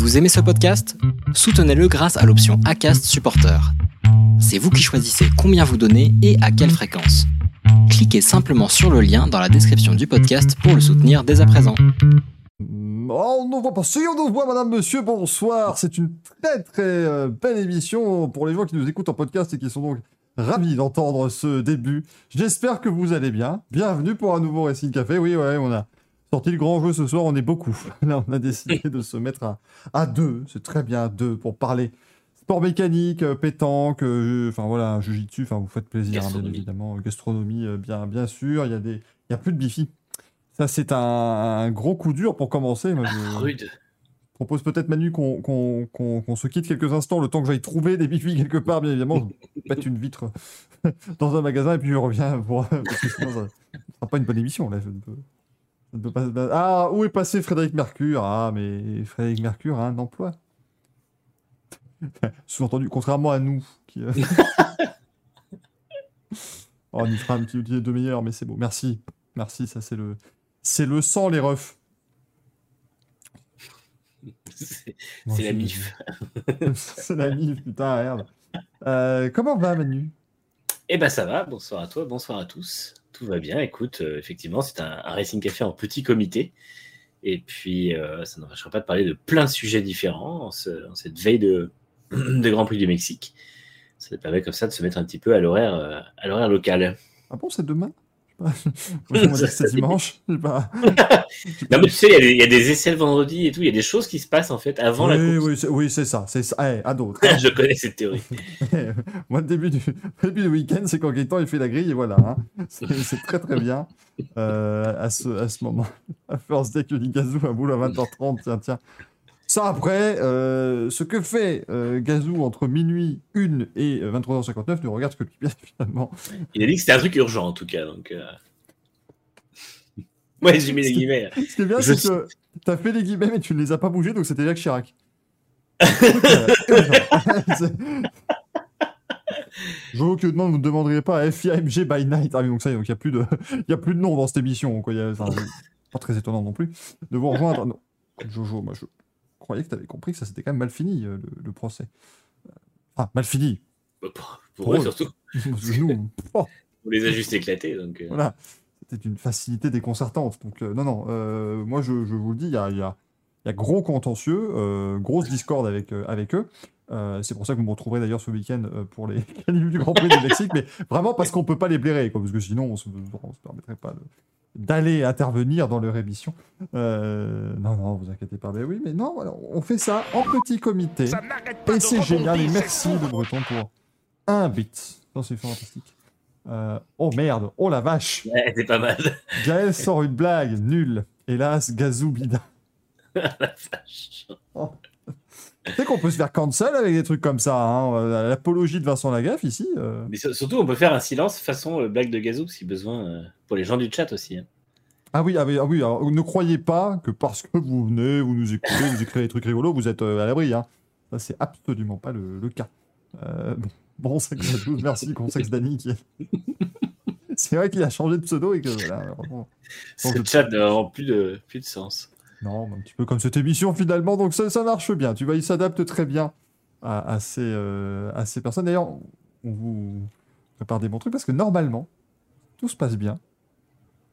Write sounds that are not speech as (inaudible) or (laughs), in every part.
Vous aimez ce podcast? Soutenez-le grâce à l'option ACAST Supporter. C'est vous qui choisissez combien vous donnez et à quelle fréquence. Cliquez simplement sur le lien dans la description du podcast pour le soutenir dès à présent. Oh, on ne voit pas. Si, on nous voit, madame, monsieur, bonsoir. C'est une très, très euh, belle émission pour les gens qui nous écoutent en podcast et qui sont donc ravis d'entendre ce début. J'espère que vous allez bien. Bienvenue pour un nouveau Racing Café. Oui, ouais, on a sorti le grand jeu ce soir. On est beaucoup. (laughs) Là, on a décidé (laughs) de se mettre à, à deux. C'est très bien, à deux, pour parler sport mécanique, euh, pétanque, euh, enfin voilà, jujitsu. Enfin, vous faites plaisir, hein, bien évidemment. Gastronomie, euh, bien, bien sûr. Il y a des, il y a plus de bifi. Ça, c'est un, un gros coup dur pour commencer. Moi, je- Rude. propose peut-être Manu qu'on qu'on- qu'on se quitte quelques instants, le temps que j'aille trouver des bifis quelque part, bien évidemment. Je pète une vitre (laughs) dans un magasin et puis je reviens pour. Parce que sinon, ça ne sera pas une bonne émission, là. Je ne peux, Ah, où est passé Frédéric Mercure? Ah, mais Frédéric Mercure a un emploi. (laughs) Sous-entendu, contrairement à nous. Qui, euh, (laughs) oh, on y fera un petit outil de meilleur, mais c'est beau. Merci. Merci, ça c'est le. C'est le sang, les refs. C'est la mif. (laughs) c'est la mif, putain, merde. Euh, comment va Manu? Eh ben ça va, bonsoir à toi, bonsoir à tous. Tout va bien, écoute, euh, effectivement, c'est un, un Racing Café en petit comité. Et puis, euh, ça n'empêchera pas de parler de plein de sujets différents en, ce- en cette veille de, (clears throat) Grand Prix du Mexique. Ça permet comme ça de se mettre un petit peu à l'horaire euh, à l'horaire local. Ah bon, c'est demain? (laughs) Dit que (laughs) c'est dimanche. Pas. Non, mais tu sais, il y a des- il y, a des essais le vendredi et tout, il y a des choses qui se passent en fait avant la oui, course. oui, c'est- oui, c'est ça. C'est ça. Eh, à d'autres. (laughs) Je connais cette théorie. Moi, le début du, début du week-end, c'est quand Gaëtan il fait la grille et voilà. hein. C'est très très bien euh, à, ce, à ce moment. À First Day que dit Gazou à boule à 20h30. Tiens, tiens. Ça après, euh, ce que fait euh, Gazou entre minuit 1 et euh, 23h59 ne regarde que lui, bien évidemment. Il a dit que c'était un truc urgent en tout cas. Donc, euh... (laughs) Ouais, j'ai mis les guillemets. Ce qui est bien, Je c'est que t'as fait les guillemets, mais tu ne les as pas bougés, donc c'était Jacques Chirac. Euh, Je veux que demain vous ne demanderiez pas à FIAMG by night. Ah oui, donc ça, donc il n'y a, plus de- il a plus de nom dans cette émission. Quoi. Y a- pas très étonnant non plus de vous rejoindre. Non. Jojo, moi je croyais que tu avais compris que ça s'était quand même mal fini, euh, le, le procès. Ah, mal fini. Bah, Pour, pour Pour eux eux. surtout, (laughs) nous, oh, (laughs) on les a juste éclatés. Donc, euh, Voilà. C'était une facilité déconcertante. Donc, euh, non, non. euh, moi, je, je vous le dis, il y a, y a- il y a gros contentieux, grosse discorde avec, avec eux. Euh, c'est pour ça que vous me retrouverez d'ailleurs ce week-end euh, pour les (laughs) qualifs du Grand Prix du Mexique, mais vraiment parce qu'on peut pas les blairer, quoi, parce que sinon on se, on se permettrait pas de- d'aller intervenir dans leur émission. Euh, non, non, vous inquiétez pas. Mais oui, mais non, on fait ça en petit comité. Et c'est génial. Et merci le Breton pour un bit. Non, c'est fantastique. Euh, oh merde, oh la vache. ouais, c'est pas mal. Gaël sort une blague nulle. Hélas, Gazou bida. (laughs) La vache. Tu sais qu'on peut se faire cancel avec des trucs comme ça. Hein. L'apologie de Vincent Lagaffe ici. euh. Mais sur- surtout, on peut faire un silence façon euh, blague de gazou si besoin euh, pour les gens du chat aussi. hein. Ah oui, ah oui, ah oui alors, ne croyez pas que parce que vous venez, vous nous écoutez, vous écrivez des trucs rigolos, vous êtes à l'abri. Hein. Ça, c'est absolument pas le, le cas. Bon, bon sexe à tous. Merci, Consex Dany. Qui... c'est vrai qu'il a changé de pseudo et que voilà, vraiment, Ce chat n'a plus de, plus de sens. Non, un petit peu comme cette émission finalement, donc ça, ça marche bien. Tu vois, il s'adapte très bien à, à ces, euh, à ces personnes. D'ailleurs, on vous prépare des bons trucs parce que normalement, tout se passe bien.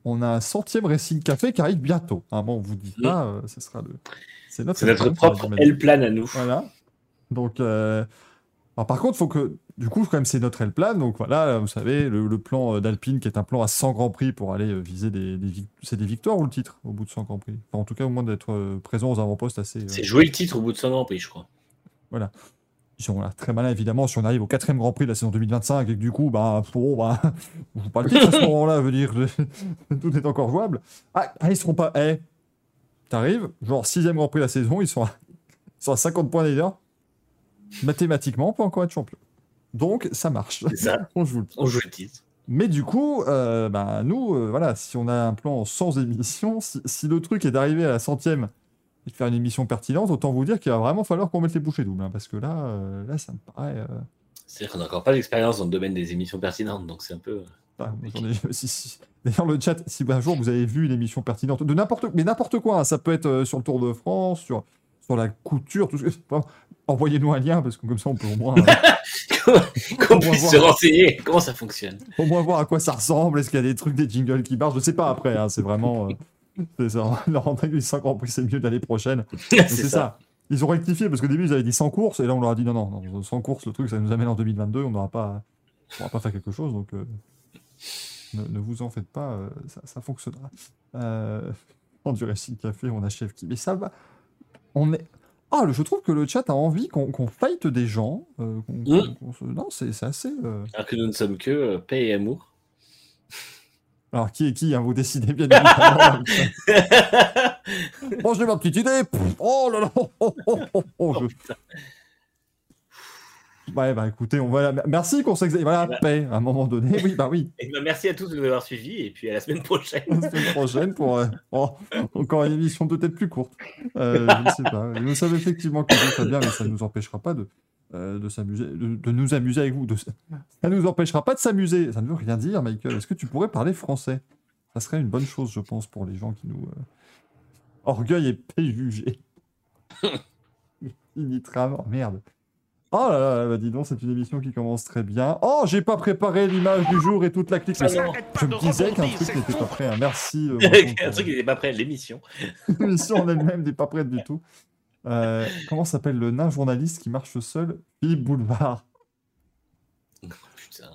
On a un centième Racing Café qui arrive bientôt. Hein, bon, on vous dit pas, euh, ce sera le. C'est notre, propre j'imagine. L-plan à nous. Voilà. Donc, euh, alors, par contre, faut que, du coup, quand même, c'est notre L-plan. Donc voilà, vous savez, le, le plan euh, d'Alpine qui est un plan à 100 Grands Prix pour aller euh, viser des, c'est des victoires ou le titre au bout de 100 Grands Prix? Enfin, en tout cas, au moins d'être euh, présent aux avant-postes assez. euh, C'est jouer le titre au bout de 100 Grand Prix, je crois. Ils sont là, très malins, évidemment. Si on arrive au quatrième Grand Prix de la saison 2025 et que du coup, bah, bon, bah, (laughs) on joue pas le titre à ce (laughs) moment-là, veut dire, (laughs) tout est encore jouable. Ah, ah, ils seront pas. Eh, t'arrives, genre sixième Grand Prix de la saison, ils sont à, ils sont à 50 points d'ailleurs. Mathématiquement, on peut encore être champion. Donc, ça marche. Ça. (laughs) on joue le On joue le titre. mais du coup, euh, bah, nous, euh, voilà, si on a un plan sans émission, si, si le truc est d'arriver à la centième et de faire une émission pertinente, autant vous dire qu'il va vraiment falloir qu'on mette les bouchées doubles, hein, parce que là, euh, là, ça me paraît. euh, C'est-à-dire qu'on n'a encore pas d'expérience dans le domaine des émissions pertinentes, donc c'est un peu. ah, j'en ai- si- si- D'ailleurs, le chat, si un jour vous avez vu une émission pertinente de n'importe, mais n'importe quoi, hein, ça peut être sur le Tour de France, sur sur la couture, tout ce que. Envoyez-nous un lien parce que comme ça on peut au moins, (laughs) Qu'on On va puisse voir. se renseigner? Comment ça fonctionne? au moins voir à quoi ça ressemble. Est-ce qu'il y a des trucs, des jingles qui marchent? Je sais pas après. hein, c'est vraiment. euh, ça. (laughs) Le Randall 800 Grand Prix, c'est mieux de l'année prochaine. (laughs) c'est ça. Ils ont rectifié parce qu'au début ils avaient dit 100 courses et là on leur a dit non, non, non 100 courses, le truc ça nous amène en 2022, on n'aura pas, on n'aura pas fait quelque chose donc euh, ne, ne vous en faites pas, euh, ça, ça fonctionnera. Euh, en du Racing Café, on achève qui? Mais ça va. On est. Ah, je trouve que le chat a envie qu'on qu'on fight des gens. euh, Mm. se- Non, c'est assez. euh, Alors que nous ne sommes que euh, paix et amour. (laughs) Alors, qui est qui hein, Vous décidez bien évidemment. (laughs) Bon, j'ai ma petite idée. Oh là là. oh, oh, oh, oh, oh, je- Ouais, bah écoutez, on va. Merci qu'on. Voilà, Bah. paix, à un moment donné. Oui, bah oui. (laughs) Et ben, merci à tous de nous avoir suivis et puis à la semaine prochaine. La semaine prochaine pour. euh, oh, encore une émission peut-être plus courte. Euh, je ne sais pas. Nous savons effectivement que très bien, mais ça ne nous empêchera pas de. euh, de s'amuser, de, de nous amuser avec vous. De... Ça ne nous empêchera pas de s'amuser. Ça ne veut rien dire, Michael. Est-ce que tu pourrais parler français? Ça serait une bonne chose, je pense, pour les gens qui nous. euh, Orgueil et préjugés. (laughs) Initram, oh, merde. Oh là là, bah dis donc, c'est une émission qui commence très bien. Oh, j'ai pas préparé l'image du jour et toute la clique. Je me disais qu'un truc n'était pas prêt. hein. Merci. euh, (laughs) Un truc n'était pas prêt, l'émission. (laughs) L'émission en elle-même n'est pas prête du tout. Euh, comment s'appelle le nain journaliste qui marche seul? Philippe Boulevard. Putain.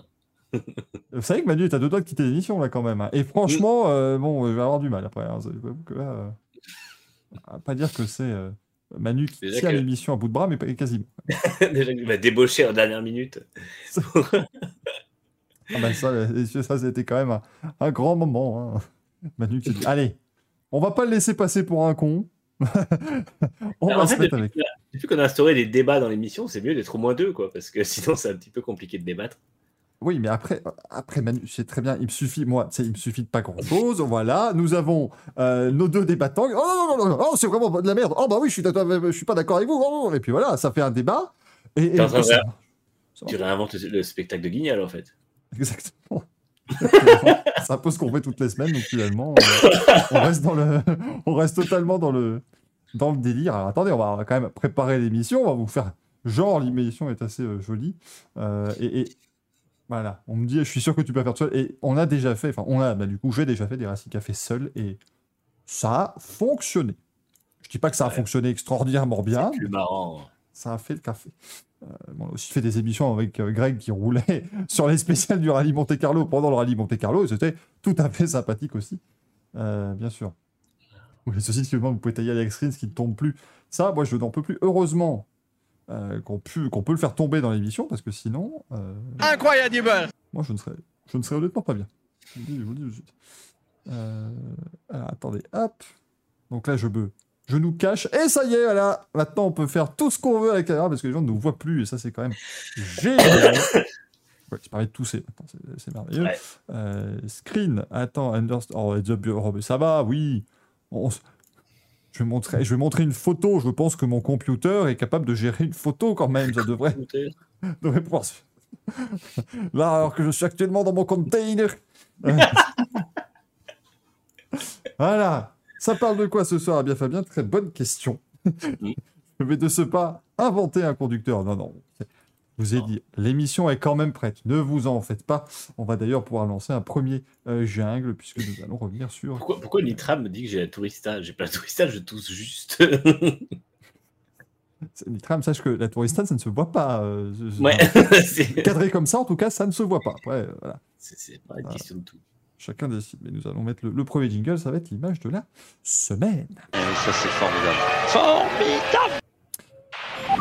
Vous savez que Manu est à deux doigts de quitter l'émission là quand même. hein. Et franchement, euh, bon, je vais avoir du mal après. hein. Que là, euh, pas dire que c'est euh, Manu qui Déjà tient que- l'émission à bout de bras, mais pas quasiment. (laughs) Déjà qu'il m'a débauché en dernière minute. (laughs) Ah bah ça, euh, ça, c'était quand même un, un grand moment. hein. Manu qui dit Allez, on va pas le laisser passer pour un con. (laughs) on Alors, va en se mettre depuis, avec. depuis qu'on a instauré des débats dans l'émission, c'est mieux d'être au moins deux, quoi, parce que sinon c'est un petit peu compliqué de débattre. Oui, mais après, après Manu, c'est très bien. Il me suffit, moi, il me suffit de pas grand chose. (laughs) Voilà, nous avons euh, nos deux débattants. Oh non, non, non, non, oh, c'est vraiment de la merde. Oh bah oui, je suis, je suis pas d'accord avec vous. Oh, et puis voilà, ça fait un débat. Et, et ça- ça Tu réinventes le, le spectacle de Guignol, en fait. Exactement. (laughs) C'est un peu ce qu'on fait toutes les semaines, donc finalement, euh, on reste dans le, (laughs) on reste totalement dans le, dans le délire. Alors attendez, on va, on va quand même préparer l'émission. On va vous faire genre l'émission est assez euh, jolie. Euh, et, et voilà, on me dit, je suis sûr que tu peux faire tout seul. Et on a déjà fait, enfin, on a, bah, du coup, j'ai déjà fait des Racing Café seul et ça a fonctionné. Je dis pas que ça a Ouais. fonctionné extraordinairement bien, C'est plus marrant. ça a fait le café. Euh, bon, on a aussi fait des émissions avec euh, Greg qui roulait (laughs) sur les spéciales du rallye Monte Carlo pendant le rallye Monte Carlo et c'était tout à fait sympathique aussi, Euh, bien sûr. Oui, ceci, vous pouvez tailler Alex Rins qui ne tombe plus. Ça, moi, je n'en peux plus. Heureusement euh, qu'on pu- qu'on peut le faire tomber dans l'émission parce que sinon, euh, Incroyable moi, je ne serais, je ne serais honnêtement pas bien. Je vous le dis, je vous le dis tout de suite. Euh, alors, attendez, hop. Donc là, je me, je nous cache. Et ça y est, voilà. Maintenant, on peut faire tout ce qu'on veut à la caméra parce que les gens ne nous voient plus. Et ça, c'est quand même génial. (coughs) Ouais, je parlais de tousser. C'est- c'est merveilleux. Ouais. Euh, screen. Attends, underst- Oh, ça va, oui. On Je vais, montrer, je vais montrer une photo. Je pense que mon computer est capable de gérer une photo quand même. Ça devrait (laughs) devrait pouvoir Là, alors que je suis actuellement dans mon container. (laughs) Voilà. Ça parle de quoi ce soir, eh bien Fabien Très bonne question. (laughs) je vais de ce pas inventer un conducteur. Non, non. Je vous ai Non. dit, l'émission est quand même prête. Ne vous en faites pas. On va d'ailleurs pouvoir lancer un premier euh, jungle puisque nous allons revenir sur. Pourquoi, pourquoi Nitram me dit que j'ai la tourista J'ai pas la tourista, je tousse juste. (laughs) Nitram, sache que la touristane, ça ne se voit pas. euh, ouais, (laughs) Cadré comme ça, en tout cas, ça ne se voit pas. Après, euh, voilà. c'est- pas une question de tout. Chacun décide. Mais nous allons mettre le, le premier jingle, ça va être l'image de la semaine. Ça c'est formidable. Formidable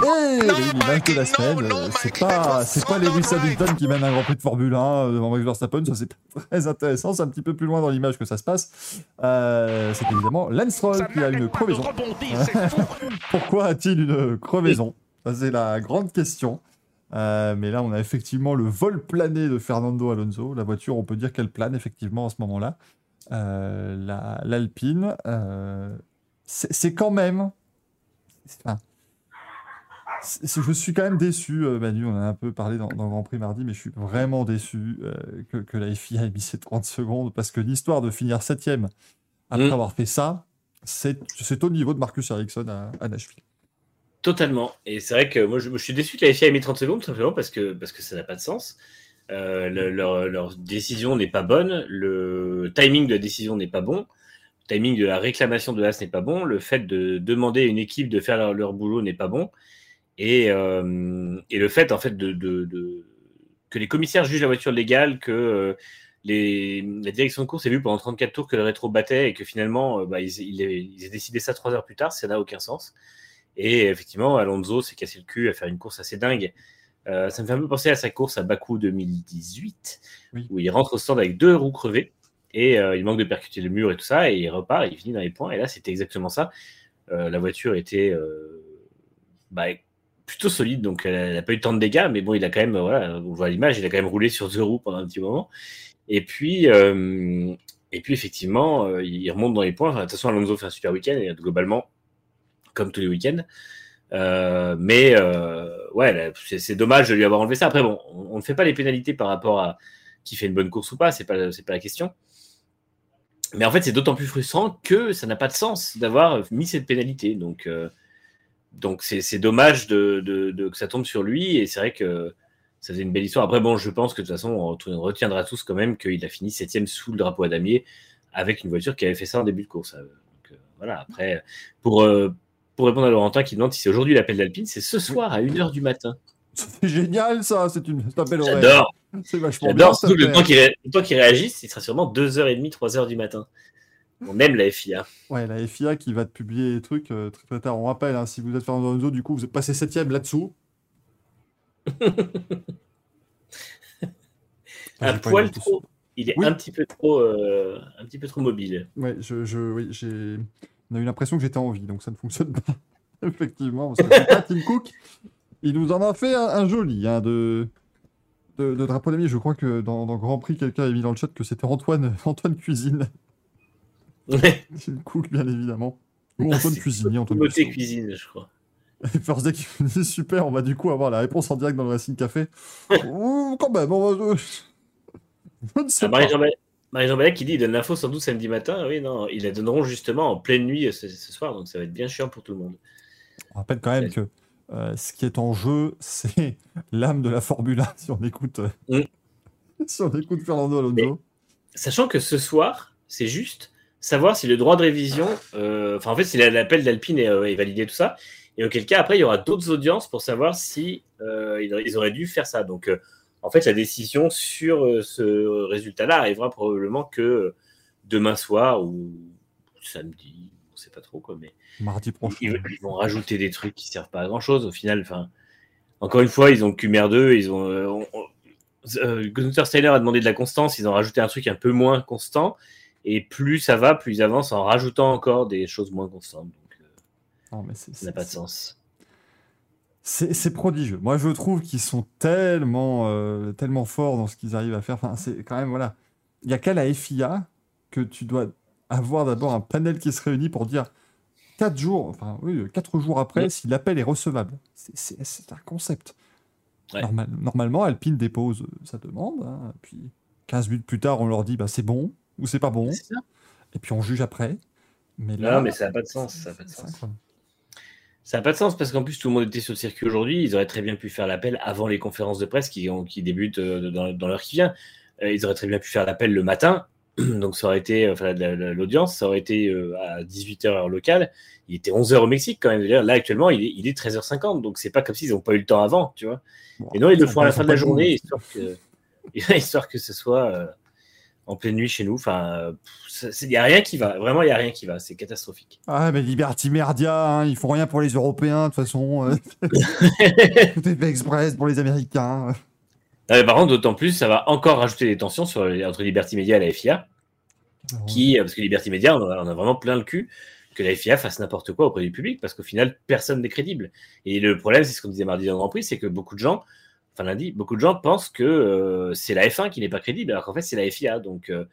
Et Non, de la semaine, c'est pas, les c'est pas Lewis Hamilton qui mène un Grand Prix de Formule 1 euh, devant Max Verstappen, ça c'est pas très intéressant, c'est un petit peu plus loin dans l'image que ça se passe. Euh, c'est évidemment Lance Stroll qui a une crevaison. (laughs) Pourquoi a-t-il une crevaison? Ça, c'est la grande question. Euh, mais là, on a effectivement le vol plané de Fernando Alonso. La voiture, on peut dire qu'elle plane effectivement à ce moment-là. Euh, la- L'Alpine, c'est quand même. enfin, je suis quand même déçu, euh, Manu. On en a un peu parlé dans, dans le Grand Prix mardi, mais je suis vraiment déçu euh, que, que la FIA ait mis ces 30 secondes parce que l'histoire de finir septième après Mm. avoir fait ça, c'est au niveau de Marcus Ericsson à, à Nashville. Totalement. Et c'est vrai que moi, je, je suis déçu que la FIA ait mis 30 secondes, simplement parce que, parce que ça n'a pas de sens. Euh, le- leur, leur décision n'est pas bonne, le timing de la décision n'est pas bon, le timing de la réclamation de l'AS n'est pas bon, le fait de demander à une équipe de faire leur, leur boulot n'est pas bon, et, euh, et le fait en fait de, de- de- que les commissaires jugent la voiture légale, que euh, les, la direction de course ait vu pendant 34 tours que le rétro battait et que finalement euh, bah, ils, ils, aient- ils aient décidé ça trois heures plus tard, ça n'a aucun sens. Et effectivement, Alonso s'est cassé le cul à faire une course assez dingue. Ça me fait un peu penser à sa course à Bakou 2018, Oui. où il rentre au stand avec deux roues crevées et il manque de percuter le mur et tout ça, et il repart, il finit dans les points. Et là, c'était exactement ça. La voiture était bah, plutôt solide, donc elle n'a pas eu tant de dégâts, mais bon, il a quand même, voilà, on voit l'image, il a quand même roulé sur deux roues pendant un petit moment. Et puis, euh, et puis effectivement, euh, il remonte dans les points. De toute façon, Alonso fait un super week-end, et globalement, comme tous les week-ends. Euh, mais ouais, c'est dommage de lui avoir enlevé ça. Après, bon, on ne fait pas les pénalités par rapport à qui fait une bonne course ou pas, c'est pas, pas la question. Mais en fait, c'est d'autant plus frustrant que ça n'a pas de sens d'avoir mis cette pénalité. Donc, donc c'est dommage de, de- de- que ça tombe sur lui. Et c'est vrai que ça faisait une belle histoire. Après, bon, je pense que de toute façon, on ret- on retiendra tous quand même qu'il a fini septième sous le drapeau à damier avec une voiture qui avait fait ça en début de course. Euh, Donc, euh, voilà. Après, pour, euh, pour répondre à Laurentin qui demande si c'est aujourd'hui l'appel d'Alpine, c'est ce soir à 1h du matin. C'est génial ça, c'est une bel horaire. J'adore. C'est vachement bien. Surtout le temps qu'il ré- le temps qu'il réagisse, il sera sûrement 2h30, 3h du matin. On aime la FIA. Ouais, la FIA qui va te publier les trucs euh, très très tard. On rappelle, hein, si vous êtes Fernando Alonso, du coup, vous êtes passé septième là-dessous. Ah, un pas poil trop. Il est Oui. un petit peu trop, euh, un petit peu trop mobile. Ouais, je, je, oui, j'ai, on a eu l'impression que j'étais en vie, donc ça ne fonctionne pas. (laughs) Effectivement, parce que pas Tim Cook, il nous en a fait un, un joli hein, de, de, de drapeau d'ami. Je crois que dans, dans Grand Prix, quelqu'un a mis dans le chat que c'était Antoine, (laughs) Antoine Cuisine. Ouais. (laughs) Cook, bien évidemment. Ou Antoine C'est Cuisinier, Antoine Cuisinier. cuisine, je crois. (laughs) Et First Day qui me dit super, on va du coup avoir la réponse en direct dans le Racing Café. (laughs) Ouh, quand même, on va. Je ne sais Ah, pas. Marie-Jean Ballet qui dit il donne l'info sans doute samedi matin. Oui, non, ils la donneront justement en pleine nuit euh, ce, ce soir, donc ça va être bien chiant pour tout le monde. On rappelle quand même que euh, ce qui est en jeu, c'est l'âme de la Formule 1, si on écoute, euh, Mm. si on écoute Fernando Alonso. Sachant que ce soir, c'est juste savoir si le droit de révision, euh, enfin en fait, si la- l'appel d'Alpine est, euh, est validé, tout ça, et auquel cas, après, il y aura d'autres audiences pour savoir si euh, ils, auraient dû faire ça. Donc, en fait, la décision sur ce résultat-là arrivera probablement que demain soir ou samedi, on sait pas trop quoi, mais Mardi prochain. ils, ils vont rajouter des trucs qui servent pas à grand chose au final. Enfin, encore une fois, ils ont Cumer 2, ils ont. Euh, on- on- euh, Gunther Steiner a demandé de la constance, ils ont rajouté un truc un peu moins constant. Et plus ça va, plus ils avancent en rajoutant encore des choses moins constantes. Donc, euh, Non, mais c'est- ça n'a pas de sens. C'est prodigieux. Moi, je trouve qu'ils sont tellement, euh, tellement forts dans ce qu'ils arrivent à faire. Enfin, c'est quand même, voilà. Il n'y a qu'à la FIA que tu dois avoir d'abord un panel qui se réunit pour dire 4 jours, enfin, oui, 4 jours après, si l'appel est recevable. C'est- un concept. Ouais. Normal- normalement, Alpine dépose euh, sa demande, hein, puis 15 minutes plus tard, on leur dit bah, c'est bon ou c'est pas bon, et puis on juge après. Mais Non, mais ça n'a pas de sens. Ça n'a pas de sens. incroyable. Ça n'a pas de sens parce qu'en plus, tout le monde était sur le circuit aujourd'hui. Ils auraient très bien pu faire l'appel avant les conférences de presse qui, ont- qui débutent euh, dans, dans l'heure qui vient. Euh, ils auraient très bien pu faire l'appel le matin. (clears throat) Donc, ça aurait été, enfin, la- la- l'audience, ça aurait été euh, à 18h heure locale. Il était 11h au Mexique quand même. Là, actuellement, il est, il est 13h50. Donc, c'est pas comme s'ils n'ont pas eu le temps avant, tu vois. Bon, Et non, ils le font à la fin de la journée, histoire que, (laughs) histoire que ce soit euh, en pleine nuit chez nous. Enfin, il n'y a rien qui va. Vraiment, il n'y a rien qui va. C'est catastrophique. Ah, mais Liberty Merdia, hein, ils font rien pour les Européens, de toute façon. euh, (laughs) (laughs) tout est fait express pour les Américains. Non, mais par contre, d'autant plus, ça va encore rajouter des tensions sur, entre Liberty Media et la FIA, qui, euh, parce que Liberty Media, on a vraiment plein le cul que la FIA fasse n'importe quoi auprès du public, parce qu'au final, personne n'est crédible. Et le problème, c'est ce qu'on disait mardi dans le Grand Prix, c'est que beaucoup de gens, enfin lundi, beaucoup de gens pensent que euh, c'est la F1 qui n'est pas crédible, alors qu'en fait, c'est la FIA. Donc, euh,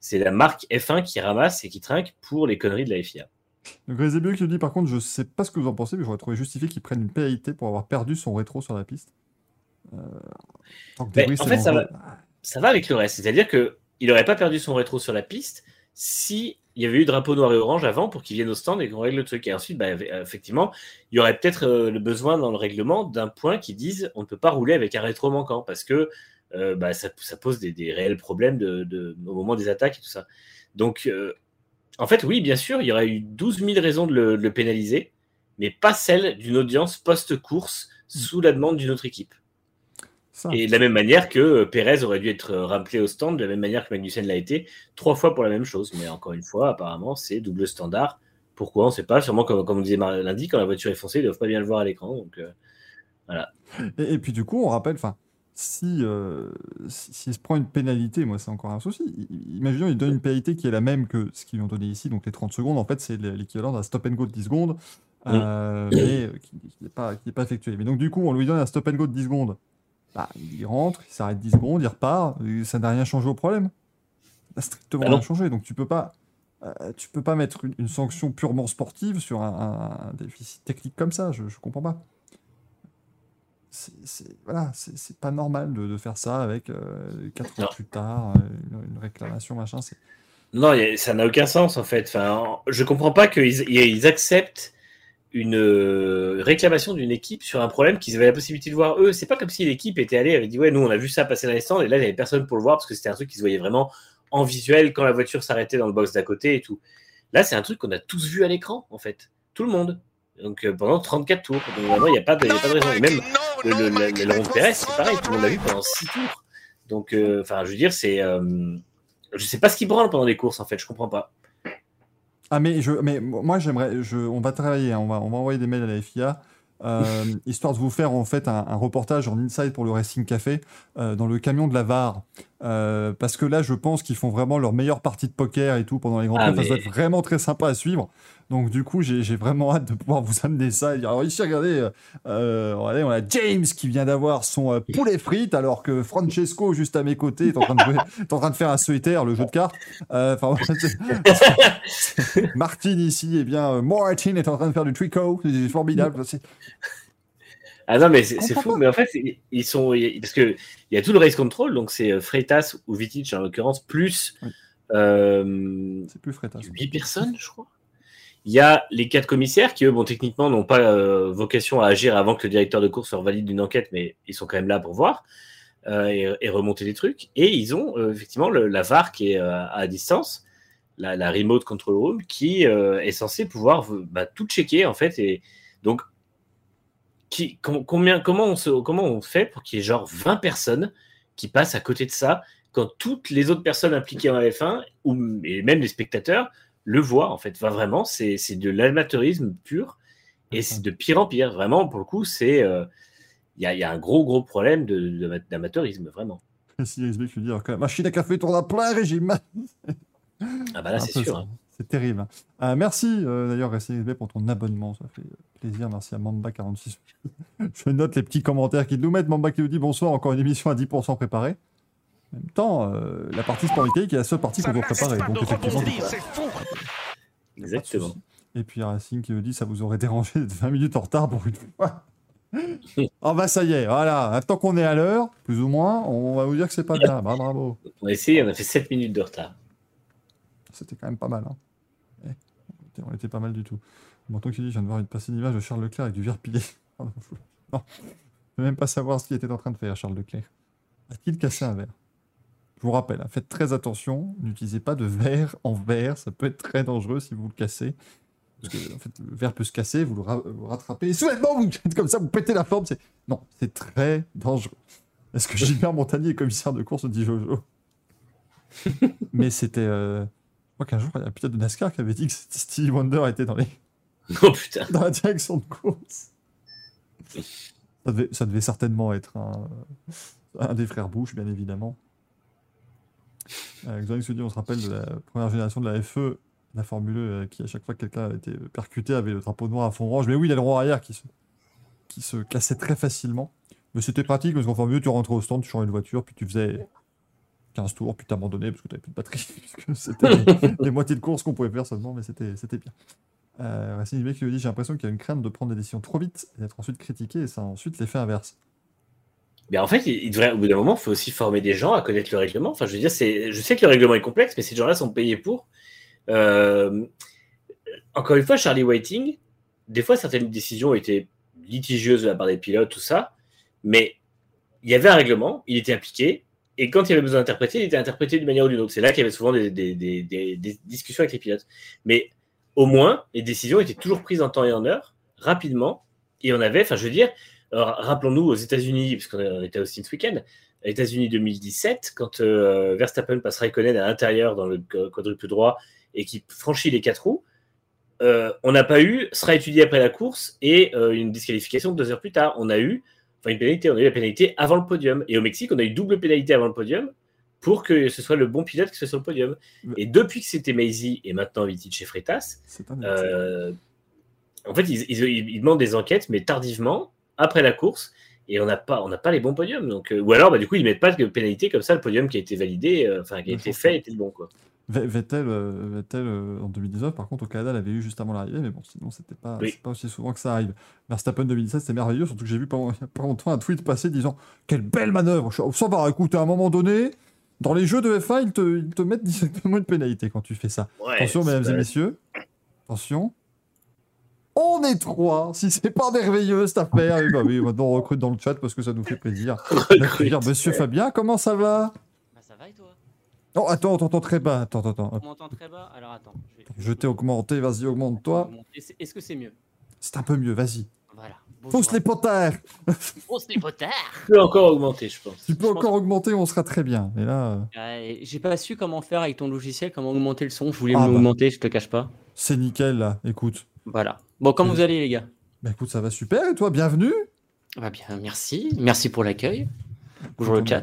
c'est la marque F1 qui ramasse et qui trinque pour les conneries de la FIA. Le Grézébio qui nous dit par contre, je sais pas ce que vous en pensez, mais j'aurais trouvé justifié qu'ils prennent une pénalité pour avoir perdu son rétro sur la piste. Euh, tant que Mais débris, en fait, ça dangereux. Ça va avec le reste, c'est-à-dire que il n'aurait pas perdu son rétro sur la piste si il y avait eu drapeau noir et orange avant pour qu'ils viennent au stand et qu'on règle le truc. Et ensuite, bah, effectivement, il y aurait peut-être euh, le besoin dans le règlement d'un point qui dise on ne peut pas rouler avec un rétro manquant parce que euh, bah, ça, pose des, réels problèmes de, au moment des attaques et tout ça. Donc, euh, en fait, oui, bien sûr, il y aurait eu 12 000 raisons de le, pénaliser, mais pas celle d'une audience post-course sous la demande d'une autre équipe. Et de la même manière que euh, Pérez aurait dû être rappelé au stand, de la même manière que Magnussen l'a été, trois fois pour la même chose. Mais encore une fois, apparemment, c'est double standard. Pourquoi On ne sait pas. Sûrement, comme, comme on disait lundi, quand la voiture est foncée, ils ne doivent pas bien le voir à l'écran. Donc, voilà. Et, puis, du coup, on rappelle, enfin, si, euh, si, se prend une pénalité, moi c'est encore un souci. Imaginons il donne une pénalité qui est la même que ce qu'ils ont donné ici, donc les 30 secondes, en fait c'est l'équivalent d'un stop and go de 10 secondes, euh, mais qui n'est pas, pas effectué. Mais donc du coup on lui donne un stop and go de 10 secondes, bah, il rentre, il s'arrête 10 secondes, il repart, ça n'a rien changé au problème. Ça n'a strictement bah rien changé, donc tu peux pas... Euh, tu peux pas mettre une, sanction purement sportive sur un, déficit technique comme ça, je, je comprends pas c'est voilà, c'est pas normal de, faire ça avec euh, 4 ans plus tard, une, réclamation, machin. Non, ça n'a aucun sens en fait. Enfin, je comprends pas qu'ils ils acceptent une euh, réclamation d'une équipe sur un problème qu'ils avaient la possibilité de voir eux. C'est pas comme si l'équipe était allée, avait dit ouais, nous on a vu ça passer dans les stands et là il n'y avait personne pour le voir parce que c'était un truc qui se voyait vraiment en visuel quand la voiture s'arrêtait dans le box d'à côté et tout. Là, c'est un truc qu'on a tous vu à l'écran en fait, tout le monde. Donc euh, pendant 34 tours. Donc il n'y a, pas de, raison. Et même le, le, Pérez, c'est pareil, tout le monde l'a vu pendant 6 tours. Donc, euh, enfin, je veux dire, c'est. Euh, je sais pas ce qui branle pendant les courses, en fait, je comprends pas. Ah, mais, je, mais moi, j'aimerais. On va travailler, hein, on, va, on va envoyer des mails à la FIA. (laughs) histoire de vous faire en fait un, reportage en inside pour le Racing Café dans le camion de la VAR. Parce que là, je pense qu'ils font vraiment leur meilleure partie de poker et tout pendant les grands ah. Ça va être vraiment très sympa à suivre. Donc du coup, j'ai vraiment hâte de pouvoir vous amener ça. Alors ici, regardez, euh, euh on a James qui vient d'avoir son euh, poulet frites, alors que Francesco, juste à mes côtés, est en train de, est en train de faire un solitaire, le jeu de cartes. Euh, (laughs) Martin ici, et eh bien, Martin est en train de faire du tricot. C'est formidable. Ah non, mais c'est fou. Mais en fait, ils sont. Parce qu'il y a tout le race control, donc c'est Freitas ou Vitic en l'occurrence, plus. c'est plus Freitas. 8 personnes, je crois. Il y a les quatre commissaires qui, eux, bon, techniquement, n'ont pas euh, vocation à agir avant que le directeur de course leur valide une enquête, mais ils sont quand même là pour voir euh, et, remonter des trucs. Et ils ont euh, effectivement la VAR qui est à distance, la, Remote Control Room, qui est censée pouvoir bah, tout checker, en fait. Et donc, qui, combien, comment, on se, comment on fait pour qu'il y ait genre 20 personnes qui passent à côté de ça quand toutes les autres personnes impliquées en F1, ou, et même les spectateurs, le voit, en fait. vraiment, c'est de l'amateurisme pur et c'est de pire en pire. Vraiment, pour le coup, c'est. Euh, il y, a un gros, gros problème d'amateurisme, vraiment. (laughs) Si je veux dire, machine à café tourne à plein régime. ah bah là, c'est sûr. Hein. C'est terrible. Euh, merci euh, d'ailleurs, XB, pour ton abonnement. Ça fait plaisir. Merci à Mamba46. (laughs) je note les petits commentaires qu'ils nous mettent. Mamba qui nous dit bonsoir, encore une émission à 10% préparée. En même temps, euh, la partie sport qui est la seule partie qu'on doit préparer. Donc effectivement, Exactement. Et puis Racing qui me dit ça vous aurait dérangé d'être 20 minutes en retard pour une fois. oh bah ça y est, voilà. Tant qu'on est à l'heure, plus ou moins, on va vous dire que c'est pas bien. Bah, bravo. On a essayé, on a fait 7 minutes de retard. C'était quand même pas mal. Hein. On était pas mal du tout. Monton qui dit, je viens de voir une passer d'image de Charles Leclerc avec du verre pilé. (laughs) non, je ne veux même pas savoir ce qu'il était en train de faire, Charles Leclerc. A-t-il cassé un verre? Je vous rappelle, hein, faites très attention, n'utilisez pas de verre en verre, ça peut être très dangereux si vous le cassez. Parce que en fait, le verre peut se casser, vous le, rattrapez, et soudainement, vous faites comme ça, vous pétez la forme. Non, c'est très dangereux. Est-ce que Gilbert Montagnier est commissaire de course, dit Jojo (laughs) Mais c'était. Euh... Crois qu'un jour, il y a un pilote de NASCAR qui avait dit que Stevie Wonder était dans, les... (laughs) oh, putain. (laughs) dans la direction de course. Ça devait, ça devait certainement être un, un des frères Bush, bien évidemment. Euh, se dit, on se rappelle de la première génération de la FE, la Formule E, euh, qui à chaque fois que quelqu'un a été percuté avait le drapeau noir à fond orange. Mais oui, il y a le roi arrière qui se, qui se cassait très facilement. Mais c'était pratique parce qu'en Formule E, tu rentrais au stand, tu changeais une voiture, puis tu faisais 15 tours, puis tu abandonnais parce que tu n'avais plus de batterie. (laughs) c'était (laughs) les, moitiés de course qu'on pouvait faire seulement, mais c'était bien. Euh, Racing qui lui dit J'ai l'impression qu'il y a une crainte de prendre des décisions trop vite et d'être ensuite critiqué, et ça a ensuite l'effet inverse. Mais en fait, il devrait, au bout d'un moment, il faut aussi former des gens à connaître le règlement. Enfin, je veux dire, c'est, je sais que le règlement est complexe, mais ces gens-là sont payés pour. Euh, encore une fois, Charlie Whiting, des fois, certaines décisions étaient litigieuses de la part des pilotes, tout ça, mais il y avait un règlement, il était appliqué, et quand il avait besoin d'interpréter, il était interprété d'une manière ou d'une autre. C'est là qu'il y avait souvent des, discussions avec les pilotes. Mais au moins, les décisions étaient toujours prises en temps et en heure, rapidement, et on avait, enfin, je veux dire, rappelons-nous aux États-Unis, parce qu'on était aussi ce week-end, États-Unis 2017, quand euh, Verstappen passe Raikkonen à l'intérieur dans le quadruple droit et qui franchit les quatre roues, euh, on n'a pas eu sera étudié après la course et euh, une disqualification deux heures plus tard. On a eu, enfin une pénalité, on a eu la pénalité avant le podium. Et au Mexique, on a eu double pénalité avant le podium pour que ce soit le bon pilote qui soit sur le podium. Et depuis que c'était Maisie et maintenant Vitic chez Freitas, euh, en fait, ils, ils- ils demandent des enquêtes, mais tardivement, après la course, et on n'a pas, on pas les bons podiums. Donc, euh, ou alors, bah, du coup, ils mettent pas de pénalité comme ça. Le podium qui a été validé, euh, enfin qui a été fait, était le bon quoi. Ve- Vettel, euh, Vettel euh, en 2019, par contre, au Canada, l'avait eu juste avant l'arrivée, mais bon, sinon, c'était pas, Oui. c'est pas aussi souvent que ça arrive. Verstappen 2017, c'était merveilleux, surtout que j'ai vu pas, pas longtemps un tweet passer disant Quelle belle manœuvre suis- Ça va, écoute, à un moment donné, dans les jeux de F1, ils te, ils te mettent directement une pénalité quand tu fais ça. Ouais, Attention, c'est mesdames et messieurs. Attention. On est trois. Si c'est pas merveilleux cette affaire, eh ben oui, maintenant on recrute dans le chat parce que ça nous fait plaisir. (laughs) D'accueillir Monsieur Fabien, comment ça va? Oh, attends, on t'entend très bas. Attends, attends, attends. On m'entend très bas Alors attends. Je, vais- Je t'ai augmenté, vas-y, augmente-toi. Est-ce est-ce que c'est mieux? C'est un peu mieux, vas-y. Voilà. Pousse les potards Pousse les potards Tu peux encore augmenter, je pense. Tu peux Je encore augmenter, on sera très bien. Et là, euh, J'ai pas su comment faire avec ton logiciel, comment augmenter le son. Je voulais Ah bah. l'augmenter, je te cache pas. c'est nickel, là. Écoute. Voilà. Bon, comment vous allez les gars? Bah écoute, ça va super. Et toi, bienvenue? Bah bien, merci. Merci pour l'accueil. Bonjour le chat.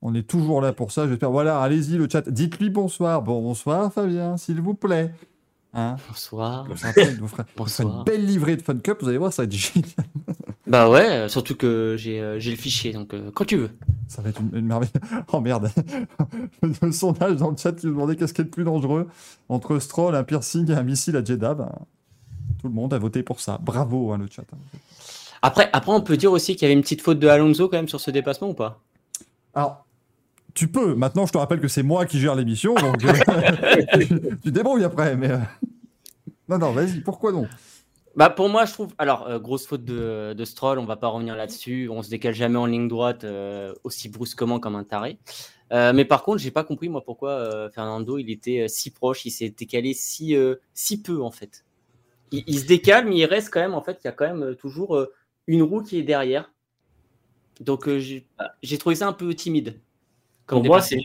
On est toujours là pour ça, j'espère. Voilà, allez-y, le chat. Dites-lui bonsoir. Bon, bonsoir, Fabien, s'il vous plaît. Hein Bonsoir. Vous vous fera une Bonsoir. belle livrée de Fun Cup, vous allez voir, ça va être génial. Bah ouais, surtout que j'ai euh, le fichier, donc euh, quand tu veux. Ça va être une, une merveille. (laughs) Oh merde. (laughs) le sondage dans le chat qui nous demandait qu'est-ce qui est le plus dangereux entre Stroll, un piercing et un missile à Jeddah. Ben, tout le monde a voté pour ça. Bravo, hein, le chat. Après, après, on peut dire aussi qu'il y avait une petite faute de Alonso quand même sur ce dépassement ou pas? Alors, tu peux. Maintenant, je te rappelle que c'est moi qui gère l'émission, donc euh, (laughs) tu, débrouilles après. Mais euh, non, non, vas-y. Pourquoi non? Bah pour moi, je trouve. Alors, euh, grosse faute de, de Stroll, on va pas revenir là-dessus. On se décale jamais en ligne droite aussi brusquement comme un taré. Mais par contre, j'ai pas compris moi pourquoi Fernando il était si proche, il s'est décalé si, si peu en fait. Il, il se décale, mais il reste quand même en fait, il y a quand même toujours une roue qui est derrière. Donc j'ai trouvé ça un peu timide. Pour moi, c'est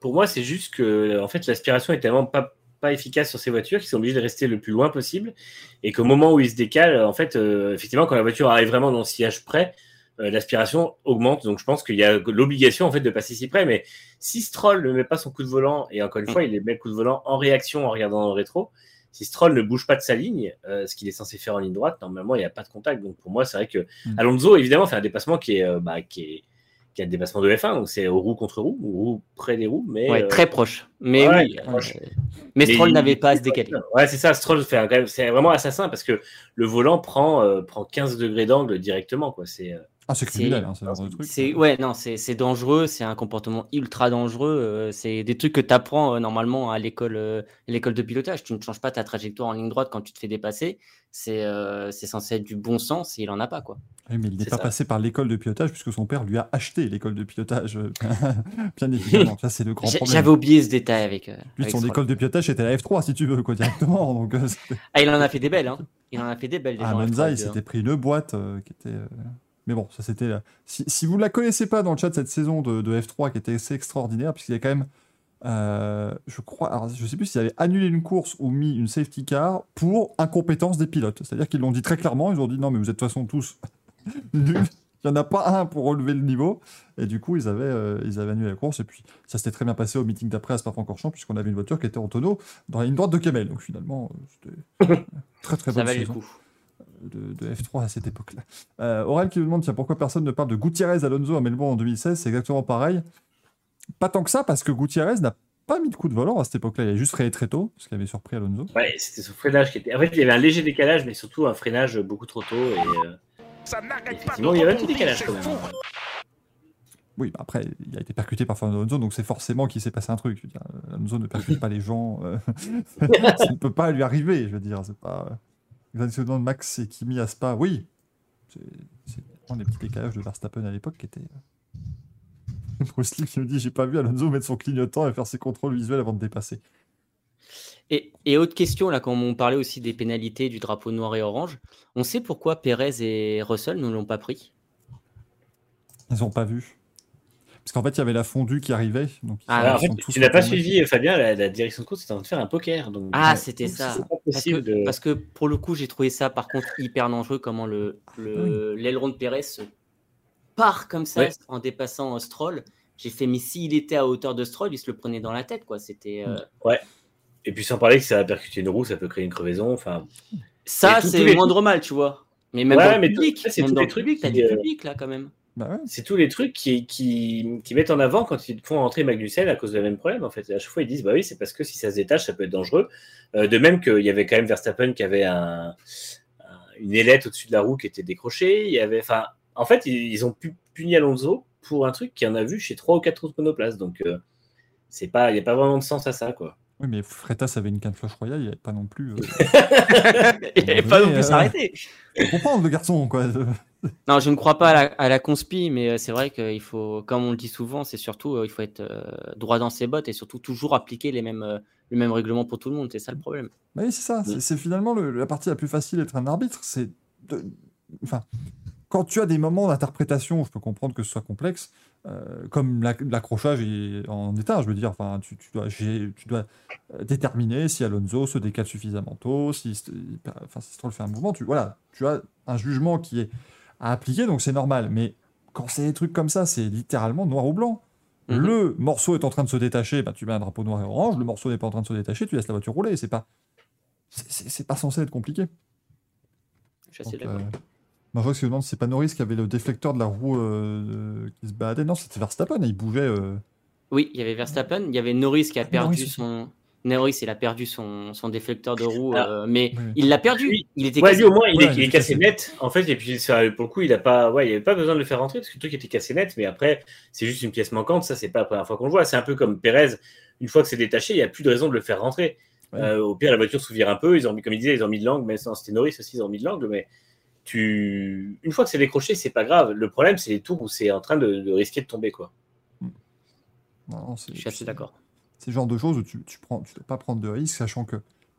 pour moi, c'est juste que en fait, l'aspiration est tellement pas pas efficace sur ces voitures qu'ils sont obligés de rester le plus loin possible et qu'au moment où ils se décalent, en fait, euh, effectivement, quand la voiture arrive vraiment dans le sillage près, euh, l'aspiration augmente. Donc, je pense qu'il y a l'obligation en fait de passer si près. Mais si Stroll ne met pas son coup de volant et encore une fois, il met le coup de volant en réaction en regardant dans le rétro. Si Stroll ne bouge pas de sa ligne, euh, ce qu'il est censé faire en ligne droite, normalement, il n'y a pas de contact. Donc, pour moi, c'est vrai que Mm. Alonso, évidemment, fait un dépassement qui est, euh, bah, qui est, qui est un dépassement de F1. Donc, c'est aux roues contre roues, ou roues près des roues. Mais, Ouais, euh, très proche. Mais ouais, oui, proche. euh, mais Stroll n'avait pas à se décaler. Ouais, c'est ça. Stroll fait un- c'est vraiment assassin parce que le volant prend, euh, prend 15 degrés d'angle directement. Quoi. C'est, Ah, c'est criminel, hein, c'est le truc. C'est ouais non c'est dangereux, c'est un comportement ultra dangereux. euh, c'est des trucs que tu apprends normalement à l'école euh, l'école de pilotage. Tu ne changes pas ta trajectoire en ligne droite quand tu te fais dépasser. C'est euh, censé être du bon sens et il en a pas quoi. Oui, mais il n'est pas ça. passé par l'école de pilotage puisque son père lui a acheté l'école de pilotage. euh, (laughs) Bien évidemment, ça c'est le grand problème. J'avais oublié ce détail avec. euh, Lui, avec son école de pilotage c'était la F3 si tu veux, quoi, directement. (laughs) Donc, euh, Ah il en a fait des belles hein. Il en a fait des belles. des Monza, F3, il s'était pris une boîte euh, qui était. Mais bon, ça c'était. euh, Si, si vous ne la connaissez pas dans le chat cette saison de, de F3 qui était assez extraordinaire, puisqu'il y a quand même. euh, je crois. Alors, je sais plus s'ils avaient annulé une course ou mis une safety car pour incompétence des pilotes. C'est-à-dire qu'ils l'ont dit très clairement. Ils ont dit non, mais vous êtes de toute façon tous (laughs) nuls. Il n'y en a pas un pour relever le niveau. Et du coup, ils avaient, euh, ils avaient annulé la course. Et puis, ça s'était très bien passé au meeting d'après à Spa-Francorchamps, puisqu'on avait une voiture qui était en tonneau dans la ligne droite de Kemel. Donc finalement, euh, c'était (laughs) très très Ça bonne valait le saison coup. De, de F3 à cette époque-là. Euh, Aurel qui nous demande tiens, pourquoi personne ne parle de Gutiérrez Alonso à Melbourne en 2016, c'est exactement pareil. Pas tant que ça, parce que Gutiérrez n'a pas mis de coup de volant à cette époque-là, il a juste freiné très tôt, ce qui avait surpris Alonso. ouais, c'était son freinage qui était. En fait, il y avait un léger décalage, mais surtout un freinage beaucoup trop tôt. Et, euh, Ça effectivement, il y avait un petit décalage quand même. Oui, bah après, il a été percuté par Fernando Alonso, donc c'est forcément qu'il s'est passé un truc. Je veux dire, euh, Alonso ne percute pas les gens. euh, (laughs) ça ne peut pas lui arriver, je veux dire. C'est pas. De Max et Kimi à Spa, oui. C'est vraiment des petits décalages de Verstappen à l'époque qui étaient. euh, (laughs) Bruce Lee qui me dit J'ai pas vu Alonso mettre son clignotant et faire ses contrôles visuels avant de dépasser. Et, et autre question, là, quand on parlait aussi des pénalités du drapeau noir et orange, on sait pourquoi Pérez et Russell ne l'ont pas pris? Ils ont pas vu. Parce qu'en fait, il y avait la fondue qui arrivait. Donc Ah, en fait, tu n'as pas suivi, Fabien, la, la direction de course était en train de faire un poker. Donc, Ah, c'était ça. Parce que, possible de- parce que pour le coup, j'ai trouvé ça par contre hyper dangereux comment le le- l'aileron de Pérez se part comme ça Ouais. en dépassant euh, Stroll. J'ai fait, mais s'il était à hauteur de Stroll, il se le prenait dans la tête, quoi. C'était euh, Et puis sans parler que ça a percuté une roue, ça peut créer une crevaison. Enfin, ça, tout- c'est le moindre mal, tu vois. Mais même Ouais, dans le mais public, tout- c'est tous dans le trucs public, t'as du euh, public là quand même. Bah ouais. c'est tous les trucs qui, qui, qui mettent en avant quand ils font rentrer Magnussen à cause de même problème. En fait, à chaque fois, ils disent bah oui, c'est parce que si ça se détache, ça peut être dangereux. Euh, de même qu'il y avait quand même Verstappen qui avait un, un- une ailette au-dessus de la roue qui était décrochée. Il y avait, enfin, en fait, ils, ils ont pu punir Alonso pour un truc qu'il en a vu chez trois ou quatre autres monoplaces. Donc, euh, c'est pas, il n'y a pas vraiment de sens à ça, quoi. Oui, mais Freitas avait une canne flush royale, il n'y avait pas non plus. euh, (laughs) Il n'avait pas non plus euh, s'arrêter. faut comprendre le garçon, quoi. Non, je ne crois pas à la, à la conspi, mais euh, c'est vrai qu'il faut, comme on le dit souvent, c'est surtout, euh, il faut être euh, droit dans ses bottes et surtout toujours appliquer les mêmes, le même règlement pour tout le monde. C'est ça le problème. Bah oui, c'est ça. C'est- C'est finalement le- la partie la plus facile d'être un arbitre. C'est de... Enfin, quand tu as des moments d'interprétation, je peux comprendre que ce soit complexe, euh, comme l'ac- l'accrochage est en état, je veux dire, enfin, tu, tu dois, j'ai- tu dois déterminer si Alonso se décale suffisamment tôt, si, enfin, si Stroll fait un mouvement, tu, voilà, tu as un jugement qui est à appliquer, donc c'est normal. Mais quand c'est des trucs comme ça, c'est littéralement noir ou blanc. Mhm. Le morceau est en train de se détacher, bah, tu mets un drapeau noir et orange. Le morceau n'est pas en train de se détacher, tu laisses la voiture rouler. C'est pas, c'est- pas censé être compliqué. Je suis d'accord. euh, me demande si c'est pas Norris qui avait le déflecteur de la roue euh, qui se baladait. Non, c'était Verstappen, il bougeait. euh, Oui, il y avait Verstappen, il y avait Norris qui a Ah, perdu Norris son. Norris, il a perdu son, son déflecteur de roue, Ah. euh, mais Oui. il l'a perdu. Il était Ouais, cassé. lui au moins, il, Ouais, est, il cassé cassé. net, en fait, et puis ça, pour le coup, il a pas, ouais, il avait pas besoin de le faire rentrer parce que le truc était cassé net, mais après, c'est juste une pièce manquante, ça, c'est pas la première fois qu'on le voit. C'est un peu comme Pérez, une fois que c'est détaché, il n'y a plus de raison de le faire rentrer. Ouais. Euh, au pire, la voiture s'ouvre un peu, ils ont mis, comme il disait, ils ont mis de l'angle, mais c'était Norris aussi, ils ont mis de l'angle, mais tu, une fois que c'est décroché, c'est pas grave. Le problème, c'est les tours où c'est en train de, de risquer de tomber, quoi. non, Je suis assez d'accord. C'est le genre de choses où tu, tu prends, tu dois pas prendre de risques, sachant que.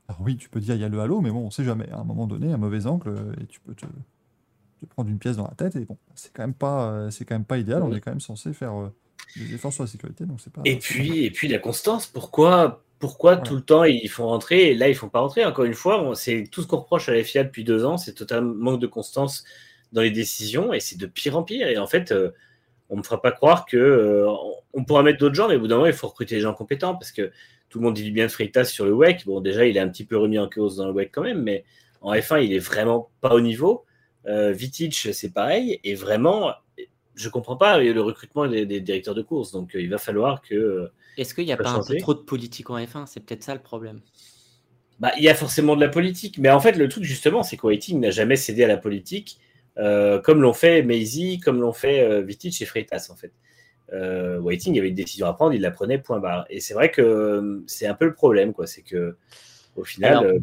Alors oui, tu peux dire il y a le halo, mais bon, on sait jamais. À un moment donné, un mauvais angle, euh, et tu peux te, te prendre une pièce dans la tête, et bon, c'est quand même pas, euh, c'est quand même pas idéal. On est quand même censé faire euh, des efforts sur la sécurité, donc c'est pas. Et puis, et puis la constance, pourquoi, pourquoi tout le temps ils font rentrer et là ils font pas rentrer? Encore une fois, c'est tout ce qu'on reproche à la FIA depuis deux ans, c'est total manque de constance dans les décisions et c'est de pire en pire. Et en fait, euh, on me fera pas croire que euh, on- pourra mettre d'autres gens, mais au bout d'un moment, il faut recruter des gens compétents parce que tout le monde dit du bien de Freitas sur le WEC. Bon, déjà, il est un petit peu remis en cause dans le WEC quand même, mais en F1, il est vraiment pas au niveau. Euh, Vitic, c'est pareil. Et vraiment, je comprends pas le recrutement des, des directeurs de course. Donc, euh, il va falloir que. euh, Est-ce qu'il n'y a Pas un peu trop de politique en F1 C'est peut-être ça le problème. Bah, il y a forcément de la politique, mais en fait, le truc justement, c'est que Whiting n'a jamais cédé à la politique, euh, comme l'ont fait Maisie, comme l'ont fait euh, Vitic et Freitas, en fait. Euh, Whiting avait une décision à prendre, il la prenait, point barre. Et c'est vrai que euh, c'est un peu le problème, quoi. C'est que, au final, Alors, euh,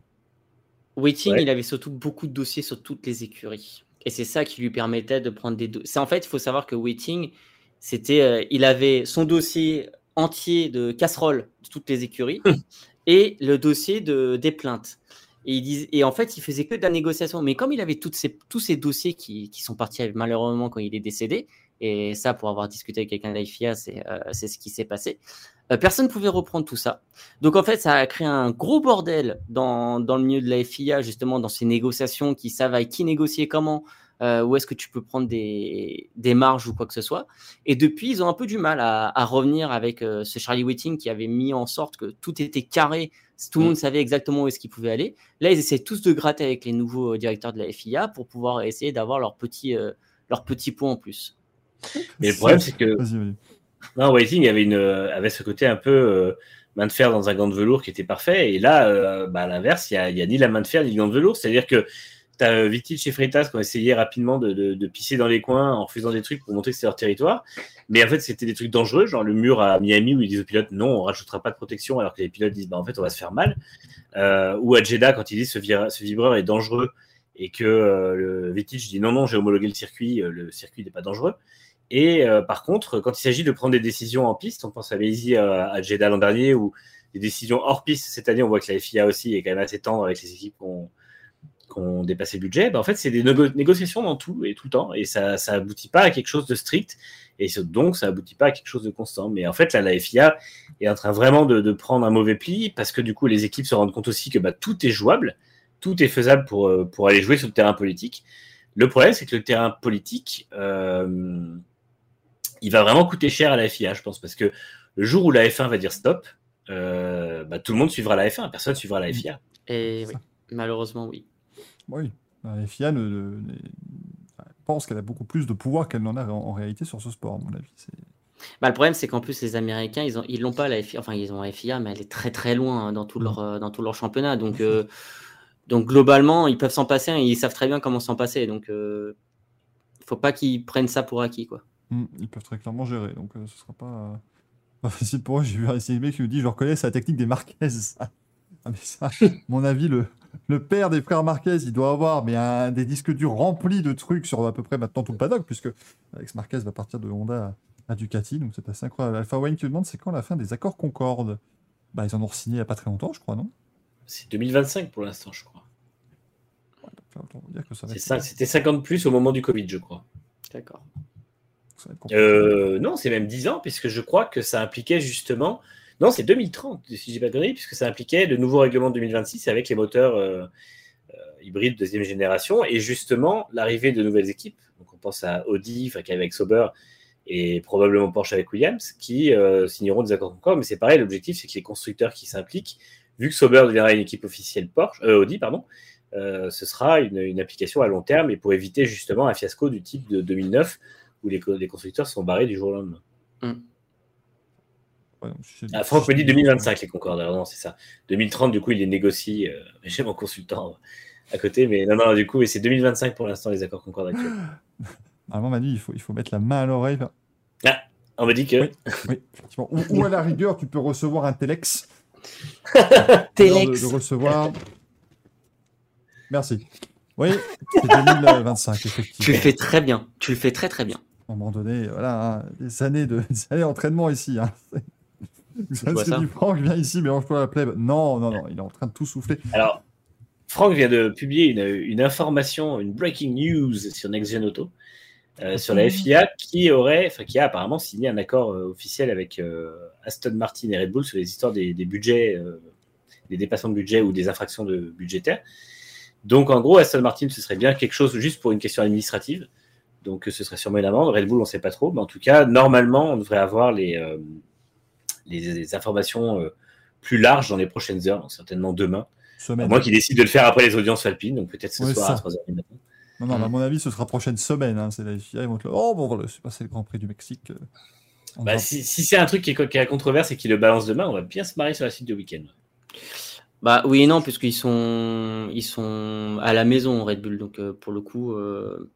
Waiting, Ouais. il avait surtout beaucoup de dossiers sur toutes les écuries. Et c'est ça qui lui permettait de prendre des dossiers. En fait, il faut savoir que Waiting, c'était, il avait son dossier entier de casseroles de toutes les écuries (laughs) et le dossier de, des plaintes. Et, en fait, il faisait que de la négociation. Mais comme il avait tous ces dossiers qui, sont partis malheureusement quand il est décédé, et ça, pour avoir discuté avec quelqu'un de l'IFIA, euh, c'est ce qui s'est passé. Euh, personne ne pouvait reprendre tout ça. Donc en fait, ça a créé un gros bordel dans, le milieu de la FIA, justement, dans ces négociations qui savent avec qui négocier comment, euh, où est-ce que tu peux prendre des, marges ou quoi que ce soit. Et depuis, ils ont un peu du mal à, revenir avec ce Charlie Whiting qui avait mis en sorte que tout était carré, tout le Mm. monde savait exactement où est-ce qu'il pouvait aller. Là, ils essaient tous de gratter avec les nouveaux euh, directeurs de la FIA pour pouvoir essayer d'avoir leur petit, euh, leur petit point en plus. mais le problème, c'est que non, Whiting avait, une, euh, avait ce côté un peu euh, main de fer dans un gant de velours qui était parfait. Et là, euh, bah, à l'inverse, il n'y a, a ni la main de fer ni le gant de velours. C'est-à-dire que T'as euh, Vitic et Freitas qui ont essayé rapidement de, pisser dans les coins en faisant des trucs pour montrer que c'était leur territoire. Mais en fait, c'était des trucs dangereux, genre le mur à Miami où ils disent aux pilotes non, on rajoutera pas de protection, alors que les pilotes disent bah, en fait, on va se faire mal. Euh, ou à Jeddah, quand ils disent ce, ce vibreur est dangereux et que euh, le Vitic dit non, non, j'ai homologué le circuit, euh, le circuit n'est pas dangereux. Et par contre, quand il s'agit de prendre des décisions en piste, on pense à Lazy à, à Jeddah l'an dernier ou des décisions hors piste cette année, on voit que la FIA aussi est quand même assez tendre avec les équipes qui ont dépassé le budget. Ben, en fait, c'est des négo- négociations dans tout et tout le temps et ça, ça aboutit pas à quelque chose de strict et ça- donc ça aboutit pas à quelque chose de constant. Mais en fait, là, la FIA est en train vraiment de, de prendre un mauvais pli parce que du coup, les équipes se rendent compte aussi que bah, tout est jouable, tout est faisable pour, euh, pour aller jouer sur le terrain politique. Le problème, c'est que le terrain politique, euh, il va vraiment coûter cher à la FIA, je pense, parce que le jour où la F1 va dire stop, euh, bah, tout le monde suivra la F1, personne suivra la FIA. Et oui, malheureusement, oui. Oui, la FIA ne, ne- ne- pense qu'elle a beaucoup plus de pouvoir qu'elle n'en a en, en réalité sur ce sport, à mon avis. C'est- Bah, le problème, c'est qu'en plus, les Américains, ils ont, ils l'ont pas la FIA. Enfin, ils ont la FIA, mais elle est très très loin hein, dans tout leur, euh, dans tout leur championnat. Donc, euh, donc globalement, ils peuvent s'en passer. hein, ils savent très bien comment s'en passer. Donc, euh, faut pas qu'ils prennent ça pour acquis, quoi. Hmm, ils peuvent très clairement gérer, donc euh, ce sera pas, euh, (laughs) pas facile pour eux. J'ai vu un mec qui me dit Je reconnais sa technique des Marquez. (laughs) ah, mais ça, à mon avis, le, le père des frères Marquez, il doit avoir mais un, des disques durs remplis de trucs sur à peu près maintenant tout le paddock, puisque Alex Marquez va partir de Honda à, à Ducati, donc c'est assez incroyable. Alpha Wayne qui demande c'est quand la fin des accords Concorde? Bah, ils en ont signé il n'y a pas très longtemps, je crois, non? C'est 2025 pour l'instant, je crois. C'était 50 plus au moment du Covid, je crois. D'accord. Euh, non, c'est même 10 ans, puisque je crois que ça impliquait justement. Non, c'est 2030, si j'ai pas de conneries, puisque ça impliquait le nouveau règlement de 2026 avec les moteurs euh, euh, hybrides deuxième génération et justement l'arrivée de nouvelles équipes. Donc on pense à Audi, avec Sauber et probablement Porsche avec Williams, qui euh, signeront des accords Concorde. Mais c'est pareil, l'objectif c'est que les constructeurs qui s'impliquent, vu que Sauber deviendra une équipe officielle Porsche, euh, Audi, pardon, euh, ce sera une, application à long terme et pour éviter justement un fiasco du type de 2009 où les, co- les constructeurs sont barrés du jour au lendemain. Ouais, Ah, Franck me dit 2025 les Concorde. Alors non, c'est ça. 2030, du coup, il les négocie. euh, (laughs) J'ai mon consultant à côté, mais non, non, du coup, et c'est 2025 pour l'instant les accords Concorde actuels. (gasps) Normalement, Manu, il faut, il faut mettre la main à l'oreille. On me dit que Oui. Oui, effectivement. Ou, ou à la rigueur, tu peux recevoir un Telex. (laughs) Telex. De, de recevoir. Merci. Oui, c'est 2025, Tu le effectivement. fais très bien. Tu le fais très très bien. À un moment donné, voilà, hein, des années de des années d'entraînement ici. Hein. (laughs) Ça, c'est du Franck, viens ici, mélange-toi la plèbe. Non, non, non, il est en train de tout souffler. Alors, Franck vient de publier une, une information, une breaking news sur Next Gen Auto, euh, sur la FIA, qui aurait, enfin, qui a apparemment signé un accord euh, officiel avec euh, Aston Martin et Red Bull sur les histoires des, des budgets, des dépassements de budget ou des infractions de budgétaires. Donc, en gros, Aston Martin, ce serait bien quelque chose juste pour une question administrative. Donc, ce serait sûrement une amende. Red Bull, on ne sait pas trop. Mais en tout cas, normalement, on devrait avoir les, euh, les, les informations euh, plus larges dans les prochaines heures, donc certainement demain. Semaine. moins qu'ils décident de le faire après les audiences alpines, donc peut-être ce Ouais, soir à ça. 3h du matin. Non, non, mais à mon avis, ce sera prochaine semaine. hein, c'est la FIA. Ils vont te le- Oh, bon, voilà, c'est passé le Grand Prix du Mexique. euh, Bah, va- si si c'est un truc qui est, qui est à controverse et qui le balance demain, on va bien se marrer sur la suite de week-end. Bah oui et non, puisqu'ils sont, ils sont à la maison Red Bull. Donc euh, pour le coup, euh,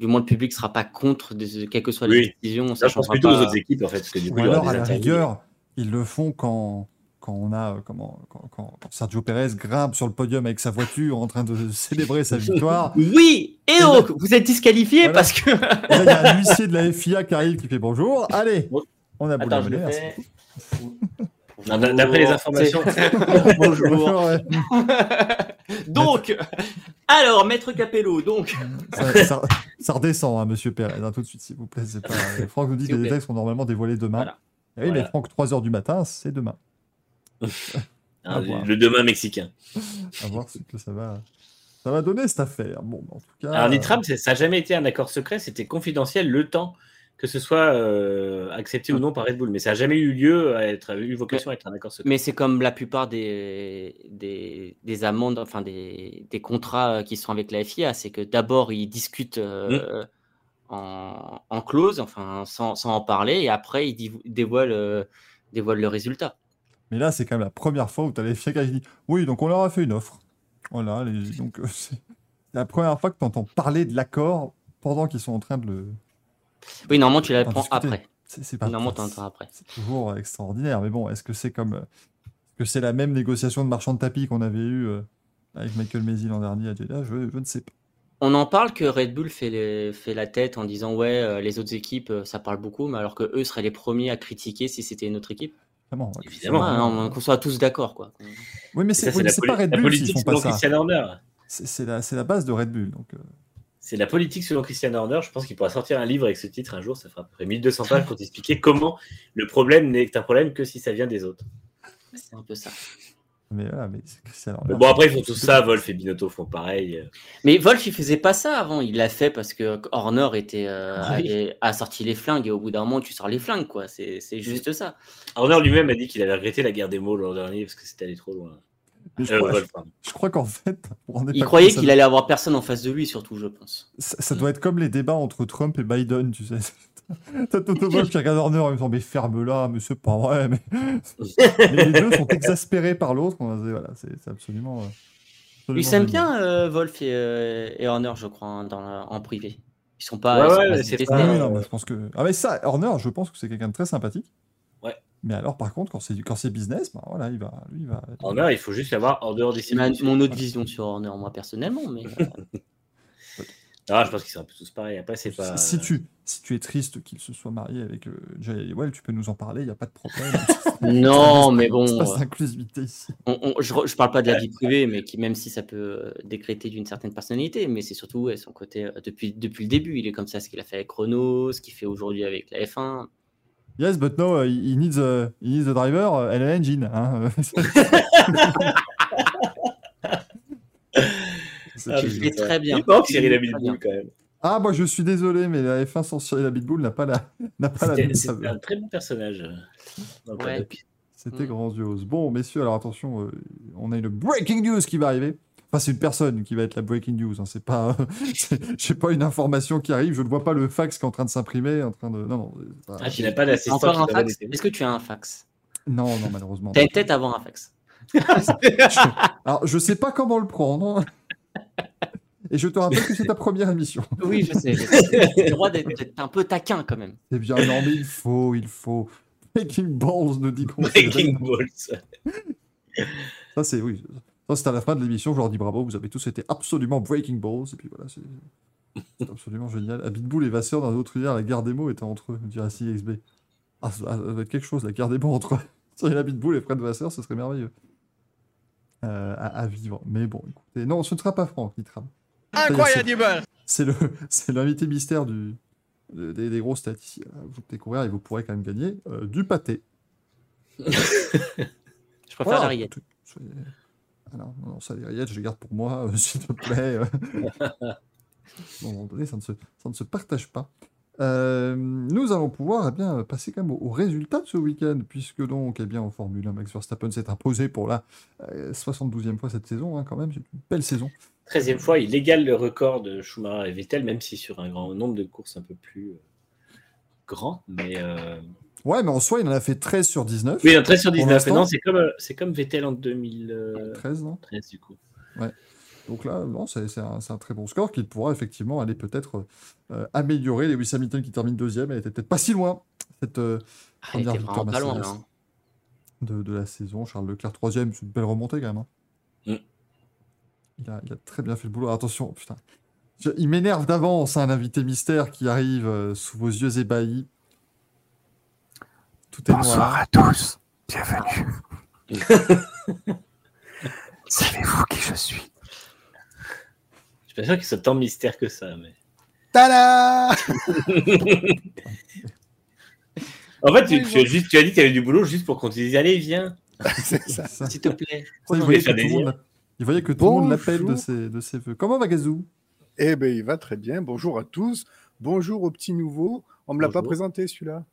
du moins le public sera pas contre, des, quelles que soient les Oui. décisions. Ça, Ça je pense plutôt pas. aux autres équipes, en fait, parce que du coup, Ou alors, à la rigueur, ils le font quand, quand on a, euh, comment, quand, Sergio Pérez grimpe sur le podium avec sa voiture en train de (laughs) célébrer sa victoire. Oui, et donc vous êtes disqualifié Voilà. parce que. Il y a un huissier de la FIA qui arrive qui fait bonjour. Allez, on a Attends, je le fais. D'après les informations, C'est- Bonjour. (laughs) Bonjour, ouais. (laughs) Donc, alors, Maître Capello, donc. ça, ça- ça redescend, hein, monsieur Pérez, hein, tout de suite, s'il vous plaît. c'est Pas... (laughs) Franck nous dit que les détails seront normalement dévoilés demain. Voilà. Eh oui, mais. Franck, 3h du matin, c'est demain. voir. le demain mexicain. À voir ce que ça va, ça va donner cette affaire. Bon, en tout cas. Alors, Nitram, ça n'a jamais été un accord secret, c'était confidentiel le temps que ce soit euh, accepté ou non par Red Bull. Mais ça n'a jamais eu lieu à être, eu vocation à être un accord secret. Mais c'est comme la plupart des, des, des amendes, enfin des, des contrats euh, qui sont avec la FIA, c'est que d'abord ils discutent euh, en, en clause, enfin sans, sans en parler, et après ils dévoilent, euh, dévoilent le résultat. Mais là, c'est quand même la première fois où tu as les FIA qui dit Oui, donc on leur a fait une offre. Voilà, les- donc euh, c'est- C'est la première fois que tu entends parler de l'accord pendant qu'ils sont en train de le. Oui, normalement, tu l'apprends discuter. après. C'est pas. Normalement, après. C'est toujours extraordinaire. Mais bon, est-ce que c'est comme. Est-ce que c'est la même négociation de marchand de tapis qu'on avait eu euh, avec Michael Maisy l'an dernier à Jeddah? Je, je ne sais pas. On en parle que Red Bull fait, les- fait la tête en disant ouais, euh, les autres équipes, euh, ça parle beaucoup, mais alors que eux seraient les premiers à critiquer si c'était une autre équipe? Vraiment. ouais. Évidemment. Non, qu'on soit tous d'accord, quoi. Oui, mais c'est oui, pas Red la Bull s'ils politique font pas ça. C'est la, c'est la base de Red Bull. Donc, euh, C'est la politique selon Christian Horner. Je pense qu'il pourra sortir un livre avec ce titre un jour. Ça fera à peu près 1200 pages pour t'expliquer comment le problème n'est un problème que si ça vient des autres. C'est un peu ça. mais voilà, mais c'est Christian Mais Horner. bon, après, ils font tout ça. Wolf et Binotto font pareil. Mais Wolf, il faisait pas ça avant. Il l'a fait parce que Horner était, euh, oui. a sorti les flingues et au bout d'un moment, tu sors les flingues, quoi. C'est c'est juste ça. Horner lui-même a dit qu'il avait regretté la guerre des mots l'an dernier parce que c'était allé trop loin. Mais je Euh, crois, je crois qu'en fait, pour en Il pas croyait qu'il allait avoir personne en face de lui, surtout, je pense. Ça, ça doit être comme les débats entre Trump et Biden, tu sais. (laughs) T'as Toto Wolff qui regarde Horner en me disant Mais ferme-la, mais c'est pas vrai. Mais... (laughs) les deux sont exaspérés par l'autre. On Voilà, c'est absolument. euh, absolument Ils s'aiment bien, euh, Wolf et, euh, et Horner, je crois, hein, dans la- en privé. Ils sont pas. Ouais, ouais, pas. Ah non, mais je pense que. Ah, mais ça, Horner, je pense que c'est quelqu'un de très sympathique. Mais alors, par contre, quand c'est quand c'est business, bah, voilà, il va, lui, il va. Horner, il faut juste l'avoir en dehors des C'est ma- mon autre vision sur Horner, moi, personnellement. Mais (laughs) (laughs) Ah, je pense qu'ils sont un peu tous pareils. Après, c'est pas. Si, si tu, si tu es triste qu'il se soit marié avec euh, Jay Halliwell, tu peux nous en parler, il n'y a pas de problème. (laughs) non, mais bon. C'est pas euh, d'inclusivité ici. on- on- je, re- je parle pas de la vie privée, mais qui, même si ça peut euh, décréter d'une certaine personnalité, mais c'est surtout ouais, son côté euh, depuis, depuis le début. Il est comme ça, ce qu'il a fait avec Renault, ce qu'il fait aujourd'hui avec la F1. Yes, but no, uh, he needs a, he needs a driver uh, and an engine. Hein. (laughs) Ah. Il est très bien. Il manque Il Cyril Abitboul quand même. Ah, moi je suis désolé, mais la F1 sans Cyril Abitboul n'a pas la, (laughs) n'a pas la C'était même c'était saveur. un très bon personnage. euh, Ouais. C'était Mm. grandiose. Bon, messieurs, alors attention, euh, on a une breaking news qui va arriver. Enfin, c'est une personne qui va être la breaking news. Hein. C'est pas, (laughs) c'est- j'ai pas une information qui arrive. Je ne vois pas le fax qui est en train de s'imprimer, en train de. Non, non. c'est pas- Ah, tu n'as pas d'assistant Encore qui un t'a fax donné- Est-ce que tu as un fax? Non, non, malheureusement. T'as à avoir un fax. (laughs) Alors, je sais pas comment le prendre. Et je te rappelle que c'est ta première émission. (laughs) Oui, je sais. Tu as le droit d'être un peu taquin quand même. Eh bien, non, mais il faut, il faut. Breaking Balls nous dit qu'on Breaking Balls. Ça, c'est oui. Ça, c'est à la fin de l'émission. Je leur dis bravo. Vous avez tous été absolument Breaking Balls. Et puis voilà, c'est c'est absolument génial. Abitboul et Vasseur dans un autre univers, la guerre des mots était entre eux, dirait CXB. Ah, ça doit être quelque chose, la guerre des mots entre Cyril (laughs) Abitboul et Fred Vasseur, ce serait merveilleux. Euh, à, à vivre. Mais bon, écoutez, non, ce ne sera pas Franck qui trame. Incroyable C'est le, (laughs) c'est l'invité mystère du, de- des, des grosses têtes ici. Vous découvrir et vous pourrez quand même gagner euh, du pâté. (laughs) Je préfère Voilà. la rillette. Soyez- non, non, ça, les rillettes, je les garde pour moi, (laughs) euh, s'il te plaît. euh. À un moment donné, ça ne se, ça ne se partage pas. Euh, nous allons pouvoir eh bien, passer quand même au, au résultat de ce week-end, puisque donc, eh bien, en Formule 1, Max Verstappen s'est imposé pour la euh, 72e fois cette saison, hein, quand même, c'est une belle saison. 13e fois, il égale le record de Schumacher et Vettel, même si sur un grand nombre de courses un peu plus grand. Mais Ouais, mais en soi, il en a fait 13 sur 19. oui, un 13 sur 19. l'instant- Non, c'est comme, euh, c'est comme Vettel en 2013 13, non du coup. Donc là, non, c'est c'est un, c'est un très bon score qui pourra effectivement aller peut-être euh, améliorer. Lewis Hamilton qui termine deuxième, elle était peut-être pas si loin, cette euh, Ah, il première était victoire pas loin. Hein. de, de la saison. Charles Leclerc troisième, c'est une belle remontée quand même. hein. Mm. Il, a, il a très bien fait le boulot. Attention, putain. Je- il m'énerve d'avance, un invité mystère qui arrive euh, sous vos yeux ébahis. Tout est Bonsoir noir. à tous, bienvenue. (laughs) Savez-vous qui je suis? Je suis pas sûr qu'il soit tant mystère que ça. Mais... Tada En fait, tu, tu as juste, tu as dit que tu avais du boulot juste pour qu'on te dise Allez, viens. (laughs) C'est ça. Ça, (laughs) S'il te plaît. ça, il, voyait que tout le monde, il voyait que tout le monde l'appelle de ses, de ses voeux. Comment va Gazou? Eh ben, il va très bien. Bonjour à tous. Bonjour aux petits nouveaux. On me l'a pas présenté celui-là.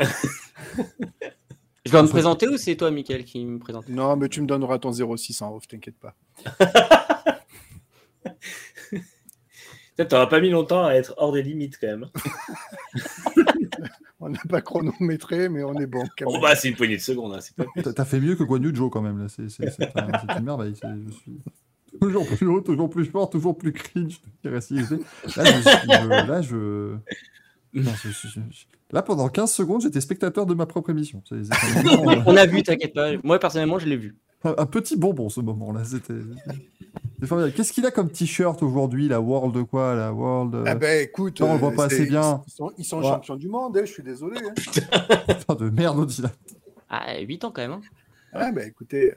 (laughs) Je dois me présenter ou c'est toi, Mickaël, qui me présente? Non, mais tu me donneras ton 06 en off, t'inquiète pas. (laughs) Peut-être t'auras pas mis longtemps à être hors des limites quand même. (laughs) On n'a pas chronométré, mais on est bon. quand bah, c'est une poignée de secondes. hein, c'est pas... T'as- fait mieux que Guan Yu quand même. là. C'est c'est- c'est un- c'est une merveille. Je suis toujours plus haut, toujours plus fort, toujours plus cringe. Là, je, suis- je- là, je... non, (laughs) là, pendant 15 secondes, j'étais spectateur de ma propre émission. (laughs) Moment, euh, On a vu, t'inquiète pas. Moi, personnellement, je l'ai vu. un- un petit bonbon, ce moment-là. C'était formidable. Qu'est-ce qu'il a comme t-shirt aujourd'hui, la World quoi La World... euh, Ah ben écoute, Non, on le voit euh, pas assez bien. Ils sont, ils sont Ouais. champions du monde, hein, je suis désolé. hein. (laughs) putain de merde, là. Ah, 8 ans quand même. hein. Ah ben écoutez,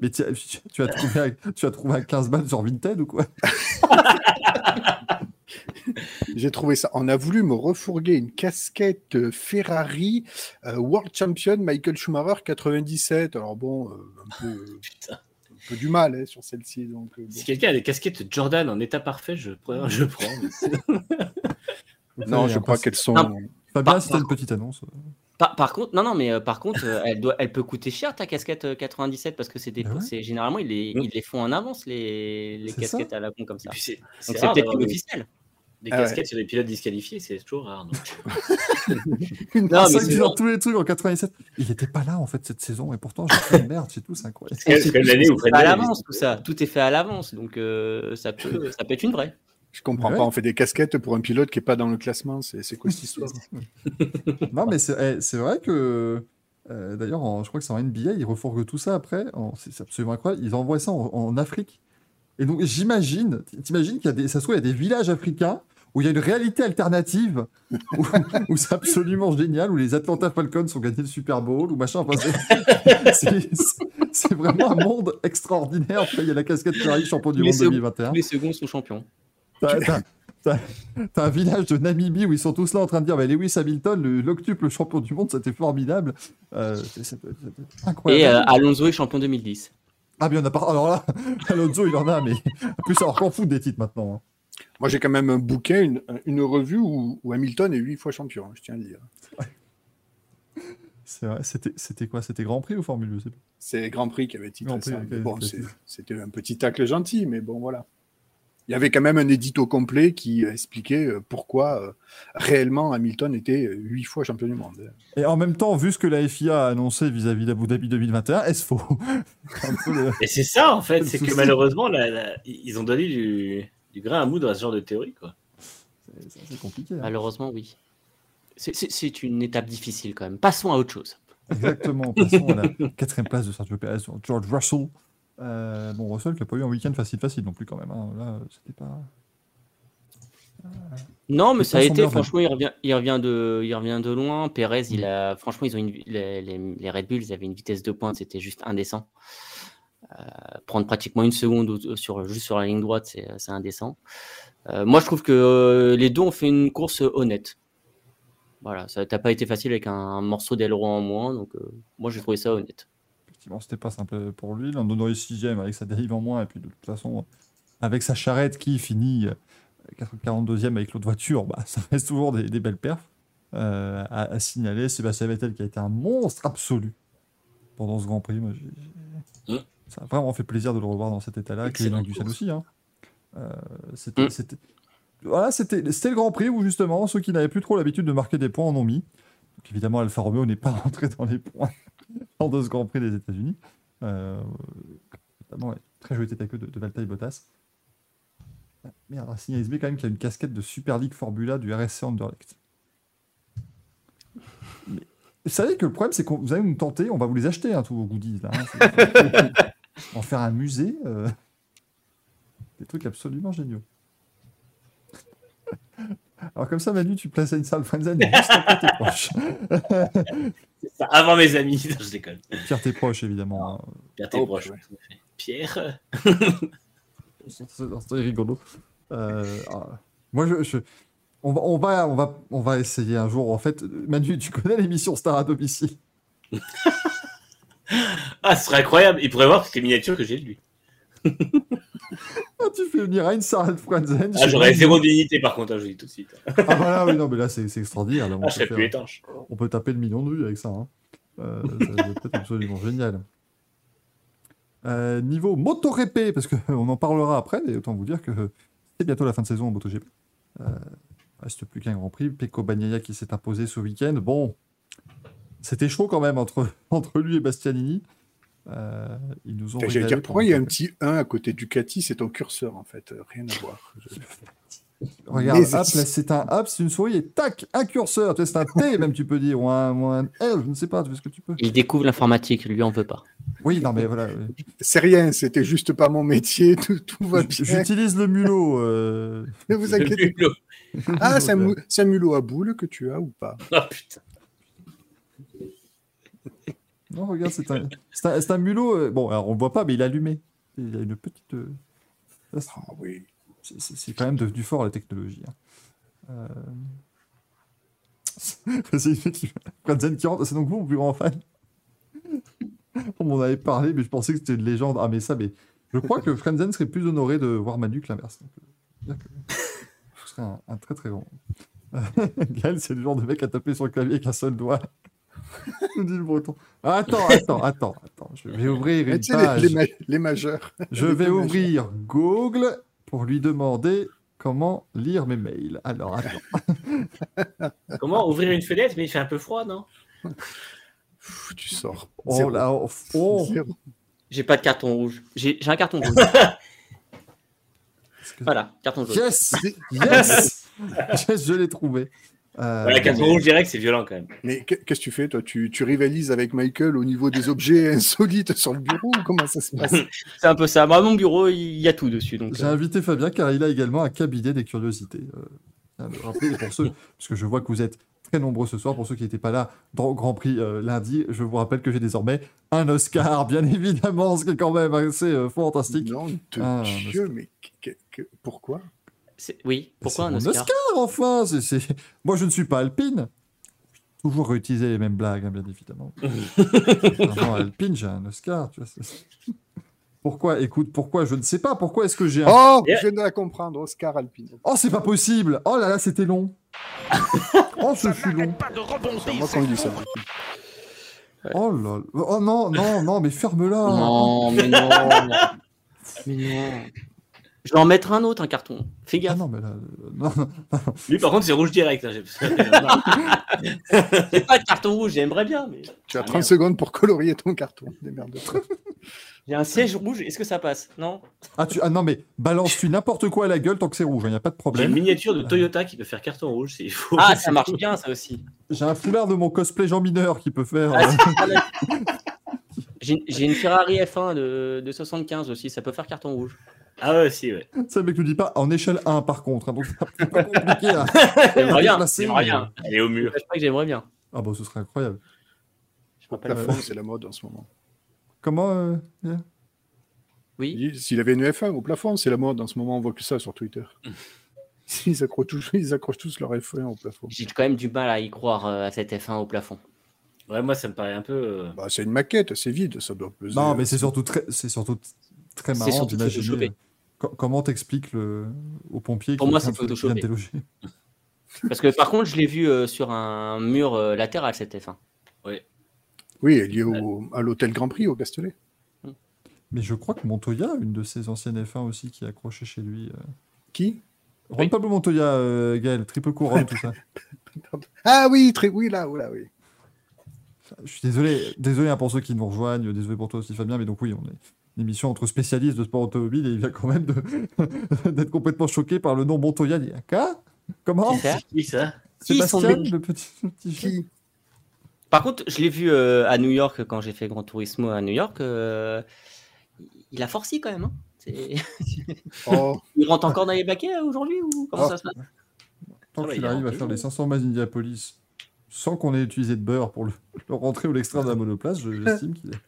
Mais tu, as trouvé, un- tu as trouvé un 15 balles sur Vinted ou quoi? J'ai trouvé ça. On a voulu me refourguer une casquette euh, Ferrari euh, World Champion Michael Schumacher 97. Alors bon, euh, un, peu, (laughs) Putain. un peu du mal hein, sur celle-ci. Donc, euh, bon. Si quelqu'un a des casquettes Jordan en état parfait, je prends. Je prends mais (laughs) Non, je crois qu'elles sont. Fabien, t'as une petite annonce. Par, par contre, non, non, mais euh, par contre, euh, elle, doit, elle peut coûter cher ta casquette euh, 97 parce que c'est des, ouais? c'est- généralement ils les, ils les font en avance les, les casquettes à la con comme ça. Donc c'est peut-être une des, Ah ouais. casquettes sur des pilotes disqualifiés, c'est toujours rare. donc. Une- (laughs) Non, mais c'est tous les trucs en 87. Il était pas là en fait cette saison et pourtant j'ai fait une merde, c'est tout, c'est incroyable. C'est comme l'année où C'est Fred à l'avance tout ça, tout est fait à l'avance, donc euh, ça peut, ça peut être une vraie. Je comprends Ouais. pas. On fait des casquettes pour un pilote qui est pas dans le classement. C'est quoi cette histoire? (laughs) Non mais c'est eh, vrai que euh, d'ailleurs je crois que c'est en NBA, ils refourguent tout ça après, c'est c'est absolument incroyable, ils envoient ça en, en Afrique. Et donc j'imagine, t'imagines qu'il y a des, ça se trouve, il y a des villages africains où il y a une réalité alternative, où, où c'est absolument génial, où les Atlanta Falcons ont gagné le Super Bowl, ou machin. Enfin, c'est- vraiment un monde extraordinaire. Vois, Il y a la casquette Ferrari, champion du Les monde secondes- 2021. Tous les seconds sont champions. T'as- un village de Namibie où ils sont tous là en train de dire bah, Lewis Hamilton, le- l'octuple champion du monde, c'était formidable. Euh, incroyable. Et euh, Alonso est champion 2010. Ah, bien, on a pas. Alors là, (laughs) Alonso, il en a, mais en plus, alors qu'on fout des titres maintenant. hein. Moi, j'ai quand même un bouquin, une, une revue où, où Hamilton est huit fois champion. hein, Je tiens à le dire. C'était quoi? C'était Grand Prix ou Formule 2 C'est Grand Prix qui avait titré Prix, ça. bon, c'était un petit tacle gentil, mais bon, voilà. Il y avait quand même un édito complet qui expliquait euh, pourquoi euh, réellement Hamilton était euh, huit fois champion du monde. Et en même temps, vu ce que la FIA a annoncé vis-à-vis d'Abu Dhabi 2021, est-ce faux? (laughs) Le- Et c'est ça en fait, c'est que malheureusement, ils ont donné du, du grain à moudre à ce genre de théorie. Quoi. c'est- C'est compliqué. hein. Malheureusement, oui. C'est- C'est c'est une étape difficile quand même. Passons à autre chose. Exactement. Passons à la quatrième place de Sergio Perez George Russell. Euh, bon, Russell qui n'a pas eu un week-end facile, facile non plus quand même. hein. Là, c'était pas. Non, mais ça a été, franchement, il revient, il, revient de, il revient de loin. Pérez, il a, franchement, ils ont une, les, les, Red Bull, ils avaient une vitesse de pointe, c'était juste indécent. Euh, prendre pratiquement une seconde sur, juste sur la ligne droite, c'est indécent. Euh, moi, je trouve que euh, les deux ont fait une course honnête. Voilà, ça n'a pas été facile avec un, un morceau d'aileron en moins, donc euh, moi, j'ai trouvé ça honnête. Effectivement, c'était pas simple pour lui. Lando Norris sixième avec sa dérive en moins, et puis de toute façon, avec sa charrette qui finit euh, 42e avec l'autre voiture, bah, ça reste toujours des, des belles perfs. Euh, à, à signaler, Sébastien Vettel qui a été un monstre absolu pendant ce Grand Prix. Moi, Mm. Ça a vraiment fait plaisir de le revoir dans cet état-là. Kevin course. aussi. Hein. Euh, c'était, c'était- Voilà, c'était, c'était le Grand Prix où justement ceux qui n'avaient plus trop l'habitude de marquer des points en ont mis. Donc évidemment, Alfa Romeo n'est pas (laughs) rentré dans les points (laughs) lors de ce Grand Prix des États-Unis. Euh, très joli tête à queue de, de Valtteri Bottas. Merde, Racing ASB quand même qui a une casquette de Super League Formula du RSC Anderlecht. Vous savez que le problème, c'est que vous allez nous tenter, on va vous les acheter, hein, tous vos goodies. Là, hein. En (laughs) faire un musée. euh, Des trucs absolument géniaux. Alors comme ça, Manu, tu places une salle Frenzen juste après tes proches. Ça, avant mes amis, (laughs) Non, je déconne. Pierre tes proches, évidemment. Pierre, t'es Oh, proche. ouais. tout à fait. Pierre, C'est c'est rigolo. Euh, ah, moi, je, je- on, va, on, va, on, va, on va essayer un jour. En fait, Manu, tu connais l'émission Star à domicile? (laughs) Ah, ce serait incroyable. Il pourrait voir toutes les miniatures que j'ai de lui. Ah, Tu fais venir une Sarah Frenzen. Ah, j'aurais zéro dignité par contre, hein, je dis tout de suite. Ah, voilà, oui, non, mais là, c'est extraordinaire. Là, on, Ah, peut plus faire- étanche. on peut taper le million de vues avec ça. hein. Euh, ça va être absolument génial. Euh, niveau MotoGP, parce qu'on (laughs) en parlera après, mais autant vous dire que c'est bientôt la fin de saison en MotoGP. Euh, reste plus qu'un Grand Prix. Pecco Bagnaia qui s'est imposé ce week-end. Bon, c'était chaud quand même entre, (laughs) entre lui et Bastianini. Euh, ils nous ont régalé dire, pourquoi il y a un petit 1 à côté Ducati? C'est ton curseur, en fait. euh, Rien à voir. Je- (laughs) Regarde, hop, là, c'est un hop, c'est une souris et tac, un curseur. Tu sais, c'est un T même, tu peux dire, ou un, ou un L, je ne sais pas, tu fais ce que tu peux. Il découvre l'informatique, lui on veut pas. Oui, non, mais voilà. oui. C'est rien, c'était juste pas mon métier, tout, tout va bien. J'utilise le mulot. euh, Ne vous inquiétez pas. Ah, c'est un, mou- c'est un mulot à boule que tu as ou pas? Oh putain. Non, regarde, c'est un, un, un mulot. euh, Bon, alors on le voit pas, mais il est allumé. Il a une petite. euh, Ah oui. c'est- quand même devenu fort la technologie. hein. Euh... (laughs) c'est qui- rentre. C'est donc vous, mon plus grand fan On m'en avait parlé, mais je pensais que c'était une légende. Ah, mais ça, mais je crois que Frenzen serait plus honoré de voir Manu que l'inverse. Euh, ce serait un, un très très grand. (laughs) Gaël, c'est le genre de mec à taper sur le clavier avec un seul doigt. (laughs) dit le breton. Attends, attends, attends, attends. Je vais ouvrir une tu sais, les, page. les ma- les majeurs. Je Les vais ouvrir Google pour lui demander comment lire mes mails. Alors, attends. (laughs) Comment ouvrir une fenêtre Mais il fait un peu froid, non? Pff, tu sors. Oh là, oh, oh. J'ai pas de carton rouge. J'ai j'ai un carton que- (laughs) voilà, carton jaune. Yes Yes Yes, je l'ai trouvé. Euh, La carton rouge direct, c'est violent quand même. Mais qu'est- qu'est-ce que tu fais, toi? Tu, tu rivalises avec Michael au niveau des objets (laughs) insolites sur le bureau ou Comment ça se passe? (laughs) C'est un peu ça. Moi, mon bureau, il y a tout dessus. Donc, J'ai euh, invité Fabien car il a également un cabinet des curiosités. Euh, je et pour ceux, (laughs) parce que je vois que vous êtes très nombreux ce soir, pour ceux qui n'étaient pas là dans le Grand Prix euh, lundi, je vous rappelle que j'ai désormais un Oscar, bien évidemment, ce qui est quand même assez euh, fantastique. Non, de Ah, Dieu, mais que- que- pourquoi? Oui, pourquoi un mon Oscar, enfin Moi, je ne suis pas alpine. Toujours réutiliser les mêmes blagues, hein, bien évidemment. (laughs) Vraiment, alpine, j'ai un Oscar. Tu vois, c'est- Pourquoi Écoute, pourquoi Je ne sais pas. Pourquoi est-ce que j'ai un... Oh, Yeah. je viens de la comprendre, Oscar Alpine. Oh, c'est pas possible Oh là là, c'était long (laughs) Oh, ce fut long moi dit ça. Oh là là Oh non, non, non, mais ferme-la Non, mais non. (laughs) mais non. Je vais en mettre un autre, un carton. Fais Ah gaffe. non, mais là... euh, Non, non. Lui, par contre, c'est rouge direct. hein, j'ai- J'ai (laughs) pas de carton rouge, j'aimerais bien, mais Tu as Ah, 30 merde. secondes pour colorier ton carton. J'ai un siège rouge. Est-ce que ça passe? Non Ah, tu... ah non, mais balance-tu n'importe quoi à la gueule tant que c'est rouge, il n'y a pas de J'ai une problème. miniature de Toyota qui peut faire carton rouge s'il faut. Ah, ça marche bien, ça aussi. J'ai un foulard de mon cosplay Jean Mineur qui peut faire... Ah, (laughs) J'ai une Ferrari F1 de, de 75 aussi, ça peut faire carton rouge. Ah ouais, si, ouais. Ça, mec ne dit pas en échelle 1 par contre, hein, donc c'est compliqué (laughs) à... J'aimerais bien, bien. Elle est au mur. Je pas que j'aimerais bien. Ah bon, ce serait incroyable. Je me rappelle. Plafond, c'est la mode en ce moment. Comment euh, Oui. S'il avait une F1 au plafond, c'est la mode en ce moment. On voit que ça sur Twitter. (laughs) Ils accrochent, tous, ils accrochent tous leur F1 au plafond. J'ai quand même du mal à y croire euh, à cette F1 au plafond. Ouais, moi, ça me paraît un peu. euh, Bah, c'est une maquette, c'est vide, ça doit peser. Non, mais c'est surtout très, c'est surtout très C'est marrant surtout d'imaginer. photoshopé. co- comment t'expliques le aux pompiers Pour qui moi, c'est déloger Parce que par contre, je l'ai vu euh, sur un mur euh, latéral cette F1. Oui, elle est liée au, à l'hôtel Grand Prix au Castellet. Mais je crois que Montoya, une de ses anciennes F1 aussi, qui est accrochée chez lui. euh. Qui? Juan Oui. Pablo Montoya, euh, Gaël, triple couronne, tout ça. (laughs) Ah oui, très, oui, là, là, oui. Je suis désolé, désolé hein, pour ceux qui nous rejoignent, désolé pour toi aussi Fabien, mais donc oui, on est une émission entre spécialistes de sport automobile et il vient quand même (laughs) d'être complètement choqué par le nom Montoya. Quoi Comment Qui ça Sébastien, le petit, petit Par contre, je l'ai vu euh, à New York quand j'ai fait Grand Turismo à New York. euh, il a forci quand même. hein. (laughs) (laughs) Oh, Il rentre encore dans les baquets euh, aujourd'hui ou comment Oh. ça se passe? Tant Ah qu'il arrive à faire les 500 miles d'Indianapolis sans qu'on ait utilisé de beurre pour le, (laughs) le rentrer ou l'extraire de la monoplace, je- j'estime qu'il est.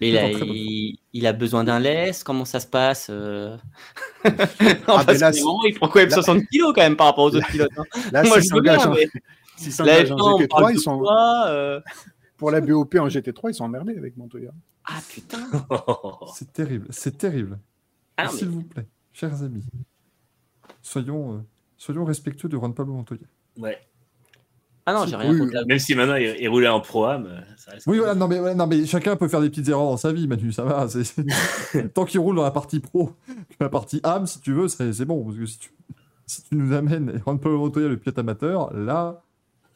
Mais il, (laughs) a, il, il a besoin d'un laisse. Comment ça se passe euh? (laughs) Ah, Parce là, il prend quand même là- 60 kilos quand même par rapport aux autres pilotes. hein. là, Moi, je veux bien, s'engagent en- mais s'ils la s'engagent F1, en on parle GT3, de ils sont, poids, euh, pour la BOP en GT3, ils sont emmerdés avec Montoya. Ah putain C'est terrible, c'est terrible. Ah, mais- S'il vous plaît, chers amis, soyons, euh, soyons respectueux de Juan Pablo Montoya. Ouais. Ah non, j'ai rien Oui, contre la... Même si maintenant il est roulé en pro-am, euh, ça reste. Oui, voilà, non mais, voilà, non, mais chacun peut faire des petites erreurs dans sa vie, Manu, ça va. (laughs) (laughs) Tant qu'il roule dans la partie pro, la partie âme, si tu veux, c'est c'est bon. Parce que si tu, si tu nous amènes (laughs) Juan Pablo Montoya, le pilote amateur, là,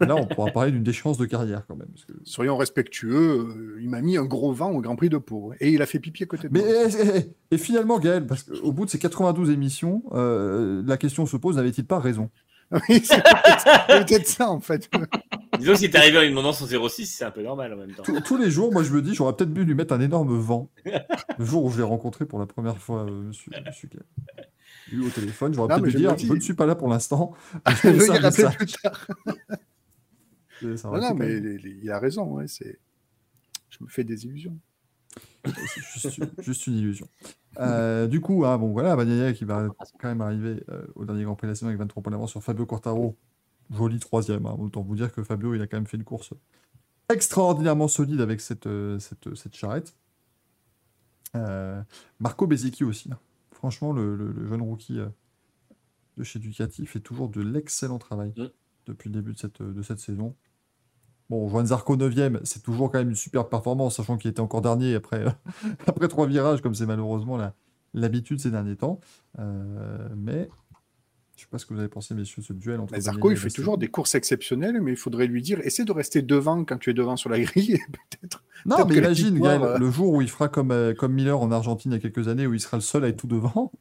Là, on pourra parler d'une déchéance de carrière quand même. parce que- Soyons respectueux, euh, il m'a mis un gros vent au Grand Prix de Pau. Et il a fait pipi à côté de Mais moi. et, et- et finalement, Gaël, parce qu'au bout de ces 92 émissions, euh, la question se pose n'avait-il pas raison? (laughs) Oui, c'est peut-être ça, en fait. (laughs) Disons, si t'es arrivé en lui demandant son 06, c'est un peu normal en même temps. tous, tous les jours, moi, je me dis, j'aurais peut-être dû lui mettre un énorme vent. Le jour où je l'ai rencontré pour la première fois, euh, monsieur, monsieur Gaël. Lui au téléphone, j'aurais peut-être dû dire je ne suis pas là pour l'instant. Je (laughs) Je vais vais y rappeler ça, plus tard. ça Non, aurait non, été mais quand même- il il a raison. ouais, c'est... Je me fais des illusions. juste une illusion. Euh, du coup, hein, bon voilà, Bagnaia qui va quand même arriver euh, au dernier Grand Prix de la saison avec 23 points d'avance sur Fabio Quartaro. Joli troisième. Hein. Autant vous dire que Fabio, il a quand même fait une course extraordinairement solide avec cette, euh, cette, cette charrette. Marco Bezzecchi aussi. hein. Franchement, le, le- le jeune rookie de chez Ducati fait toujours de l'excellent travail Mm. depuis le début de cette, de cette saison. Bon, Joan Zarco 9ème, c'est toujours quand même une superbe performance, sachant qu'il était encore dernier après, (laughs) après trois virages, comme c'est malheureusement l'habitude ces derniers temps. Euh, mais je sais pas ce que vous avez pensé, messieurs, ce duel entre. Zarco, il fait toujours des courses exceptionnelles, mais il faudrait lui dire essaie de rester devant quand tu es devant sur la grille, (laughs) peut-être. Non, mais imagine, victoire, Gaël, euh, le jour où il fera comme, euh, comme Miller en Argentine il y a quelques années, où il sera le seul à être tout devant.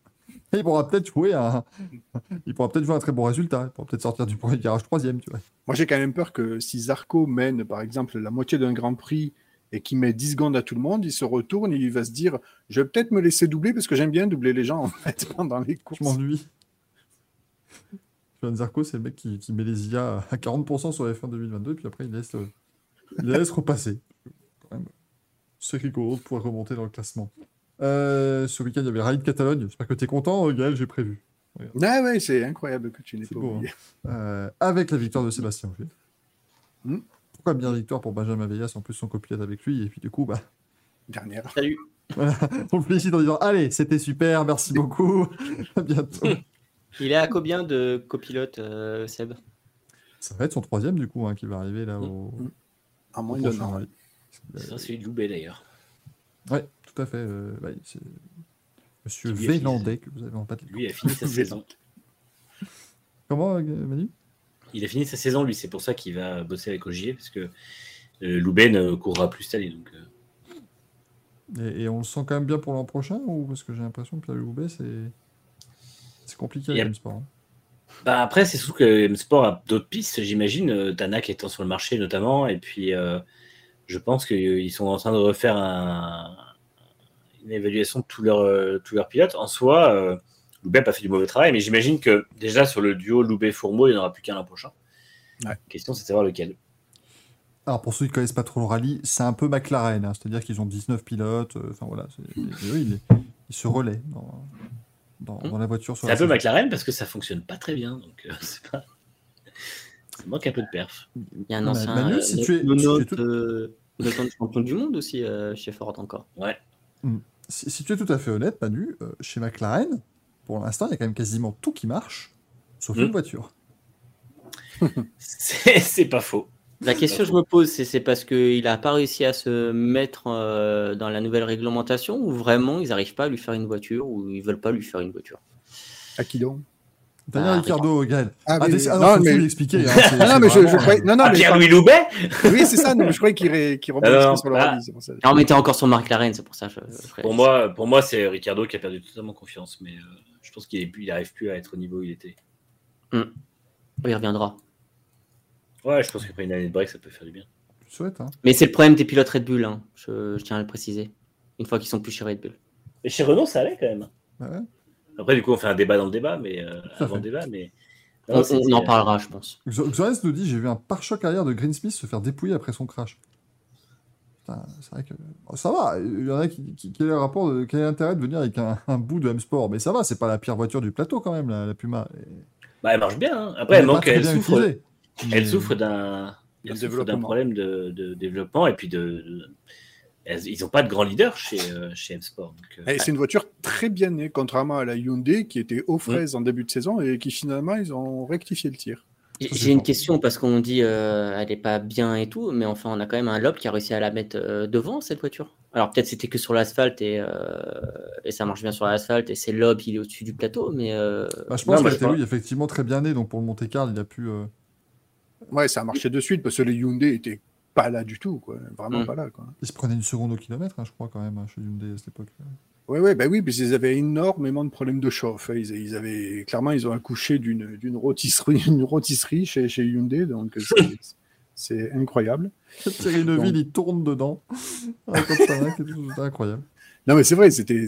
Et (laughs) il pourra peut-être jouer un, (laughs) il pourra peut-être jouer un très bon résultat. Il pourra peut-être sortir du premier virage troisième, tu vois. Moi, j'ai quand même peur que si Zarco mène, par exemple, la moitié d'un Grand Prix et qu'il met 10 secondes à tout le monde, il se retourne et il va se dire je vais peut-être me laisser doubler parce que j'aime bien doubler les gens en fait (laughs) pendant les courses. Je m'ennuie. Johan Zarco, c'est le mec qui, qui met les IA à 40% sur la F1 2022, puis après il laisse, il la laisse repasser. Quand même, C'est rigolo de pouvoir remonter dans le classement. Euh, ce week-end, il y avait le Rallye de Catalogne. J'espère que tu es content, Gaël, j'ai prévu. Ah ouais, c'est incroyable que tu n'aies pas beau, oublié. Euh, avec la victoire de Sébastien Ogier. Hmm. Pourquoi bien victoire pour Benjamin Veillas, en plus son copilote avec lui, et puis du coup, bah, Dernière. Salut. on le félicite en disant Allez, c'était super, merci beaucoup, (laughs) à bientôt. Il est à combien de copilotes, euh, Seb? Ça va être son troisième, du coup, hein, qui va arriver là au, À moins de. C'est celui de Loubet d'ailleurs. Ouais, tout à fait. euh, ouais, c'est Monsieur Vélandais que vous avez en pâte. Lui a fini sa (laughs) saison. Comment, euh, Manu? Il a fini sa saison, lui. C'est pour ça qu'il va bosser avec Ogier, parce que euh, Loubet ne courra plus cette année. Donc, euh, et, et on le sent quand même bien pour l'an prochain ou parce que j'ai l'impression que Loubet c'est c'est compliqué avec le sport. hein? Bah après, c'est surtout que M-Sport a d'autres pistes, j'imagine. euh, Tanak étant sur le marché notamment. Et puis, euh, je pense qu'ils sont en train de refaire un- une évaluation de tous leurs euh, tous leurs pilotes. En soi, euh, Loubet n'a pas fait du mauvais travail, mais j'imagine que déjà sur le duo Loubet-Fourmeau, il n'y en aura plus qu'un l'an prochain. Ouais. La question, c'est de savoir lequel. Alors pour ceux qui connaissent pas trop le rallye, c'est un peu McLaren, hein, c'est-à-dire qu'ils ont 19 pilotes. euh, Enfin voilà, c'est- et eux, ils, ils se relaient dans, dans, dans la voiture. C'est un peu. McLaren parce que ça fonctionne pas très bien. Donc, euh, (laughs) c'est pas... ça manque un peu de perf. Il y a un ancien Manu, euh, si tu es- si tu es tout- euh, de champion du monde aussi euh, chez Ford encore. Ouais. Si, si tu es tout à fait honnête, Manu, euh, chez McLaren, pour l'instant, il y a quand même quasiment tout qui marche, sauf une voiture. (laughs) C'est pas faux. La question que je me pose, c'est c'est parce qu'il n'a pas réussi à se mettre euh, dans la nouvelle réglementation ou vraiment ils n'arrivent pas à lui faire une voiture ou ils veulent pas lui faire une voiture? À qui donc? Daniel Ah, Ricardo, Gaël. Ah, Ah, mais- des- ah, non, non, faut mais- lui expliquer. (laughs) hein, c'est- Ah, non, mais je, je croyais- euh, non, non, Ah, mais Pierre-Louis Loubet (laughs) oui, c'est ça. Non, mais je croyais qu'il ré- qu'il rebondissait sur le ah. rallye. c'est pour ça. Non, mais t'es encore sur McLaren, c'est pour ça. que Je, je- Pour moi, pour moi c'est Ricardo qui a perdu totalement confiance. Mais euh, je pense qu'il n'arrive plus à être au niveau où il était. il reviendra. Ouais, je pense qu'après une année de break, ça peut faire du bien. Je souhaite. Hein. Mais c'est le problème des pilotes Red Bull, hein. je, je tiens à le préciser. Une fois qu'ils sont plus chez Red Bull. Mais chez Renault, ça allait quand même. Ouais. Après, du coup, on fait un débat dans le débat, mais euh, (laughs) avant le débat, mais. On, Non, on c'était- en parlera, je pense. Xo- Xoris nous dit j'ai vu un pare-choc arrière de Greensmith se faire dépouiller après son crash. Putain, c'est vrai que. oh, ça va, il y en a qui. qui quel, est le rapport de- quel est l'intérêt de venir avec un, un bout de M-Sport? Mais ça va, c'est pas la pire voiture du plateau quand même, la, la Puma. Et- Bah, elle marche bien. hein. Après, elle, manque, elle bien souffre, utilisée. elle souffre d'un De elle souffre d'un développement. problème de, de développement et puis de. Ils n'ont pas de grand leader chez, euh, chez M-Sport. euh, c'est une voiture très bien née, contrairement à la Hyundai qui était aux fraises en début de saison et qui finalement ils ont rectifié le tir. J'ai une question parce qu'on dit euh, elle est pas bien et tout, mais enfin on a quand même un lob qui a réussi à la mettre euh, devant cette voiture. Alors peut-être c'était que sur l'asphalte et, euh, et ça marche bien sur l'asphalte et c'est le lob il est au-dessus du plateau, mais euh, Bah, je pense je était oui, effectivement très bien né, donc pour le Monte Carlo, il a pu. euh, Ouais, ça a marché de suite parce que les Hyundai étaient pas là du tout, quoi. Vraiment Mm. pas là, quoi. Ils se prenaient une seconde au kilomètre, hein, je crois, quand même, hein, chez Hyundai à cette époque. Ouais, ouais, bah oui, parce qu'ils avaient énormément de problèmes de chauffe. hein. Ils, ils avaient clairement, ils ont accouché d'une d'une rôtisserie, (laughs) une rôtisserie chez, chez Hyundai, donc c'est- (laughs) c'est incroyable. Thierry Neuville, il tourne dedans. C'est incroyable. Non, mais c'est vrai, c'était-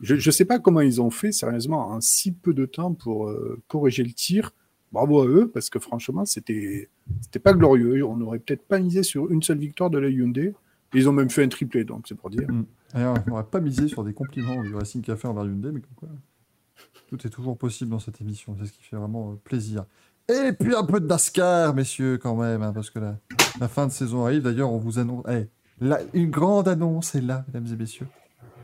Je ne sais pas comment ils ont fait, sérieusement, en si peu de temps pour euh, corriger le tir. Bravo à eux, parce que franchement, c'était c'était pas glorieux. On n'aurait peut-être pas misé sur une seule victoire de la Hyundai. Ils ont même fait un triplé, donc c'est pour dire. D'ailleurs, on n'aurait pas misé sur des compliments du Racing Café envers Hyundai, mais quoi, tout est toujours possible dans cette émission. C'est ce qui fait vraiment euh, plaisir. Et puis un peu de NASCAR, messieurs, quand même, hein, parce que la, la fin de saison arrive. D'ailleurs, on vous annonce. eh, là, une grande annonce est là, mesdames et messieurs.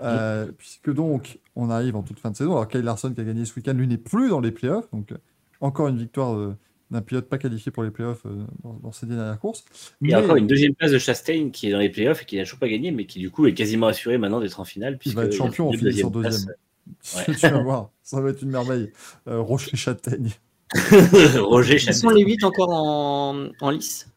Euh, Puisque donc, on arrive en toute fin de saison. Alors, Kyle Larson qui a gagné ce week-end, lui n'est plus dans les playoffs. Donc, encore une victoire euh, d'un pilote pas qualifié pour les playoffs euh, dans, dans ces dernières courses. Il y a encore une deuxième place de Chastain qui est dans les playoffs et qui n'a toujours pas gagné, mais qui du coup est quasiment assuré maintenant d'être en finale. Il va être puisque champion en a finissant deuxième. Ouais. (laughs) tu vas voir, ça va être une merveille. Euh, Rocher Châtaigne. place. (laughs) Roger Ils sont les 8 encore en, en lice.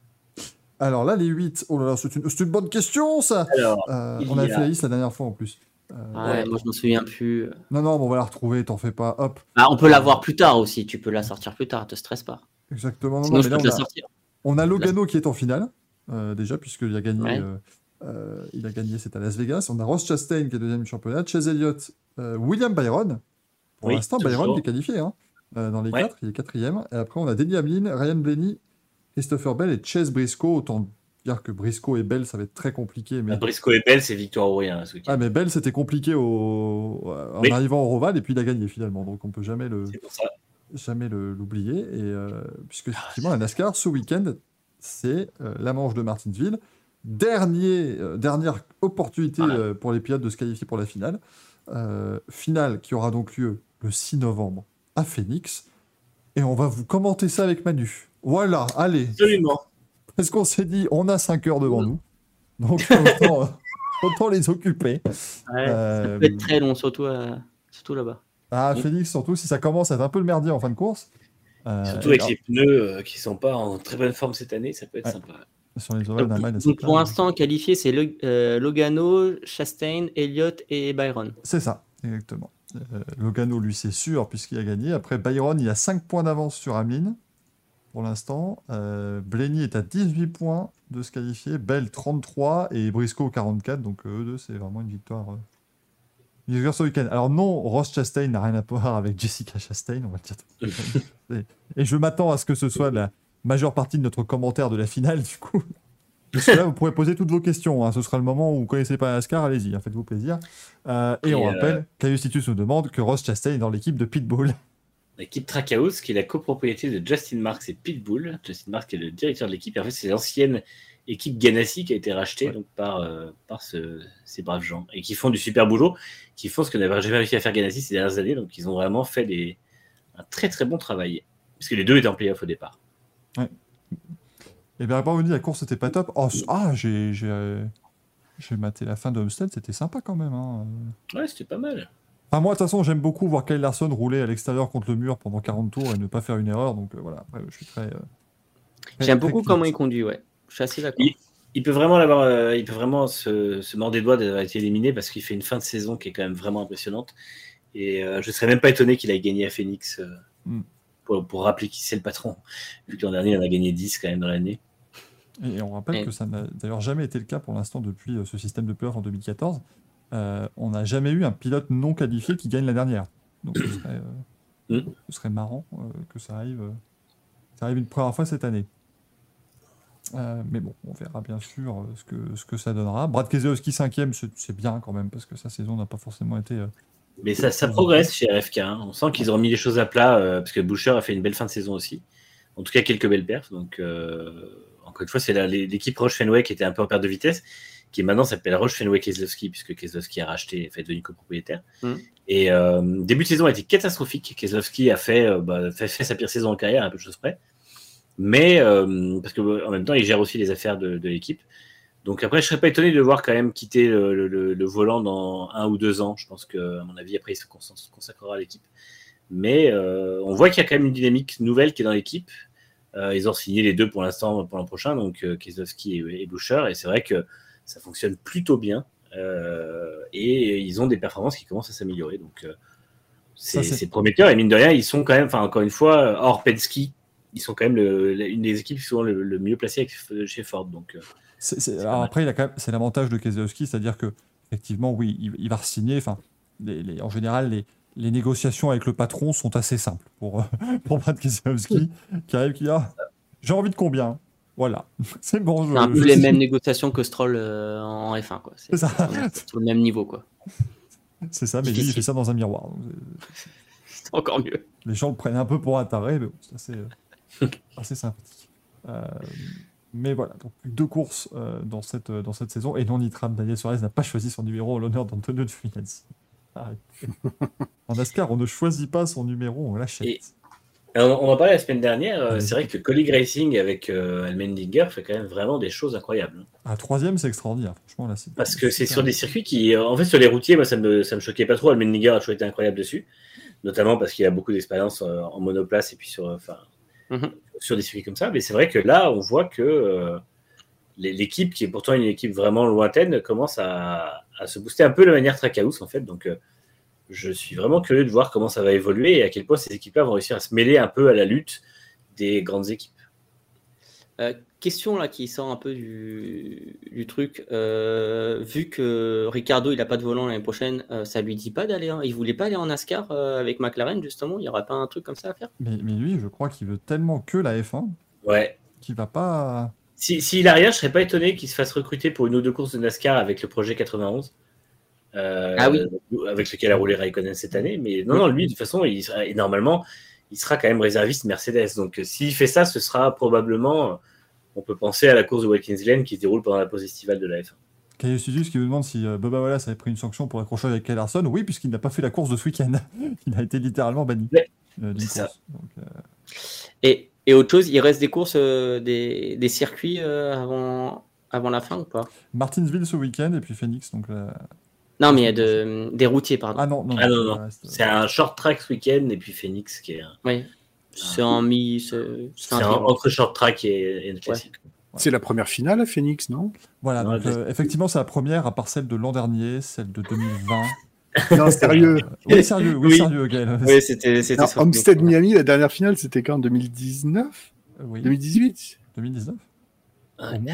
Alors là, les 8, oh là là, c'est une, bonne question ça. Alors, Euh, on a y fait a- la liste la dernière fois en plus. Euh, Ouais, moi je m'en souviens plus. Non, non, on va la retrouver, t'en fais pas. Hop, Ah, on peut la voir plus tard aussi. Tu peux la sortir plus tard. Te stresse pas. exactement. Non, Sinon, non, je mais peux là, te la on, a, sortir. on a Logano qui est en finale, euh, déjà, puisqu'il a gagné. Ouais. euh, euh, il a gagné, c'est à Las Vegas. On a Ross Chastain qui est deuxième du championnat, Chase Elliott, euh, William Byron. Pour Oui, l'instant. Byron est qualifié hein, dans les Ouais. quatre, il est quatrième. Et après, on a Denny Hamlin, Ryan Blaney, Christopher Bell et Chase Briscoe. Autant dire que Briscoe et Bell, ça va être très compliqué. Mais... Briscoe et Bell, c'est victoire ou rien ce. Ah, mais Bell, c'était compliqué au... en Oui. arrivant au Roval et puis il a gagné finalement. Donc on peut jamais le jamais le- l'oublier. Et euh, puisque effectivement, la NASCAR ce week-end, c'est euh, la manche de Martinsville. Dernier, euh, dernière opportunité Voilà. pour les pilotes de se qualifier pour la finale. Finale qui aura donc lieu le 6 novembre à Phoenix. Et on va vous commenter ça avec Manu. Voilà, allez. Absolument. Parce qu'on s'est dit, on a 5 heures devant nous. Donc (laughs) autant, autant les occuper. Ouais, Euh, Ça peut être très long, surtout, euh, surtout là-bas. Ah, Oui. Phoenix, surtout si ça commence à être un peu le merdier en fin de course. Euh, Surtout avec alors, les pneus euh, qui sont pas en très bonne forme cette année, ça peut être Ouais. sympa. Sur les Donc clair. pour l'instant, qualifié, c'est Lo- euh, Logano, Chastain, Elliott et Byron. C'est ça, exactement. Euh, Logano, lui, c'est sûr, puisqu'il a gagné. Après, Byron, il a 5 points d'avance sur Hamlin, pour l'instant. Euh, Blenny est à 18 points de se qualifier. Bell, 33, et Briscoe, 44. Donc, euh, eux deux, c'est vraiment une victoire. euh, une victoire ce week-end. Alors, non, Ross Chastain n'a rien à voir avec Jessica Chastain, on va le dire. (laughs) Et- je m'attends à ce que ce soit la majeure partie de notre commentaire de la finale, du coup. Parce que là, vous pourrez poser toutes vos questions. hein. Ce sera le moment où vous ne connaissez pas NASCAR, allez-y, hein, faites-vous plaisir. Euh, et, Et, on rappelle qu'Aius Titus nous demande que Ross Chastain est dans l'équipe de Pitbull. L'équipe Trackhouse, qui est la copropriété de Justin Marks et Pitbull. Justin Marks qui est le directeur de l'équipe. En fait, c'est l'ancienne équipe Ganassi qui a été rachetée Ouais. donc, par, euh, par ce- ces braves gens. Et qui font du super boulot, qui font ce que n'avait jamais réussi à faire Ganassi ces dernières années. Donc, ils ont vraiment fait des, un très très bon travail. Puisque les deux étaient en playoff au départ. Et bien, pas dit la course n'était pas top. Oh, ah, euh, j'ai maté la fin de Homestead, c'était sympa quand même. hein. Ouais, c'était pas mal. Enfin, moi, de toute façon, j'aime beaucoup voir Kyle Larson rouler à l'extérieur contre le mur pendant 40 tours et ne pas faire une erreur. Donc euh, voilà, après, je suis très. euh, très- J'aime beaucoup comment il conduit, ouais. Je suis assez d'accord. Il- Il peut vraiment l'avoir, euh, il peut vraiment se, se mordre les doigts d'avoir été éliminé parce qu'il fait une fin de saison qui est quand même vraiment impressionnante. Et euh, je serais même pas étonné qu'il aille gagné à Phoenix euh, Mm. pour, pour rappeler qui c'est le patron. Vu que l'an dernier, il en a gagné 10 quand même dans l'année. Et on rappelle Et- que ça n'a d'ailleurs jamais été le cas pour l'instant depuis ce système de playoff en 2014. Euh, on n'a jamais eu un pilote non qualifié qui gagne la dernière. Donc ce serait, euh, Mm. ce serait marrant euh, que ça arrive, ça arrive une première fois cette année. Mais bon, on verra bien sûr ce que, ce que ça donnera. Brad Keselowski 5ème, c'est bien quand même parce que sa saison n'a pas forcément été. Mais ça, ça progresse chez RFK. hein. On sent qu'ils ont remis les choses à plat parce que Boucher a fait une belle fin de saison aussi. En tout cas, quelques belles perfs. Donc, encore une fois, c'est l'équipe Roche Fenway qui était un peu en perte de vitesse, qui maintenant s'appelle Roche Fenway Keselowski, puisque Keselowski a racheté et fait devenu copropriétaire. Mm. Et euh, début de saison a été catastrophique. Keselowski a fait, euh, bah, fait, fait sa pire saison en carrière, à peu de choses près. Mais euh, parce que en même temps, il gère aussi les affaires de, de l'équipe. Donc après, je serais pas étonné de le voir quand même quitter le, le- le- le volant dans un ou deux ans. Je pense que, à mon avis, après, il se consacre- se consacrera à l'équipe. Mais on voit qu'il y a quand même une dynamique nouvelle qui est dans l'équipe. Ils ont signé les deux pour l'instant pour l'an prochain, donc Kieslowski et, et Boucher, et c'est vrai que ça fonctionne plutôt bien. Euh, et ils ont des performances qui commencent à s'améliorer. Donc euh, c'est prometteur. Et mine de rien, ils sont quand même, enfin encore une fois, hors Penske, ils sont quand même le- une des équipes qui sont le, le mieux placées avec- chez Ford. Donc euh, alors après, c'est l'avantage de Keselowski, c'est-à-dire que effectivement, oui, il, il va re-signer. Enfin, les- les- en général, les, les négociations avec le patron sont assez simples pour, euh, (laughs) pour Brad Keselowski, qui arrive, qui a j'ai envie de combien? Voilà, (laughs) c'est bon. C'est un peu je les mêmes négociations que Stroll euh, en F1. quoi. C'est ça. Sur le même niveau. quoi. (laughs) C'est ça, mais lui, il fait ça dans un miroir. (laughs) C'est encore mieux. les gens le prennent un peu pour un taré, mais bon, c'est assez, euh, assez sympathique. Euh, mais voilà, donc deux courses dans, cette, dans cette saison. Et non, Nitram, Daniel Suarez n'a pas choisi son numéro en l'honneur d'Antonio Giovinazzi. Arrêtez. en NASCAR, on ne choisit pas son numéro, on l'achète. On en parlait la semaine dernière. euh, Allez. c'est vrai que Colleague Racing avec euh, Almendinger fait quand même vraiment des choses incroyables. À troisième, c'est extraordinaire. Franchement, là. Parce que c'est sur des circuits qui, euh, en fait, sur les routiers, moi, ça me, ça me choquait pas trop. Almendinger a toujours été incroyable dessus, notamment parce qu'il a beaucoup d'expérience euh, en monoplace et puis sur, euh, enfin, Mhm. sur des circuits comme ça. Mais c'est vrai que là, on voit que euh, l'équipe, qui est pourtant une équipe vraiment lointaine, commence à, à se booster un peu de manière Trackhouse, en fait. Donc, euh, je suis vraiment curieux de voir comment ça va évoluer et à quel point ces équipes-là vont réussir à se mêler un peu à la lutte des grandes équipes. Euh, question là qui sort un peu du, du truc. Euh, vu que Ricardo il a pas de volant l'année prochaine, euh, ça lui dit pas d'aller. en- Il voulait pas aller en NASCAR euh, avec McLaren justement? Il y aurait pas un truc comme ça à faire? Mais, mais lui, je crois qu'il veut tellement que la F1 Ouais. qu'il va pas. Si- S'il a rien, je serais pas étonné qu'il se fasse recruter pour une ou deux courses de NASCAR avec le projet 91. Euh, Ah oui. Avec lequel a roulé Raikkonen cette année. Mais non, non, lui, de toute façon, il sera, et normalement, il sera quand même réserviste Mercedes. Donc, euh, s'il fait ça, ce sera probablement. euh, On peut penser à la course de Watkins Glen qui se déroule pendant la pause estivale de la F1. Caillou Studius qui nous demande si euh, Bubba Wallace avait pris une sanction pour accrochage avec Kyle Larson. Oui, puisqu'il n'a pas fait la course de ce week-end. (laughs) il a été littéralement banni Ouais, euh, c'est ça. course. Donc, euh, Et, et autre chose, il reste des courses, euh, des, des circuits euh, avant, avant la fin ou pas? Martinsville ce week-end et puis Phoenix. Donc, la- Non, mais il y a de, des routiers, pardon. Ah non, non, Ah non, euh, C'est un short track ce week-end et puis Phoenix qui est un- Oui. C'est en mi. C'est Ah. un un- entre short track et, et une classique. C'est la première finale à Phoenix, non? Voilà, donc euh, effectivement, c'est la première, à part celle de l'an dernier, celle de 2020. (laughs) Non, sérieux. Euh, oui, sérieux, oui, Oui. sérieux, Gaël. Oui, c'était Homestead Miami, la dernière finale, c'était quand? 2019 Euh, Oui, 2018 2019 Ouais. Au moins.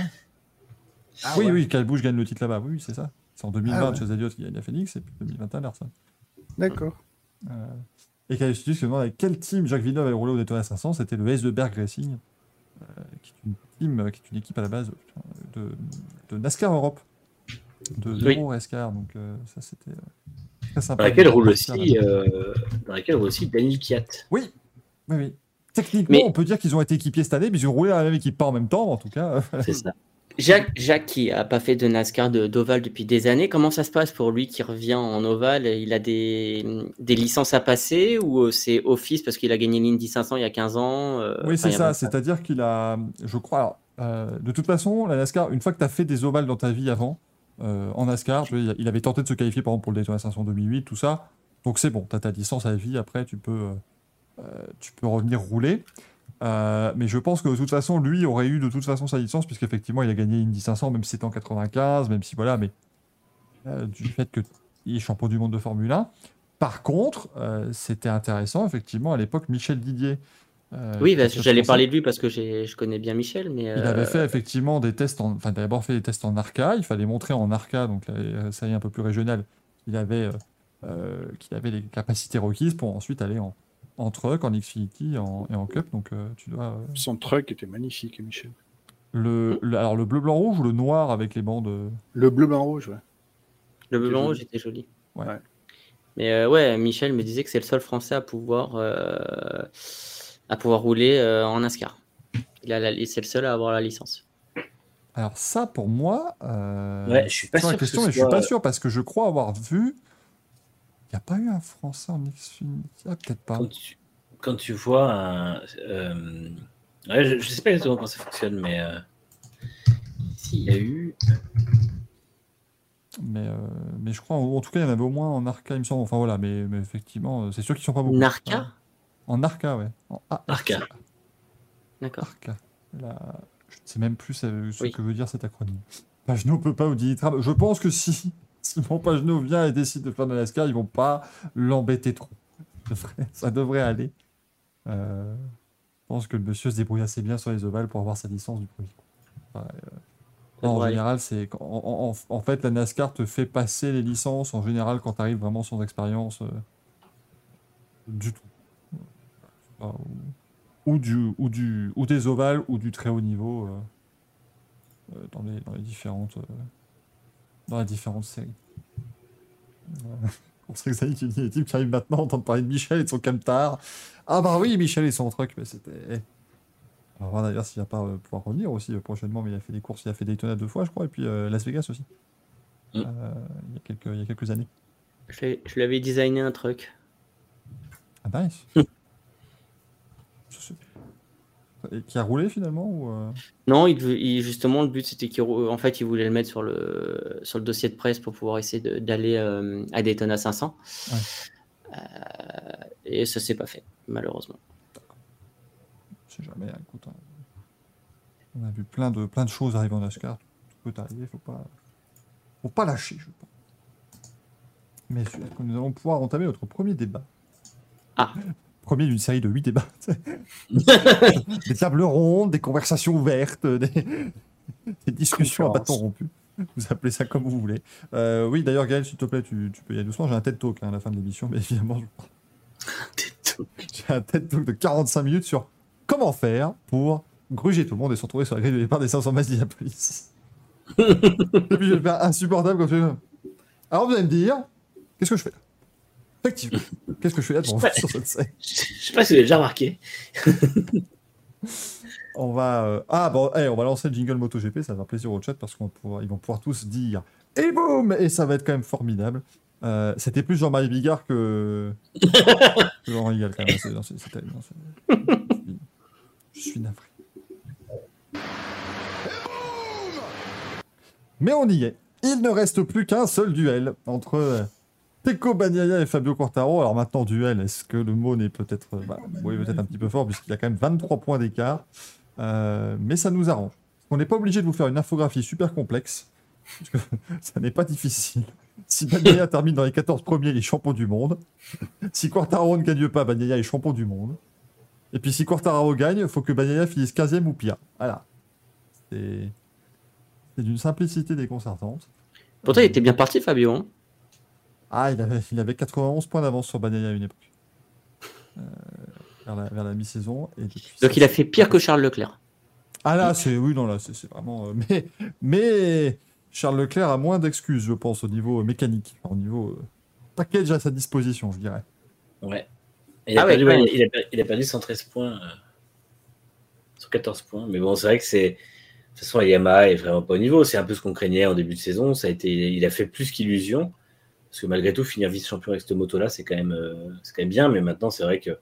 Ah oui, ouais. oui, Kyle Busch gagne le titre là-bas, oui, oui, c'est ça. C'est en 2020, Ah ouais. chez Elliott qui gagne à Phoenix, et puis 2021, Larson. D'accord. Euh, et Kyle Studius se demande avec quel team Jacques Villeneuve avait roulé au Daytona 500, c'était le Heidelberg Racing, euh, qui est une team, euh, qui est une équipe à la base euh, de, de NASCAR Europe, de Oui. Euro NASCAR, donc euh, ça c'était euh, très sympa. Dans laquelle de roule aussi, euh, dans laquelle roule aussi Daniel Kiat. Oui, oui, oui. Techniquement, Mais- on peut dire qu'ils ont été équipiers cette année, mais ils ont roulé dans la même équipe, pas en même temps, en tout cas. C'est ça. Jacques, Jacques qui a pas fait de NASCAR de- d'ovale depuis des années, comment ça se passe pour lui qui revient en ovale Il a des, des licences à passer ou euh, c'est office parce qu'il a gagné l'Indy 500 il y a 15 ans euh, Oui, c'est ça. 20 ans. C'est-à-dire qu'il a, je crois, alors, euh, de toute façon, la NASCAR, une fois que tu as fait des ovales dans ta vie avant, euh, en NASCAR, il avait tenté de se qualifier par exemple pour le Daytona 500 2008, tout ça. Donc c'est bon, tu as ta licence à vie, après tu peux, tu peux revenir rouler. Euh, mais je pense que de toute façon, lui aurait eu de toute façon sa licence, puisqu'effectivement il a gagné Indy 500, même si c'était en 95, même si voilà, mais euh, du fait qu'il est champion du monde de Formule 1. Par contre, euh, c'était intéressant, effectivement, à l'époque, Michel Didier. Oui, bah, j'allais parler de lui parce que je connais bien Michel, mais il avait fait effectivement des tests, en... enfin, il d'abord fait des tests en ARCA, il fallait montrer en ARCA, donc la série un peu plus régionale, qu'il avait, qu'il avait les capacités requises pour ensuite aller en, en truck, en Xfinity en- et en Cup. Donc euh, tu dois. euh, Son truck était magnifique, Michel. le, le- alors le bleu, blanc, rouge ou le noir avec les bandes euh, Le bleu, blanc, rouge, ouais. le bleu blanc joli. rouge était joli. Ouais. Ouais. Mais euh, ouais, Michel me disait que c'est le seul Français à pouvoir euh, à pouvoir rouler euh, en NASCAR. Il a la- c'est le seul à avoir la licence. Alors ça, pour moi, euh, Ouais, je suis pas la que mais je suis pas sûr parce que je crois avoir vu. Il n'y a pas eu un Français en Xfinity. Ah, peut-être pas. Quand tu, quand tu vois un. euh, ouais, je, je sais pas exactement comment ça fonctionne, mais. euh, S'il y a eu. Mais, euh, mais je crois, en, en tout cas, il y en avait au moins en Arca, il me semble. Enfin voilà, mais, mais effectivement, c'est sûr qu'ils sont pas beaucoup. Narca En Arca, ouais. En ARCA. Arca. D'accord. La- Je ne sais même plus ce Oui. que veut dire cet acronyme. Pagenaud peut pas Tram. Je pense que si Simon Pagenaud vient et décide de faire de la NASCAR, ils vont pas l'embêter trop. (laughs) Ça devrait- Ça devrait aller. Euh, Je pense que le monsieur se débrouille assez bien sur les ovales pour avoir sa licence du premier coup. Enfin, euh, en général, c'est en, en- en- en fait la NASCAR te fait passer les licences en général quand tu arrives vraiment sans expérience euh, du tout. Enfin, ou, du ou du ou des ovales ou du très haut niveau euh, dans les dans les différentes dans les différentes séries. On sait que ça y est, les types qui arrivent maintenant entendre parler de Michel et de son camtar. Ah bah oui, Michel et son truc, mais c'était. On va voir d'ailleurs s'il va pas euh, pouvoir revenir aussi euh, prochainement, mais il a fait des courses, il a fait Daytona deux fois, je crois, et puis euh, Las Vegas aussi. Mm. Euh, il, y a quelques, il y a quelques années. Je je lui avais designé un truc. Ah, nice. Et qui a roulé finalement ou euh, Non, il, justement, le but c'était qu'il en fait, il voulait le mettre sur le, sur le dossier de presse pour pouvoir essayer d'aller euh, à Daytona 500. Ouais. Euh, et ça s'est pas fait, malheureusement. Je sais jamais, hein, écoute. hein. On a vu plein de, plein de choses arriver en NASCAR. Tout peut arriver, faut pas, faut pas lâcher, je pense. Mais je- nous allons pouvoir entamer notre premier débat? Ah. Premier d'une série de huit débats. (laughs) (laughs) des tables rondes, des conversations ouvertes, (laughs) des, des discussions à bâton rompu. Vous appelez ça comme vous voulez. Euh, oui, d'ailleurs, Gaël, s'il te plaît, tu, tu peux y aller doucement. J'ai un TED Talk hein, à la fin de l'émission, mais évidemment, je- j'ai un TED Talk de 45 minutes sur comment faire pour gruger tout le monde et se retrouver sur la grille de départ des 500 miles d'Indianapolis. et puis je vais faire insupportable comme je Alors vous allez me dire, qu'est-ce que je fais? là Effectivement, qu'est-ce que je fais là devant vous sur cette scène? Je sais pas si vous avez déjà remarqué. (laughs) On va. euh, Ah bon, eh, on va lancer le jingle MotoGP, ça va faire plaisir au chat parce qu'ils vont pouvoir, ils vont pouvoir tous dire et boum Et ça va être quand même formidable. Euh, C'était plus Jean-Marie Bigard que. (laughs) que Jean Rigal quand même. C'est- non, c'est- c'est terrible, non, c'est- je suis- Je suis navré. Mais on y est. Il ne reste plus qu'un seul duel entre euh, Pecco Bagnaia et Fabio Quartaro. Alors maintenant, duel, est-ce que le mot n'est peut-être bah, peut-être un petit peu fort, puisqu'il y a quand même 23 points d'écart. Euh, mais ça nous arrange. On n'est pas obligé de vous faire une infographie super complexe, parce (laughs) ça n'est pas difficile. Si Bagnaia termine dans les 14 premiers, il est champion du monde. Si Quartaro ne gagne pas, Bagnaia est champion du monde. Et puis si Quartaro gagne, il faut que Bagnaia finisse 15e ou pire. Voilà. C'est c'est d'une simplicité déconcertante. Pourtant, il était bien parti, Fabio. hein. Ah, il avait, il avait 91 points d'avance sur Bagnaia à une époque. Euh, vers la, vers la mi-saison. et depuis Donc, ça, il a fait pire que Charles Leclerc. Ah là, c'est oui, non, là, c'est c'est vraiment. euh, (laughs) mais, mais Charles Leclerc a moins d'excuses, je pense, au niveau mécanique, au niveau euh, package à sa disposition, je dirais. Ouais. Il, a Ah perdu, ouais, il, a, il a perdu 113 points euh, sur 14 points. Mais bon, c'est vrai que c'est. De toute façon, Yamaha est vraiment pas au niveau. C'est un peu ce qu'on craignait en début de saison. Ça a été, il a fait plus qu'illusion. Parce que malgré tout, finir vice-champion avec cette moto-là, c'est quand, même, euh, c'est quand même bien. Mais maintenant, c'est vrai que.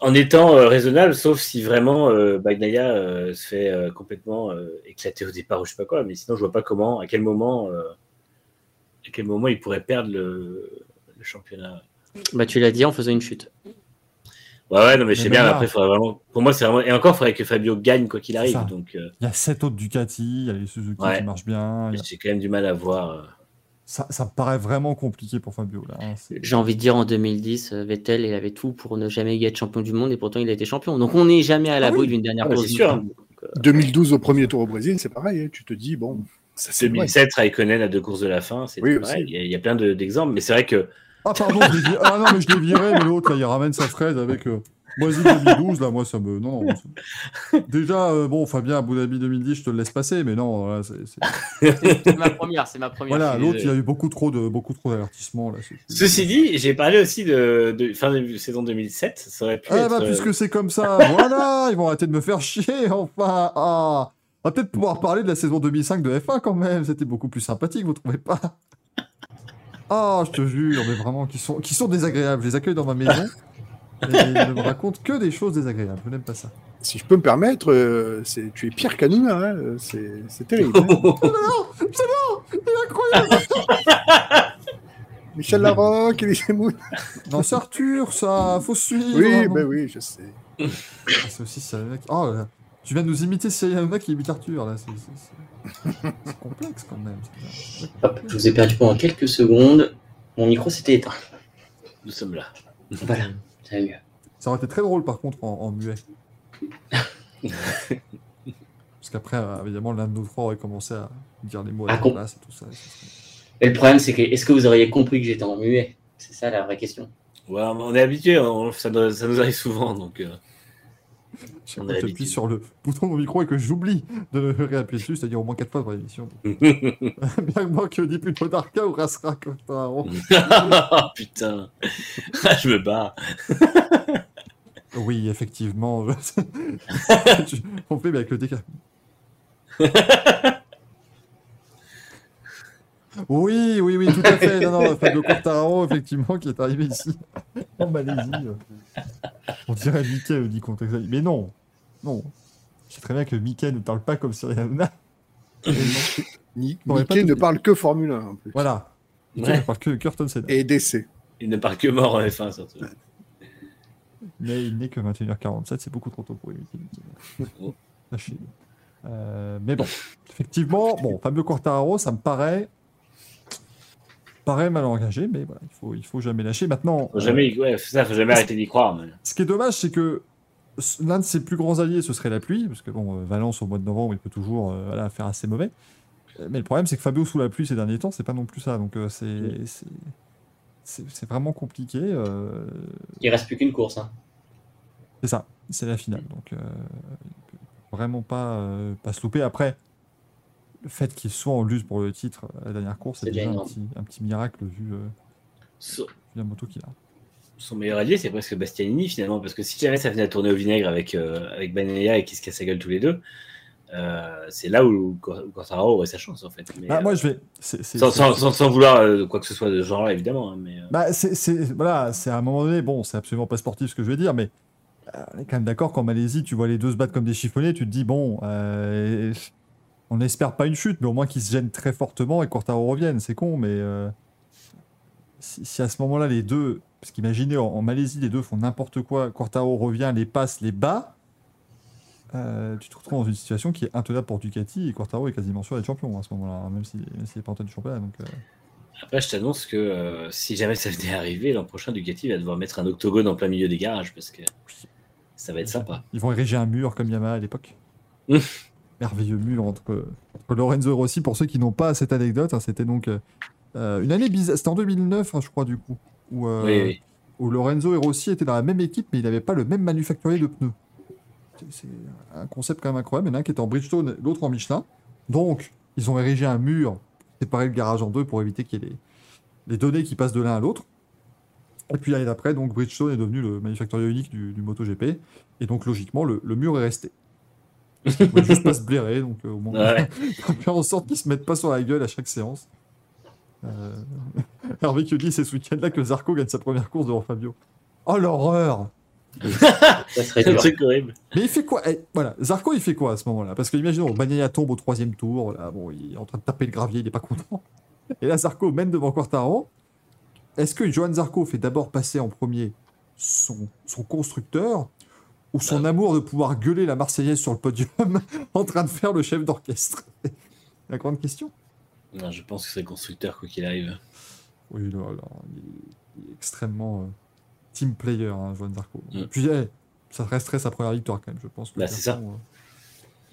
En étant euh, raisonnable, sauf si vraiment euh, Bagnaia euh, se fait euh, complètement euh, éclater au départ ou je sais pas quoi. Mais sinon, je vois pas comment, à quel moment, euh, à quel moment il pourrait perdre le, le championnat. Bah, tu l'as dit en faisant une chute. Ouais, ouais, non, mais je sais bien. là- Après, faudrait vraiment. Pour moi, c'est vraiment. Et encore, il faudrait que Fabio gagne quoi qu'il arrive. Donc, euh, Il y a 7 autres Ducati, il y a les Suzuki Ouais. qui marchent bien. a- j'ai quand même du mal à voir. Euh. Ça, ça me paraît vraiment compliqué pour Fabio. Là, hein, J'ai envie de dire en 2010, euh, Vettel, il avait tout pour ne jamais être champion du monde et pourtant il a été champion. Donc on n'est jamais à l'abri oui. d'une dernière Ah, bah, course. c'est sûr, du hein. monde. 2012 au premier tour au Brésil, c'est pareil. hein, Tu te dis, bon, ça c'est vrai. 2007, Raikkonen à deux courses de la fin. C'est Oui, pareil. Il y, a, il y a plein de- d'exemples. mais c'est vrai que. Ah, pardon, je ah non, mais je l'ai viré, mais l'autre, là, il ramène sa fraise avec euh, Brésil 2012. Là, moi, ça me. Non, non. ça- (laughs) Déjà, euh, bon, Fabien, Abu Dhabi 2010, je te le laisse passer, mais non, là, c'est. ma première, c'est ma première. Voilà, l'autre, il y a eu beaucoup trop de beaucoup trop d'avertissements. là. c'est- Ceci dit, j'ai parlé aussi de, de fin de saison 2007. Ça aurait pu Ah être. bah, euh, puisque c'est comme ça, voilà, ils vont arrêter de me faire chier, (laughs) enfin. Ah. On va peut-être pouvoir parler de la saison 2005 de F1 quand même, c'était beaucoup plus sympathique, vous trouvez pas? Ah, je te jure, mais vraiment, qui sont, qui sont désagréables. Je les accueille dans ma maison, et ne me racontent que des choses désagréables, je n'aime pas ça. Si je peux me permettre, euh, c'est- tu es pire qu'Anouna. Hein, euh, c'est c'est terrible. hein. Il est incroyable (laughs) Michel Larocque, Elie Semoun. Non, c'est Arthur, ça, faut suivre Oui, non. ben oui, je sais. Ah, c'est aussi Cyril Hanouna qui... Oh, là, tu viens de nous imiter Cyril Hanouna qui imite Arthur, là. C'est, c'est- c'est- c'est complexe, quand même. c'est- c'est Hop, je vous ai perdu pendant quelques secondes. Mon micro s'était éteint. Nous sommes là. Voilà, ça aurait été très drôle, par contre, en, en muet. Parce qu'après, euh, évidemment, l'un de nos trois aurait commencé à dire les mots à Ah, la place et tout ça. et ça serait- Et le problème, c'est que est-ce que vous auriez compris que j'étais en muet? C'est ça la vraie question. Ouais, on est habitué, on- ça, nous- ça nous arrive souvent, donc. euh, J'appuie sur le bouton de mon micro et que j'oublie de le réappuyer dessus, c'est-à-dire au moins 4 fois dans l'émission. (laughs) Bien que moi que dit plutôt Darka ou Rasra comme ça. on- (laughs) oh, putain, Ah, je me bats. (laughs) Oui, effectivement. je- On fait mais avec le déca. Oui, oui, oui, tout à fait. Non, non, Fabio Quartararo, effectivement, qui est arrivé ici, en Malaisie. euh. On dirait Mickey, dit contre Mais non, non. Je sais très bien que Mickey ne parle pas comme Cyril Hanouna. Mickey ne parle que Formule 1 en plus. Voilà. Mickey Ouais. ne parle que Curtin Senna. Et DC. Il ne parle que mort en F1, surtout. Mais il n'est que 21h47, c'est beaucoup trop tôt pour Mickey. Oh. Lâchez-le. Euh, mais bon, effectivement, bon, Fabio Quartararo, ça me paraît paraît mal engagé, mais voilà, il faut, il faut jamais lâcher. Maintenant, Faut jamais, ouais, ça, faut jamais arrêter d'y croire. mais- ce qui est dommage, c'est que l'un de ses plus grands alliés, ce serait la pluie, parce que bon, euh, Valence au mois de novembre, il peut toujours euh, voilà, faire assez mauvais. Euh, Mais le problème, c'est que Fabio sous la pluie ces derniers temps, c'est pas non plus ça. Donc euh, c'est c'est- c'est c'est vraiment compliqué. euh, Il reste plus qu'une course. Hein. c'est ça, c'est la finale. Donc, euh, il peut vraiment pas, euh, pas se louper. Après, le fait qu'il soit en lutte pour le titre à la dernière course, c'est déjà un petit, un petit miracle vu, euh, Son, vu la moto qu'il a. son meilleur allié, c'est presque Bastianini finalement, parce que si jamais ça venait à tourner au vinaigre avec, euh, avec Banaya et qu'ils se cassent la gueule tous les deux, euh, c'est là où Quar- Quartararo aurait sa chance en fait. Mais, Bah, euh, moi, je vais. sans, sans- sans- sans vouloir euh, quoi que ce soit de ce genre-là, évidemment. hein, mais, euh, Bah, c'est, voilà, c'est à un moment donné, bon, c'est absolument pas sportif ce que je vais dire, mais euh, on est quand même d'accord qu'en Malaisie, tu vois les deux se battre comme des chiffonniers, tu te dis, bon, euh, on n'espère pas une chute, mais au moins qu'ils se gênent très fortement et Quartaro revienne. C'est con, mais euh, si, si à ce moment-là, les deux, parce qu'imaginez, en, en Malaisie, les deux font n'importe quoi, Quartaro revient, les passe, les bat, euh, tu te retrouves dans une situation qui est intenable pour Ducati et Quartaro est quasiment sûr d'être champion à ce moment-là, hein, même s'il s'il n'est pas en tête du championnat. Donc, euh, Après, je t'annonce que euh, si jamais ça venait arriver, l'an prochain, Ducati va devoir mettre un octogone en plein milieu des garages parce que ça va être sympa. Ils vont ériger un mur comme Yamaha à l'époque. (laughs) Merveilleux mur entre, entre Lorenzo et Rossi. Pour ceux qui n'ont pas cette anecdote, hein, c'était donc euh, une année bizarre. C'était en 2009, hein, je crois, du coup. Où, euh, Oui, oui. où Lorenzo et Rossi étaient dans la même équipe, mais ils n'avaient pas le même manufacturier de pneus. C'est- C'est un concept quand même incroyable. Il y en a un qui était en Bridgestone, l'autre en Michelin. Donc, ils ont érigé un mur, séparé le garage en deux pour éviter qu'il y ait les, les données qui passent de l'un à l'autre. Et puis l'année d'après, donc Bridgestone est devenu le manufacturier unique du, du MotoGP. Et donc, logiquement, le, le mur est resté. Il ne pouvait juste pas se blairer, donc euh, au moins, Ouais. (laughs) faut faire en sorte qu'ils se mettent pas sur la gueule à chaque séance. Euh... (laughs) Hervé qui dit c'est ce week-end-là que Zarco gagne sa première course devant Fabio. Oh l'horreur (laughs) Ça serait C'est un truc horrible. Mais il fait quoi? Eh, Voilà, Zarco il fait quoi à ce moment-là? Parce que imaginons, Bagnaia tombe au troisième tour, voilà, bon, il est en train de taper le gravier, il est pas content. Et là Zarco mène devant Quartaro. Est-ce que Johan Zarco fait d'abord passer en premier son, son constructeur ou son amour de pouvoir gueuler la Marseillaise sur le podium (laughs) en train de faire le chef d'orchestre (laughs) La grande question. Non, je pense que c'est le constructeur, quoi qu'il arrive. Oui, là, il, est, il est extrêmement euh, team player, hein, Zarco. Mm. Puis, eh, ça resterait sa première victoire quand même, je pense. Que Bah, le garçon,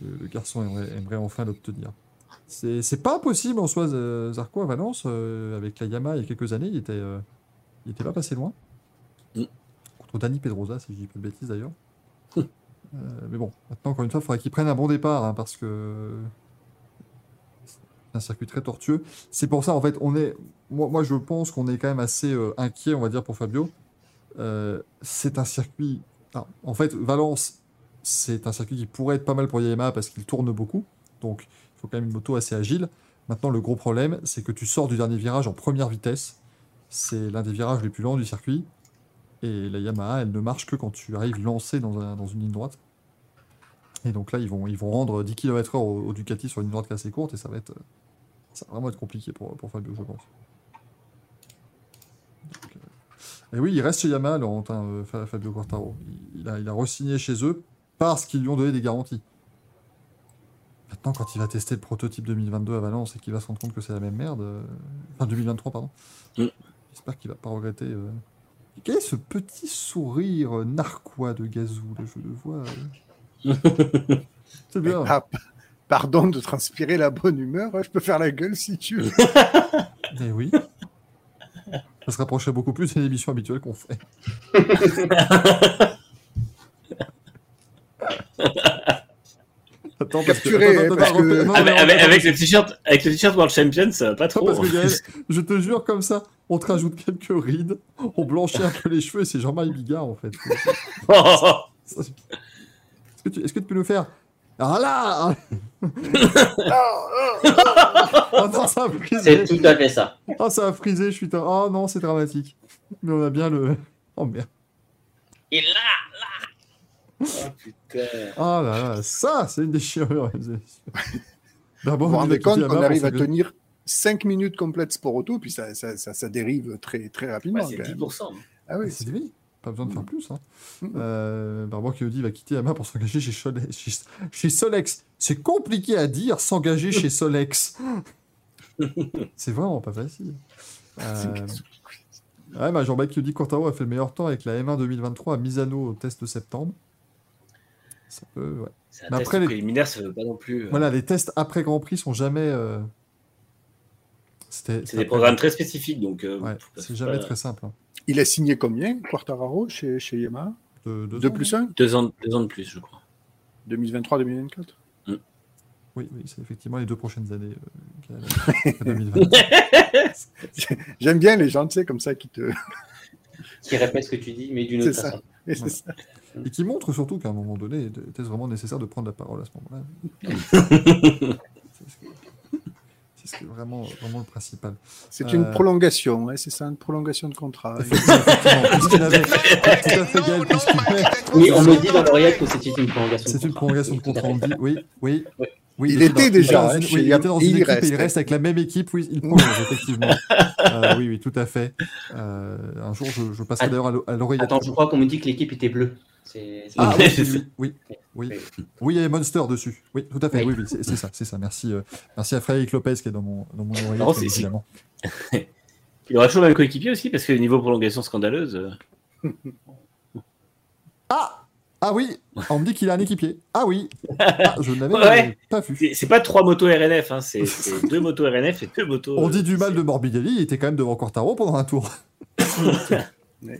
euh, le, le garçon aimerait, aimerait enfin l'obtenir. C'est pas impossible en soi, euh, Zarco à Valence, euh, avec la Yamaha il y a quelques années, il était, il était pas passé loin. Mm. Contre Dani Pedrosa, si je dis pas de bêtises d'ailleurs. Euh, mais bon, maintenant, encore une fois, il faudrait qu'il prenne un bon départ, hein, parce que c'est un circuit très tortueux. C'est pour ça, en fait, on est. Moi, je pense qu'on est quand même assez euh, inquiet, on va dire, pour Fabio. Euh, c'est un circuit. en fait, Valence, c'est un circuit qui pourrait être pas mal pour Yamaha parce qu'il tourne beaucoup. Donc, il faut quand même une moto assez agile. Maintenant, le gros problème, c'est que tu sors du dernier virage en première vitesse. C'est l'un des virages les plus lents du circuit. Et la Yamaha, elle ne marche que quand tu arrives lancé dans, un- dans une ligne droite. Et donc là, ils vont, ils vont rendre 10 km/h au, au Ducati sur une droite assez courte et ça va être, euh, ça va vraiment être compliqué pour, pour Fabio, je pense. Donc, euh, Et oui, il reste chez Yamaha, Laurentin, euh, Fa- Fabio Quartaro. Il, il a, il a re-signé chez eux parce qu'ils lui ont donné des garanties. Maintenant, quand il va tester le prototype 2022 à Valence et qu'il va se rendre compte que c'est la même merde, euh, enfin 2023, pardon, Mm. j'espère qu'il va pas regretter. Et Quel est ce petit sourire narquois de Gazou là, Je le vois. (laughs) c'est bien. Ah, pardon de transpirer la bonne humeur, hein, je peux faire la gueule si tu veux. (laughs) Eh oui. Ça se rapprocherait beaucoup plus d'une émission habituelle qu'on fait. (laughs) Attends, parce que, Capturé, parce que- non, Avec, le t-shirt, avec le t-shirt World Champion, ça va pas trop. parce que Gaël, je te jure comme ça, on te rajoute quelques rides, on blanchit un peu les cheveux et c'est Jean-Marie Bigard en fait. C'est- Est-ce que, tu, est-ce que tu peux nous faire (laughs) Ah là Oh non, ça a frisé C'est tout à fait ça. Oh, ça a frisé, je suis... un- Oh non, c'est dramatique. Mais on a bien le... Oh merde. Et là, oh putain. Ah là là, ça, c'est une déchirure. D'abord, Vous vous on rendez compte qu'on arrive à tenir 5 minutes complètes sport auto, puis ça, ça, ça, ça dérive très, très rapidement. C'est quand même. 10%. Ah oui, C'est oui, pas besoin de faire plus. Hein. Mm. Euh, Barbara qui nous dit va quitter Yamaha pour s'engager chez, Chole- chez, chez Solex. C'est compliqué à dire, s'engager chez (laughs) Solex. c'est vraiment pas facile. Euh, ouais, bah, Jean-Baptiste qui nous dit Quartaro a fait le meilleur temps avec la M1 2023 à Misano au test de septembre. Ça peut, ouais. C'est un Mais test après, les- préliminaire, ça veut pas non plus. euh, Voilà, les tests après Grand Prix sont jamais. C'était. C'est des programmes très spécifiques, donc. euh, Ouais, c'est jamais pas- très simple. hein. Il a signé combien, Quartararo, chez, chez Yamaha? De, deux 2 ans, plus 1 Deux ans, deux ans de plus, je crois. 2023-2024 Oui, oui, c'est effectivement les deux prochaines années. euh, qu'il y a- (laughs) 2020. (laughs) J'aime bien les gens, tu sais, comme ça, qui te. (laughs) qui répète ce que tu dis, mais d'une autre ça. façon. Et c'est ça. Et qui montre surtout qu'à un moment donné, était-ce vraiment nécessaire de prendre la parole à ce moment-là C'est ce vraiment, vraiment le principal. C'est Euh, une prolongation, ouais, c'est ça, une prolongation de contrat. (laughs) Oui, on me dit dans l'oreillette que c'était une prolongation. C'est une prolongation de contrat. On dit, oui, oui. Il était dans- déjà, dans oui, il était dans une il équipe et reste. il reste avec la même équipe. Oui, il prolonge, effectivement. (laughs) Euh, oui, oui, tout à fait. Euh, un jour, je, je passerai d'ailleurs à l'o- à l'oreillette. Attends, je crois qu'on me dit que l'équipe était bleue. C'est c'est- Ah Ouais, oui, c'est oui, oui, oui, oui. Oui. Il y avait Monster dessus. Oui, tout à fait. Oui. Oui, oui, c'est ça, c'est ça. Merci, euh, merci à Frédéric Lopez qui est dans mon, dans mon Non, évidemment. (laughs) Il aura toujours le même coéquipier aussi, parce que niveau prolongation scandaleuse. euh, Ah Ah oui On me dit qu'il a un équipier. Ah oui ah, Je ne l'avais (laughs) Ouais. pas vu. C'est pas trois motos RNF, hein, c'est deux motos RNF et deux motos. On euh, dit du mal de Morbidelli, il était quand même devant Quartaro pendant un tour. (laughs)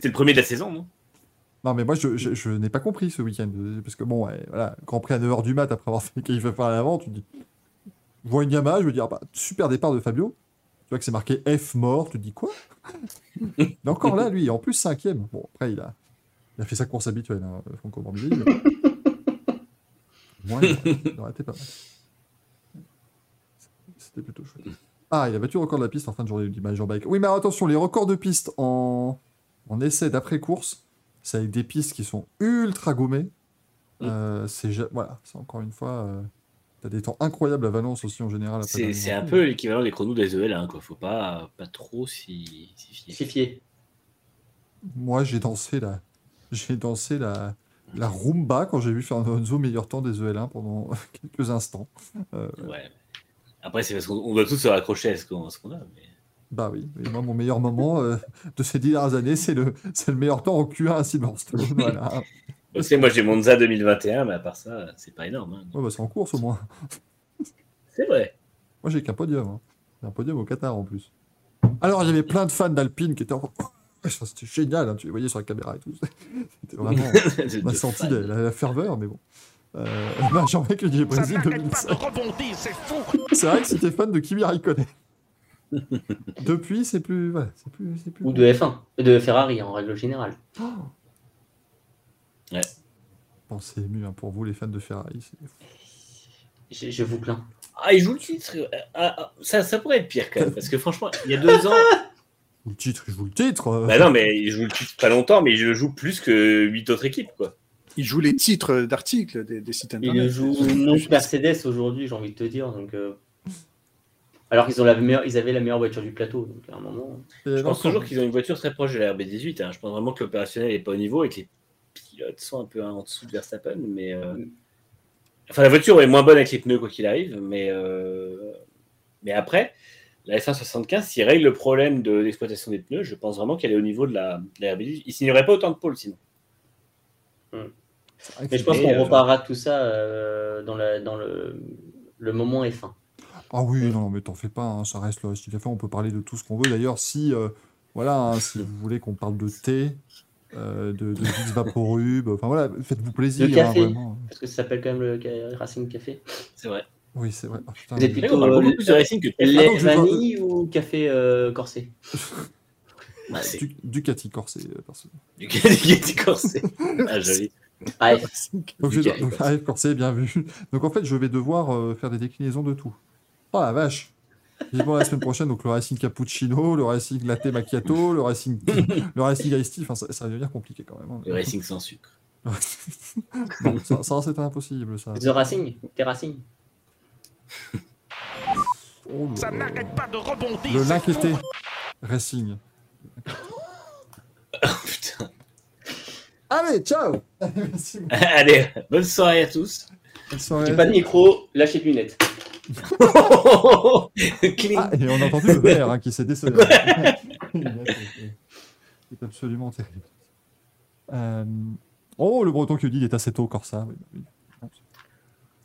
C'est le premier de la saison, non? Non, mais moi, je, je- n'ai pas compris ce week-end. euh, Parce que bon, voilà, Grand Prix à 9h du mat après avoir fait qu'il fait faire à l'avant, tu te dis. Je vois une Yamaha, je me dis, ah bah, super départ de Fabio. Tu vois que c'est marqué F mort, tu te dis quoi? Mais encore là, lui, en plus cinquième. Bon, après, il a, il a fait sa course habituelle, hein, Franco Morbidelli. moins, il aurait été pas mal. C'était plutôt chouette. Ah, il a battu le record de la piste en fin de journée, dit Major Bike. Oui, mais attention, les records de piste en, en essai d'après-course, c'est avec des pistes qui sont ultra gommées. Euh, c'est voilà, c'est encore une fois, euh, t'as des temps incroyables à Valence aussi en général. C'est un peu l'équivalent des chronos des EL, hein, quoi. Faut pas, pas trop s'y s'y fier. Moi, j'ai dansé la, j'ai dansé la, la rumba quand j'ai vu Fernando meilleur temps des EL1 pendant (laughs) quelques instants. Euh, Ouais. Après, c'est parce qu'on on doit tous se raccrocher à ce qu'on ce qu'on a. mais- bah oui, et moi, mon meilleur moment euh, de ces dix dernières années, c'est le, c'est le meilleur temps en Q1 à Silverstone. voilà. Tu sais, moi j'ai Monza 2021, mais à part ça, c'est pas énorme. hein. Ouais, bah, c'est en course au moins. C'est vrai. Moi, j'ai qu'un podium. hein. J'ai un podium au Qatar en plus. Alors, il y avait plein de fans d'Alpine qui étaient en... Oh, C'était génial, hein, tu les voyais sur la caméra et tout. C'était vraiment... On a senti la, la- la ferveur, mais bon. Euh, (laughs) bah, J'en ai que du Brésil 2005. C'est vrai que c'était fan de Kimi Raikkonen. (laughs) Depuis, c'est plus... C'est plus, c'est plus... Ou de F1. De Ferrari en règle générale. Bon, c'est ému hein, pour vous, les fans de Ferrari. c'est- Je, je vous plains. Ah, il joue le titre. Ah, ah, ça, ça pourrait être pire quand même, parce que franchement, il y a deux ans. (laughs) Le titre, il joue le titre. bah non, mais il joue le titre pas longtemps, mais il le joue plus que huit autres équipes, quoi. Il joue les titres d'articles des, des sites Il internet. joue non Mercedes aujourd'hui, j'ai envie de te dire. Donc, euh, Alors qu'ils ont la meilleure, ils avaient la meilleure voiture du plateau. Donc à un moment. Et Je pense toujours qu'ils ont une voiture très proche de la RB18. hein. Je pense vraiment que l'opérationnel n'est pas au niveau et que les pilotes sont un peu en dessous de Verstappen. Mais, euh, Enfin, la voiture est moins bonne avec les pneus, quoi qu'il arrive. Mais, euh, mais après, la F175, s'il règle le problème de l'exploitation des pneus, je pense vraiment qu'elle est au niveau de la, de la RB18. Il signerait pas autant de pôles sinon. que Mais je pense qu'on euh, reparlera de tout ça euh, dans, la, dans le, le moment F1. Ah oui, non, mais t'en fais pas, hein, ça reste le Racing Café, on peut parler de tout ce qu'on veut. D'ailleurs, si, euh, voilà, hein, si vous voulez qu'on parle de thé, euh, de, de Vicks Vaporub, enfin voilà, faites-vous plaisir. Le café. hein, vraiment. Parce que ça s'appelle quand même le ca- Racing Café. C'est vrai. Oui, c'est vrai. Ah, putain, Vous êtes mais- Mais on parle Euh, beaucoup plus de racing que de F1. Lait vois- vanille ou café euh, corsé? (laughs) Ah, c'est Du, Ducati Corset, euh, perso. du Corset. Ah, (laughs) joli. Ah, Donc, donc, Corset. ah, Corset, bien vu. Donc en fait, je vais devoir euh, faire des déclinaisons de tout. Oh la vache Vivement la semaine prochaine, donc le Racing Cappuccino, le Racing Latte Macchiato, le Racing, le Racing Iced Tea, enfin ça, ça va devenir compliqué quand même. hein. Le racing sans sucre. (laughs) non, ça, ça, c'est impossible ça. The Racing T'es Racing Oh Ça n'arrête pas de rebondir. Le c'est Linqueté Racing. (laughs) Putain. Allez, ciao. Allez, bonne soirée à tous. J'ai pas de micro, lâchez de lunettes. (laughs) Ah, et on a entendu le verre hein, qui s'est décelé. C'est (laughs) absolument terrible. Euh, Oh, le breton qui dit il est assez tôt, Corsa. Oui, oui.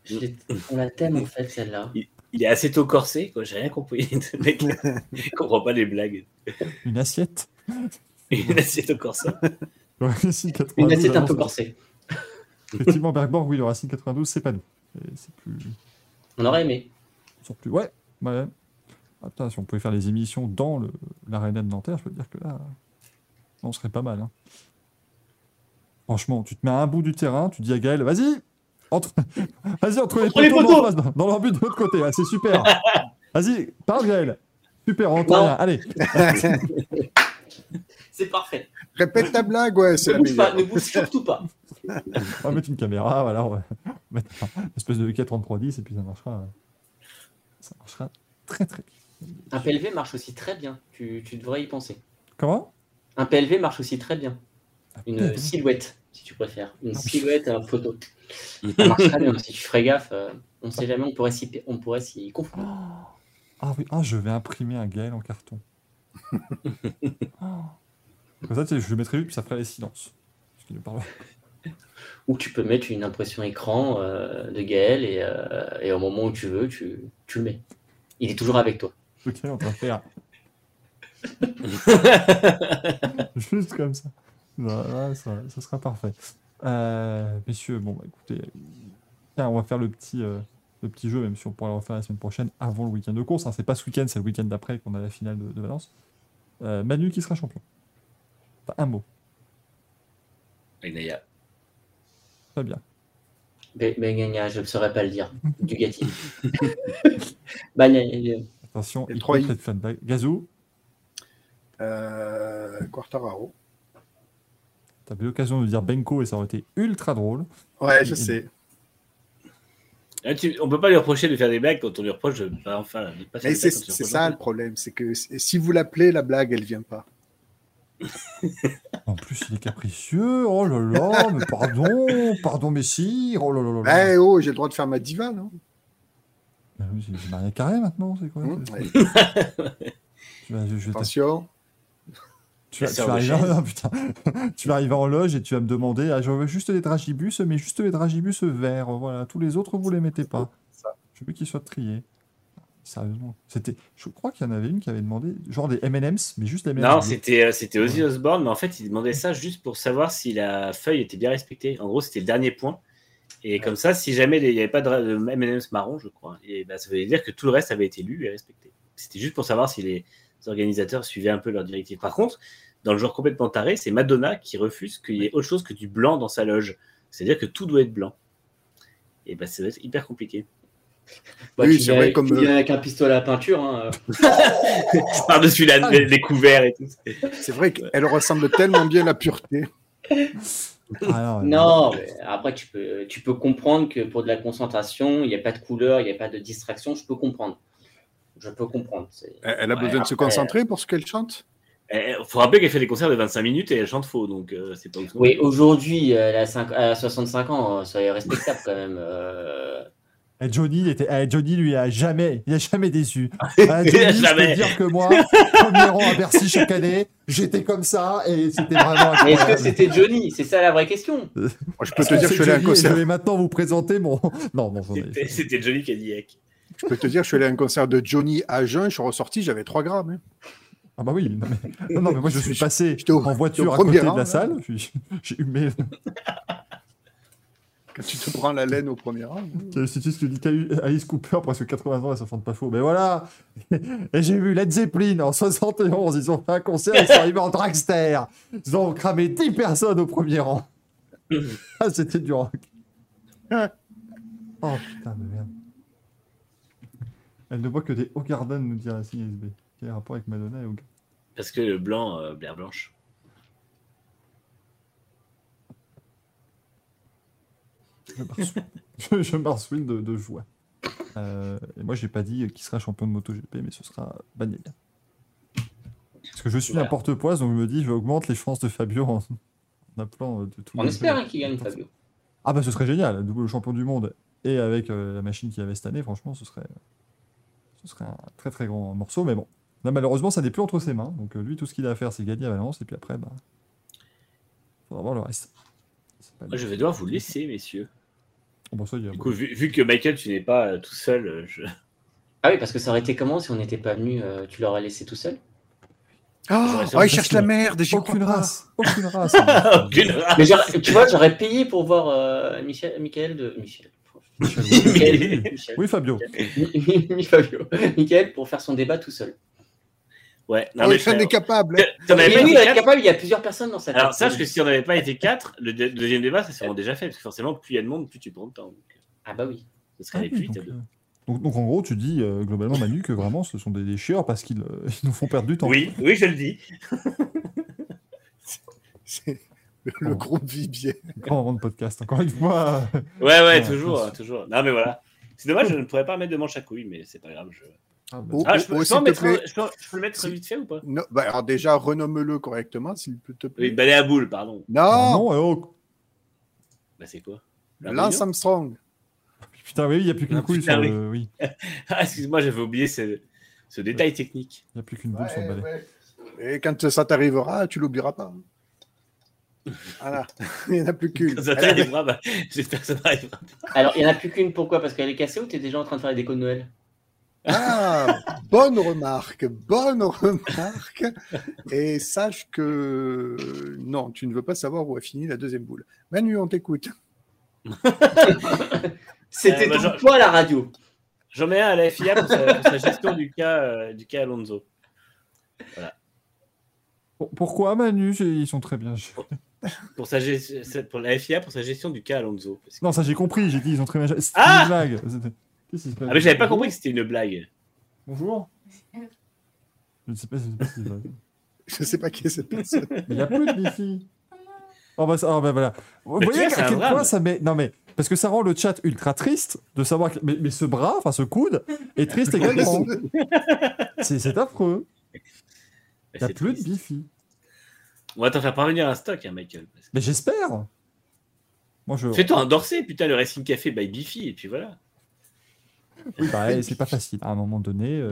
J'ai- On la t'aime en fait celle-là. Il est assez tôt corsé, quoi. J'ai rien compris. (laughs) Le mec, il comprend pas les blagues. Une assiette. Corsé. Le Racing 92 Une assiette un peu corsée. Effectivement, Bergborg, oui, le Racing 92, c'est pas nous. Et C'est plus. On aurait aimé. plus... Ouais, ouais. Ah, putain, si on pouvait faire les émissions dans le... l'aréna de Nanterre, je peux te dire que là, on serait pas mal. hein. Franchement, tu te mets à un bout du terrain, tu dis à Gaël, vas-y, entre... (laughs) vas-y, entre les Entre les poteaux, dans, dans leur but de l'autre côté, ah, c'est super. (laughs) vas-y, parle Gaël. Super, on entend. Allez, (laughs) C'est parfait. Répète ta blague, ouais, c'est Ne bouge pas, ne bouge surtout pas. On va mettre une caméra, voilà, on va (laughs) mettre une espèce de K3310 et puis ça marchera. Ça marchera très très bien. Un PLV marche aussi très bien. Tu, tu devrais y penser. Comment? Un PLV marche aussi très bien. Une PLV. silhouette, si tu préfères. Une Ah oui. silhouette en photo. Ça marche très bien. Si tu ferais gaffe, euh, on ne sait jamais, on pourrait s'y, on pourrait s'y confondre. Ah oui, ah, je vais imprimer un Gaël en carton. Oh. (laughs) Comme ça, je le mettrai lui, puis ça ferait les silences. Parce qu'il ne parle pas. Ou tu peux mettre une impression écran euh, de Gaël et, euh, et au moment où tu veux, tu, tu le mets. Il est toujours avec toi. Ok, on va faire. (laughs) Juste comme ça. Ça, ça sera parfait. Euh, messieurs, bon, bah, écoutez, tiens, on va faire le petit, euh, le petit jeu, même si on pourra le refaire la semaine prochaine, avant le week-end de course. Hein. C'est pas ce week-end, c'est le week-end d'après qu'on a la finale de, de Valence. Euh, Manu qui sera champion. Enfin, un mot. Naya. Très bien. Ben ben, gna, je ne saurais pas le dire. Du Gatti. (laughs) bah, gna, gna, gna. Attention, Et il fan de Gazou, Euh, Quartararo. t'avais l'occasion de dire Benko et ça aurait été ultra drôle. Ouais, je Et- sais. Là, tu- on peut pas lui reprocher de faire des blagues quand on lui reproche de pas enfin de pas faire Mais des c'est ça de- le problème, c'est que si vous l'appelez, la blague, elle vient pas. En plus, il est capricieux. Oh là là, mais pardon, pardon, messire. Oh là là là là. Eh oh, j'ai le droit de faire ma diva, non? Mais oui, J'ai Maria Carré maintenant, c'est quoi? Hum, c'est- ouais. tu vas, je- je vais t'a- Attention. tu vas- tu arriver, chaise. (laughs) putain. tu vas arriver en loge et tu vas me demander ah, je veux juste les dragibus, mais juste les dragibus verts. Voilà, tous les autres, vous les mettez pas. Ça. Je veux qu'ils soient triés. Sérieusement. C'était, je crois qu'il y en avait une qui avait demandé genre des M&M's, mais juste les M&M's. Non, c'était euh, c'était Ozzy Osbourne, mais en fait, il demandait ça juste pour savoir si la feuille était bien respectée. En gros, c'était le dernier point. Et comme ça, si jamais il n'y avait pas de M&M's marron, je crois, et ben, ça veut dire que tout le reste avait été lu et respecté. C'était juste pour savoir si les organisateurs suivaient un peu leurs directives. Par contre, dans le genre complètement taré, c'est Madonna qui refuse qu'il y ait autre chose que du blanc dans sa loge. C'est-à-dire que tout doit être blanc. Et ben, ça va être hyper compliqué. Bah, Oui, c'est vrai, comme, tu viens euh, avec un pistolet à peinture. hein. (laughs) Par-dessus la- les, les couverts et tout. C'est vrai qu'elle ressemble tellement bien à la pureté. Ah, non, Non, mais après, tu peux, tu peux comprendre que pour de la concentration, il n'y a pas de couleur, il n'y a pas de distraction. Je peux comprendre. je peux comprendre. Elle elle a Ouais, besoin de se concentrer pour ce qu'elle chante? Il faut rappeler qu'elle fait des concerts de 25 minutes et elle chante faux, donc euh, c'est pas Oui, aujourd'hui, elle a, cinq- elle a 65 ans, euh, soyez respectable quand même. euh. Et Johnny, il était... eh, Johnny, lui, a jamais, il a jamais déçu. (laughs) Ah, Il Johnny, a je peux jamais. te dire que moi, premier rang à Bercy chaque année, j'étais comme ça et c'était vraiment Mais est-ce que c'était Johnny? C'est ça la vraie question. Moi, je peux te dire que je suis allé à un Johnny et Je concert. vais maintenant vous présenter mon. Non, non, j'en ai- C'était- C'était Johnny Cadillac. Je peux te dire que je suis allé à un concert de Johnny à jeun. Je suis ressorti, j'avais 3 grammes. hein. Ah bah oui, non mais, non, non, mais moi je suis passé en voiture au à côté de la là. salle, puis j'ai humé. Quand tu te prends la laine au premier rang. C'est ce que dit Alice Cooper, presque 80 ans, elle se sente pas chaud. Mais voilà (laughs) Et j'ai vu Led Zeppelin en 71, ils ont fait un concert, ils sont arrivés en dragster. Ils ont cramé 10 personnes au premier rang. (laughs) Ah, c'était du rock. Oh putain de merde. Elle ne voit que des Garden, nous dit Racing SB. Quel rapport avec Madonna et Hogarden? Parce que le blanc, euh, Blair Blanche. Je marsouine, (laughs) je, je marsouine de, de joie. Euh, et moi, j'ai pas dit qui sera champion de MotoGP, mais ce sera Bagnaia. Parce que je suis un Voilà. porte-poise, donc je me dis, j'augmente les chances de Fabio en, en appelant euh, de tout. On espère hein, qu'il gagne Fabio. Ah bah ce serait génial, double champion du monde. Et avec euh, la machine qu'il y avait cette année, franchement, ce serait, ce serait un très très grand morceau. Mais bon, là malheureusement, ça n'est plus entre ses mains. Donc euh, lui, tout ce qu'il a à faire, c'est gagner à Valence. Et puis après, bah, faudra voir le reste. Moi, je vais devoir vous laisser, messieurs. Oh, bah, ça y est, Du coup, vu, vu que Michael, tu n'es pas euh, tout seul, euh, je... Ah oui, parce que ça aurait été comment si on n'était pas venu, euh, tu l'aurais laissé tout seul? Ah, oh, il cherche la merde. et j'y aucune race, aucune race. Aucune (laughs) race. Mais tu vois, j'aurais payé pour voir euh, Michel, Michael de. Michel. Michael. Michel. Oui, Fabio. (laughs) Mi- Mi- Fabio. Michael pour faire son débat tout seul. Ouais, non, Oh, mais hein. été est quatre capable, il y a plusieurs personnes dans cette Alors, sache que si on n'avait pas été 4, le deux- deuxième débat, ça serait déjà fait. Parce que forcément, plus il y a de monde, plus tu prends de temps. Donc, Ah bah oui. ce serait Ah plus vite à donc, deux. euh, donc, donc, en gros, tu dis euh, globalement, Manu, que vraiment ce sont des, des chieurs parce qu'ils euh, (laughs) ils nous font perdre du temps. Oui, oui, je le dis. (laughs) C'est le, le groupe vit bien. Grand moment de podcast, encore une fois. Ouais, ouais, Ouais, toujours, toujours. Non, mais voilà. C'est dommage, je ne pourrais pas mettre de manche à couilles, mais c'est pas grave. Je... Ah, bah, Oh, Ah, je peux, oh, je peux mettre plaît. un- je peux, je peux le mettre vite fait ou pas? Non, bah, alors déjà, renomme-le correctement, s'il peut te plaît. Oui, balai à boule, pardon. Non, ah, non, eh oh, Bah, c'est quoi? Lance Armstrong. putain, oui, il n'y a plus qu'une couille putain, sur oui. le. Oui, (laughs) Ah, excuse-moi, j'avais oublié ce, ce détail technique. il n'y a plus qu'une boule sur le balai. Et quand ça t'arrivera, tu l'oublieras pas. Voilà, (laughs) il n'y en a plus qu'une. Quand ça t'arrivera, bah, j'espère que ça n'arrivera pas. Alors, il n'y en a plus qu'une, pourquoi? Parce qu'elle est cassée ou t'es déjà en train de faire les décos de Noël? Ah, bonne remarque, bonne remarque. Et sache que non, tu ne veux pas savoir où a fini la deuxième boule. Manu, on t'écoute. (laughs) C'était Euh, bah, poids, la radio. J'en mets un à la FIA pour sa, pour sa gestion du cas, euh, du cas Alonso. Pourquoi Manu? J'ai- Ils sont très bien. Pour, sa gest- pour la FIA, pour sa gestion du cas Alonso. Parce que- Non, ça j'ai compris, j'ai dit ils ont très bien. C'était Ah une blague. C'était- Qu'est-ce qui se passe? Ah, mais j'avais pas compris que c'était une blague. Bonjour. Je ne sais pas, je sais pas si c'est. (laughs) Je sais pas qui est cette personne. (laughs) Il n'y a plus de Bifi. Oh bah, ça- oh bah voilà. Vous Mais voyez vois, à quel drame. point ça met. Non mais. Parce que ça rend le chat ultra triste de savoir que. Mais, mais ce bras, enfin ce coude, est triste également. (laughs) C'est c'est affreux. Il n'y a plus de. Bifi. On va t'en faire parvenir un stock, hein, Michael. parce que- Mais j'espère. Moi je. Fais-toi un dorset, putain, le Racing Café by Bifi, et puis voilà. Bah, c'est pas facile à un moment donné. euh,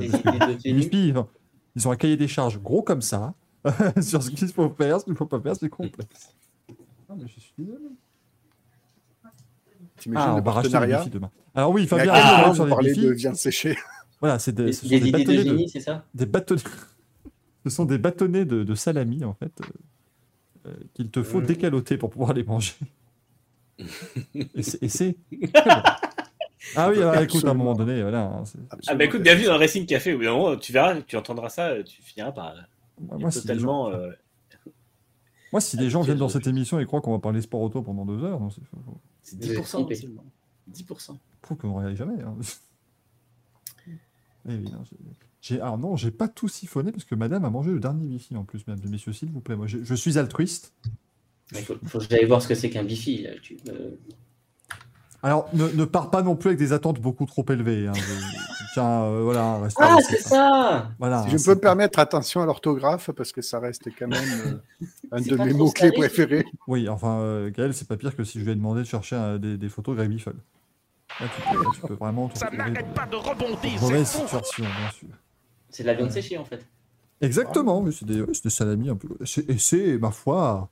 ils ont un cahier des charges gros comme ça. (laughs) sur ce qu'il faut faire, ce qu'il ne faut pas faire, c'est complexe. Ah, mais je suis désolé. Ah, on le va racheter partenariat Bifi demain. Alors oui, Fabien, les parlez Bifi. de viande séchée (laughs) Voilà, c'est des, ce sont des des idées de bâtonnets de, génie, c'est ça? des bâtonnets. (laughs) Ce sont des bâtonnets de, de salami en fait euh, euh, qu'il te faut Mm. décaloter pour pouvoir les manger. et c'est. Ah oui, alors, écoute, à un moment donné, voilà. hein, Ah bah écoute, bienvenue dans le Racing Café. Au bout d'un moment, tu verras, tu entendras ça, tu finiras par moi, moi, si les gens, totalement. euh, moi, si les gens viennent dans cette émission et croient qu'on va parler sport auto pendant deux heures, non, c'est faut- faut- C'est Vous êtes 10% trompé. seulement. 10%. faut qu'on ne regarde jamais. hein. Eh oui, non, j'ai- alors non, j'ai pas tout siphonné parce que madame a mangé le dernier bifi en plus, mesdames et messieurs, s'il vous plaît. Moi, je suis altruiste. Il faut, faut que j'aille voir ce que c'est qu'un bifi. Là. Tu, euh, Alors, ne, ne pars pas non plus avec des attentes beaucoup trop élevées. hein. Tiens, euh, voilà, reste Ah, c'est ça Voilà, Si je peux me permettre, attention à l'orthographe, parce que ça reste quand même euh, (laughs) un de mes mots-clés préférés. Oui, enfin, euh, Gaël, c'est pas pire que si je lui ai demandé de chercher euh, des, des photos Greg Biffle. Là, tu peux, là, tu peux vraiment Ça n'arrête pas de rebondir. fou. situations, bien sûr. C'est de la viande séchée en fait. Exactement, oui, c'est des, des salamis un peu. c'est- Et c'est, ma foi,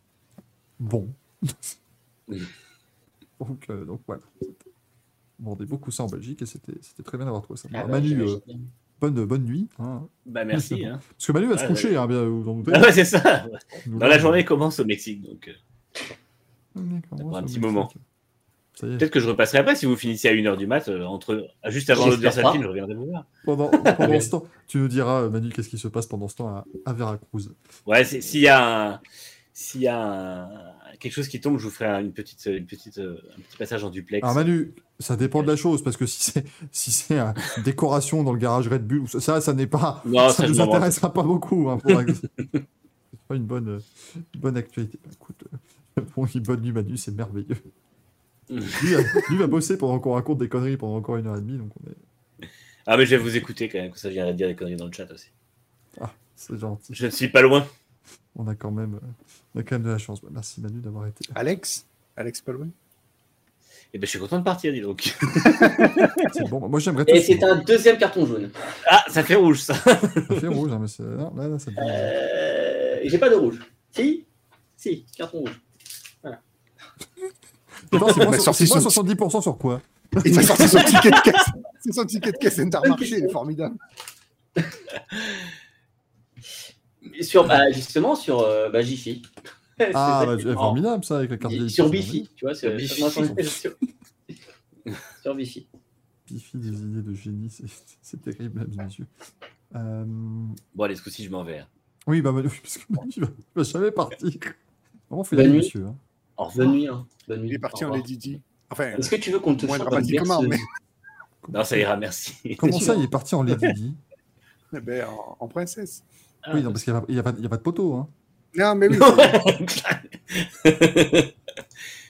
bon. Oui. (laughs) donc, euh, donc voilà. On vendait beaucoup ça en Belgique et c'était très bien d'avoir trouvé ça. Ah Bah, bah, Manu, j'imagine euh, bonne, bonne nuit. hein. Bah merci. Hein. Parce que Manu va se Ouais, coucher, hein, bien, vous en. Ah ouais, c'est ça. Nous, Dans la journée commence au Mexique, donc euh, pour un petit moment. Peut-être que je repasserai après si vous finissez à 1h du mat, euh, entre ah, juste avant l'audience alpine, pas. je reviendrai vous voir. Pendant, pendant (laughs) ce temps, tu nous diras, Manu, qu'est-ce qui se passe pendant ce temps à, à Veracruz. Ouais, s'il y a un- s'il y a un- quelque chose qui tombe, je vous ferai un- une petite, une petite, euh, un petit passage en duplex. Alors Manu, ça dépend de la chose, parce que si c'est si c'est euh, une (laughs) décoration dans le garage Red Bull, ça, ça n'est pas, Non, ça ça, nous intéressera pas beaucoup. Hein, pour (laughs) c'est pas une bonne, euh, bonne actualité. Bah, écoute, euh, bon, bonne nuit Manu, c'est merveilleux. Lui, (laughs) lui va bosser pendant qu'on raconte des conneries pendant encore une heure et demie, donc on est... Ah, mais je vais vous écouter quand même, que ça viendra dire des conneries dans le chat aussi. ah, c'est gentil. Je ne suis pas loin. On a quand même, euh, on a quand même de la chance. Merci Manu d'avoir été. Alex? Alex Palouin Et ben, je suis content de partir, dis donc. (laughs) C'est bon. Moi j'aimerais. Et c'est un deuxième carton jaune. Ah, ça fait rouge, ça. Ça fait rouge, hein, mais c'est non, là, là, ça Euh, J'ai pas de rouge. Si? Si, carton rouge. Attends, (laughs) c'est moins, son- 70% sur quoi? Il m'a sorti son (laughs) ticket de caisse. C'est son ticket de caisse Intermarché, il est formidable. Sur, bah, justement, sur euh, bah, Jiffy. (laughs) Ah, C'est bah, est c'est formidable ça avec la carte d'identité. Sur Bifi, tu vois, c'est Bifi. sur, sur Bifi. Bifi des idées de génie, c'est- c'est terrible, mesdames. Euh, Bon, allez, ce coup-ci, je m'en vais. hein. Oui, bah, (laughs) parce que Manu, va, va jamais partir. Vraiment, faut y Bonne aller, nuit. monsieur. hein. Au revoir. Bonne nuit. Hein. Bonne nuit. Il est parti Au en revoir. Lady Di. Enfin, Est-ce que tu veux qu'on te chante un berceuse mais Non, ça ira, merci. Comment (laughs) ça, il est parti en Lady Di? Eh ben, en, en princesse. Ah, Oui, non, parce qu'il n'y a, pas- il y a, pas- il y a pas de poteau. Hein. Non, mais oui. (laughs)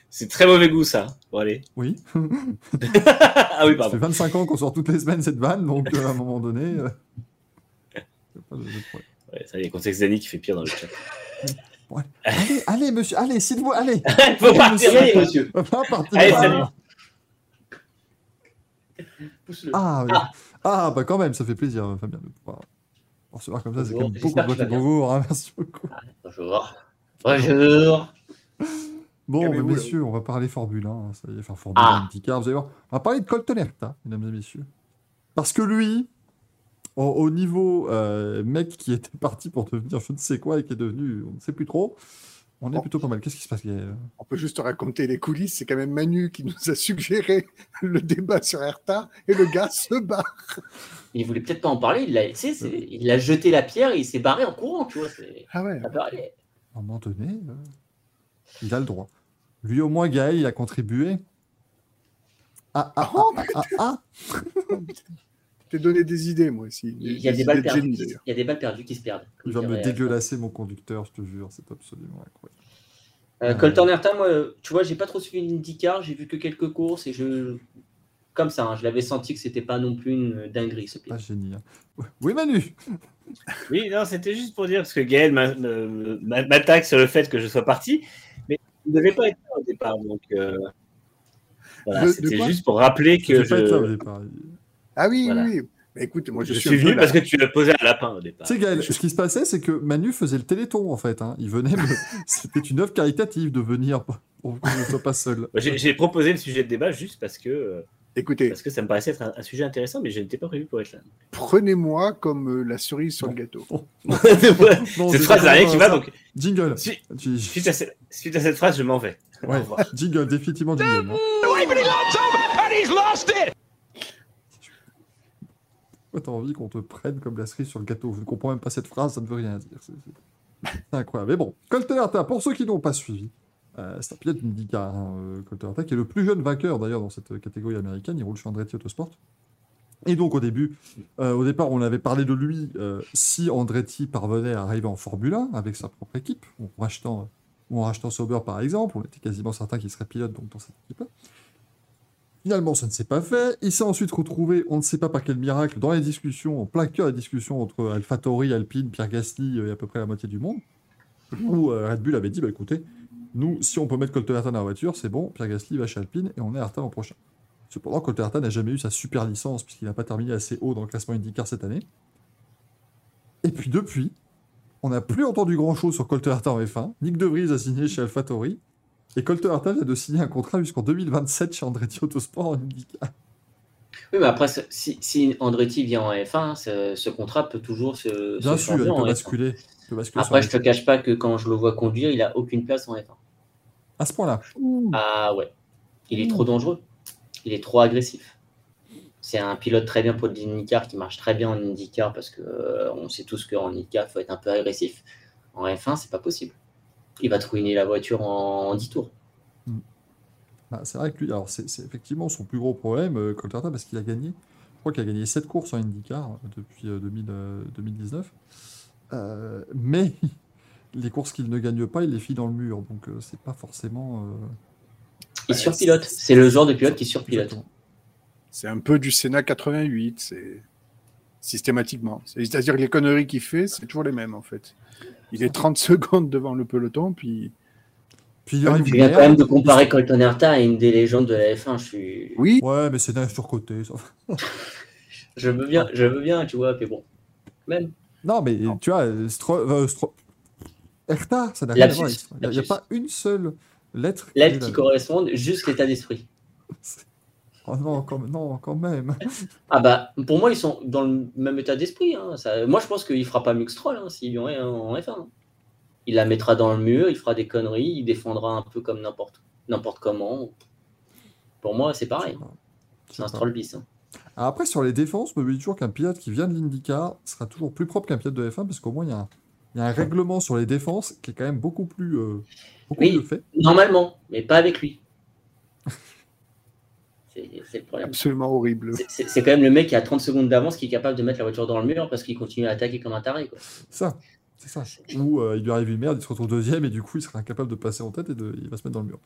C'est très mauvais goût, ça. Bon, allez. Oui. (laughs) (laughs) ah oui, Ça fait pardon. 25 ans qu'on sort toutes les semaines cette vanne, donc euh, à un moment donné. euh, y a pas de- de. Ouais, ça y est, le contexte Zani qui fait pire dans le chat. Allez, allez, monsieur, allez, s'il vous allez. Faut partir. Allez, monsieur. On va partir. Allez, Ah. salut. Ah, oui. Ah. ah, bah quand même, ça fait plaisir, Fabien, de pouvoir recevoir comme ça. C'est même beaucoup de bonjour. hein, (laughs) merci beaucoup. Bonjour. Bonjour. Bon, mais messieurs, on va parler Formule 1. hein, Ça y est, enfin, Formule Ah. 1, IndyCar, vous allez voir. On va parler de Colton Herta, mesdames et messieurs. Parce que lui, au, au niveau euh, mec qui était parti pour devenir je ne sais quoi et qui est devenu, on ne sait plus trop, on est Oh. plutôt pas mal. Qu'est-ce qui se passe Gaël? On peut juste raconter les coulisses. C'est quand même Manu qui nous a suggéré (laughs) le débat sur Erta et le gars se bat. Il voulait peut-être pas en parler. Il a, tu sais, c'est- il a jeté la pierre et il s'est barré en courant, tu vois. c'est- Ah ouais. À un moment donné, euh, il a le droit. Lui, au moins, Gaël, il a contribué. Ah, ah, Oh, ah, ah, ah, Je t'ai donné des idées, moi aussi. Il y a des balles de génie, qui- d'ailleurs. Il y a des balles perdues qui se perdent. Il va me dégueulasser mon conducteur, je te jure, c'est absolument incroyable. Euh, Colton Herta, moi, euh, tu vois, j'ai pas trop suivi l'IndyCar, j'ai vu que quelques courses et je. Comme ça, hein, je l'avais senti que c'était pas non plus une dinguerie, ce Pas génie. hein. Oui, Manu (laughs) Oui, non, c'était juste pour dire, parce que Gaël m'attaque sur le fait que je sois parti, mais il ne devait pas être là au départ. Donc, euh, voilà, c'était juste pour rappeler que Je pas être là au départ. Ah oui, Voilà. oui, oui. Écoute, moi je, je suis, venu parce que tu as posé un lapin au départ. Tu sais, Gaël, ce qui se passait, c'est que Manu faisait le téléthon, en fait. hein. Il venait me... (laughs) C'était une œuvre caritative de venir pour je ne sois pas seul. J'ai proposé le sujet de débat juste parce que, euh, Écoutez, parce que ça me paraissait être un, un sujet intéressant, mais je n'étais pas prévu pour être là. prenez-moi comme euh, la cerise sur le gâteau. (laughs) Cette phrase n'a rien qui va, donc Jingle. suite, Tu- suite à, ce- suite à cette phrase, je m'en vais. Ouais, Au revoir. jingle, définitivement jingle. hein. And he's lost it! T'as envie qu'on te prenne comme la cerise sur le gâteau? Je ne comprends même pas cette phrase, ça ne veut rien dire. C'est incroyable. Mais bon, Colton Herta, pour ceux qui n'ont pas suivi, euh, c'est un pilote d'IndyCar, hein, euh, Colton Herta, qui est le plus jeune vainqueur d'ailleurs dans cette catégorie américaine. Il roule chez Andretti Autosport. Et donc au début, euh, au départ, on avait parlé de lui euh, si Andretti parvenait à arriver en Formule 1 avec sa propre équipe, en rachetant, ou en rachetant Sauber par exemple. On était quasiment certain qu'il serait pilote donc, dans cette équipe-là. Finalement, ça ne s'est pas fait. Il s'est ensuite retrouvé, on ne sait pas par quel miracle, dans les discussions, en plein cœur des discussions entre AlphaTauri, Alpine, Pierre Gasly euh, et à peu près la moitié du monde, où euh, Red Bull avait dit bah, écoutez, nous, si on peut mettre Colton dans la voiture, c'est bon, Pierre Gasly va chez Alpine et on est Ayrton l'an prochain. Cependant, Colton n'a jamais eu sa super licence puisqu'il n'a pas terminé assez haut dans le classement IndyCar cette année. Et puis depuis, on n'a plus entendu grand-chose sur Colton en F1. Nick De Vries a signé chez AlphaTauri. Et Colton Herta vient de signer un contrat jusqu'en 2027 chez Andretti Autosport en IndyCar. Oui, mais après, si, si Andretti vient en F1, ce, ce contrat peut toujours se. Bien se sûr, il peut, F1. basculer, il peut basculer. Après, je te cache pas que quand je le vois conduire, il a aucune place en F1. À ce point-là. Ah ouais. Il est trop dangereux. Il est trop agressif. C'est un pilote très bien pour l'IndyCar qui marche très bien en IndyCar parce que euh, on sait tous qu'en IndyCar, il faut être un peu agressif. En F1, c'est pas possible. Il va te ruiner la voiture en, en 10 tours. Bah, c'est vrai que lui, alors c'est c'est effectivement son plus gros problème, euh, Colton Herta, parce qu'il a gagné, je crois qu'il a gagné 7 courses en IndyCar euh, depuis euh, 2000, euh, 2019. Euh, mais (laughs) les courses qu'il ne gagne pas, il les file dans le mur. Donc euh, c'est pas forcément. euh, Il surpilote. c'est- C'est le genre de pilote qui surpilote. exactement. C'est un peu du Sénat 88, c'est systématiquement. C'est- C'est-à-dire que les conneries qu'il fait, c'est toujours les mêmes en fait. Il est 30 (laughs) secondes devant le peloton, puis Puis il Ah, arrive Je une viens quand même de comparer Colton Herta à une des légendes de la F1. Je suis. oui, Ouais, mais c'est d'un surcoté. ça. (laughs) Je veux bien, je veux bien, tu vois, mais bon. Même. Non, mais Non. tu vois, Stro- euh, Stro- Herta, ça n'a rien à voir. Il n'y a, pas une seule lettre. qui est qui là. correspondent, juste l'état d'esprit. (laughs) Oh non, quand, non, quand même. (laughs) Ah bah, pour moi, ils sont dans le même état d'esprit. hein. Ça- Moi, je pense qu'il fera pas mieux que Stroll hein, s'il y aurait un en F1. hein. Il la mettra dans le mur, il fera des conneries, il défendra un peu comme n'importe n'importe comment. Pour moi, c'est pareil. C'est un Stroll bis. hein. Après, sur les défenses, je me dis toujours qu'un pilote qui vient de l'IndyCar sera toujours plus propre qu'un pilote de F1 parce qu'au moins, il y, a un- il y a un règlement sur les défenses qui est quand même beaucoup plus euh, beaucoup Oui. fait. Normalement, mais pas avec lui. C'est le problème. absolument horrible. C'est- quand même le mec qui a 30 secondes d'avance qui est capable de mettre la voiture dans le mur parce qu'il continue à attaquer comme un taré. Quoi. Ça, c'est ça. Ou euh, il lui arrive une merde, il se retrouve deuxième et du coup, il sera incapable de passer en tête et de, il va se mettre dans le mur.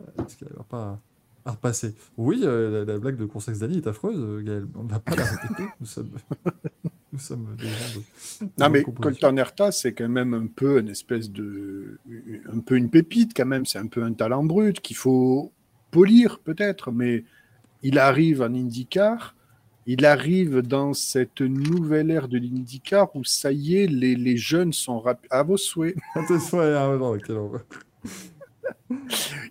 Euh, parce qu'il n'arrivera pas à, à repasser. Oui, euh, la, la blague de Consex Dani est affreuse, euh, Gaël. On ne va pas la répéter. (laughs) Nous sommes, nous sommes des gens de- de Non, mais. Colton Herta, c'est quand même un peu une espèce de. un peu une pépite, quand même. C'est un peu un talent brut qu'il faut polir, peut-être, mais il arrive en IndyCar. Il arrive dans cette nouvelle ère de l'IndyCar où ça y est, les, les jeunes sont rapides. À vos souhaits. (laughs) Attention, ah, non, quelle horreur.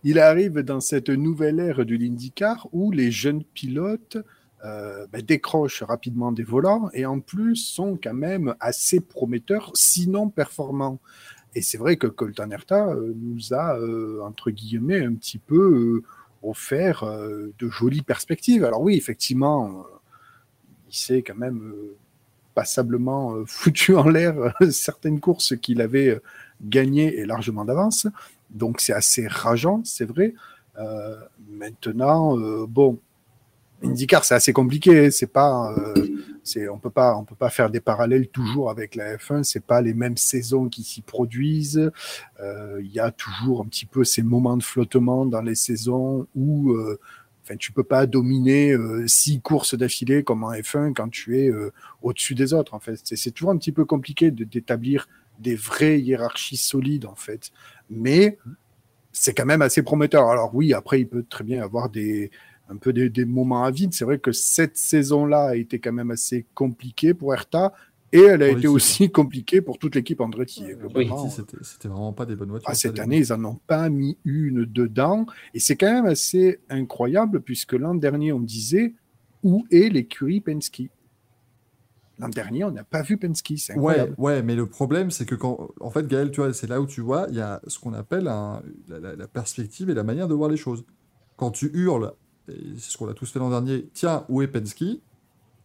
Il arrive dans cette nouvelle ère de l'IndyCar où les jeunes pilotes euh, ben, décrochent rapidement des volants et en plus sont quand même assez prometteurs, sinon performants. Et c'est vrai que Colton Herta euh, nous a, euh, entre guillemets, un petit peu euh, offert euh, de jolies perspectives. Alors oui, effectivement, euh, il s'est quand même euh, passablement (laughs) foutu en l'air certaines courses qu'il avait gagnées et largement d'avance. Donc c'est assez rageant, c'est vrai. Maintenant, bon, IndyCar c'est assez compliqué. C'est pas, on peut pas, on peut pas faire des parallèles toujours avec la F1. C'est pas les mêmes saisons qui s'y produisent. Euh, Il y a toujours un petit peu ces moments de flottement dans les saisons où, euh, enfin, tu peux pas dominer euh, six courses d'affilée comme en F1 quand tu es euh, au-dessus des autres. En fait, c'est, c'est toujours un petit peu compliqué de d'établir des vraies hiérarchies solides en fait mais c'est quand même assez prometteur. Alors oui, après, il peut très bien avoir des, un peu des, des moments à vide. C'est vrai que cette saison-là a été quand même assez compliquée pour Hertha, et elle a été aussi compliquée pour toute l'équipe Andretti. Si, C'était vraiment pas des bonnes voitures. ah, cette année, ils en ont pas mis une dedans. Et c'est quand même assez incroyable, puisque l'an dernier, on disait où est l'écurie Penske? L'an dernier, on n'a pas vu Penske. C'est Ouais, incroyable. ouais, mais le problème, c'est que quand. En fait, Gaël, tu vois, c'est là où tu vois, il y a ce qu'on appelle un- la, perspective et la manière de voir les choses. Quand tu hurles, c'est ce qu'on a tous fait l'an dernier, tiens, où est Penske?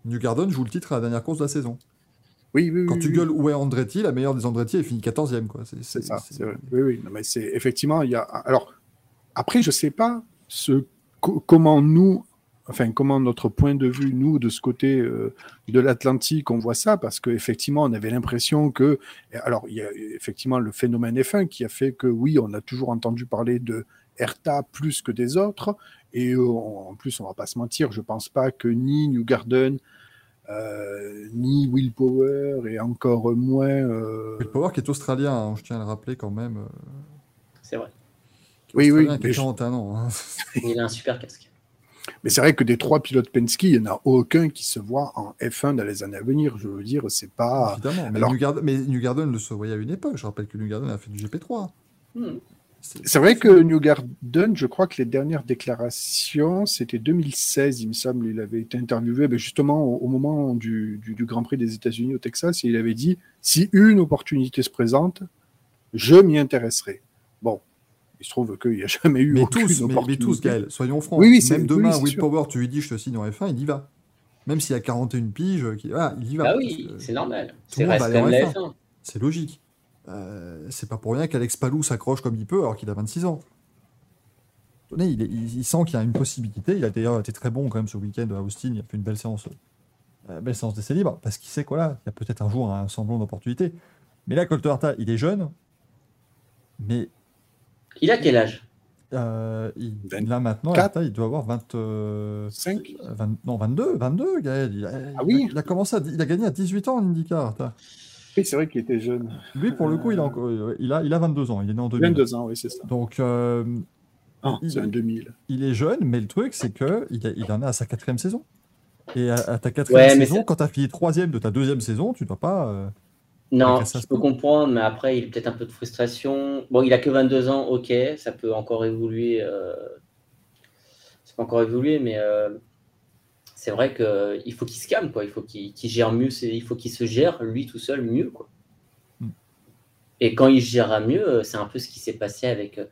New Garden joue le titre à la dernière course de la saison. Oui, oui, Quand oui, tu oui. gueules où est Andretti, la meilleure des Andretti, elle finit 14e. Quoi. C'est ça, c'est vrai. Oui, oui. Non, mais c'est effectivement, il y a. Alors, après, je sais pas ce co- comment nous, enfin, comment notre point de vue, nous, de ce côté euh, de l'Atlantique, on voit ça, parce qu'effectivement, on avait l'impression que. Alors, il y a effectivement le phénomène F1 qui a fait que, oui, on a toujours entendu parler de Hertha plus que des autres. Et euh, en plus, on va pas se mentir, je pense pas que ni New Garden, euh, ni Will Power et encore moins. euh, Will Power qui est australien, hein, je tiens à le rappeler quand même. euh, C'est vrai. Oui, oui, qui a mais je- 41 ans. hein. (laughs) Il a un super casque. Mais c'est vrai que des trois pilotes Penske, il n'y en a aucun qui se voit en F1 dans les années à venir. Je veux dire, c'est pas. Évidemment. Mais, alors- New Garden, mais New Garden le se voyait à une époque. Je rappelle que New Garden a fait du GP3. Hmm. C'est vrai que New Garden, je crois que les dernières déclarations, c'était 2016, il me semble. Il avait été interviewé ben, justement au, au moment du, du- du Grand Prix des États-Unis au Texas et il avait dit si une opportunité se présente, je m'y intéresserai. Bon, il se trouve qu'il n'y a (laughs) jamais eu Mais aucune tous, mais, mais opportunité. tous, Gaël, soyons francs. Oui, oui, c'est- Même demain, oui, Will. Power, tu lui dis je te signe en F1, il y va. Même s'il a 41 piges, voilà, il y va. Ah oui, c'est normal. tout C'est le monde reste va comme aller la en F1. C'est logique. Euh, c'est pas pour rien qu'Alex Palou s'accroche comme il peut alors qu'il a 26 ans. Tenez, Il, est- il- il sent qu'il y a une possibilité. Il a d'ailleurs été très bon quand même ce week-end à Austin. Il a fait une belle séance, euh, belle séance d'essai libre parce qu'il sait qu'il voilà, il y a peut-être un jour un semblant d'opportunité. Mais là, Colter Harta, il est jeune, mais Il a quel âge? Euh, il, là maintenant. Harta, il doit avoir 20, euh, Cinq 20 non, 22, 22, Gaël. Il a, Ah oui. il a commencé à, il a gagné à 18 ans en IndyCar. Harta. Oui, c'est vrai qu'il était jeune. Lui, pour le coup, il a, encore, il, a, il a 22 ans. Il est né en 2000. 22 ans, oui, c'est ça. Donc, euh, Ah, Il- c'est un 2000. il est jeune, mais le truc, c'est que il, en est à sa quatrième saison. Et à, à ta quatrième Ouais, saison, quand tu as fini troisième de ta deuxième saison, tu dois pas. euh, Non, je peux comprendre, mais après, il a peut-être un peu de frustration. Bon, il a que 22 ans, ok, ça peut encore évoluer. euh, Ça peut encore évoluer, mais euh, c'est vrai qu'il faut qu'il se calme, quoi. Il faut qu'il gère mieux, il faut qu'il se gère, lui tout seul, mieux, quoi. Mm. Et quand il gérera mieux, euh, c'est un peu ce qui s'est passé avec. euh,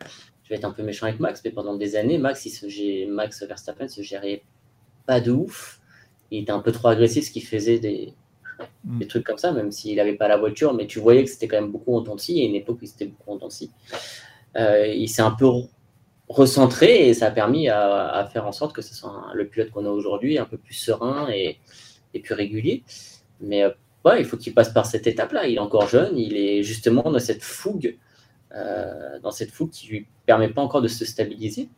Je vais être un peu méchant avec Max, mais pendant des années, Max, il se gé- Max Verstappen se gérait pas de ouf. Il était un peu trop agressif, ce qui faisait des, Mm. des trucs comme ça, même s'il n'avait pas la voiture, mais tu voyais que c'était quand même beaucoup en et à une époque où c'était beaucoup en. Euh, il s'est un peu recentré et ça a permis à, faire en sorte que ce soit le pilote qu'on a aujourd'hui un peu plus serein et, et plus régulier. Mais euh, il faut qu'il passe par cette étape-là. Il est encore jeune, il est justement dans cette fougue, euh, dans cette fougue qui lui permet pas encore de se stabiliser.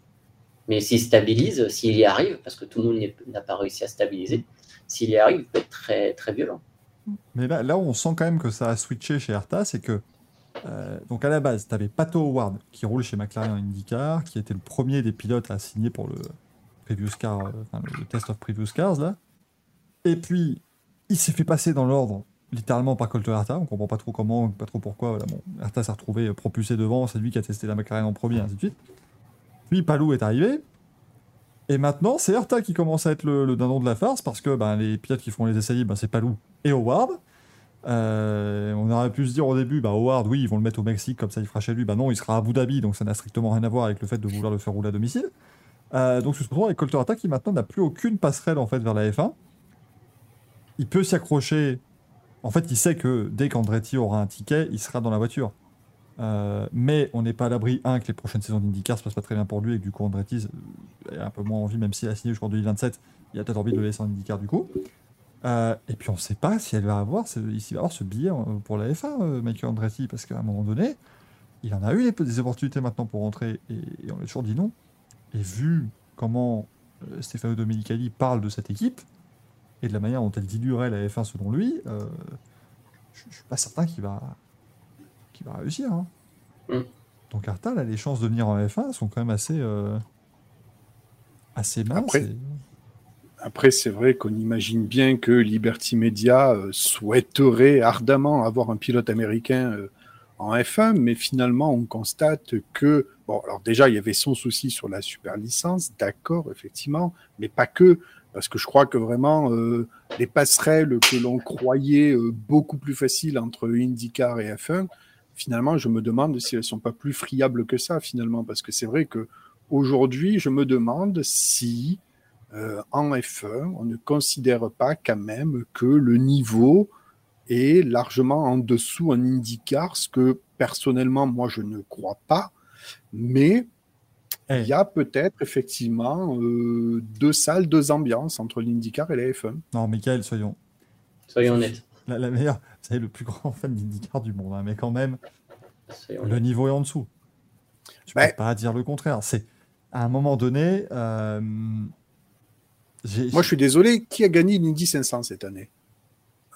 Mais s'il stabilise, s'il y arrive, parce que tout le monde n'a pas réussi à stabiliser, s'il y arrive, il peut être très, très violent. Mais là, là on sent quand même que ça a switché chez Arta, c'est que. Euh, donc à la base, tu avais Pato Howard qui roule chez McLaren en IndyCar, qui était le premier des pilotes à signer pour le Previous Car, euh, le test of Previous Cars là. Et puis il s'est fait passer dans l'ordre littéralement par Colter Arta. On comprend pas trop comment, pas trop pourquoi. Voilà, bon, s'est retrouvé euh, propulsé devant, c'est lui qui a testé la McLaren en premier, ainsi de suite. Puis Palou est arrivé. Et maintenant, c'est Arta qui commence à être le, dindon de la farce parce que ben, les pilotes qui font les essais ben, c'est Palou et Howard. Euh, on aurait pu se dire au début, bah Howard, oui, ils vont le mettre au Mexique, comme ça il fera chez lui. Bah non, il sera à Abu Dhabi, donc ça n'a strictement rien à voir avec le fait de vouloir le faire rouler à domicile. Euh, donc se retrouve avec Colter qui maintenant n'a plus aucune passerelle en fait vers la F1. Il peut s'y accrocher. En fait, il sait que dès qu'Andretti aura un ticket, il sera dans la voiture. Euh, mais on n'est pas à l'abri, un, que les prochaines saisons d'IndyCar se passent pas très bien pour lui et que du coup Andretti euh, a un peu moins envie, même s'il a signé jusqu'en 2027, il a peut-être envie de le laisser en IndyCar du coup. Euh, et puis on ne sait pas si elle va avoir ce, va avoir ce billet euh, pour la F1, euh, Michael Andretti, parce qu'à un moment donné, il en a eu des, des opportunités maintenant pour rentrer et, et on lui a toujours dit non. Et vu comment Stefano Domenicali parle de cette équipe et de la manière dont elle diluerait la F1 selon lui, euh, je ne suis pas certain qu'il va, réussir. hein. Mm. Donc Arta, là, les chances de venir en F1 sont quand même assez, euh, assez minces. Après, et- Après, c'est vrai qu'on imagine bien que Liberty Media euh, souhaiterait ardemment avoir un pilote américain euh, en F1, mais finalement, on constate que, bon, alors déjà, il y avait son souci sur la super licence, d'accord, effectivement, mais pas que, parce que je crois que vraiment, euh, les passerelles que l'on croyait euh, beaucoup plus faciles entre IndyCar et F1, finalement, je me demande si elles sont pas plus friables que ça, finalement, parce que c'est vrai que aujourd'hui, je me demande si euh, en F1, on ne considère pas quand même que le niveau est largement en dessous en IndyCar, ce que personnellement, moi, je ne crois pas. Mais Eh. il y a peut-être effectivement euh, deux salles, deux ambiances entre l'IndyCar et la F1. Non, Michael, soyons, Soyons honnêtes. la, la meilleure, vous savez, le plus grand fan d'IndyCar du monde, hein, mais quand même, Soyons le niveau est en dessous. Tu Ouais. peux pas dire le contraire. C'est à un moment donné, euh, Moi, je suis désolé, qui a gagné l'Indy 500 cette année?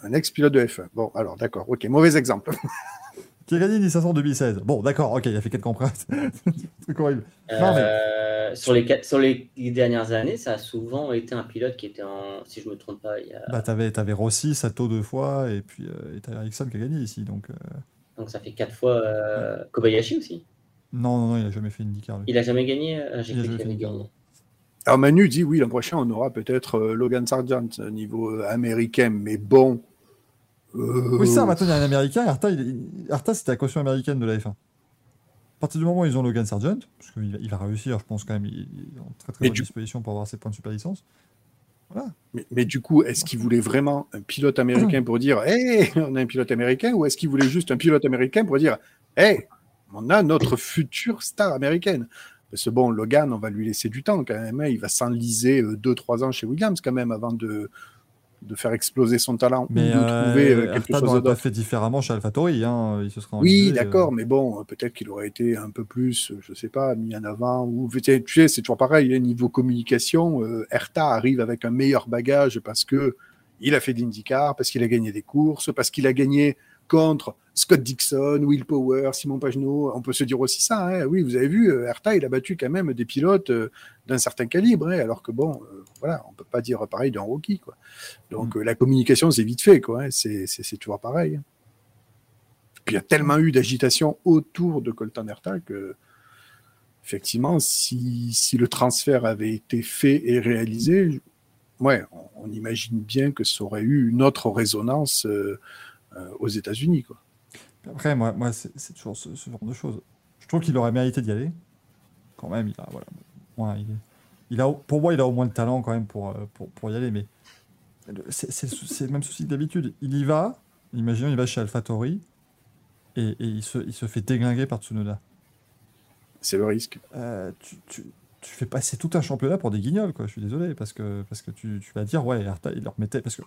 Un ex-pilote de F1. Bon, alors d'accord, ok, mauvais exemple. qui a gagné 1500 en 2016. Bon, d'accord, ok, il a fait 4 compresses. (laughs) Truc horrible. Non, mais- Euh, sur, les, quatre- sur les dernières années, ça a souvent été un pilote qui était en, si je me trompe pas, il y a- Bah, t'avais, t'avais Rossi, Sato deux fois, et puis euh, et t'as Ericsson qui a gagné ici. Donc, euh, donc ça fait quatre fois euh, Kobayashi aussi? non, non, non, il a jamais fait une lui. Il a jamais gagné. euh, J'ai cru qu'il avait gagné. Alors Manu dit oui, l'an prochain, on aura peut-être euh, Logan Sargent au niveau euh, américain, mais bon. euh, Oui, ça, maintenant il y a un américain. Arta, c'était la caution américaine de la F1. À partir du moment où ils ont Logan Sargent, parce qu'il va, il va réussir, je pense quand même, il, il est en très très Mais bonne du- disposition pour avoir ses points de super licence. Mais, mais du coup, est-ce qu'il voulait vraiment un pilote américain pour dire Hé, on a un pilote américain ou est-ce qu'il voulait juste un pilote américain pour dire Hé, on a notre future star américaine Parce que bon, Logan, on va lui laisser du temps quand même. hein. Il va s'enliser 2-3 ans chez Williams quand même avant de, de faire exploser son talent Mais ou de euh, trouver euh, quelque Arta chose n'aurait pas fait différemment chez AlphaTauri. Hein, il se serait Oui, euh, d'accord, mais bon, euh, peut-être qu'il aurait été un peu plus, euh, je sais pas, mis en avant. Ou tu sais, c'est toujours pareil. hein, niveau communication, euh, Erta arrive avec un meilleur bagage parce que il a fait de l'IndyCar, parce qu'il a gagné des courses, parce qu'il a gagné contre Scott Dixon, Will Power, Simon Pagenaud. On peut se dire aussi ça. hein. Oui, vous avez vu, euh, Erta, il a battu quand même des pilotes euh, d'un certain calibre, hein, alors que bon, euh, voilà, on peut pas dire pareil d'un rookie, quoi. Donc euh, la communication, c'est vite fait, quoi. hein. C'est toujours pareil. Puis il y a tellement eu d'agitation autour de Colton Herta que, effectivement, si, si le transfert avait été fait et réalisé, ouais, on, on imagine bien que ça aurait eu une autre résonance euh, euh, aux États-Unis. Quoi. Après, moi, moi c'est toujours ce, ce genre de choses. Je trouve qu'il aurait mérité d'y aller. Quand même, il a, voilà. Ouais, il, il a, pour moi, il a au moins le talent quand même pour, euh, pour, pour y aller. Mais c'est le même souci que d'habitude. Il y va, imaginons, il va chez AlphaTauri et, et il, se, il se fait déglinguer par Tsunoda. C'est le risque. Euh, tu, tu, tu fais passer tout un championnat pour des guignols, quoi. Je suis désolé, parce que, parce que tu, tu vas dire, ouais, Herta, il leur mettait. Parce que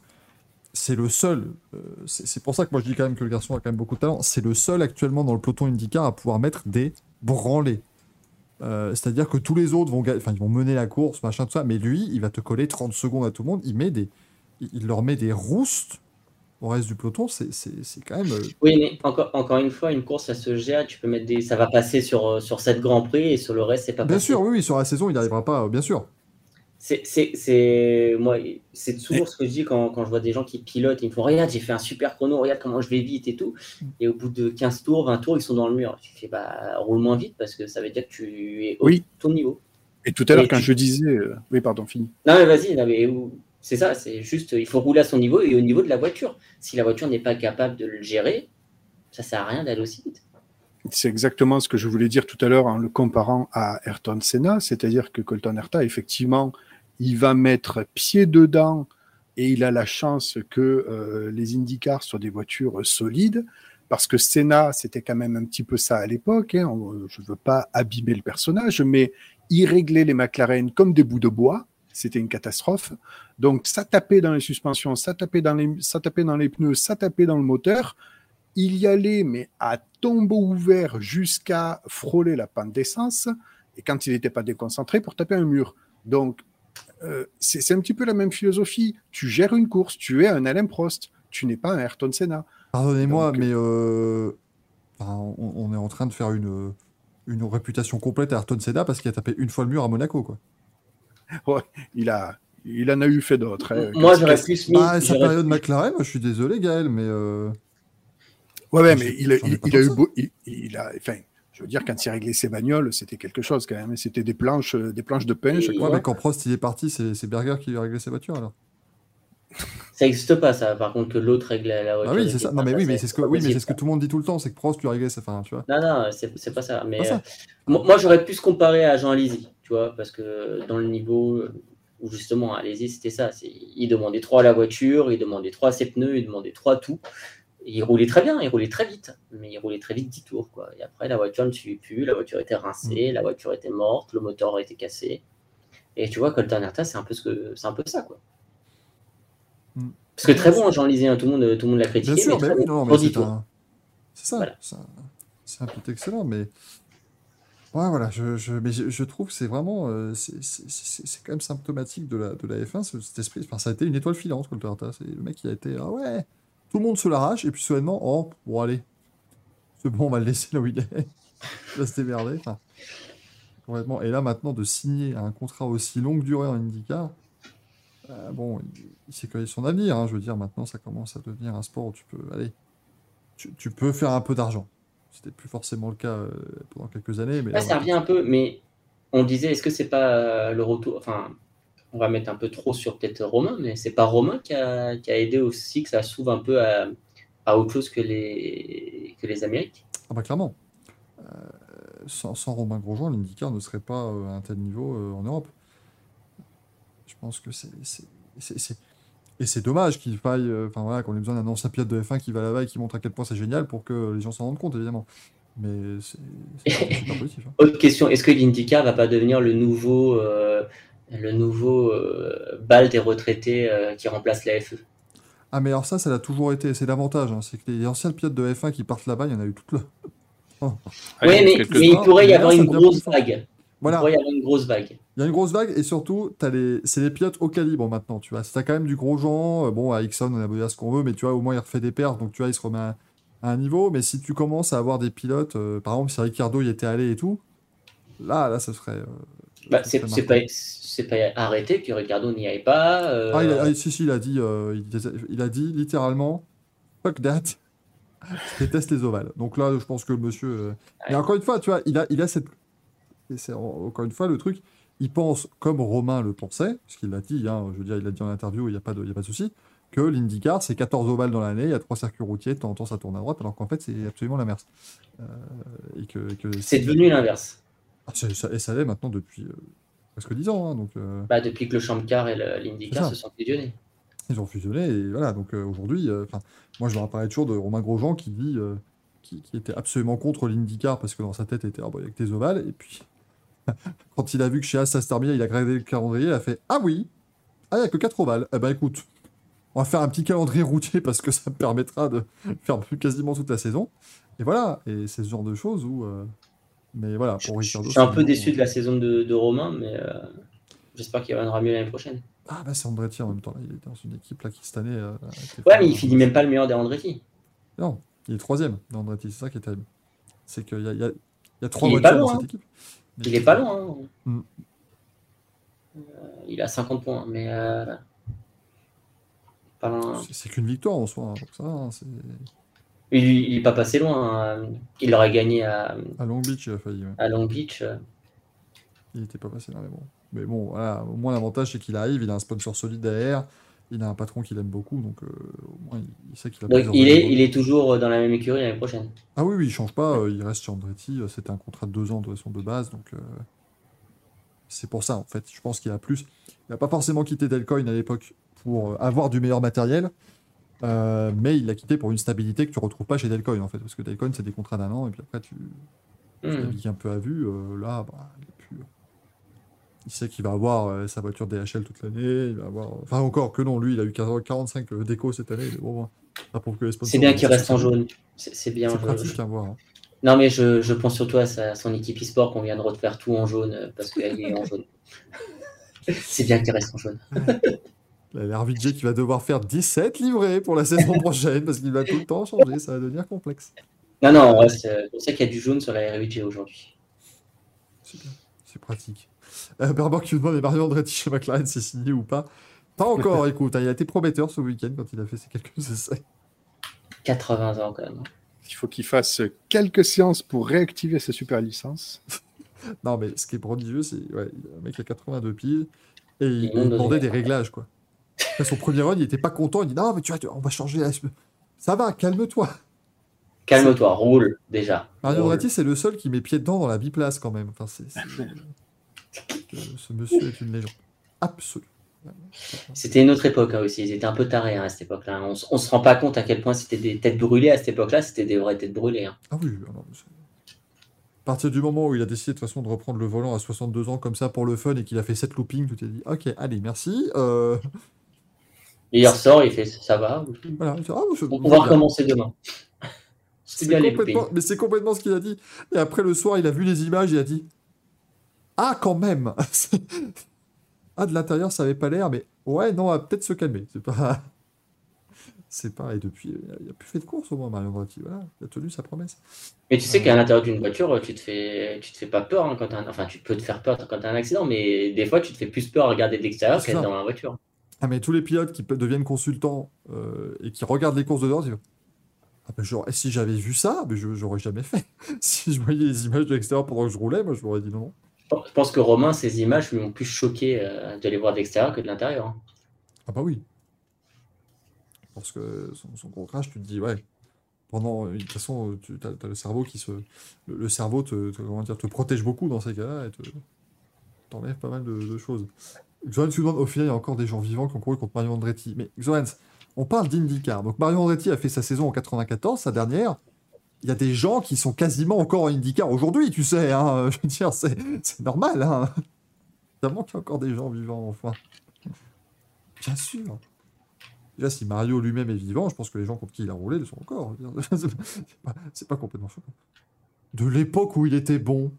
c'est le seul. euh, c'est pour ça que moi je dis quand même que le garçon a quand même beaucoup de talent. C'est le seul actuellement dans le peloton IndyCar à pouvoir mettre des branlés. Euh, C'est-à-dire que tous les autres vont, ils vont mener la course, machin, tout ça, mais lui, il va te coller 30 secondes à tout le monde. Il, met des, il leur met des roustes au reste du peloton. C'est quand même. euh, Oui, mais encore, encore une fois, une course, ça se gère. Tu peux mettre des, ça va passer sur sur cette Grand Prix et sur le reste, c'est pas Bien passé. sûr, oui, oui, sur la saison, il n'arrivera pas, bien sûr. C'est, moi, c'est toujours ce que je dis quand, quand je vois des gens qui pilotent. Ils me font Regarde, j'ai fait un super chrono, regarde comment je vais vite et tout. Et au bout de 15 tours, 20 tours, ils sont dans le mur. Tu fais Bah, roule moins vite parce que ça veut dire que tu es au Oui. ton niveau. Et tout à l'heure, quand tu- je disais. euh, Oui, pardon, fini. Non, mais vas-y, mais c'est ça, c'est juste, il faut rouler à son niveau et au niveau de la voiture. Si la voiture n'est pas capable de le gérer, ça sert à rien d'aller aussi vite. C'est exactement ce que je voulais dire tout à l'heure en le comparant à Ayrton Senna, c'est-à-dire que Colton Herta, effectivement, il va mettre pied dedans et il a la chance que euh, les IndyCars soient des voitures solides, parce que Senna, c'était quand même un petit peu ça à l'époque. hein, je ne veux pas abîmer le personnage, mais il réglait les McLaren comme des bouts de bois. C'était une catastrophe. Donc, ça tapait dans les suspensions, ça tapait dans les, ça tapait dans les pneus, ça tapait dans le moteur il y allait, mais à tombeau ouvert jusqu'à frôler la pente d'essence, et quand il n'était pas déconcentré, pour taper un mur. Donc, euh, c'est un petit peu la même philosophie. Tu gères une course, tu es un Alain Prost, tu n'es pas un Ayrton Senna. Pardonnez-moi, Donc, mais euh, enfin, on, on est en train de faire une, une réputation complète à Ayrton Senna parce qu'il a tapé une fois le mur à Monaco. Quoi. (laughs) Il, a, il en a eu fait d'autres. hein. Moi, j'aurais plus mis. Bah, sa période McLaren, moi, je suis désolé, Gaël, mais euh, Ouais, mais ai- il a, il, il eu beau, il, il a, enfin, je veux dire, quand il réglait ses bagnoles, c'était quelque chose quand même. C'était des planches, euh, des planches de pain chaque Ouais, ouais, fois. mais quand Prost il est parti, c'est Berger qui lui a réglé ses voitures alors. Ça n'existe pas, ça. Par contre, que l'autre règle la la Ah voiture. oui, c'est ça. Non, mais oui, mais c'est ce que, oui, mais c'est ce que tout le monde dit tout le temps, c'est que Prost lui a réglé ses. Enfin, tu vois. Non, non, c'est pas ça. Mais Pas ça. euh, moi, moi, j'aurais pu se comparer à Jean Alési, tu vois, parce que dans le niveau où justement Alési, c'était ça. c'est- Il demandait trop à la voiture, il demandait trop à ses pneus, il demandait trop à tout. Il roulait très bien, il roulait très vite, mais il roulait très vite 10 tours. Quoi. Et après, la voiture ne suivait plus, la voiture était Mm. rincée, la voiture était morte, le moteur était cassé. Et tu vois, Colton Herta, c'est un peu ce que c'est un peu ça, quoi. Mm. Parce que très bon, Jean Lisée, hein, tout le monde, tout le monde l'a critiqué. Bien sûr, mais mais très oui, bon, non, pour mais 10 c'est un. Ça, Voilà. c'est un- pilote excellent, mais. Ouais, voilà, je, je- mais je, je trouve que c'est vraiment. euh, c'est quand même symptomatique de la, de la F1, ce- cet esprit. Enfin, ça a été une étoile filante, Colterta. C'est le mec qui a été. Ah ouais, tout le monde se l'arrache, et puis soudainement, oh, bon, allez, c'est bon, on va le laisser là où il est. (laughs) Il va se démerder. Enfin, complètement. Et là, maintenant, de signer un contrat aussi longue durée en IndyCar, euh, bon, il, connaît son avenir. hein, je veux dire, maintenant, ça commence à devenir un sport où tu peux. Allez, tu, tu peux faire un peu d'argent. C'était plus forcément le cas euh, pendant quelques années, mais Là, là, ça revient un peu, mais on disait, est-ce que c'est pas euh, le retour Enfin, on va mettre un peu trop sur peut-être Romain, mais c'est pas Romain qui a, qui a aidé aussi que ça s'ouvre un peu à, à autre chose que les, que les Amériques Ah bah clairement. Euh, sans, sans Romain Grosjean, l'IndyCar ne serait pas euh, à un tel niveau euh, en Europe. Je pense que c'est... Et c'est dommage qu'il faille... Enfin voilà, qu'on ait besoin d'un ancien pilote de F1 qui va là-bas et qui montre à quel point c'est génial pour que les gens s'en rendent compte, évidemment. Mais c'est c'est pas, c'est pas (laughs) positif. hein. Autre question, est-ce que l'IndyCar va pas devenir le nouveau, euh, le nouveau euh, bal des retraités euh, qui remplace la FE Ah mais alors ça, ça l'a toujours été. C'est l'avantage. hein, c'est que les anciens pilotes de F1 qui partent là-bas, il y en a eu toutes là. Oui, mais, il pourrait y mais avoir une grosse vague. Voilà. Il pourrait y avoir une grosse vague. Il y a une grosse vague et surtout, les... c'est les pilotes au calibre maintenant, tu vois. T'as quand même du gros Jean, euh, bon, à Ixon, on a beau dire ce qu'on veut, mais tu vois, au moins il refait des perfs, donc tu vois, il se remet à, à un niveau. Mais si tu commences à avoir des pilotes, euh, par exemple, si Ricardo y était allé et tout, là, là, ça serait. euh, Bah, c'est pas, pas arrêté que Ricardo n'y aille pas. euh, Ah, il a, ah, si, si, il a dit, euh, il, a dit littéralement, fuck that, je déteste les ovales. Donc là, je pense que le monsieur. euh, Mais encore une fois, tu vois, il a, il a cette. et c'est encore une fois le truc, il pense comme Romain le pensait, parce qu'il l'a dit, hein, je veux dire, il l'a dit en interview, il n'y a pas de, y a pas de souci, que l'IndyCar, c'est 14 ovales dans l'année, il y a trois circuits routiers, de temps en temps ça tourne à droite, alors qu'en fait, c'est absolument l'inverse. Euh, et que, et que C'est devenu l'inverse. Ah, et ça l'est maintenant depuis euh, presque 10 ans, hein, donc. euh, Bah, depuis que le Champ Car et l'IndyCar se sont fusionnés. Ils ont fusionné et voilà. Donc euh, aujourd'hui, moi je me rappellerai toujours de Romain Grosjean qui dit, qui, qui était absolument contre l'IndyCar parce que dans sa tête était, ah bah, il y a que des ovales. Et puis (laughs) quand il a vu que chez As ça se terminait, il a gradé le calendrier, il a fait, ah oui, ah il y a que 4 ovales. Eh ben écoute, on va faire un petit calendrier routier parce que ça me permettra de (laughs) faire quasiment toute la saison. Et voilà. Et c'est ce genre de choses où, mais voilà, Je, pour je- suis un peu déçu de la saison de, de Romain, mais euh, j'espère qu'il reviendra mieux l'année prochaine. Ah bah c'est Andretti en même temps. là. Il est dans une équipe là qui cette année. euh, Ouais, mais il finit même pas le meilleur des Andretti. Non, il est troisième dans Andretti, c'est ça qui est terrible. C'est qu'il y y, a, il y a trois voitures dans cette équipe. Mais Il est pas loin. hein. Mm. Euh, il a 50 points, mais pas loin. c'est- qu'une victoire en soi, hein, donc ça, hein, c'est... Il, il est pas passé loin. hein. Il aurait gagné à, À Long Beach, il a failli. ouais. à Long Beach. euh. Il était pas passé là, mais bon. Mais bon, voilà, au moins l'avantage c'est qu'il arrive, il a un sponsor solide derrière, il a un patron qu'il aime beaucoup, donc euh, au moins il, sait qu'il a Donc il est, il est toujours dans la même écurie l'année prochaine. Ah oui, oui, il change pas, euh, il reste chez Andretti, euh, c'était un contrat de deux ans de façon de base, donc euh, c'est pour ça en fait. Je pense qu'il a plus. Il n'a pas forcément quitté Delcoin à l'époque pour euh, avoir du meilleur matériel, euh, mais il l'a quitté pour une stabilité que tu retrouves pas chez Delcoin en fait, parce que Delcoin c'est des contrats d'un an et puis après tu, navigues un peu à vue. euh, là, bah, il, est plus- il sait qu'il va avoir euh, sa voiture DHL toute l'année, il va avoir. Enfin encore que non, lui il a eu 40 45 euh, déco cette année, mais bon, ça prouve que les sponsors. C'est bien qu'il reste en jaune. C'est bien. C'est je- pratique à voir. hein. Non, mais je, je pense surtout à sa- son équipe e-sport qu'on vient de refaire tout en jaune euh, parce qu'elle est en jaune. (laughs) C'est bien qu'il reste en jaune. L'RVJ qui va devoir faire 17 livrets pour la (laughs) saison prochaine parce qu'il va tout le temps changer, ça va devenir complexe. Non, non, on reste, euh, on sait qu'il y a du jaune sur la RVG aujourd'hui. C'est bien, c'est pratique. Euh, qui nous demande Mario Andretti chez McLaren, c'est signé ou pas? Pas encore, (laughs) écoute, hein, il a été prometteur ce week-end quand il a fait ses quelques (laughs) essais. 80 ans quand même. Il faut qu'il fasse quelques séances pour réactiver sa super licence. Non, mais ce qui est prodigieux, c'est ouais, un mec qui a 82 piles et il, Il demandait des réglages, quoi. Après son premier run, il était pas content, il dit non, mais tu vois, on va changer. la- Ça va, calme-toi. Calme-toi, roule déjà. Mario. Andretti, c'est le seul qui met pied dedans dans la biplace quand même. Enfin, (laughs) Euh, Ce monsieur est une légende. Absolue. C'était une autre époque hein, aussi. Ils étaient un peu tarés hein, à cette époque-là. On, on se rend pas compte à quel point c'était des têtes brûlées à cette époque-là. C'était des vraies têtes brûlées. hein. Ah oui, ah non, mais c'est- à partir du moment où il a décidé de toute façon de reprendre le volant à 62 ans comme ça pour le fun et qu'il a fait 7 loopings, tu t'es dit ok, allez, merci. Euh, Et il ressort, il fait ça va. voilà. Ah, On, va recommencer demain. C'est complètement- mais c'est complètement ce qu'il a dit. Et après, le soir, il a vu les images, il a dit Ah, quand même (laughs) Ah, de l'intérieur, ça avait pas l'air, mais ouais, non, on va peut-être se calmer. C'est pas. (laughs) C'est pas. Et depuis, il a plus fait de course au moins, Mario Andretti. Voilà, il a tenu sa promesse. Mais tu sais qu'à l'intérieur d'une voiture, tu te fais, tu te fais pas peur hein, quand un... Enfin, tu peux te faire peur quand t'as un accident, mais des fois, tu te fais plus peur à regarder de l'extérieur ça. dans la voiture. Ah, mais tous les pilotes qui deviennent consultants euh, et qui regardent les courses de dehors, ils disent ah ben, genre, si j'avais vu ça, je j'aurais jamais fait. (laughs) si je voyais les images de l'extérieur pendant que je roulais, moi je m'aurais dit non. Je pense que Romain, ces images lui ont plus choqué euh, de les voir de l'extérieur que de l'intérieur. hein. Ah bah oui. Parce que son, son gros crash, tu te dis, ouais, pendant, de toute façon, tu as, le cerveau qui se... Le, le cerveau te, te- comment dire, te protège beaucoup dans ces cas-là et te t'enlève pas mal de, de choses. Xoran se demande, au final, il y a encore des gens vivants qui ont couru contre Mario Andretti. Mais Xoran, on parle d'IndyCar. Donc Mario Andretti a fait sa saison en 94, sa dernière. Il y a des gens qui sont quasiment encore en IndyCar aujourd'hui, tu sais. Hein, (laughs) je veux dire, c'est normal. Hein. Évidemment y a encore des gens vivants, enfin. Bien sûr. Déjà, si Mario lui-même est vivant, je pense que les gens contre qui il a roulé le sont encore. (laughs) C'est pas, pas complètement choquant. De l'époque où il était bon,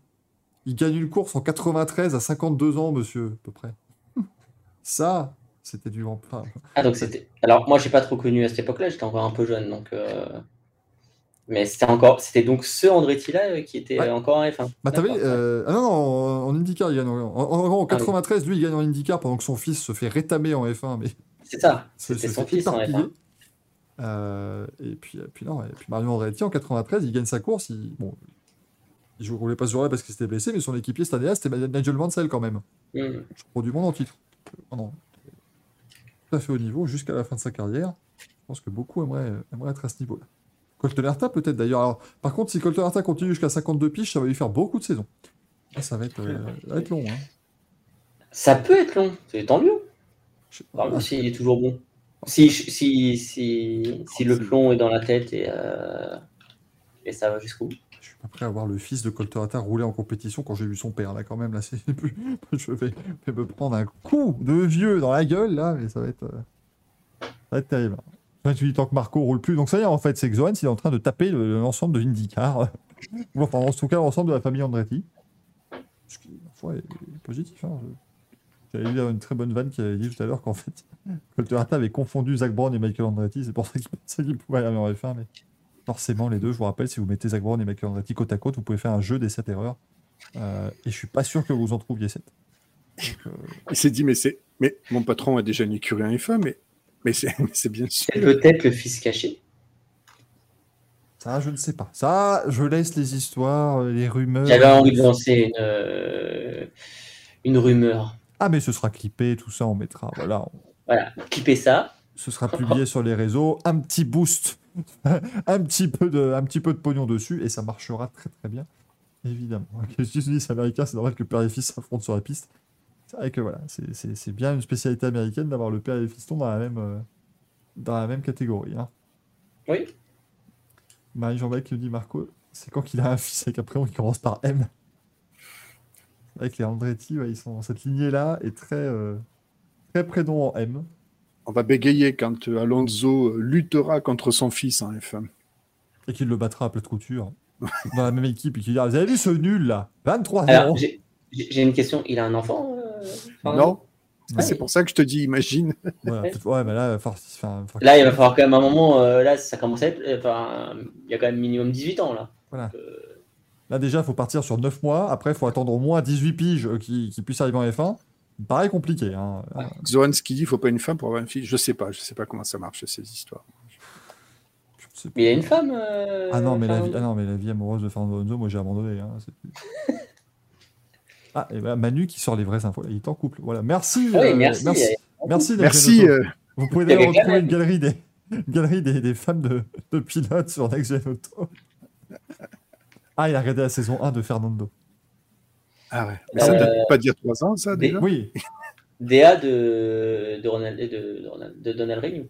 il gagne une course en 93 à 52 ans, monsieur, à peu près. Ça, c'était du enfin, Ah, donc c'était. Alors, moi, j'ai pas trop connu à cette époque-là, j'étais encore un peu jeune, donc. euh, Mais c'était encore, c'était donc ce Andretti-là euh, qui était Ouais. encore en F1. Bah, t'avais. Euh, Ah non, non, en, IndyCar, il gagne. En, en- en- en Ah oui. 93, lui, il gagne en IndyCar pendant que son fils se fait rétamer en F1. Mais C'est ça, c'était son fils en éparpiller. F1. Euh, et puis, et puis non, et puis Mario Andretti en 93, il gagne sa course. Il, bon, il ne roulait pas ce jour-là parce qu'il s'était blessé, mais son équipier cette année-là, c'était Nigel Mansell quand même. Hmm. Champion du monde en titre. Non. Tout à fait haut niveau jusqu'à la fin de sa carrière. Je pense que beaucoup aimeraient, aimeraient être à ce niveau-là. Colton Herta peut-être d'ailleurs. Alors, par contre, si Colton Herta continue jusqu'à 52 piges, ça va lui faire beaucoup de saisons. Ah, ça va être, euh, ça va être long. Hein. Ça peut être long, c'est tant mieux. S'il est toujours bon. Si, si, si, si le plomb est dans la tête et, euh, et ça va jusqu'où Je suis pas prêt à voir le fils de Colton Herta rouler en compétition quand j'ai vu son père. Là, quand même, là, c'est. (laughs) Je vais, me prendre un coup de vieux dans la gueule, là, mais ça va être. euh, Ça va être terrible. Enfin, tu dis tant que Marco roule plus. Donc, ça y est, en fait, c'est que Zohan, est en train de taper le- l'ensemble de IndyCar. (laughs) Ou enfin, en tout cas, l'ensemble de la famille Andretti. Ce qui, ma foi, est positif. Hein. J'avais lu une très bonne vanne qui avait dit tout à l'heure qu'en fait, (laughs) Colton Herta avait confondu Zach Brown et Michael Andretti. C'est pour ça qu'il pouvait aller en F1. Mais forcément, les deux, je vous rappelle, si vous mettez Zach Brown et Michael Andretti côte à côte, vous pouvez faire un jeu des 7 erreurs. Euh, et je suis pas sûr que vous en trouviez 7. Il s'est dit, mais c'est, mais mon patron a déjà une écurie en F1, mais, mais c'est, bien sûr. C'est peut-être le fils caché? Ça, je ne sais pas. Ça, je laisse les histoires, euh, les rumeurs. J'avais envie de lancer une, euh, une rumeur. Ah, mais ce sera clippé, tout ça, on mettra. Voilà, on- Voilà, ça. ce sera publié sur les réseaux. Un petit boost, (laughs) un, petit peu de, un petit peu de pognon dessus, et ça marchera très très bien, évidemment. Que tu dis, c'est normal que père et fils s'affrontent sur la piste. C'est vrai que voilà, c'est- bien une spécialité américaine d'avoir le père et le fiston dans la même, euh, dans la même catégorie. Hein. Oui. Marie Jean-Bec qui nous dit Marco, c'est quand qu'il a un fils avec un prénom qui commence par M? Avec les Andretti, ouais, ils sont cette lignée-là est très, euh, très prénom en M. On va bégayer quand euh, Alonso euh, luttera contre son fils en F1. Et qu'il le battra à plat de couture (laughs) dans la même équipe et qu'il dira Vous avez vu ce nul là? 23 Alors, ans j'ai une question. Il a un enfant euh, Non, Ouais. c'est pour ça que je te dis, imagine. Ouais, mais là, enfin, Là, il va falloir quand même un moment. euh, là, ça commence à être. Enfin, il y a quand même minimum 18 ans là. Voilà. Euh, Là, déjà, il faut partir sur 9 mois. Après, il faut attendre au moins 18 piges euh, qui, qui puissent arriver en F1. Pareil compliqué. Hein. Zohan, ce qu'il dit, il faut pas une femme pour avoir un fils. Je sais pas, je sais pas comment ça marche ces histoires. Je. Mais il y a une femme. euh, Ah non, mais la vie, Fernando ah non, mais la vie amoureuse de Fernando Alonso, moi j'ai abandonné. hein, (laughs) ah, et voilà, Manu qui sort les vraies infos. Il est en couple. Voilà. Merci. Ah euh, merci. Merci. Euh, Vous pouvez d'ailleurs retrouver une galerie des, une galerie des, des femmes de, de pilotes sur Next Gen Auto. Ah, il a regardé la saison 1 de Fernando. Ah ouais. Mais ça Euh, date pas d'il y a trois ans, ça, déjà? Oui. DA de, de, Ronald, de, de Ronald- de Donald Renew.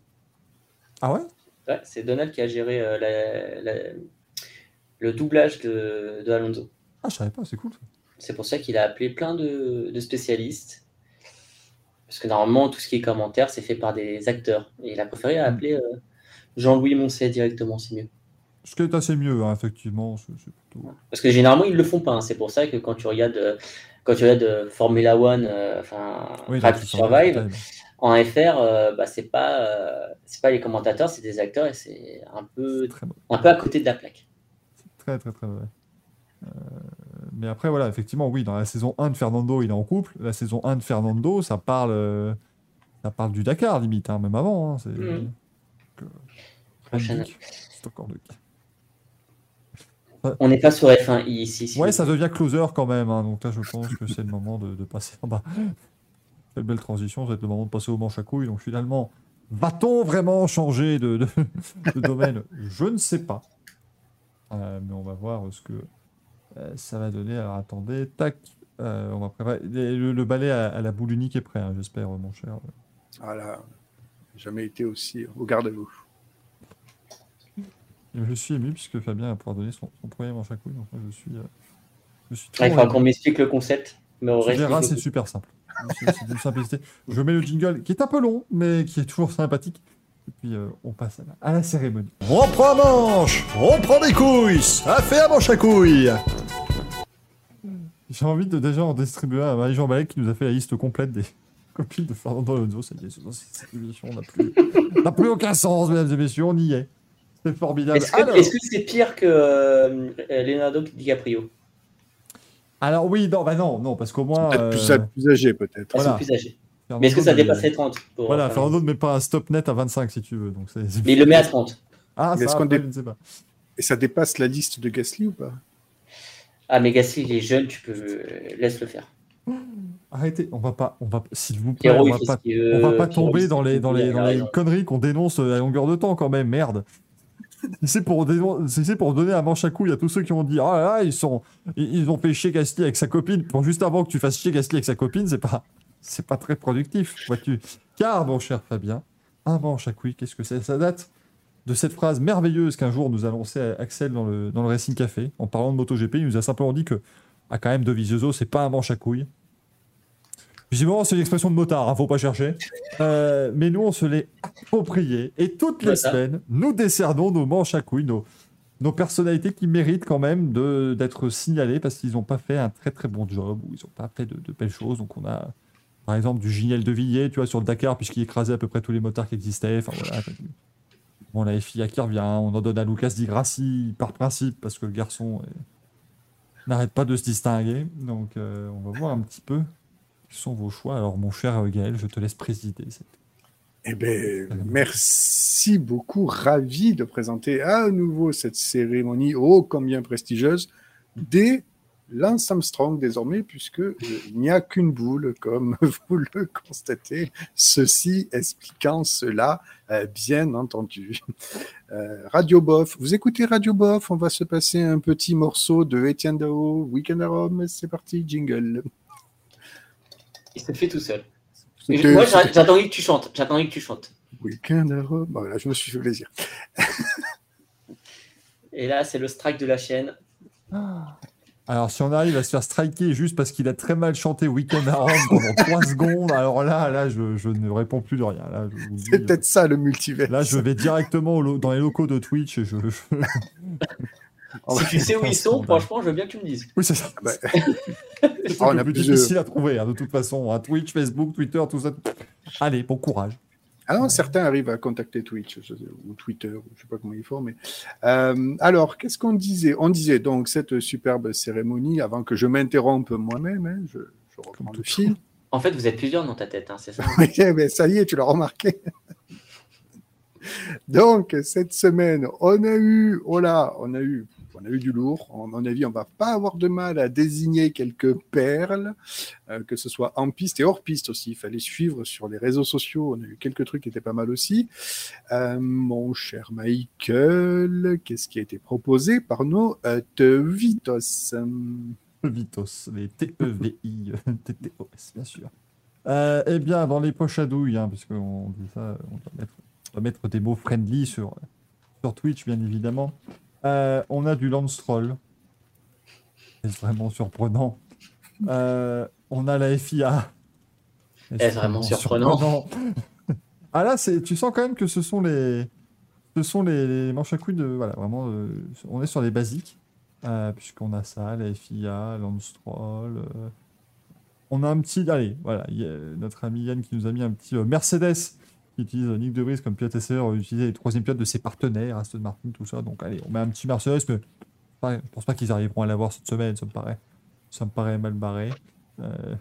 Ah ouais? Ouais, c'est Donald qui a géré euh, la- la- le doublage de, de Alonso. Ah, je savais pas, c'est cool. C'est pour ça qu'il a appelé plein de, de spécialistes. Parce que normalement, tout ce qui est commentaire, c'est fait par des acteurs. Et il a préféré appeler euh, Jean-Louis Moncet directement, c'est mieux. Ce qui est assez mieux, hein, effectivement. plutôt- Parce que généralement, ils le font pas. hein. C'est pour ça que quand tu regardes, euh, quand tu regardes euh, Formula One, euh, enfin, Oui, sont- Survive, en FR, euh, bah, c'est pas, euh, c'est pas les commentateurs, c'est des acteurs et c'est un peu, un peu à côté de la plaque. très, très, très vrai. Euh, mais après, voilà, effectivement, oui, dans la saison 1 de Fernando, il est en couple. La saison 1 de Fernando, ça parle, euh, ça parle du Dakar, limite, hein, même avant. c'est... C'est encore cas. On n'est pas sur F1 ici. si Ouais, ça devient closer quand même. hein, donc là, je pense que c'est le moment de, de passer en bas. Quelle belle transition, ça va être le moment de passer au manche à couilles. Donc finalement, va-t-on vraiment changer de, de- de domaine? Je ne sais pas. Euh, mais on va voir ce que euh, ça va donner. Alors attendez, tac. euh, on va préparer. Le, le balai à, à la boule unique est prêt, hein, j'espère, mon cher. Voilà. Jamais été aussi au garde à vous. Et Je suis ému puisque Fabien va pouvoir donner son, son premier manche à couilles. Donc moi, je suis. euh, je suis Ah, il faudra qu'on m'explique le concept. Mais au Tu reste, verras, c'est super simple. C'est c'est d'une simplicité. Je mets le jingle qui est un peu long, mais qui est toujours sympathique. Et puis euh, on passe à la, à la cérémonie. On prend un manche, on prend des couilles, ça fait un manche à couilles. J'ai envie de déjà en distribuer à Marie-Jean Balek qui nous a fait la liste complète des (laughs) copines de Fernando Alonso. Ça y est, c'est- cette émission n'a plus, (laughs) n'a plus aucun sens, mesdames et messieurs, on y est. C'est formidable. Est-ce que Alors, est-ce que c'est pire que euh, Leonardo DiCaprio? Alors oui, non, bah non, non, parce qu'au moins. Peut-être plus, euh, plus âgé, peut-être. Voilà. plus. Fernando Mais est-ce que ça dépasse les 30 pour, Voilà, euh, Fernando ne met pas un stop net à 25 si tu veux. Donc c'est, Mais il le met à 30. Ah, Mais ça, est-ce qu'on après, dé- je ne sais pas. Et ça dépasse la liste de Gasly ou pas? Ah, mais Gasly, il est jeune, tu peux. euh, Laisse le faire. Arrêtez, on va pas, on va, s'il vous plaît, Pierrot, on va pas. On va pas Pierrot, tomber dans les, dans les, dans les conneries qu'on dénonce à longueur de temps quand même, merde. (laughs) C'est pour, pour donner un manche à couilles à tous ceux qui ont dit Ah là là, ils, sont, ils, ont fait chier Gasly avec sa copine, pour juste avant que tu fasses chier Gasly avec sa copine, c'est pas, c'est pas très productif, vois-tu? Car, mon cher Fabien, un manche à couilles, qu'est-ce que c'est? Ça date de cette phrase merveilleuse qu'un jour nous a lancée Axel dans le, dans le Racing Café, en parlant de MotoGP, il nous a simplement dit que, ah, quand même, de Vizioso, c'est pas un manche à couilles. Visiblement, c'est une expression de motard, hein, faut pas chercher. Euh, mais nous, on se l'est approprié. Et toutes les Voilà. semaines, nous décernons nos manches à couilles, nos, nos personnalités qui méritent quand même d'être signalées parce qu'ils n'ont pas fait un très très bon job ou ils n'ont pas fait de, de belles choses. Donc on a, par exemple, du Giniel de Villiers, tu vois, sur le Dakar, puisqu'il écrasait à peu près tous les motards qui existaient. Enfin voilà. Bon, la FIA qui revient, on en donne à Lucas Di Grassi par principe parce que le garçon est- n'arrête pas de se distinguer. Donc euh, on va voir un petit peu sont vos choix. Alors, mon cher Gaël, je te laisse présider. cette- Eh bien, merci beaucoup. Ravi de présenter à nouveau cette cérémonie ô combien prestigieuse des Lance Armstrong désormais, puisque euh, il n'y a qu'une boule, comme (laughs) vous le constatez. Ceci expliquant cela, euh, bien entendu. Euh, Radio Bof, vous écoutez Radio Bof, on va se passer un petit morceau de Etienne Dao, Weekend à Rome, c'est parti, jingle. Il se fait tout seul. C'était- Moi, j'a- j'attendais que tu chantes. J'attendais que tu chantes. Weekend à Rome, voilà, je me suis fait plaisir. Et là, c'est le strike de la chaîne. Alors, si on arrive à se faire striker juste parce qu'il a très mal chanté Weekend à Rome pendant (laughs) 3 secondes, alors là, là je, je ne réponds plus de rien. Là, je, vous le dis, C'est peut-être ça le multivers. là, je vais directement lo- dans les locaux de Twitch et je. je- (laughs) Si tu sais où ils sont, franchement, je veux bien que tu me dises. Oui, c'est ça. bah, (laughs) C'est on a le plus difficile à trouver, hein, de toute façon. hein. Twitch, Facebook, Twitter, tout ça. Allez, bon courage. Ah non, certains arrivent à contacter Twitch ou Twitter, je sais pas comment ils font, mais euh, alors qu'est-ce qu'on disait? On disait donc cette superbe cérémonie avant que je m'interrompe moi-même. hein, je, je reprends le fil. En fait, vous êtes plusieurs dans ta tête, hein, c'est ça? (laughs) Oui, mais ça y est, tu l'as remarqué. (laughs) Donc, cette semaine, on a eu, oh là, on a eu, on a eu du lourd. À mon avis, on va pas avoir de mal à désigner quelques perles, euh, que ce soit en piste et hors piste aussi. Il fallait suivre sur les réseaux sociaux. On a eu quelques trucs qui étaient pas mal aussi. Euh, mon cher Michael, qu'est-ce qui a été proposé par nos euh, Vitos Vitos, les T-E-V-I, T-T-O-S, bien sûr. Eh bien, dans les poches à douille, hein, parce qu'on dit ça, on doit, mettre, des mots friendly sur Twitch, bien évidemment. Euh, on a du Lance Troll. Est-ce vraiment surprenant Euh, On a la FIA. Est-ce vraiment surprenant (laughs) Ah là, c'est, tu sens quand même que ce sont les, Ce sont les, les manches à couilles de. Voilà, vraiment, euh, on est sur les basiques. Puisqu'on a ça, la FIA, Landstroll. on a un petit. Allez, voilà, il y a notre ami Yann qui nous a mis un petit Mercedes qui utilise Nick De Vries comme pilote essayeur, utiliser les troisième pilotes de ses partenaires, Aston Martin, tout ça. Donc, allez, on met un petit Mercedes, mais je pense pas qu'ils arriveront à l'avoir cette semaine, ça me paraît, ça me paraît mal barré. Euh,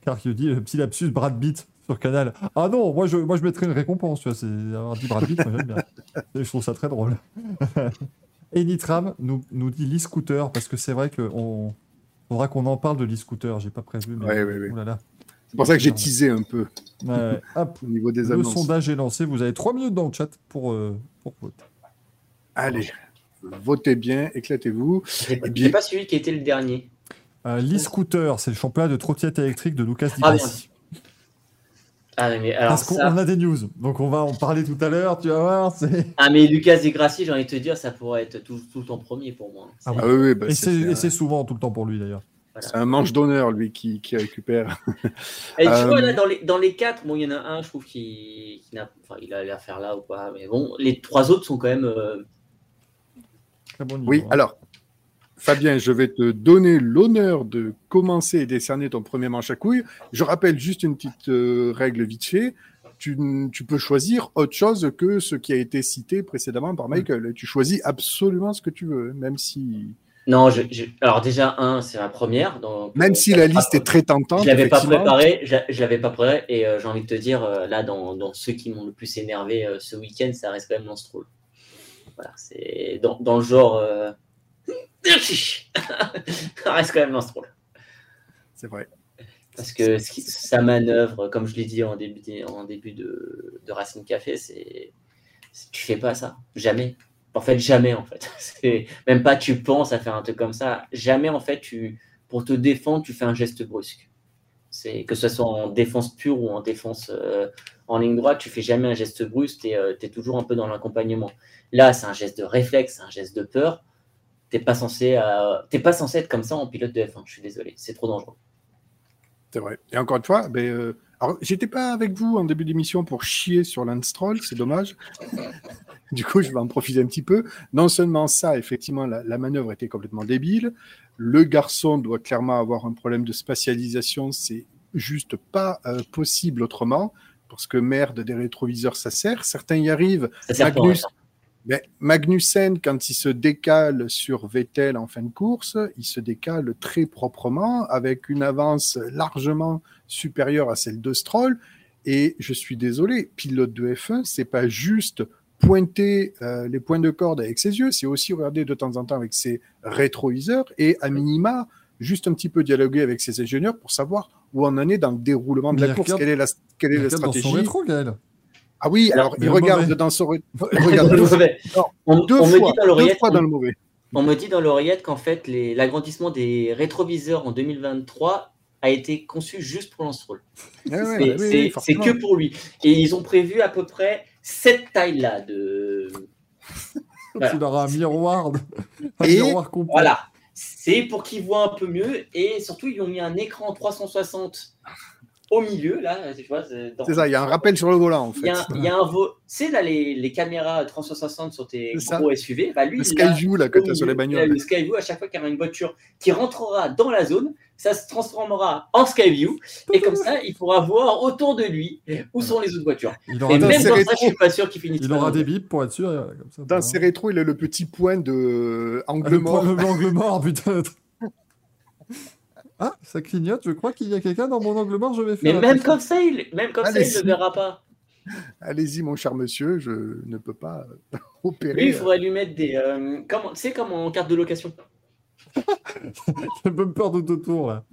car qui dit le petit lapsus Brad Pitt sur Canal. Ah non, moi je, moi je mettrais une récompense, tu vois, c'est avoir dit Brad Pitt, moi j'aime bien. (laughs) Je trouve ça très drôle. (laughs) Et Nitram nous, nous dit l'e-scooter, parce que c'est vrai qu'on faudra qu'on en parle de l'e-scooter, j'ai pas prévu, mais Ouais, ouais, ouais. oh là là. C'est pour ça que j'ai teasé un peu Ouais, ouais. (laughs) Hop, au niveau des le annonces. sondage est lancé, vous avez 3 minutes dans le chat pour, euh, pour voter. Allez, votez bien, éclatez-vous. Bien- j'ai pas suivi qui était le dernier. Euh, l'e-scooter, c'est le championnat de trottinette électrique de Lucas Di Ah, Grassi. Ah mais alors Parce qu'on ça- a des news, donc on va en parler tout à l'heure, tu vas voir. Ah mais Lucas Degrassi, j'ai envie de te dire, ça pourrait être tout, tout le temps premier pour moi. Ah Ah oui, oui, bah, Et c'est souvent tout le temps pour lui d'ailleurs. C'est un manche d'honneur, lui, qui, qui récupère. (laughs) Et tu Euh, vois, là, dans les, dans les quatre, bon, il y en a un, je trouve, qui, qui n'a, enfin, il a l'air faire là ou pas. Mais bon, les trois autres sont quand même. euh, Très bon niveau. Oui, hein. alors, Fabien, je vais te donner l'honneur de commencer et décerner ton premier manche à couilles. Je rappelle juste une petite euh, règle vite fait. Tu, tu peux choisir autre chose que ce qui a été cité précédemment par Michael. Tu choisis absolument ce que tu veux, même si, Non, je, je- alors déjà, un, c'est la première. Donc, même euh, si la liste est très tentante. Je l'avais pas préparé, je, je l'avais pas préparé, et euh, j'ai envie de te dire, euh, là, dans, dans ceux qui m'ont le plus énervé euh, ce week-end, ça reste quand même Lance. Voilà, c'est dans, dans le genre. euh, (laughs) ça reste quand même Lance. C'est vrai. Parce que ce qui- sa manœuvre, comme je l'ai dit en début, de- en début de, de Racing Café, c'est- Tu fais pas ça. Jamais. En fait, jamais, en fait. (laughs) Même pas tu penses à faire un truc comme ça. Jamais, en fait, pour te défendre, tu fais un geste brusque. C'est que ce soit en défense pure ou en défense euh, en ligne droite, tu fais jamais un geste brusque, tu es, toujours un peu dans l'accompagnement. Là, c'est un geste de réflexe, un geste de peur. T'es pas censé, euh, pas censé être comme ça en pilote de F1. Je suis désolé, c'est trop dangereux. C'est vrai. Et encore une fois, ben, euh, alors, j'étais pas avec vous en début d'émission pour chier sur Lance c'est dommage. (laughs) du coup, je vais en profiter un petit peu. Non seulement ça, effectivement, la, la manœuvre était complètement débile. Le garçon doit clairement avoir un problème de spatialisation. C'est juste pas euh, possible autrement. Parce que merde, des rétroviseurs, ça sert. Certains y arrivent. Ça sert Magnus, ben, Magnussen, quand il se décale sur Vettel en fin de course, il se décale très proprement, avec une avance largement supérieure à celle de Stroll. Et je suis désolé, pilote de F1, c'est pas juste pointer euh, les points de corde avec ses yeux, c'est aussi regarder de temps en temps avec ses rétroviseurs et à minima juste un petit peu dialoguer avec ses ingénieurs pour savoir où on en est dans le déroulement de la course, quelle est la, quelle est Il la regarde dans son stratégie? rétro, Gaël. Ah oui, alors il regarde mauvais. dans son ré- (laughs) il regarde deux, Mauvais. non, on, deux on me fois, dit dans deux l'oreillette, fois on, dans le mauvais. on me dit dans l'oreillette qu'en fait les- l'agrandissement des rétroviseurs en 2023 a été conçu juste pour Lance Stroll. Ouais, ouais, C'est- oui, oui, que pour lui. Et ils ont prévu à peu près cette taille-là de. (laughs) Voilà. Il aura un miroir, un Et- miroir complet. Voilà. C'est pour qu'il voit un peu mieux. Et surtout, ils ont mis un écran 360 au milieu, là. Tu vois, c'est dans- ça, il y a un rappel sur le volant en Il fait. y a, un- il y a un vo... Tu sais, là, les, les caméras 360 sur tes gros SUV, bah lui, Le Skyview là que au tu as sur les bagnoles. Le Skyview, à chaque fois qu'il y aura une voiture qui rentrera dans la zone, ça se transformera en Skyview. Et comme ça, il pourra voir autour de lui où sont les autres voitures. Il aura, Et même dans ça, je suis pas sûr qu'il finisse il aura des bips pour être sûr. Comme ça, Dans ses rétros, il a le petit point de euh, angle le, mort. point- le angle mort, peut-être. Ah, ça clignote, je crois qu'il y a quelqu'un dans mon angle mort, je vais Mais faire. même attention. comme ça, il, même comme ça, il ne le verra pas. Allez-y, mon cher monsieur, je ne peux pas euh, (laughs) opérer. Lui, il faudrait lui mettre des. euh, comme, tu sais, comme en carte de location. (laughs) Le bumper d'autotour, là.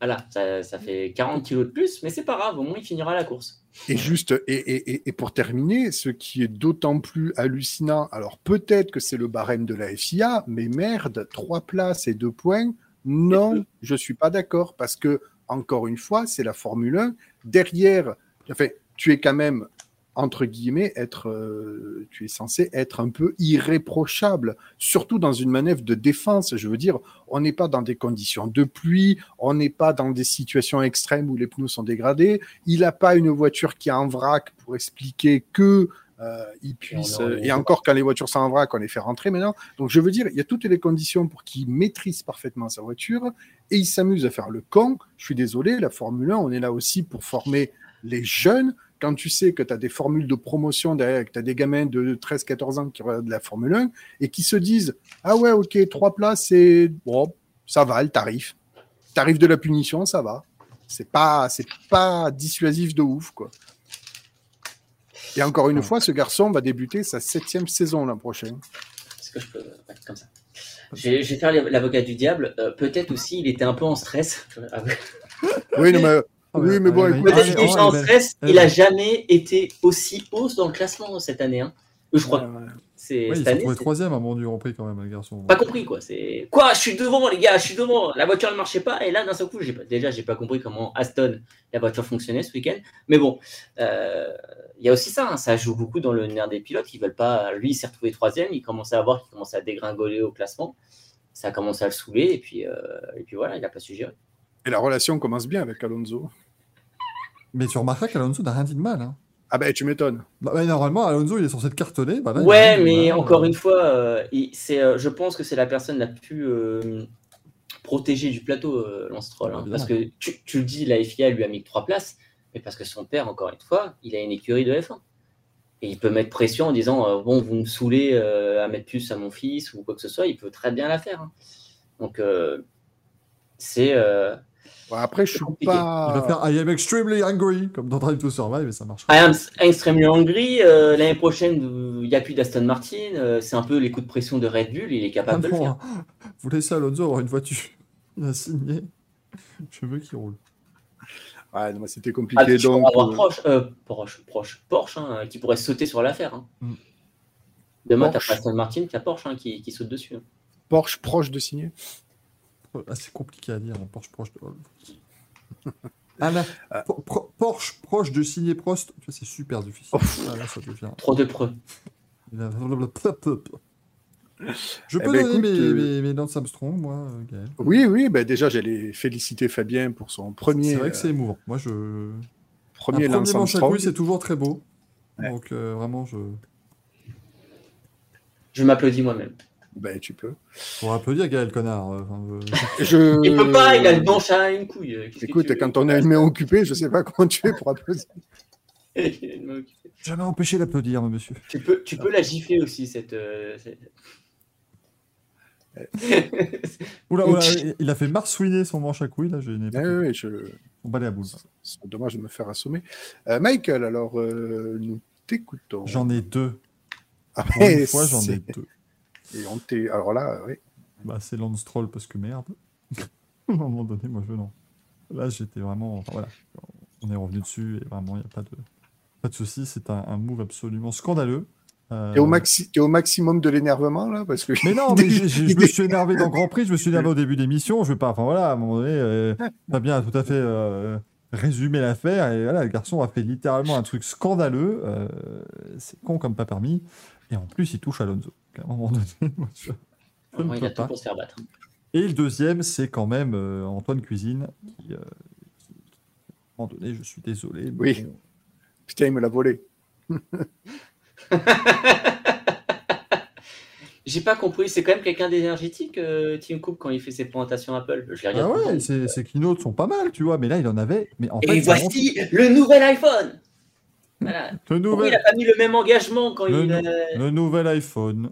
Voilà, ça, ça fait 40 kilos de plus, mais c'est pas grave, au moins il finira la course. Et juste, et, et- et- et pour terminer, ce qui est d'autant plus hallucinant, alors peut-être que c'est le barème de la FIA, mais merde, trois places et deux points, non, je suis pas d'accord, parce que, encore une fois, c'est la Formule 1. Derrière, enfin, tu es quand même, entre guillemets, être, euh, tu es censé être un peu irréprochable, surtout dans une manœuvre de défense. Je veux dire, on n'est pas dans des conditions de pluie, on n'est pas dans des situations extrêmes où les pneus sont dégradés, il n'a pas une voiture qui est en vrac pour expliquer que ils puissent. aura- euh, et encore, quand les voitures sont en vrac, on les fait rentrer maintenant. Donc, je veux dire, il y a toutes les conditions pour qu'il maîtrise parfaitement sa voiture et il s'amuse à faire le con. Je suis désolé, la Formule 1, on est là aussi pour former les jeunes. Quand tu sais que tu as des formules de promotion derrière, que tu as des gamins de 13-14 ans qui regardent la Formule 1 et qui se disent Ah ouais, ok, trois places, c'est bon, ça va, le tarif. Tarif de la punition, ça va. C'est pas, c'est pas dissuasif de ouf, quoi. Et encore une fois, ce garçon va débuter sa septième saison l'an prochain. Est-ce que je peux. comme ça? Je vais je vais faire l'avocat du diable. Euh, Peut-être aussi, il était un peu en stress. (laughs) Oui, non, mais, oui, mais bon, écoute, était ouais, en stress. Il a jamais été aussi haut dans le classement cette année. hein. Je crois que ouais, ouais. C'est Ouais, il s'est année. retrouvé c'est- troisième à mon du Grand Prix quand même, le garçon. Pas compris quoi. C'est quoi Je suis devant les gars, je suis devant. La voiture ne marchait pas et là d'un seul coup, j'ai pas... déjà j'ai pas compris comment Aston la voiture fonctionnait ce week-end. Mais bon, euh, il y a aussi ça. hein, Ça joue beaucoup dans le nerf des pilotes. Ils veulent pas. Lui, il s'est retrouvé troisième. Il commençait à voir qu'il commençait à dégringoler au classement. Ça a commencé à le saouler et puis euh, et puis voilà, il a pas su gérer. Et la relation commence bien avec Alonso. Mais tu remarqueras qu'Alonso n'a rien dit de mal. Hein. Ah ben, tu m'étonnes. Bah, bah, normalement, Alonso, il est censé être cartonné. Bah, là, Ouais, mais bah, encore euh, une fois, euh, c'est, euh, je pense que c'est la personne la plus euh, protégée du plateau, euh, Lance Stroll, hein. Parce que tu, tu le dis, la FIA lui a mis trois places, mais parce que son père, encore une fois, il a une écurie de F1. Et il peut mettre pression en disant euh, Bon, vous me saoulez euh, à mettre plus à mon fils ou quoi que ce soit, il peut très bien la faire. hein. Donc, euh, c'est. Bon, après, je suis compliqué. pas. Il va faire I am extremely angry, comme dans Drive to Survive, et ça marche. I am extremely angry. euh, L'année prochaine, il n'y a plus d'Aston Martin. euh, c'est un peu les coups de pression de Red Bull. Il est Ah capable de le faire. non, vous laissez Alonso avoir une voiture. (laughs) Il a signé. Je veux qu'il roule. Ouais, c'était Ah, compliqué. tu donc, avoir euh, proche, euh, proche, proche, Porsche, hein, qui pourrait sauter sur l'affaire. Hein. Mm. Demain, t'as Porsche. pas Aston Martin, t'as Porsche hein, qui, qui saute dessus. hein. Porsche proche de signer. C'est compliqué à dire, un Porsche proche de. (laughs) Ah là, Pro- Porsche proche de signer Prost, tu vois, c'est super difficile. Ouf. Ah, là, ça devient. Trop de preux. Je Eh peux ben, donner écoute, mes, euh, mes, mes Lance Armstrong, moi, euh, Gaël. Oui, oui, ben déjà, j'allais féliciter Fabien pour son premier, C'est vrai que c'est euh, émouvant. Moi, je. premier un lance premier c'est toujours très beau. Ouais. Donc, euh, vraiment, je. Je m'applaudis moi-même. Ben, tu peux. Pour applaudir Gaël Connard. euh, enfin, (laughs) Je... Il peut pas, il a le donche à une couille. euh, Écoute, quand on a (laughs) une main occupée, je sais pas comment tu fais pour applaudir. Il a une main occupée. Jamais empêché d'applaudir, monsieur. tu peux, tu peux la gifler aussi, cette. euh, cette- (laughs) Oula, oula, il a fait marsouiner son manche à couilles, là, je n'ai pas. Je... On balai à boule. C'est dommage de me faire assommer. Euh, Michael, alors, euh, nous t'écoutons. J'en ai deux. Ah, une fois, j'en ai deux. Et on t'est... Alors là, oui. Bah, c'est Lance Stroll parce que merde. (laughs) à un moment donné, moi, je non. Là, j'étais vraiment. enfin, voilà. On est revenu dessus et vraiment, il n'y a pas de, pas de souci. C'est un, un move absolument scandaleux. Euh, T'es au, maxi... au maximum de l'énervement, là parce que... Mais non, mais je me suis énervé dans Grand Prix, je me suis énervé au (laughs) début d'émission. Je vais pas. Enfin voilà, à un moment donné, euh, Fabien a tout à fait euh, résumé l'affaire. Et voilà, le garçon a fait littéralement un truc scandaleux. euh, c'est con comme pas permis. Et en plus, il touche Alonso. À un moment donné, (laughs) moi, je, je ne Ouais, il peux a tout pas. pour se faire battre. Et le deuxième, c'est quand même euh, Antoine Cuisine, qui, euh, qui- à un moment donné, je suis désolé. mais Oui. bon, Putain, il me l'a volé. (laughs) J'ai pas compris, c'est quand même quelqu'un d'énergétique, euh, Tim Cook, quand il fait ses présentations Apple. Je Ah ouais, ses, ses keynotes sont pas mal, tu vois, mais là, il en avait. Mais en Et fait, voici le nouvel iPhone Voilà. (laughs) Pourquoi il n'a pas mis le même engagement quand Le il. nou- euh, le nouvel iPhone.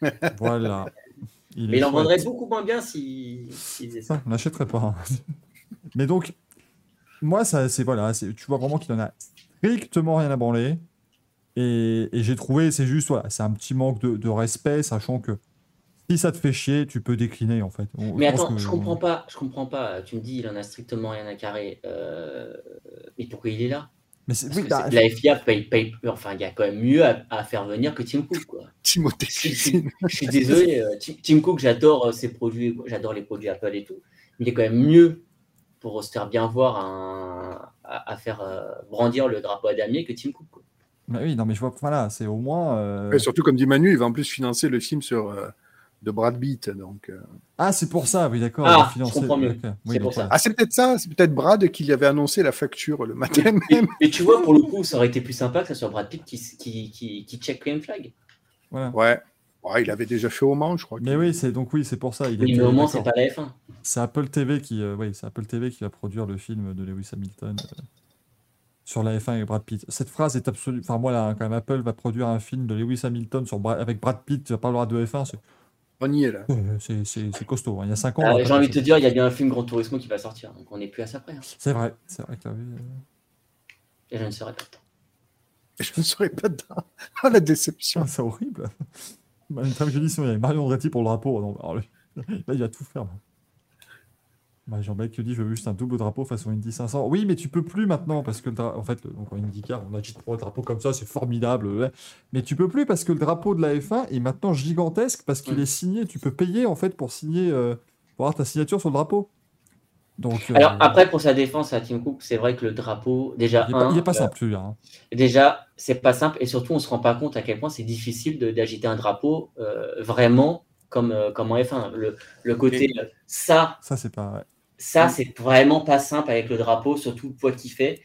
(laughs) voilà. Il Mais il en vendrait beaucoup moins bien s'il s'il faisait ça. On n'achèterait pas. hein. (laughs) Mais donc, moi, ça, c'est voilà, tu vois vraiment qu'il en a strictement rien à branler. Et, et j'ai trouvé, c'est juste, voilà, c'est un petit manque de, de respect, sachant que si ça te fait chier, tu peux décliner en fait. On- Mais attends, que- je comprends pas, je comprends pas. Tu me dis, il en a strictement rien à carrer. Euh, Mais pourquoi il est là? Mais oui, que bah, La FIA paye, paye- Enfin, il y a quand même mieux à, à faire venir que Tim Cook, quoi. (laughs) Timothée Je, je- suis désolé, euh, Tim, Tim Cook, j'adore euh, ses produits, j'adore les produits Apple et tout. Mais il est quand même mieux pour se faire bien voir un- à, à faire euh, brandir le drapeau à damier que Tim Cook. quoi. bah oui, non, mais je vois, voilà, c'est au moins. euh, Ouais, surtout, comme dit Manu, il va en plus financer le film sur euh, de Brad Pitt. Donc, euh. Ah, c'est pour ça, oui, d'accord. Ah, voilà. Ah, c'est peut-être ça, c'est peut-être Brad qui lui avait annoncé la facture le matin Et, même. et tu vois, pour le coup, ça aurait été plus sympa que ce soit Brad Pitt qui, qui, qui, qui check Green Flag. Voilà. Ouais. Ouais, il avait déjà fait au Mans, je crois. Mais oui, c'est donc oui, c'est pour ça. Il Oui, était- mais au moins, c'est pas la F1. C'est Apple TV qui, euh, oui, c'est Apple TV qui va produire le film de Lewis Hamilton euh, sur la F1 et Brad Pitt. Cette phrase est absolue. Enfin, moi, là, quand même, Apple va produire un film de Lewis Hamilton sur Bra- avec Brad Pitt, qui parlera de F1, c'est, On y est là. euh, c'est, costaud. hein. Il y a 5 ans. Ah, pas J'ai envie de te dire, il y a bien un film Grand Turismo qui va sortir, donc on n'est plus à ça près. hein. C'est vrai, c'est vrai que là, oui, euh, Et je ne serai pas. Je ne serais pas dedans. (laughs) Ah, la déception. c'est horrible. Une trame d'édition, il y avait Mario Andretti pour le drapeau. Non, alors, (laughs) là, il va tout faire. Bah, Jean-Bec qui dit je veux juste un double drapeau façon Indy 500. Oui, mais tu peux plus maintenant parce que le en fait, donc en IndyCar, on agite pour le drapeau comme ça, c'est formidable. ouais. Mais tu peux plus parce que le drapeau de la F1 est maintenant gigantesque parce qu'il est signé. Tu peux payer en fait pour signer, euh, pour avoir ta signature sur le drapeau. Donc, euh, Alors après, pour sa défense à Tim Cook, c'est vrai que le drapeau, déjà, il est pas, un, simple celui-là. hein. déjà, c'est pas simple et surtout, on se rend pas compte à quel point c'est difficile d'agiter un drapeau euh, vraiment comme, comme en F1. Le, le côté ça, Ça, c'est pas. ouais. Ça, c'est vraiment pas simple avec le drapeau, surtout le poids qu'il fait.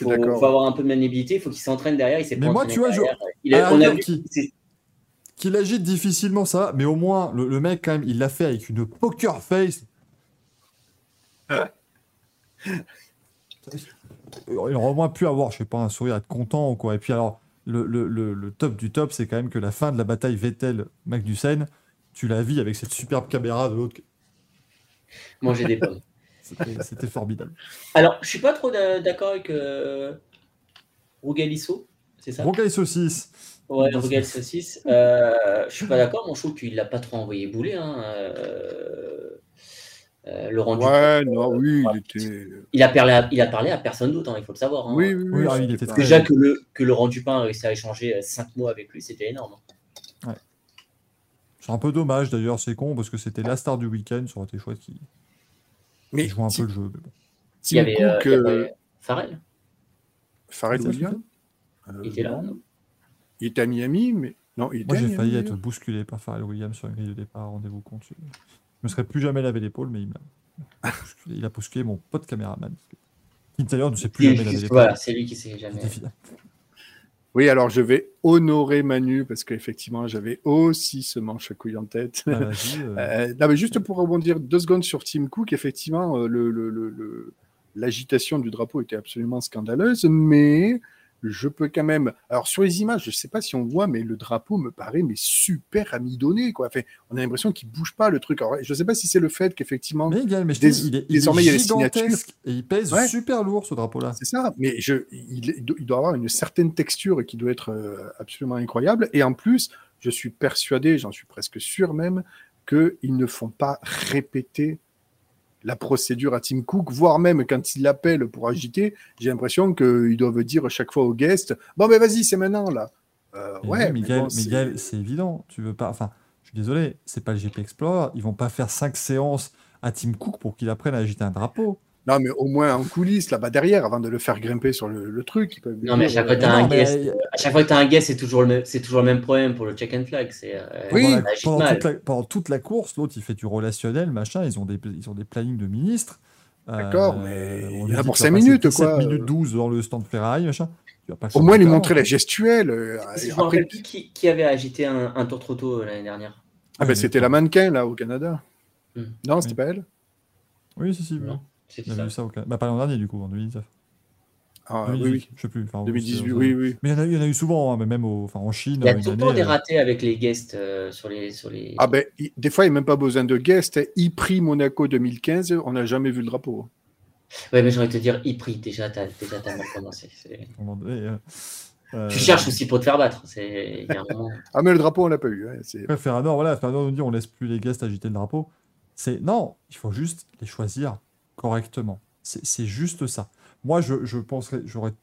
Il faut, avoir un peu de maniabilité, il faut qu'il s'entraîne derrière. Il s'est Mais pas moi, tu vois, je-. Il a- À la on a vu qui- Qu'il agite difficilement ça, mais au moins le, le mec quand même, il l'a fait avec une poker face. (laughs) il aurait au moins pu avoir, je sais pas, un sourire, être content ou quoi. Et puis alors, le, le- le- le top du top, c'est quand même que la fin de la bataille Vettel-Magnussen, tu la vis avec cette superbe caméra de l'autre. Manger des pommes. (laughs) C'était formidable. Alors, je suis pas trop d'a- d'accord avec euh, Rougalisso, c'est ça? Rocaille saucisse. Ouais, Rugal Saucisse. Euh, je suis pas d'accord, mon trouve qu'il l'a pas trop envoyé bouler. Hein. Euh, euh, Laurent Dupont, Ouais, non, oui, il était. il a parlé à, il a parlé à personne d'autre, hein, il faut le savoir. hein. Oui, oui, Oui, oui. ah, il était Déjà que, le, que Laurent Dupin a réussi à échanger 5 mots avec lui, c'était énorme. C'est un peu dommage d'ailleurs, c'est con parce que c'était la star du week-end, ça aurait été chouette qu'il Mais qu'il joue un peu le jeu. mais bon. Il y avait, euh, Cook, il y avait Farrell, ça, Williams euh, il était là. non. Il était à Miami, mais. Non, il était Moi, j'ai Miami, failli être bousculé par Pharrell Williams sur une grille de départ, rendez-vous compte. Je me serais plus jamais lavé l'épaule, mais il m'a bousculé. Il a bousculé mon pote caméraman. Qui d'ailleurs ne sait plus jamais laver l'épaule. Voilà, c'est lui qui sait jamais. Oui, alors je vais honorer Manu parce qu'effectivement, j'avais aussi ce manche à couilles en tête. Ah, (laughs) euh, Euh, non, mais juste pour rebondir deux secondes sur Tim Cook, effectivement, euh, le, le- le- le- l'agitation du drapeau était absolument scandaleuse, mais je peux quand même. Alors, sur les images, je ne sais pas si on voit, mais le drapeau me paraît mais super amidonné. Quoi. Enfin, on a l'impression qu'il bouge pas le truc. Alors, je ne sais pas si c'est le fait qu'effectivement. Mais mais dis, il est, il est désormais, il y a les signatures. gigantesque et il pèse Ouais. super lourd ce drapeau-là. C'est ça, mais je, il doit avoir une certaine texture qui doit être euh, absolument incroyable. Et en plus, je suis persuadé, j'en suis presque sûr même, qu'ils ne font pas répéter la procédure à Tim Cook, voire même quand ils l'appellent pour agiter, j'ai l'impression qu'ils doivent dire chaque fois au guest Bon, mais vas-y, c'est maintenant là. Euh, ouais, oui, mais bon, c'est évident. Tu veux pas. Enfin, je suis désolé, c'est pas le GP Explorer. Ils vont pas faire cinq séances à Tim Cook pour qu'il apprenne à agiter un drapeau. Non, mais au moins en coulisses, là-bas derrière, avant de le faire grimper sur le, le truc. ils peuvent Non, mais à dire, chaque fois euh, que tu as non, un mais, guest, euh, à chaque fois que tu as un guest, c'est toujours, le même- c'est toujours le même problème pour le check and flag. Euh, Oui. pendant, il toute la, pendant toute la course, l'autre il fait du relationnel, machin. Ils ont des, ils ont des plannings de ministres. Euh, D'accord, mais il y on en lui a pour que tu vas cinq passer minutes, 17 quoi. minutes 12 dans le stand Ferrari, machin. Tu vas pas le Au moins lui montrer la gestuelle. euh, Je et me rappelle après, plus qui, qui avait agité un, un tour trop tôt euh, l'année dernière. Ah, ben mais c'était la mannequin, là, au Canada. Hmm. Non, c'était Oui. pas elle Oui, si, si. Non, c'était On a ça. vu ça au Canada. Bah, pas l'an dernier, du coup, en 2019. Ah, oui, 2018, oui. Je sais plus. Enfin, 2018, c'est- oui, oui. Mais il y, en a, il y en a eu souvent, hein, mais même au, enfin, en Chine. Il y a tout le année, temps des euh, ratés avec les guests euh, sur les. Sur les... Ah, ben, des fois, il n'y a même pas besoin de guest. E-Prix Monaco 2015, on n'a jamais vu le drapeau. Ouais, mais j'ai envie de te dire, Ipri, déjà, t'as déjà t'as mal commencé. (laughs) Euh, euh, Tu cherches aussi pour te faire battre. C'est... Il y a un moment. Ah, mais le drapeau, on l'a pas eu. hein, Après, Ferranor, voilà, Ferranor nous dit on laisse plus les guests agiter le drapeau. C'est non, il faut juste les choisir correctement. C'est juste ça. Moi, je, je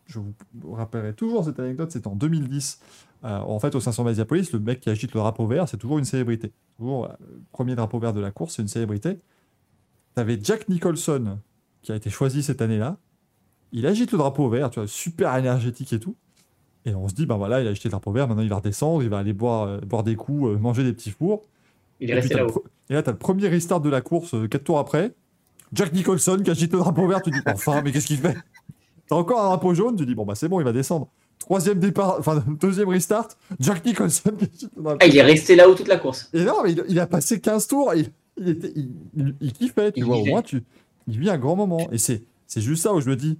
je vous rappellerai toujours cette anecdote. C'est en 2010. Euh, en fait, au 500 Mediapolis, le mec qui agite le drapeau vert, c'est toujours une célébrité. Toujours euh, premier drapeau vert de la course, c'est une célébrité. T'avais Jack Nicholson qui a été choisi cette année-là. Il agite le drapeau vert, tu vois, super énergétique et tout. Et on se dit, ben voilà, il a agité le drapeau vert, maintenant il va redescendre, il va aller boire, euh, boire des coups, manger des petits fours. Il est Et, resté t'as là-haut. et là, tu as le premier restart de la course, 4 tours après. Jack Nicholson qui agite le drapeau vert, tu dis (laughs) enfin, mais qu'est-ce qu'il fait? T'as encore un drapeau jaune, tu dis bon, bah c'est bon, il va descendre. Troisième départ, enfin, deuxième restart, Jack Nicholson qui agite le drapeau Ah, il est resté là-haut toute la course. Et non, mais il, il a passé 15 tours, il, il, était, il, il- il kiffait, tu vois, au moins, tu, il vit un grand moment. Et c'est juste ça où je me dis,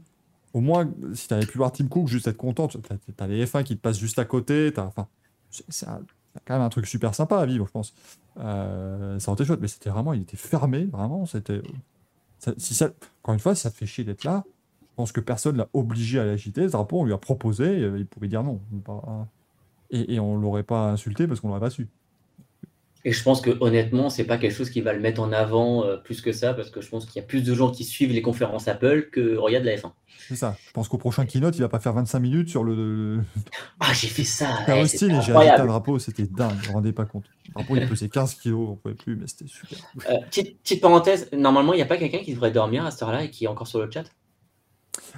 au moins, si tu avais pu voir Tim Cook, juste être content, tu as, les F1 qui te passent juste à côté, t'as- enfin, c'est quand même un truc super sympa à vivre, je pense. Euh, ça aurait été chouette, mais c'était vraiment, il était fermé, vraiment, c'était... si ça, encore une fois, si ça te fait chier d'être là, je pense que personne l'a obligé à l'agiter, ce drapeau, on lui a proposé, euh, il pouvait dire non. Et, et on l'aurait pas insulté parce qu'on l'aurait pas su. Et je pense que honnêtement, c'est pas quelque chose qui va le mettre en avant euh, plus que ça, parce que je pense qu'il y a plus de gens qui suivent les conférences Apple que regardent la F1. C'est ça. Je pense qu'au prochain keynote, il va pas faire 25 minutes sur le. Ah, j'ai fait ça. ouais, Austin c'était et j'ai un drapeau, c'était dingue, vous vous rendez pas compte. Le drapeau, il pesait 15 kilos, on pouvait plus, mais c'était super. Euh, petite, petite parenthèse, normalement, il n'y a pas quelqu'un qui devrait dormir à cette heure-là et qui est encore sur le chat?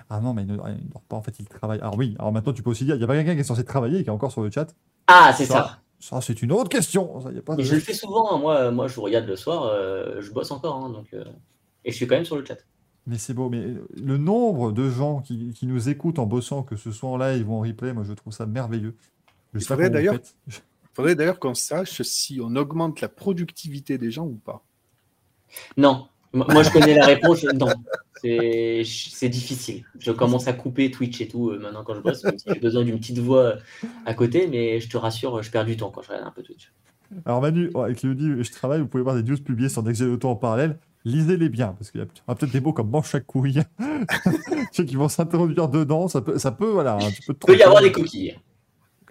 Ah non, mais il ne, il dort pas, en fait, il travaille. Alors oui, alors maintenant, tu peux aussi dire, il y a pas quelqu'un qui est censé travailler et qui est encore sur le chat? Ah, c'est ça. Ça, c'est une autre question. Ça, y a pas de... Et je le fais souvent, hein. moi, moi je vous regarde le soir, euh, je bosse encore, hein, donc, euh, et je suis quand même sur le chat. Mais c'est beau, mais le nombre de gens qui, qui nous écoutent en bossant, que ce soit en live ou en replay, moi je trouve ça merveilleux. Je Il d'ailleurs- (laughs) faudrait d'ailleurs qu'on sache si on augmente la productivité des gens ou pas. Non, moi je connais la réponse, je- non. C'est difficile. Je commence à couper Twitch et tout euh, maintenant quand je bosse, j'ai besoin d'une petite voix euh, à côté, mais je te rassure, je perds du temps quand je regarde un peu Twitch. Alors Manu, nous dit je travaille, vous pouvez voir des news publiées sur Next Auto en parallèle. Lisez-les bien, parce qu'il y a peut-être des mots comme manche à couille (laughs) ceux qui vont s'introduire dedans. Ça peut, ça peut voilà, de Il peut y avoir des coquilles.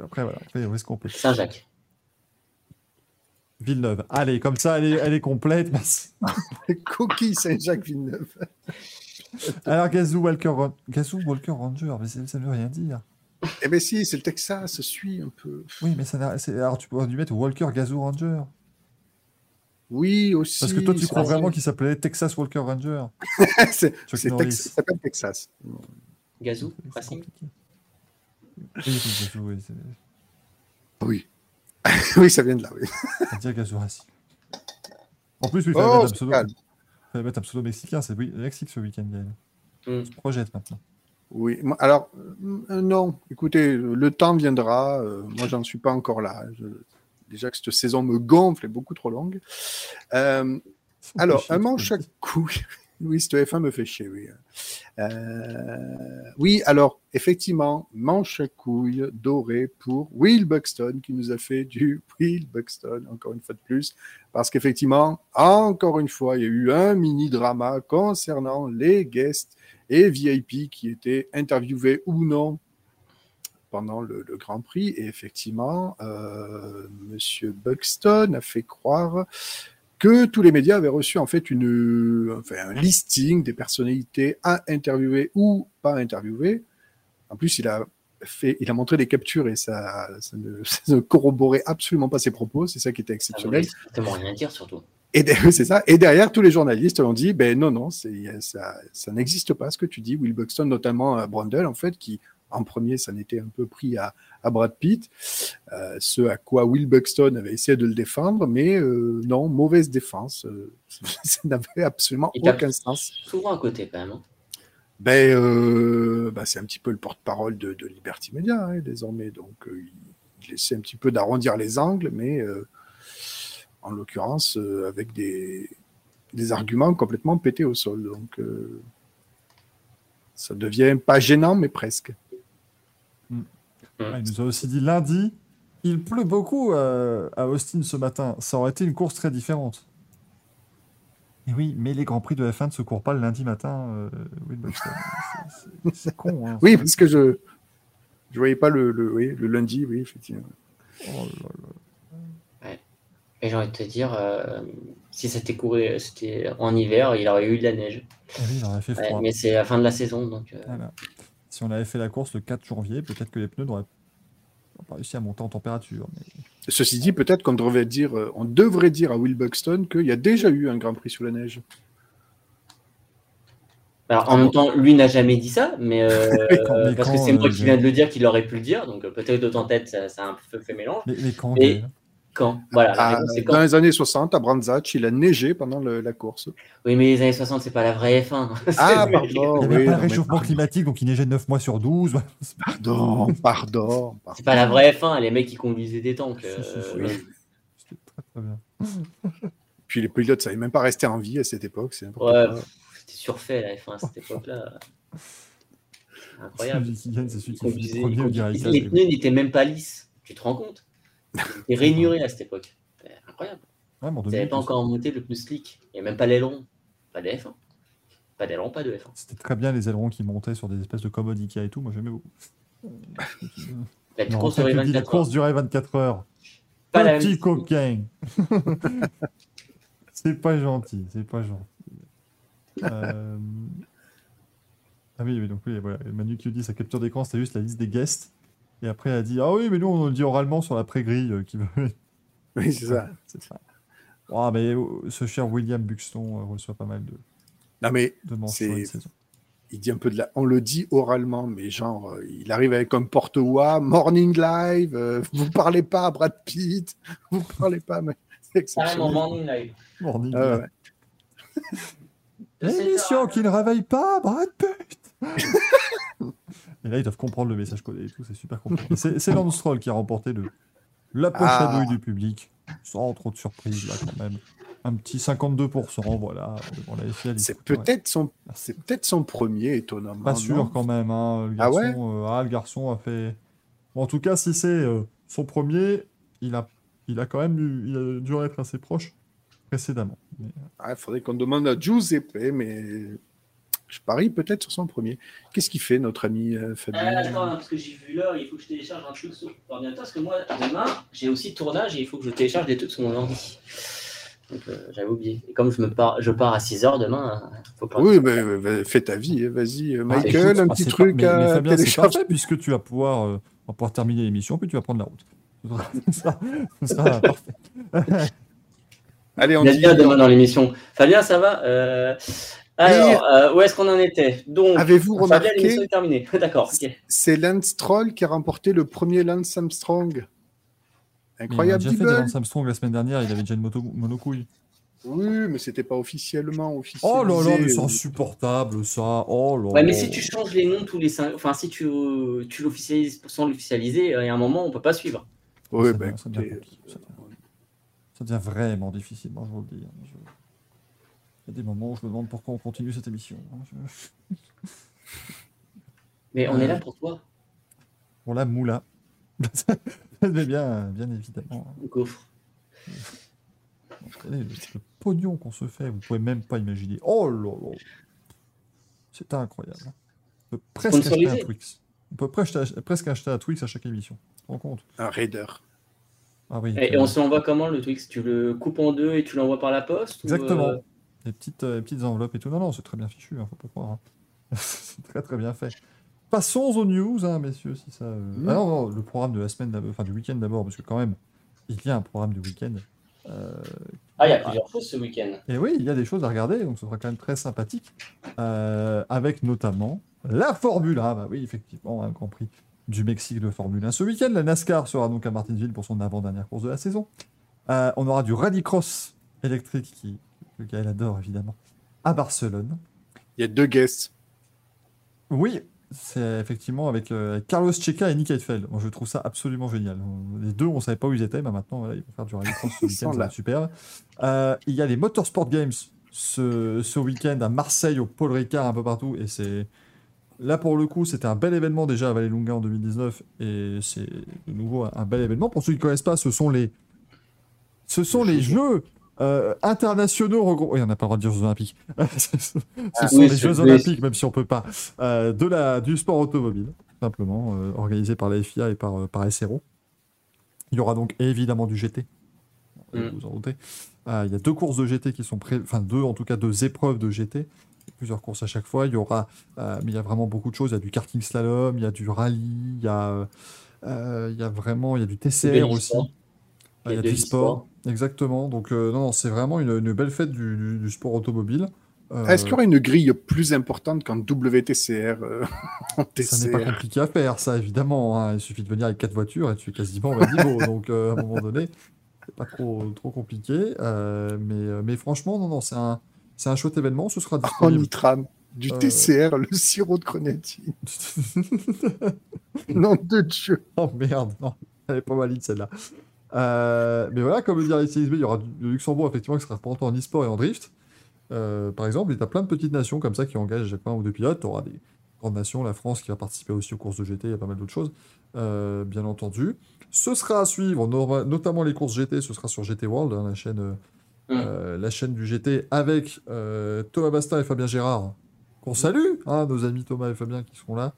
Après, voilà, après, où est-ce qu'on peut? Saint-Jacques. Villeneuve. Allez, comme ça, elle est, elle est complète. Merci. (laughs) Coquille Saint-Jacques-Villeneuve. (laughs) Alors, Gazoo Walker, Gazoo Walker Ranger, mais ça ne veut rien dire. Eh bien si, c'est le Texas, suis un peu. Oui, mais ça n'a- c'est- alors tu pourrais lui mettre Walker Gazoo Ranger. Oui, aussi. Parce que toi, tu ça- crois vraiment qu'il s'appelait Texas Walker Ranger (laughs) c'est Chuck c'est Norris. Tex- ça s'appelle Texas. Gazou, C'est Racing. compliqué. Oui, c'est- Oui. (laughs) oui, ça vient de là, oui. (laughs) Gazoo Racing. En plus, oui, il fallait Oh, mettre un pseudo, calme. fallait mettre un pseudo mexicain. C'est Mexique ce week-end, Gaël. Mm. Se projette maintenant. Oui, alors, euh, non, écoutez, le temps viendra. euh, moi, j'en suis pas encore là. Je- déjà que cette saison me gonfle, elle est beaucoup trop longue. Euh, alors, un manche à couilles. Oui, cette F1 me fait chier, oui. Euh, oui, alors, effectivement, manche à couilles doré pour Will Buxton, qui nous a fait du (laughs) Will Buxton, encore une fois de plus, parce qu'effectivement, encore une fois, il y a eu un mini-drama concernant les guests et VIP qui étaient interviewés ou non pendant le, le Grand Prix. Et effectivement, euh, Monsieur Buxton a fait croire que tous les médias avaient reçu en fait une, enfin, un listing des personnalités à interviewer ou pas interviewer. En plus, il a fait, il a montré des captures et ça, ça, ne, (laughs) ça ne corroborait absolument pas ses propos. C'est ça qui était Ça exceptionnel. strictement rien dire surtout. Et derrière, (laughs) c'est ça. Et derrière, tous les journalistes ont dit, ben non, non, ça, ça n'existe pas ce que tu dis. Will Buxton, notamment à Brundle, en fait, qui en premier, ça n'était un peu pris à, à Brad Pitt, euh, ce à quoi Will Buxton avait essayé de le défendre, mais euh, non, mauvaise défense. euh, (laughs) ça n'avait absolument Il aucun sens. souvent à côté quand même. hein. Ben, euh, ben, c'est un petit peu le porte-parole de, de Liberty Media hein, désormais, donc euh, il, essaie un petit peu d'arrondir les angles, mais euh, en l'occurrence avec des, des arguments complètement pétés au sol. Donc ça devient pas gênant, mais presque. Ouais, il nous a aussi dit lundi, il pleut beaucoup euh, à Austin ce matin. Ça aurait été une course très différente. Et oui, mais les Grands Prix de F1 ne se courent pas le lundi matin. euh. C'est- con. Hein, Oui, parce que je je voyais pas le, le, oui, le lundi, oui, effectivement. Oh là là. Et j'ai envie de te dire, euh, si c'était couru, c'était en hiver, il aurait eu de la neige. Oui, il aurait fait Ouais, froid. mais c'est la fin de la saison, donc euh, Voilà. Si on avait fait la course le 4 janvier, peut-être que les pneus n'auraient pas réussi à monter en température. Mais... Ceci dit, peut-être qu'on devrait dire, euh, on devrait dire à Will Buxton qu'il y a déjà eu un Grand Prix sous la neige. Alors, en même temps, lui n'a jamais dit ça, mais, euh, (laughs) Mais quand- mais parce que c'est moi euh, qui viens de le dire qu'il aurait pu le dire, donc peut-être d'autant tête, ça, ça a un peu fait mélange. Mais, mais quand Quand? Voilà, la c'est dans les années 60, à Brandzach, il a neigé pendant le- la course. Oui, mais les années 60, c'est pas la vraie F1. (laughs) Ah, pardon. Il n'y oui, avait pas non, le mais réchauffement climatique, donc il neigeait 9 mois sur 12. (laughs) Pardon, pardon. pardon. C'est pas la vraie F1, les mecs qui conduisaient des tanks. euh, Si, si, si, oui. C'était très très bien. (laughs) Puis les pilotes ne savaient même pas rester en vie à cette époque. C'est Ouais, pff, c'était surfait la F1 à cette époque-là. Incroyable. Celui qui gagne, c'est celui qui. Les pneus n'étaient même pas lisses. Tu te rends compte? Ils étaient rainurés à cette époque. C'était Incroyable. Ouais, en Ils n'avaient 2008, pas encore monté le pneu slick. Il n'y a même pas l'aileron. Pas de F1. Pas d'aileron, pas de F1. C'était très bien les ailerons qui montaient sur des espèces de commodes Ikea et tout. Moi j'aimais beaucoup. La Non, course durait tu dis, la 24 course heures. durait 24 heures. Pas la même- Petit coquin. (laughs) c'est pas gentil, c'est pas gentil. Euh, Ah oui, oui, donc oui, voilà. Manu qui dit sa capture d'écran, c'était juste la liste des guests. Et après, elle a dit Ah oui, mais nous, on le dit oralement sur la pré-grille euh, qui veut. (laughs) Oui, c'est ça. (laughs) C'est ça. Ah, mais euh, ce cher William Buxton euh, reçoit pas mal de, Non, mais de il dit un peu de la. On le dit oralement, mais genre, euh, il arrive avec un porte-voix, morning live, euh, (laughs) vous parlez pas à Brad Pitt, vous parlez pas, mais c'est Carrément, exceptionnel. morning live. Morning. Ah ouais. L'émission qui ne réveille pas Brad Pitt Et là, ils doivent comprendre le message codé et tout, c'est super compliqué. C'est c'est Lance Stroll qui a remporté le, la poche à Ah. douille du public, sans trop de surprise, là, quand même. Un petit 52%, voilà, devant la FIA. C'est Ouais. peut-être son, peut-être son premier, étonnamment. Pas sûr quand même, hein, le Ah garçon, ouais euh, ah, le garçon a fait... Bon, en tout cas, si c'est euh, son premier, il a, il a quand même il a dû être assez proche précédemment. Mais, euh, Il Ah, faudrait qu'on demande à Giuseppe, mais je parie peut-être sur son premier. Qu'est-ce qu'il fait, notre ami euh, Fabien Ah, attends, parce que j'ai vu l'heure, il faut que je télécharge un truc sur l'ordinateur, parce que moi, demain, j'ai aussi tournage et il faut que je télécharge des trucs sur mon ordi. Donc, euh, j'avais oublié. Et comme je, me pars, je pars à 6h demain, euh, faut pas. Oui, mais mais fais ta vie, hein, vas-y. euh, Michael, écoute, un ah, petit c'est truc pas- mais- mais à Fabien, c'est télécharger. parfait, puisque tu vas pouvoir, euh, on va pouvoir terminer l'émission, puis tu vas prendre la route. (laughs) Ce sera (laughs) parfait. Allez, on Il y a dit. bien demain dans l'émission. Fabien, ça va Alors, euh, où est-ce qu'on en était? Donc, Avez-vous remarqué terminée. (laughs) D'accord. C'est Lance Stroll qui a remporté le premier Lance Armstrong. Mais Incroyable, il a déjà fait des Lance Armstrong la semaine dernière, il avait déjà une moto, monocouille. Oui, mais c'était pas officiellement officiel. Oh là là, mais c'est insupportable ça. Oh là Ouais, mais si tu changes les noms tous les 5, enfin, si tu, tu l'officialises sans l'officialiser, euh, il y a un moment, on peut pas suivre. Oui, ça, ben, devient, ça devient ça devient- ça devient vraiment difficile, moi, je vous le dis. hein. Je- Il y a des moments où je me demande pourquoi on continue cette émission. hein. Je- (laughs) Mais on est là pour toi, Pour la moula. (laughs) mais bien, bien évidemment. Gaufre. Vous savez, Le, le pognon qu'on se fait, vous pouvez même pas imaginer. Oh là là. C'est incroyable. hein. On peut presque acheter un. Twix. On peut presque acheter, presque acheter un Twix à chaque émission. Tu te rends compte? Un raider. Ah oui. Et, et on se l'envoie comment le Twix? Tu le coupes en deux et tu l'envoies par la poste ou, Exactement. euh, Les petites, euh, les petites enveloppes et tout. Non, non, c'est très bien fichu, hein, faut pas croire. hein. (laughs) c'est très très bien fait. Passons aux news, hein, messieurs, si ça. euh, Mm. Ah non, non, le programme de la semaine, enfin du week-end d'abord, parce que quand même, il y a un programme du week-end. Euh, Ah, il y a plusieurs choses ce week-end. et oui, il y a des choses à regarder, donc ce sera quand même très sympathique. Euh, avec notamment la Formule 1. Bah oui, effectivement, un Grand Prix du Mexique de Formule 1. Ce week-end, la NASCAR sera donc à Martinsville pour son avant-dernière course de la saison. On aura du rallycross électrique, qui, que Gaël adore évidemment, à Barcelone. Il y a deux guests. Oui, c'est effectivement avec, euh, Carlos Checa et Nick Heidfeld. Moi, je trouve ça absolument génial. On- Les deux, on savait pas où ils étaient, mais maintenant, voilà, ils vont faire du rallycross ce Ils sont week-end, super. Euh, il y a les Motorsport Games ce, ce week-end à Marseille, au Paul Ricard, un peu partout, et c'est là pour le coup, c'était un bel événement déjà à Vallelunga en 2019, et c'est de nouveau un, un bel événement. Pour ceux qui ne connaissent pas, ce sont les, ce sont les Jeux euh, internationaux regroupés. Oui, on n'a pas le droit de dire Jeux Olympiques. (laughs) ce sont oui, les Jeux. Olympiques, même si on peut pas, euh, de la, du sport automobile, simplement, euh, organisé par la FIA et par, par SRO. Il y aura donc évidemment du GT. Mm. Vous vous en doutez. Il y a deux courses de GT qui sont pré... enfin deux en tout cas deux épreuves de GT. Plusieurs courses à chaque fois. Il y aura, mais il y a vraiment beaucoup de choses. Il y a du karting slalom, il y a du rallye, il y a, il y a vraiment, il y a du TCR aussi. Il y a de du l'e-sport. sport, exactement. Donc euh, non, non, c'est vraiment une, une belle fête du, du- du sport automobile. Euh, Est-ce qu'il y aura une grille plus importante qu'en WTCR euh, (laughs) en Ça n'est pas compliqué à faire, ça évidemment. hein. Il suffit de venir avec quatre voitures et tu es quasiment au niveau. (laughs) Donc euh, à un moment donné, c'est pas trop, trop compliqué. euh, mais, mais franchement, non, non, c'est un, c'est un chouette événement. Ce sera (laughs) En disponible. nitram, du Euh. TCR, le sirop de grenadine. Nom de Dieu. oh merde, non, elle est pas valide celle-là. Euh, mais voilà, comme le dit CXB, il y aura du- le Luxembourg effectivement qui sera représenté en e-sport et en drift. Euh, par exemple, et tu as plein de petites nations comme ça qui engagent un ou deux pilotes. Tu auras des grandes nations, la France qui va participer aussi aux courses de GT, il y a pas mal d'autres choses, euh, bien entendu. Ce sera à suivre, no- notamment les courses GT, ce sera sur GT World, hein, la, chaîne, Mm. la chaîne du GT, avec Thomas Bastin et Fabien Gérard, qu'on salue, hein, nos amis Thomas et Fabien qui seront là.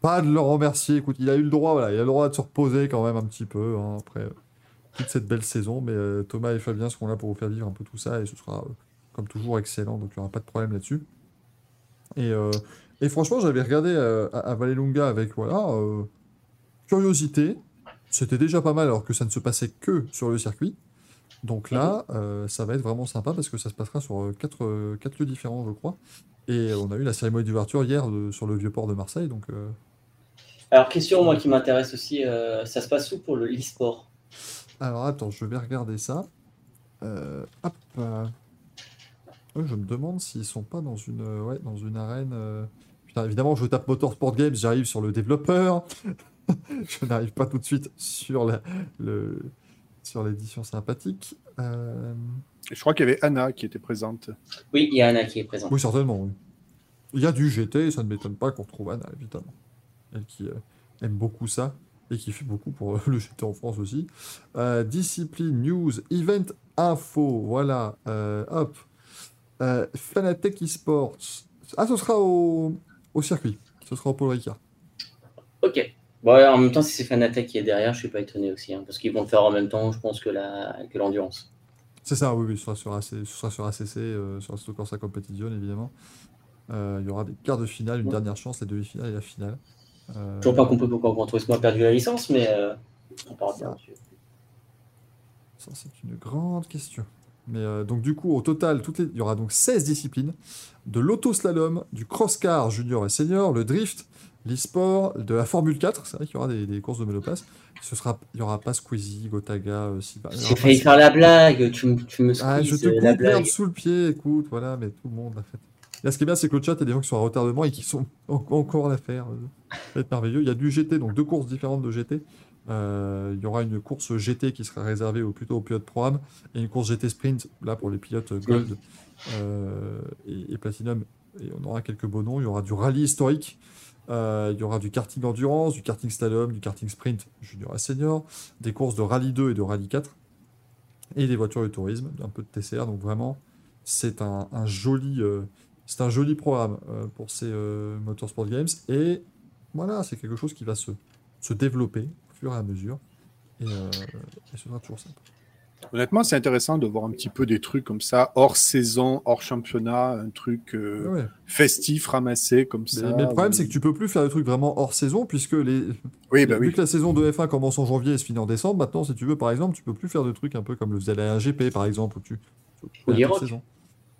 Pas de leur remercier, écoute, il a eu le droit, voilà, il a le droit de se reposer quand même un petit peu, hein, après toute cette belle saison, mais euh, Thomas et Fabien seront là pour vous faire vivre un peu tout ça, et ce sera, euh, comme toujours, excellent, donc il n'y aura pas de problème là-dessus. Et, euh, et franchement, j'avais regardé à, à Vallelunga avec, voilà, curiosité, c'était déjà pas mal alors que ça ne se passait que sur le circuit. Donc là, euh, ça va être vraiment sympa parce que ça se passera sur quatre, quatre lieux différents, je crois. Et on a eu la cérémonie d'ouverture hier de- sur le vieux port de Marseille. Donc, euh, Alors, question, moi, qui m'intéresse aussi, euh, ça se passe où pour le e-sport? Alors attends, je vais regarder ça. Euh, hop. euh. Je me demande s'ils sont pas dans une, euh, ouais, dans une arène. euh. Putain, évidemment, je tape Motorsport Games, j'arrive sur le développeur. (laughs) je n'arrive pas tout de suite sur la, le, sur l'édition sympathique. Euh, Je crois qu'il y avait Anna qui était présente. Oui, il y a Anna qui est présente. Oui, certainement. Oui. Il y a du GT, ça ne m'étonne pas qu'on retrouve Anna, évidemment. Elle qui euh, aime beaucoup ça et qui fait beaucoup pour euh, le GT en France aussi. Euh, discipline, news, event, info, voilà. euh, hop. Euh, Fanatec eSports. Ah, ce sera au, au circuit. Ce sera au Paul Ricard. Ok. Bon, ouais, en même temps, si c'est Fanatec qui est derrière, je suis pas étonné aussi, hein, parce qu'ils vont le faire en même temps, je pense, que la que l'endurance. C'est ça, oui, oui, ce sera sur, AC, ce sera sur ACC, sur Corsa Competition, évidemment. Il y aura des quarts de finale, une Ouais. dernière chance, les demi-finales et la finale. Euh, Toujours pas compris pourquoi Grand Turismo a perdu la licence, mais euh, on parle bien. Ça, c'est une grande question. Mais euh, donc, du coup, au total, toutes les... il y aura donc 16 disciplines de l'autoslalom, du crosscar junior et senior, le drift, l'e-sport, de la Formule 4. C'est vrai qu'il y aura des, des courses de monoplace. Ce sera... Il n'y aura pas Squeezie, Gotaga, euh, Siba- J'ai failli faire la blague, tu, me- tu me Ah, je squeezes, te euh, coupe la blague. sous le pied, écoute, voilà, mais tout le monde l'a fait. Là, ce qui est bien, c'est que le chat, il y a des gens qui sont à retardement et qui sont en- encore à la faire. euh, Ça va être merveilleux. Il y a du GT, donc deux courses différentes de GT. Euh, il y aura une course GT qui sera réservée au, plutôt aux pilotes Pro-Am et une course GT Sprint, là, pour les pilotes Gold euh, et, et Platinum. Et on aura quelques beaux noms. Il y aura du rallye historique. Euh, il y aura du karting endurance, du karting slalom, du karting sprint junior et senior, des courses de rallye 2 et de rallye 4 et des voitures de tourisme, un peu de TCR. Donc vraiment, c'est un, un joli, c'est un joli programme euh, pour ces euh, Motorsport Games. Et voilà, c'est quelque chose qui va se, se développer au fur et à mesure. Et, euh, et ce sera toujours sympa. Honnêtement, c'est intéressant de voir un petit peu des trucs comme ça, hors saison, hors championnat, un truc euh, Ouais, ouais. festif ramassé comme ça. mais le problème, ou- c'est que tu peux plus faire des trucs vraiment hors saison, puisque les, Oui, bah vu oui. que la saison de F1 commence en janvier et se finit en décembre, maintenant, si tu veux, par exemple, tu peux plus faire de trucs un peu comme le faisait la GP, par exemple, où tu. tu Ou la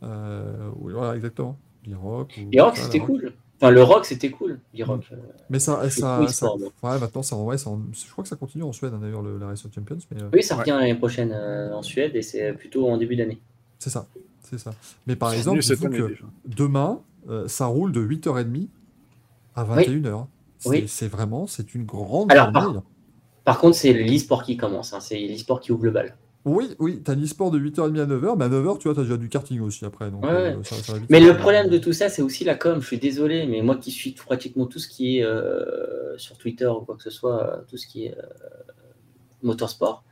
l'Iroc. saison. Euh, oui, voilà, exactement. L'Iroc. voilà, c'était cool. Enfin, le rock, c'était cool. Rock. euh, Mais ça, Je ça, ouais, maintenant, ça, ouais, ça je crois que ça continue en Suède, hein, d'ailleurs, le- la Race of Champions. Mais, euh, Oui, ça Ouais. revient l'année prochaine euh, en Suède et c'est plutôt en début d'année. c'est ça, c'est ça. Mais par exemple, que demain, euh, ça roule de 8h30 à 21h. C'est Oui. c'est vraiment, c'est une grande Alors. Par contre, c'est l'e-sport qui commence. hein, C'est l'e-sport qui ouvre le bal. Oui, oui, t'as l'e-sport de 8h30 à 9h, mais à 9h, tu vois, t'as déjà du karting aussi après. Donc, Ouais, euh, ouais. ça- ça va vite Mais le problème de tout ça, c'est aussi la com. Je suis désolé, mais moi qui suis pratiquement tout ce qui est euh, sur Twitter ou quoi que ce soit, euh, tout ce qui est euh, motorsport,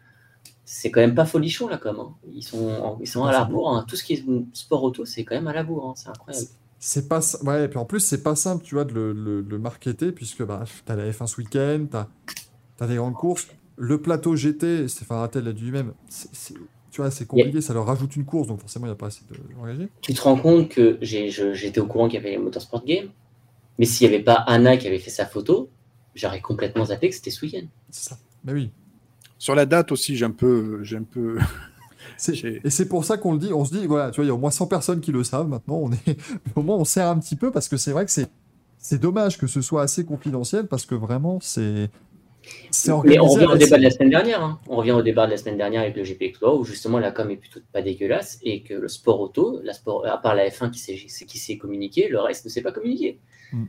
c'est quand même pas folichon la com. hein. Ils sont, ils sont à la bourre. hein. Tout ce qui est sport auto, c'est quand même à la bourre. hein. C'est incroyable. C'est pas ouais, et puis en plus c'est pas simple, tu vois, de le, le, le marketer puisque bah, t'as la F1 ce week-end, t'as as des grandes courses, le plateau GT, Stéphane Rattel l'a dit lui-même, tu vois, c'est compliqué, ça leur rajoute une course, donc forcément il n'y a pas assez de engagés. Tu te rends compte que j'étais au courant qu'il y avait les Motorsport Game, mais s'il n'y avait pas Anna qui avait fait sa photo, j'aurais complètement zappé que c'était ce week-end. C'est ça. Mais oui. Sur la date aussi, j'ai un peu, j'ai un peu. (laughs) Et c'est pour ça qu'on le dit, on se dit, voilà, tu vois, il y a au moins 100 personnes qui le savent maintenant, on est, (laughs) au moins on sert un petit peu parce que c'est vrai que c'est c'est dommage que ce soit assez confidentiel parce que vraiment C'est Mais on revient au débat de la semaine dernière. hein. On revient au débat de la semaine dernière avec le GP Explorer où justement la com est plutôt pas dégueulasse et que le sport auto, la sport, à part la F1 qui s'est communiqué, le reste ne s'est pas communiqué. Mm.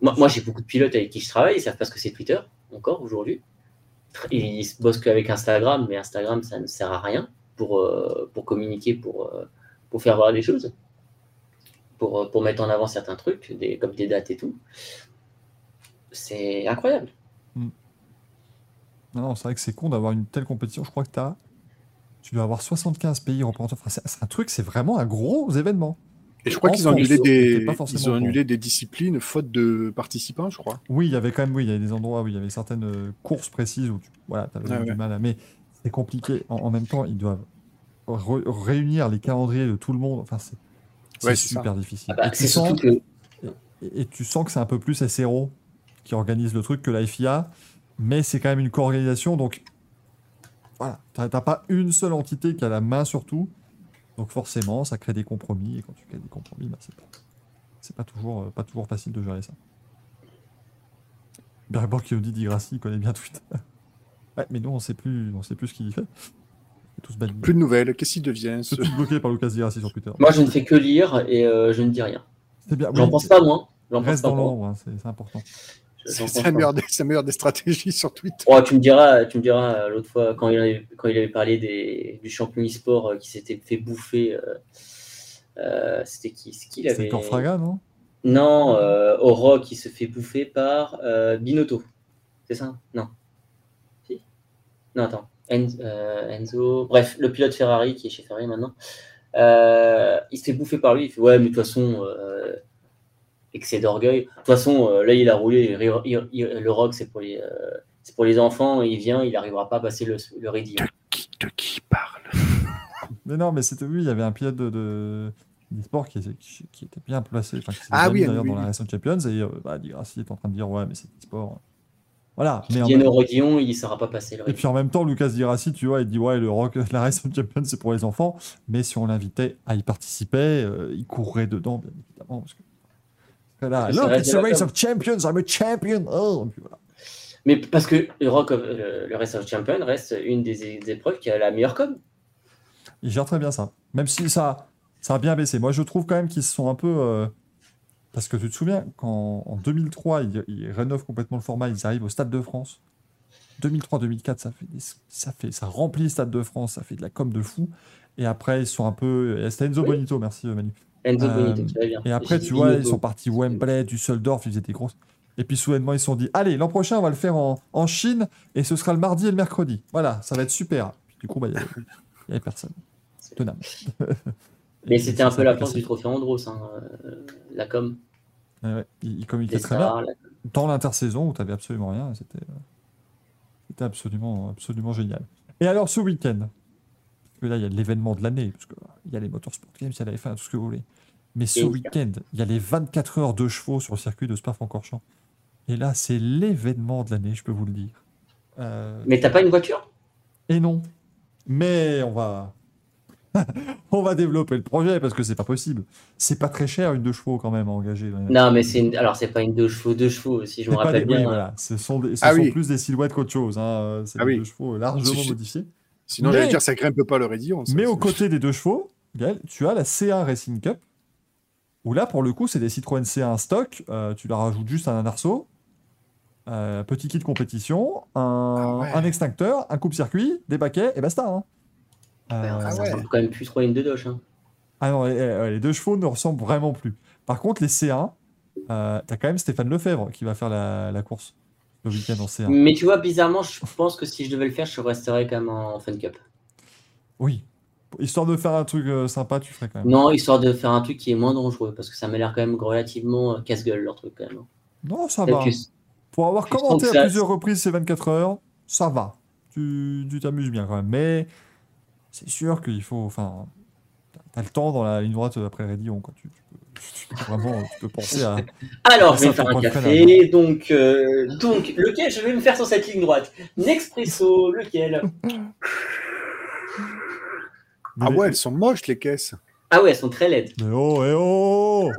Moi, moi j'ai beaucoup de pilotes avec qui je travaille, ils savent pas ce que c'est Twitter encore aujourd'hui. Ils se bossent qu'avec Instagram, mais Instagram ça ne sert à rien pour, euh, pour communiquer, pour, euh, pour faire voir des choses, pour, euh, pour mettre en avant certains trucs, des, comme des dates et tout. C'est incroyable. Non, non, c'est vrai que c'est con d'avoir une telle compétition. Je crois que as... tu dois avoir 75 pays représentés. Enfin, c'est un truc, c'est vraiment un gros événement. Et je crois qu'ils ont annulé des, pas forcément ils ont au annulé des disciplines faute de participants, je crois. Oui, il y avait quand même oui, il y avait des endroits où il y avait certaines euh, courses précises où tu voilà, avais Ah du ouais. mal à. Mais c'est compliqué. En, en même temps, ils doivent re- réunir les calendriers de tout le monde. Enfin, c'est Ouais, super difficile. Ah bah, et, tu c'est sens, surtout que et, et tu sens que c'est un peu plus SRO qui organise le truc que la FIA, mais c'est quand même une co-organisation. Donc voilà, t'as pas une seule entité qui a la main sur tout. Donc forcément, ça crée des compromis. Et quand tu crées des compromis, bah, c'est pas, c'est pas toujours, euh, pas toujours facile de gérer ça. Bergborg qui nous dit Digrassi, il connaît bien Twitter. (laughs) ouais, mais nous, on sait plus, on sait plus ce qu'il fait. Tous. Plus de nouvelles. Qu'est-ce qu'il devient ce... Bloqué par Lucas Digrassi sur Twitter. moi je ne fais que lire et euh, je ne dis rien. C'est bien. J'en oui, pense pas moins. J'en pense Reste pas dans moins. l'ombre, hein, c'est c'est important. C'est la, meilleure des- stratégies sur Twitter. Oh, tu me diras, tu me diras euh, l'autre fois quand il avait, quand il avait parlé des, du champion e-sport euh, qui s'était fait bouffer. euh, euh, C'était qui C'est qui il C'est avait encore Fraga, non? Non, euh, Oro qui se fait bouffer par euh, Binotto. C'est ça? Non. Si? Non, attends. En- euh, Enzo. Bref, le pilote Ferrari qui est chez Ferrari maintenant. Euh, il se fait bouffer par lui. Il fait Ouais, mais de toute façon, euh, excès d'orgueil. De toute façon, euh, là, il a roulé. il- il- il- le rock, c'est pour, les, euh, c'est pour les enfants. Il vient, il n'arrivera pas à passer le, le. Qui, de qui parle? (laughs) Mais non, mais c'était oui, il y avait un pilote de, de d'e-sport qui, était- qui, qui était bien placé, enfin qui Ah bien oui, d'ailleurs oui, dans oui. la Racing Champions et euh, bah, Digrassi est en train de dire ouais mais c'est e-sport. Voilà, mais au Rodillon, il ne saura pas passer le et puis en même temps Lucas Digrassi, tu vois, il dit ouais le rock, (laughs) la Racing Champions c'est pour les enfants, mais si on l'invitait à y participer, euh, il courrait dedans bien évidemment parce que là, look, it's a race of champions, I'm a champion. Oh, voilà. Mais parce que le, rock of- le, le Race of Champions reste une des, des épreuves qui a la meilleure com. Il gère très bien ça. Même si ça, ça a bien baissé. Moi, je trouve quand même qu'ils se sont un peu. euh, Parce que tu te souviens, quand en 2003, ils, ils rénovent complètement le format, ils arrivent au Stade de France. 2003-2004, ça fait, des- ça fait, ça remplit le Stade de France, ça fait de la com de fou. Et après, ils sont un peu. C'était Enzo Oui. Bonito, merci euh, Manu. Enzo Euh, bien. Et après, tu vois, ils sont partis Wembley, Düsseldorf, ils faisaient des grosses. Et puis soudainement, ils se sont dit Allez, l'an prochain, on va le faire en, en Chine, et ce sera le mardi et le mercredi. Voilà, ça va être super. Puis, du coup, bah, il n'y avait, personne. Tenable. (laughs) Mais c'était un peu la force du trophée Andros, hein, euh, la com, Ouais, ouais, il, il communiquait très bien. la- Dans l'intersaison où tu n'avais absolument rien, c'était euh, c'était absolument, absolument génial. Et alors ce week-end, que là il y a l'événement de l'année, parce qu'il y a les Motorsport Games, il y a la F1, tout ce que vous voulez. Mais ce week-end, il y a les 24 heures de chevaux sur le circuit de Spa-Francorchamps. Et là, c'est l'événement de l'année, je peux vous le dire. Euh, Mais t'as pas une voiture? Et non. Mais on va. (laughs) on va développer le projet parce que c'est pas possible. C'est pas très cher une deux chevaux quand même à engager. Non, mais c'est une... alors c'est pas une deux chevaux, deux chevaux, si je me rappelle des- oui, bien. voilà. Ce sont, des- ce Ah sont oui. plus des silhouettes qu'autre chose. Hein. C'est Ah des oui. deux chevaux largement Suffit- modifiés. Sinon, Mais- j'allais dire, ça grimpe pas le raidillon. ça. Mais aux côtés des deux chevaux, Gaël, tu as la C1 Racing Cup. Où là, pour le coup, c'est des Citroën C1 stock. Euh, tu leur rajoutes juste un arceau, euh, petit kit compétition, un, Ah ouais. un extincteur, un coupe-circuit, des baquets et basta. hein. Ouais, Euh, Ah ça ouais. ressemble quand même plus trop à une deux doche. Hein. Ah non, les, les- les deux chevaux ne ressemblent vraiment plus. Par contre, les C1, euh, t'as quand même Stéphane Lefebvre qui va faire la, la course le week-end en C1. Mais tu vois, bizarrement, je pense que si je devais le faire, je resterais quand même en Fun Cup. Oui. Histoire de faire un truc euh, sympa, tu ferais quand même. Non, histoire de faire un truc qui est moins dangereux, parce que ça m'a l'air quand même relativement euh, casse-gueule leur truc quand même. Non, ça va. que- Pour avoir commenté à plusieurs reprises ces 24 heures, ça va. Tu tu t'amuses bien quand même. Mais c'est sûr qu'il faut. Enfin, t'as le temps dans la ligne droite après Rédillon. Quoi. Tu, tu peux, tu peux vraiment tu peux penser à. Alors, je vais me faire un café. Donc, euh, donc, lequel je vais me faire sur cette ligne droite? Nespresso, lequel? Ah Mais- ouais, elles sont moches, les caisses. Ah ouais, elles sont très laides. Mais oh, eh oh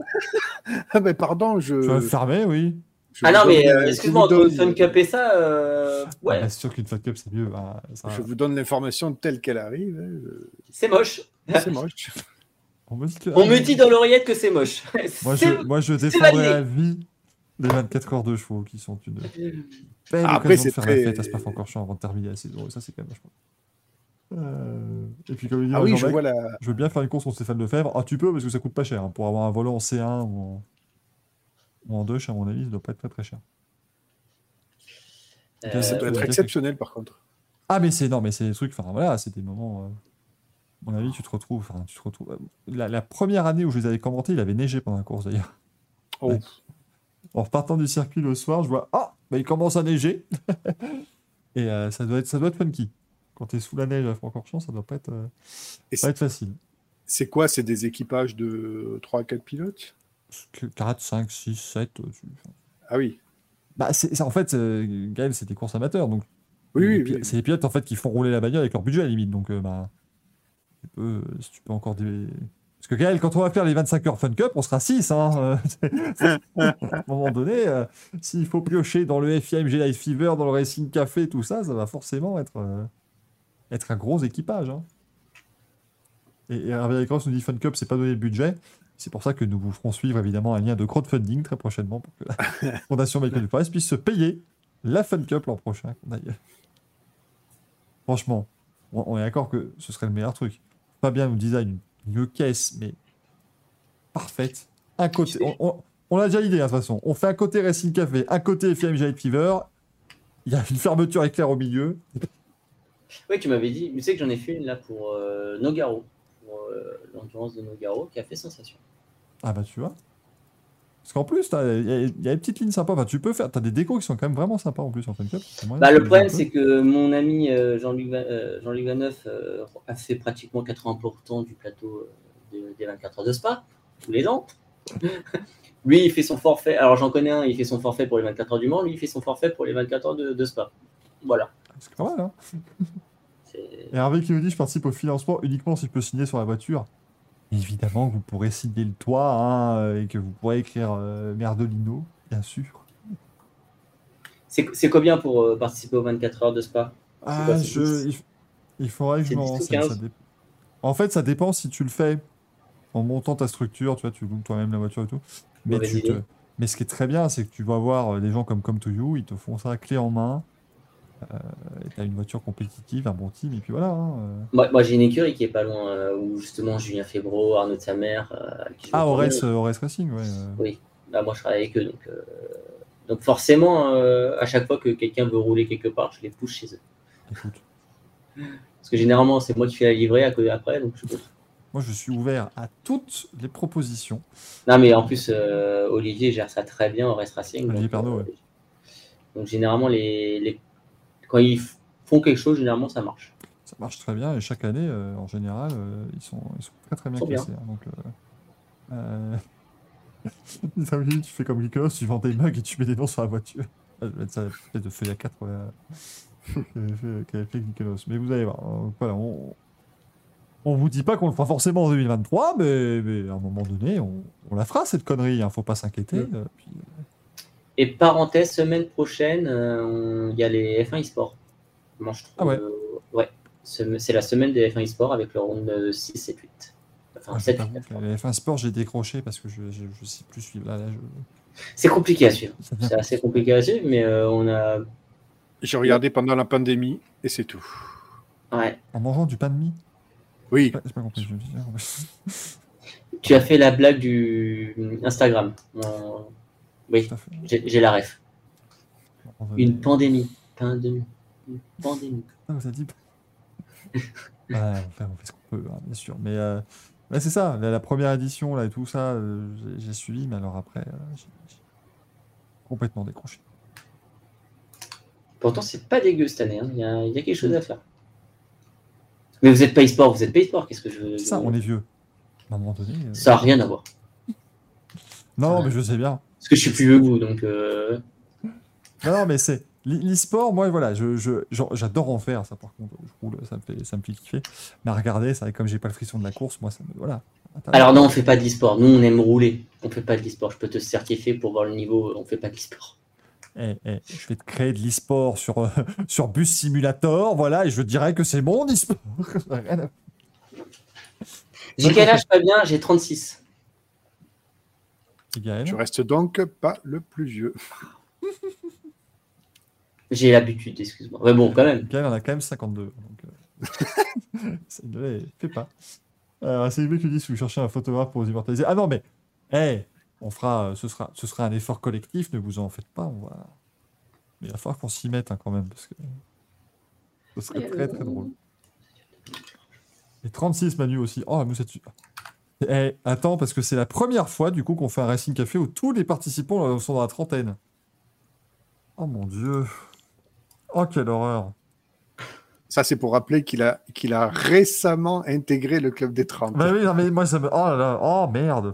Ah ben pardon, je. Tu vas fermer, oui. Je Ah non, mais euh, euh, excuse-moi, entre donne- Fun Cup et ça, euh, Ah, ouais, bah, c'est sûr qu'une Fun Cup, c'est mieux. bah, ça- Je vous donne l'information telle qu'elle arrive. hein, euh, c'est moche. C'est moche. (laughs) On me dit, que- On me dit dans l'oreillette que c'est moche. (laughs) Moi, je, moi, je défendrai validé. à vie les 24 heures de chevaux qui sont une belle Après, occasion c'est de faire très- la fête à Spa-Francorchamps avant de terminer la saison. Et ça, c'est quand même vachement. Euh, Et puis, comme il dit Ah oui, je vois la. je veux bien faire une course contre Stéphane Lefebvre. Ah, tu peux, parce que ça coûte pas cher. hein. Pour avoir un volant en C1 ou en, ou en 2, à mon avis, ça doit pas être très très cher. Euh, Ça doit être ouais. exceptionnel par contre. Ah, mais c'est non, mais c'est des trucs. Enfin, voilà, c'est des moments. euh, à mon avis, tu te retrouves. Enfin, tu te retrouves. euh, La, la première année où je les avais commentés, il avait neigé pendant la course d'ailleurs. Oh. Ouais. En repartant du circuit le soir, je vois Ah, bah, il commence à neiger. (laughs) Et euh, ça, doit être, ça doit être funky. Quand tu es sous la neige à Francorchamps, ça doit pas être, euh, Et pas être facile. C'est quoi? C'est des équipages de 3 à 4 pilotes? 4, 5, 6, 7. tu- Ah oui. Bah, c'est, en fait, euh, Gaël, c'est des courses amateurs. Donc, Oui, oui, c'est les pilotes en fait, qui font rouler la bagnole avec leur budget à la limite. Donc, euh, bah, tu peux, si tu peux encore des. Parce que Gaël, quand on va faire les 25 heures Fun Cup, on sera 6. Hein, euh, (laughs) à un moment donné, euh, s'il faut piocher dans le FIMG Life Fever, dans le Racing Café, tout ça, ça va forcément être, euh, être un gros équipage. hein. Et, et Hervé Cross nous dit Fun Cup, c'est pas donné le budget. C'est pour ça que nous vous ferons suivre évidemment un lien de crowdfunding très prochainement pour que la (laughs) Fondation Michael Dufour puisse se payer la Fun Cup l'an prochain. Franchement, on, on est d'accord que ce serait le meilleur truc. Fabien nous design une, une caisse, mais parfaite. Un côté, on, on- on a déjà l'idée, hein, de toute façon. On fait un côté Racing Café, un côté FMG Light Fever. Il y a une fermeture éclair au milieu. Oui, tu m'avais dit, tu sais que j'en ai fait une là pour euh, Nogaro, l'endurance de Nogaro, qui a fait sensation. Ah bah tu vois. Parce qu'en plus, il y, a- il y a des petites lignes sympas. Enfin, tu peux faire. T'as des décos qui sont quand même vraiment sympas en plus en Fun Cup. Bah, le problème, c'est que mon ami euh, Jean-Luc euh, Jean-Luc Vaneuf euh, a fait pratiquement 80% du plateau euh, de- des 24 heures de Spa, tous les ans. (laughs) lui, il fait son forfait. Alors, j'en connais un, il fait son forfait pour les 24 heures du Mans, lui, il fait son forfait pour les 24 heures de, de Spa. Voilà. C'est pas mal, hein. (laughs) Et Hervé qui nous dit je participe au financement uniquement si je peux signer sur la voiture. Évidemment que vous pourrez signer le toit hein, euh, et que vous pourrez écrire euh, Merdolino, bien sûr. C'est combien pour euh, participer aux 24 heures de Spa? Ah, quoi, je, 10? il, faudrait que je C'est me 10 ou renseigne. 15? ça dé- En fait, ça dépend si tu le fais en montant ta structure, tu vois, tu loues toi-même la voiture et tout. Mais, tu te-. Mais ce qui est très bien, c'est que tu vas voir des gens comme Come to You, ils te font ça clé en main. Euh, et t'as une voiture compétitive, un bon team, et puis voilà. hein, euh. Moi, moi, j'ai une écurie qui est pas loin, euh, où justement Julien Febro, Arnaud de sa mère. avec qui je Ah, Ores, Racing, ouais. Oui, bah, moi je travaille avec eux. Donc, donc forcément, à chaque fois que quelqu'un veut rouler quelque part, je les pousse chez eux. Écoute, Parce que généralement, c'est moi qui fais la livrée à côté après. Donc je pousse. moi, je suis ouvert à toutes les propositions. Non, mais en plus, euh, Olivier gère ça très bien au Rest Racing. Olivier donc, ouais. donc généralement, les, les- quand ils font quelque chose, généralement ça marche. Ça marche très bien et chaque année, euh, en général, euh, ils, sont, ils sont très très bien classés. hein, donc, euh, euh, (laughs) tu fais comme Nicolas, tu vends des mugs et tu mets des noms sur la voiture. Ah, Je vais mettre ça peut-être de feuille à 4 euh, qu'avait fait. Mais vous allez voir, euh, voilà, on, on vous dit pas qu'on le fera forcément en 2023, mais, mais à un moment donné, on, on la fera cette connerie, hein, faut pas s'inquiéter. Mm. puis, Et parenthèse, semaine prochaine, euh, il y a les F1 e-sport. Moi, je trouve, Ah ouais. euh, ouais. C'est la semaine des F1 e-sport avec le round de 6, 7, 8. Enfin, ah, je 7, t'avoue 8, que les F1 Sport, j'ai décroché parce que je, je, je sais plus suivre. Là, là, je- C'est compliqué à suivre. (laughs) C'est assez compliqué à suivre, mais euh, on a. J'ai regardé pendant la pandémie et c'est tout. Ouais. En mangeant du pain de mie? Oui, pas, pas compris. je Tu as fait la blague du Instagram. Euh, Oui, j'ai la ref. Une pandémie. Pandémie. Une pandémie. Ah, avez dit (laughs) Ouais, on fait, on fait ce qu'on peut, hein, bien sûr. Mais euh, c'est ça, la, la première édition là, et tout ça, euh, j'ai- suivi, mais alors après, euh, j'ai complètement décroché. Pourtant, c'est pas dégueu cette année. hein. Il y, a, il y a quelque chose à faire. Mais vous êtes pas e-sport, vous êtes pas e-sport. Qu'est-ce que je veux ça, on est vieux. À un moment donné. Ça n'a rien à voir. Non, mais je sais bien. Parce que je suis plus vieux que vous, donc. euh, Non, mais c'est. l'e- L'e-sport, moi, voilà, je, je- j'adore en faire, ça, par contre. Je roule, ça me fait, ça me fait kiffer. Mais à regarder, ça, comme j'ai pas le frisson de la course, moi, ça me. Voilà. Alors non, on fait pas de l'e-sport. Nous, on aime rouler. On fait pas de l'e-sport. Je peux te certifier pour voir le niveau. On fait pas de l'e-sport. eh, eh, je vais te créer de l'e-sport sur, euh, (laughs) sur Bus Simulator, voilà, et je dirais que c'est mon e-sport. (laughs) Rien à- J'ai quel âge pas bien J'ai 36. Gaël. Je reste donc pas le plus vieux. (laughs) J'ai l'habitude, excuse-moi. Mais bon, quand même. Gaël en a quand même 52. Donc, euh, (laughs) ça ne les fait pas. Alors, c'est lui qui dit si vous cherchez un photographe pour vous immortaliser. Ah non, mais, eh, on fera, euh, ce, sera, ce sera un effort collectif, ne vous en faites pas. On va... Mais il va falloir qu'on s'y mette hein, quand même, parce que ce serait très très drôle. Et 36 Manu aussi. Oh, la moussette. Eh, attends, parce que c'est la première fois du coup qu'on fait un Racing Café où tous les participants euh, sont dans la trentaine. Oh mon dieu. Oh, quelle horreur. Ça, c'est pour rappeler qu'il a, qu'il a récemment intégré le club des 30. Bah oui, non, mais moi ça me. Oh là là, oh merde.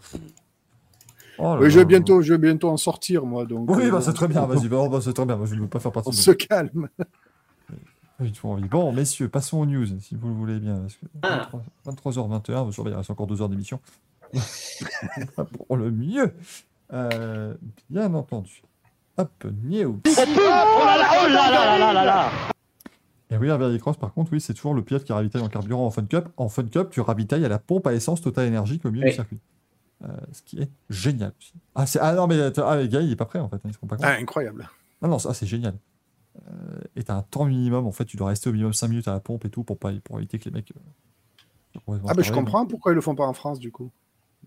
Oh oui, je vais, bientôt, je vais bientôt en sortir, moi. Donc, Oui, euh, bah c'est très bien, vas-y, (laughs) bah, bah, c'est très bien. Moi je ne veux pas faire partie On de se calme. Pas du tout envie. Bon, messieurs, passons aux news, si vous le voulez bien. Parce que Ah. 23h21, vous surveillez, il reste encore deux heures d'émission. (laughs) Pour le mieux. Euh, bien entendu. Hop, news. Et oui, Herbert Cross, par contre, oui, c'est toujours le pilote qui ravitaille en carburant en Fun Cup. En Fun Cup, tu ravitailles à la pompe à essence Total Energy au milieu Oui. du circuit. Euh, ce qui est génial aussi. Ah, ah non, mais ah, les gars, il est pas prêt en fait. hein, Ils pas compte. Ah, incroyable. Non, non, ça c'est génial. Euh, et t'as un temps minimum, en fait, tu dois rester au minimum 5 minutes à la pompe et tout pour, pas, pour éviter que les mecs. euh, Ah, ben je tarés, comprends pourquoi ils le font pas en France, du coup.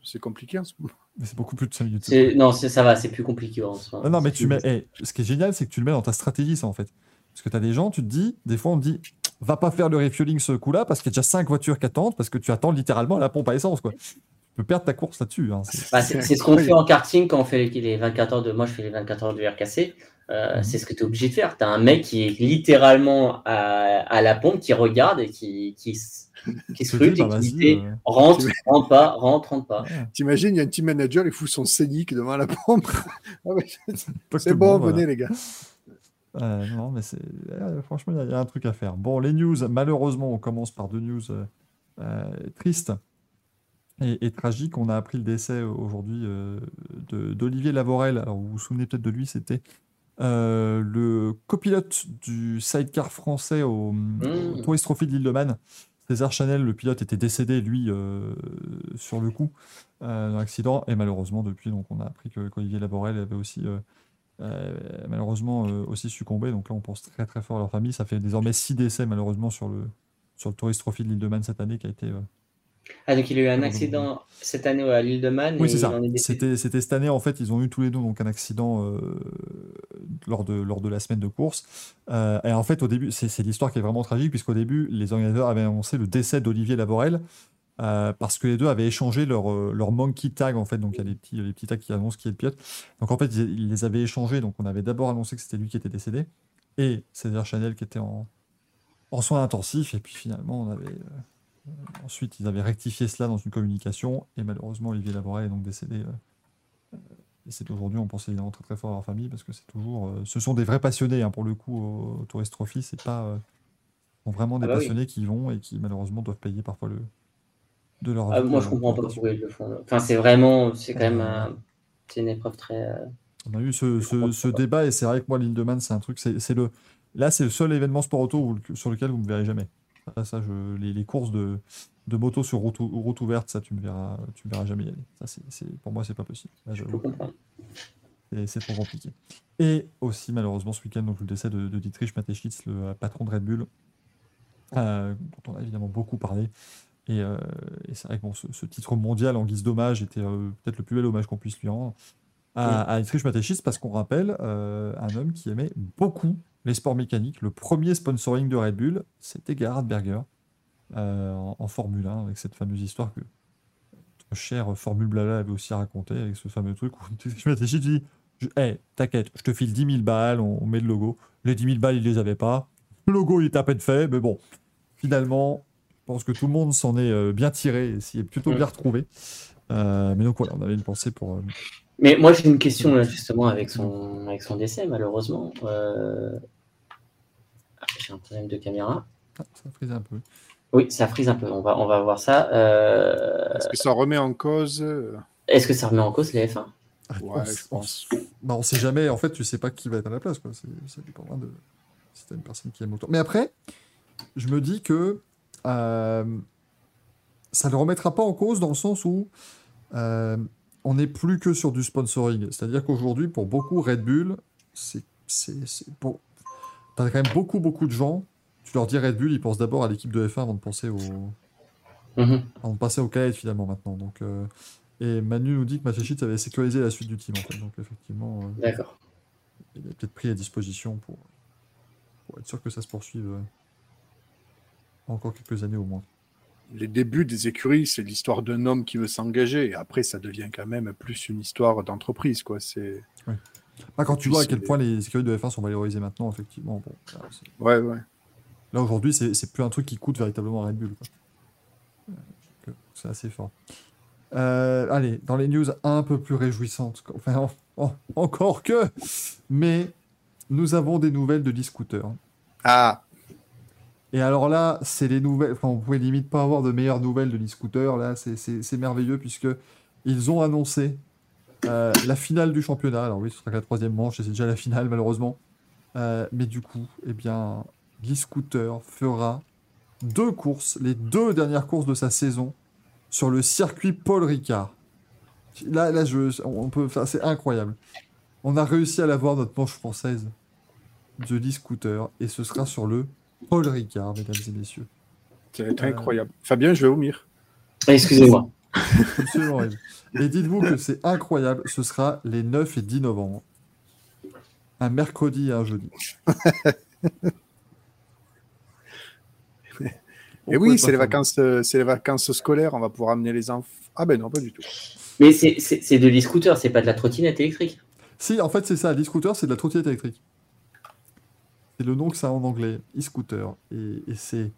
C'est compliqué en ce moment. Mais c'est beaucoup plus de 5 minutes. Non, ça va, c'est plus compliqué en soi. Ah non, mais C'est tu mets. eh, ce qui est génial, c'est que tu le mets dans ta stratégie, ça, en fait. Parce que tu as des gens, tu te dis, des fois, on te dit, va pas faire le refueling ce coup-là, parce qu'il y a déjà 5 voitures qui attendent, parce que tu attends littéralement à la pompe à essence, quoi. Tu peux perdre ta course là-dessus. hein, c'est- Bah, c'est c'est ce qu'on fait en karting quand on fait les, les 24 heures de. Moi, je fais les 24 heures de RKC. Euh, Mhm. C'est ce que tu es obligé de faire. Tu as un mec qui est littéralement à, à la pompe, qui regarde et qui, qui, qui scrute et bah, qui dit euh, rentre, rentre pas, rentre, rentre pas. T'imagines, il y a un team manager, il fout son scénic devant la pompe. (laughs) Ah (laughs) c'est bon, voilà. venez les gars. Euh, non, mais c'est franchement, il y a- il y, a un truc à faire. Bon, les news, malheureusement, on commence par deux news euh, euh, tristes et, et tragiques. On a appris le décès aujourd'hui euh, de- d'Olivier Lavorel. Alors, vous vous souvenez peut-être de lui, c'était euh, le copilote du sidecar français au, au Tourist Trophy de l'île de Man. César Chanel, le pilote, était décédé, lui, euh, sur le coup, euh, dans l'accident. Et malheureusement, depuis, donc, on a appris que qu'Olivier Lavorel avait aussi euh, euh, malheureusement euh, aussi succombé. Donc là, on pense très très fort à leur famille. Ça fait désormais six décès malheureusement sur le, sur le Tourist Trophy de l'île de Man cette année qui a été. Ah, donc il a eu un accident cette année à l'île de Man. Oui, c'est ça. C'était c'était cette année en fait. Ils ont eu tous les deux donc un accident euh, lors de lors de la semaine de course. Euh, et en fait, au début, c'est l'histoire qui est vraiment tragique puisqu'au début, les organisateurs avaient annoncé le décès d'Olivier Lavorel. euh, parce que les deux avaient échangé leur, leur monkey tag en fait, donc il y a les petits, les petits tags qui annoncent qui est le pilote. Donc en fait, ils, ils les avaient échangés, donc on avait d'abord annoncé que c'était lui qui était décédé, et César Chanel qui était en, en soins intensifs, et puis finalement, on avait, ensuite, ils avaient rectifié cela dans une communication, et malheureusement, Olivier Lavorel est donc décédé. euh, décédé aujourd'hui, on pense évidemment très très fort à leur famille, parce que c'est toujours. euh, ce sont des vrais passionnés, hein, pour le coup, au, au Tourist Trophy, c'est pas. euh, sont vraiment des Ah bah oui. passionnés qui y vont et qui malheureusement doivent payer parfois le. de leur Ah, moi, je comprends pas pourquoi ils le font. Enfin, c'est vraiment, c'est quand même, un- c'est une épreuve très. On a eu ce, ce- ce débat et c'est vrai que moi, l'île de Man, c'est un truc, c'est c'est le. Là, c'est le seul événement sport auto où- sur lequel vous me verrez jamais. Ça, ça, je, les, les courses de, de moto sur route, ou- route ouverte, ça, tu me verras, tu me verras jamais y aller. Ça, pour moi, c'est pas possible. Là, Je c'est, trop compliqué. Et aussi, malheureusement, ce week-end, donc le décès de, de Dietrich Mateschitz, le euh, patron de Red Bull, euh, dont on a évidemment beaucoup parlé. Et, euh, et c'est vrai que bon, ce, ce titre mondial en guise d'hommage était euh, peut-être le plus bel hommage qu'on puisse lui rendre à, à Dietrich Mateschitz parce qu'on rappelle un homme qui aimait beaucoup les sports mécaniques. Le premier sponsoring de Red Bull, c'était Gerhard Berger euh, en, en Formule 1 avec cette fameuse histoire que notre cher Formule Blabla avait aussi raconté avec ce fameux truc où (laughs) Dietrich Mateschitz dit je- Hey, t'inquiète, je te file 10 000 balles, on, on met le logo. Les 10 000 balles, il les avait pas. Le logo, il était à peine fait, mais bon, finalement, je pense que tout le monde s'en est euh, bien tiré et s'y est plutôt bien retrouvé. Euh, mais donc voilà, on avait une pensée pour. euh, Mais moi, j'ai une question là, justement avec son, avec son décès, malheureusement. Euh, J'ai un problème de caméra. Ah, ça frise un peu. Oui, ça frise un peu. On va, on va voir ça. Euh, Est-ce que ça remet en cause euh, Est-ce que ça remet en cause les F1 Ah, Ouais, on, je on- bah, on sait jamais, en fait, tu sais pas qui va être à la place. Quoi. Ça dépendra de si t'as une personne qui aime autant. Mais après, je me dis que euh, ça ne le remettra pas en cause dans le sens où euh, on n'est plus que sur du sponsoring. C'est-à-dire qu'aujourd'hui, pour beaucoup, Red Bull, c'est. c'est- c'est- Bon, t'as quand même beaucoup, beaucoup de gens. Tu leur dis Red Bull, ils pensent d'abord à l'équipe de F1 avant de penser au, Mhm. avant de passer au cadet finalement maintenant. Donc, euh, et Manu nous dit que Matechit avait sécurisé la suite du team en fait. Donc effectivement, euh, D'accord. il a peut-être pris à disposition pour, pour être sûr que ça se poursuive euh, encore quelques années au moins. Les débuts des écuries, c'est l'histoire d'un homme qui veut s'engager. Après, ça devient quand même plus une histoire d'entreprise, quoi. C'est Ah, quand tu vois à quel point les sécurités de F1 sont valorisées maintenant, effectivement, bon, là, c'est- ouais, ouais. là aujourd'hui c'est c'est plus un truc qui coûte véritablement à Red Bull. quoi. Euh, C'est assez fort. Euh, allez, dans les news un peu plus réjouissantes, enfin en- en- encore que, mais nous avons des nouvelles de l'e-scooter. Ah, Et alors là, c'est les nouvelles. Enfin, on pouvait limite pas avoir de meilleures nouvelles de l'e-scooter. Là, c'est- c'est c'est merveilleux puisque ils ont annoncé euh, la finale du championnat. Alors oui, ce sera que la troisième manche et c'est déjà la finale malheureusement. Euh, mais du coup, eh bien, l'e-scooter fera deux courses, les deux dernières courses de sa saison sur le circuit Paul Ricard. Là, là, je, on peut, enfin, c'est incroyable. On a réussi à l'avoir notre manche française de l'e-scooter et ce sera sur le Paul Ricard, mesdames et messieurs. ça va être Euh. incroyable. Fabien, je vais vomir. Excusez-moi. Absolument horrible. Et dites-vous que c'est incroyable, ce sera les 9 et 10 novembre. Un mercredi et un jeudi. Et oui, c'est les vacances, euh, c'est les vacances scolaires. On va pouvoir amener les enfants. Ah ben non, pas du tout. Mais c'est- c'est c'est de l'e-scooter, c'est pas de la trottinette électrique. Si, en fait, c'est ça. L'e-scooter, c'est de la trottinette électrique. C'est le nom que ça a en anglais, e-scooter. Et, et c'est.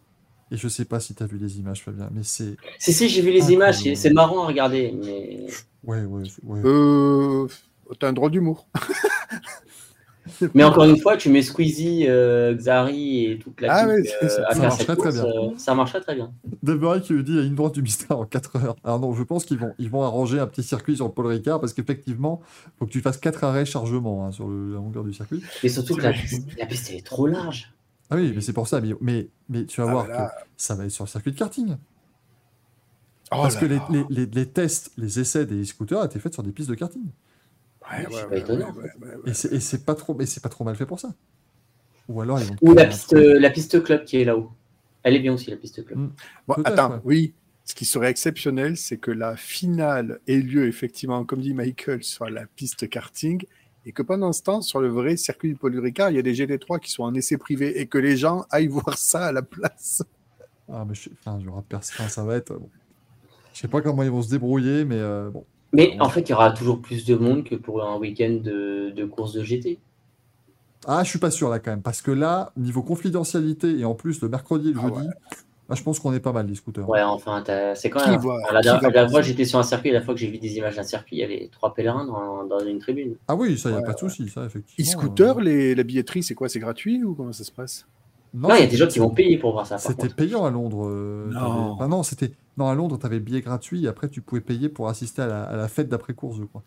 Et je sais pas si tu as vu les images, Fabien, mais c'est. Si, si, j'ai vu les images, c'est- marrant à regarder. Mais... Ouais, ouais, ouais. Euh, T'as un drôle d'humour. (laughs) mais encore une fois, tu mets Squeezie, euh, Xari et toute la Ah ouais, c'est ça. cette très course, bien. euh, ça marcherait très bien. Deborah qui lui dit la ligne droite du mystère en 4 heures. Alors non, je pense qu'ils vont, ils vont arranger un petit circuit sur le Paul Ricard parce qu'effectivement, il faut que tu fasses 4 arrêts chargement hein, sur le- la longueur du circuit. Et surtout que la piste, la piste, elle est trop large. Ah oui, mais c'est pour ça. Mais, mais, mais tu vas Ah, voir bah là. que ça va être sur le circuit de karting. Oh parce là que les, là. les, les- les tests, les essais des scooters étaient faits sur des pistes de karting. Ouais, ouais, pas ouais, étonnant. ouais, ouais, ouais. Et c'est pas trop, mais c'est pas trop mal fait pour ça. Ou alors ils vont. Ou la piste, la piste club qui est là-haut. Elle est bien aussi, la piste club. Mm. Bon, Peut-être, attends, ouais. oui. Ce qui serait exceptionnel, c'est que la finale ait lieu effectivement, comme dit Michael, sur la piste karting, et que pendant ce temps, sur le vrai circuit du Paul Ricard, il y a des GT3 qui sont en essai privé, et que les gens aillent voir ça à la place. Ah, mais je enfin, aura personne. Ça va être. bon. Je sais pas comment ils vont se débrouiller, mais euh, bon. Mais en fait, il y aura toujours plus de monde que pour un week-end de, de course de GT. Ah, je suis pas sûr là quand même, parce que là, niveau confidentialité et en plus le mercredi et le Ah jeudi, là, je pense qu'on est pas mal les scooters. Ouais, enfin, t'as- c'est quand Qui même. voit- la la dernière fois, j'étais sur un circuit, la fois que j'ai vu des images d'un circuit, il y avait trois pèlerins dans, dans une tribune. Ah oui, ça y a Ouais, pas de souci, ça effectivement. E-scooter, euh, les, la billetterie, c'est quoi C'est gratuit ou comment ça se passe? Non, il y a des gens qui vont payer pour voir ça. C'était payant à Londres. euh, Non. enfin, non, c'était non à Londres, tu avais le billet gratuit et après tu pouvais payer pour assister à la, à la fête d'après course, je crois.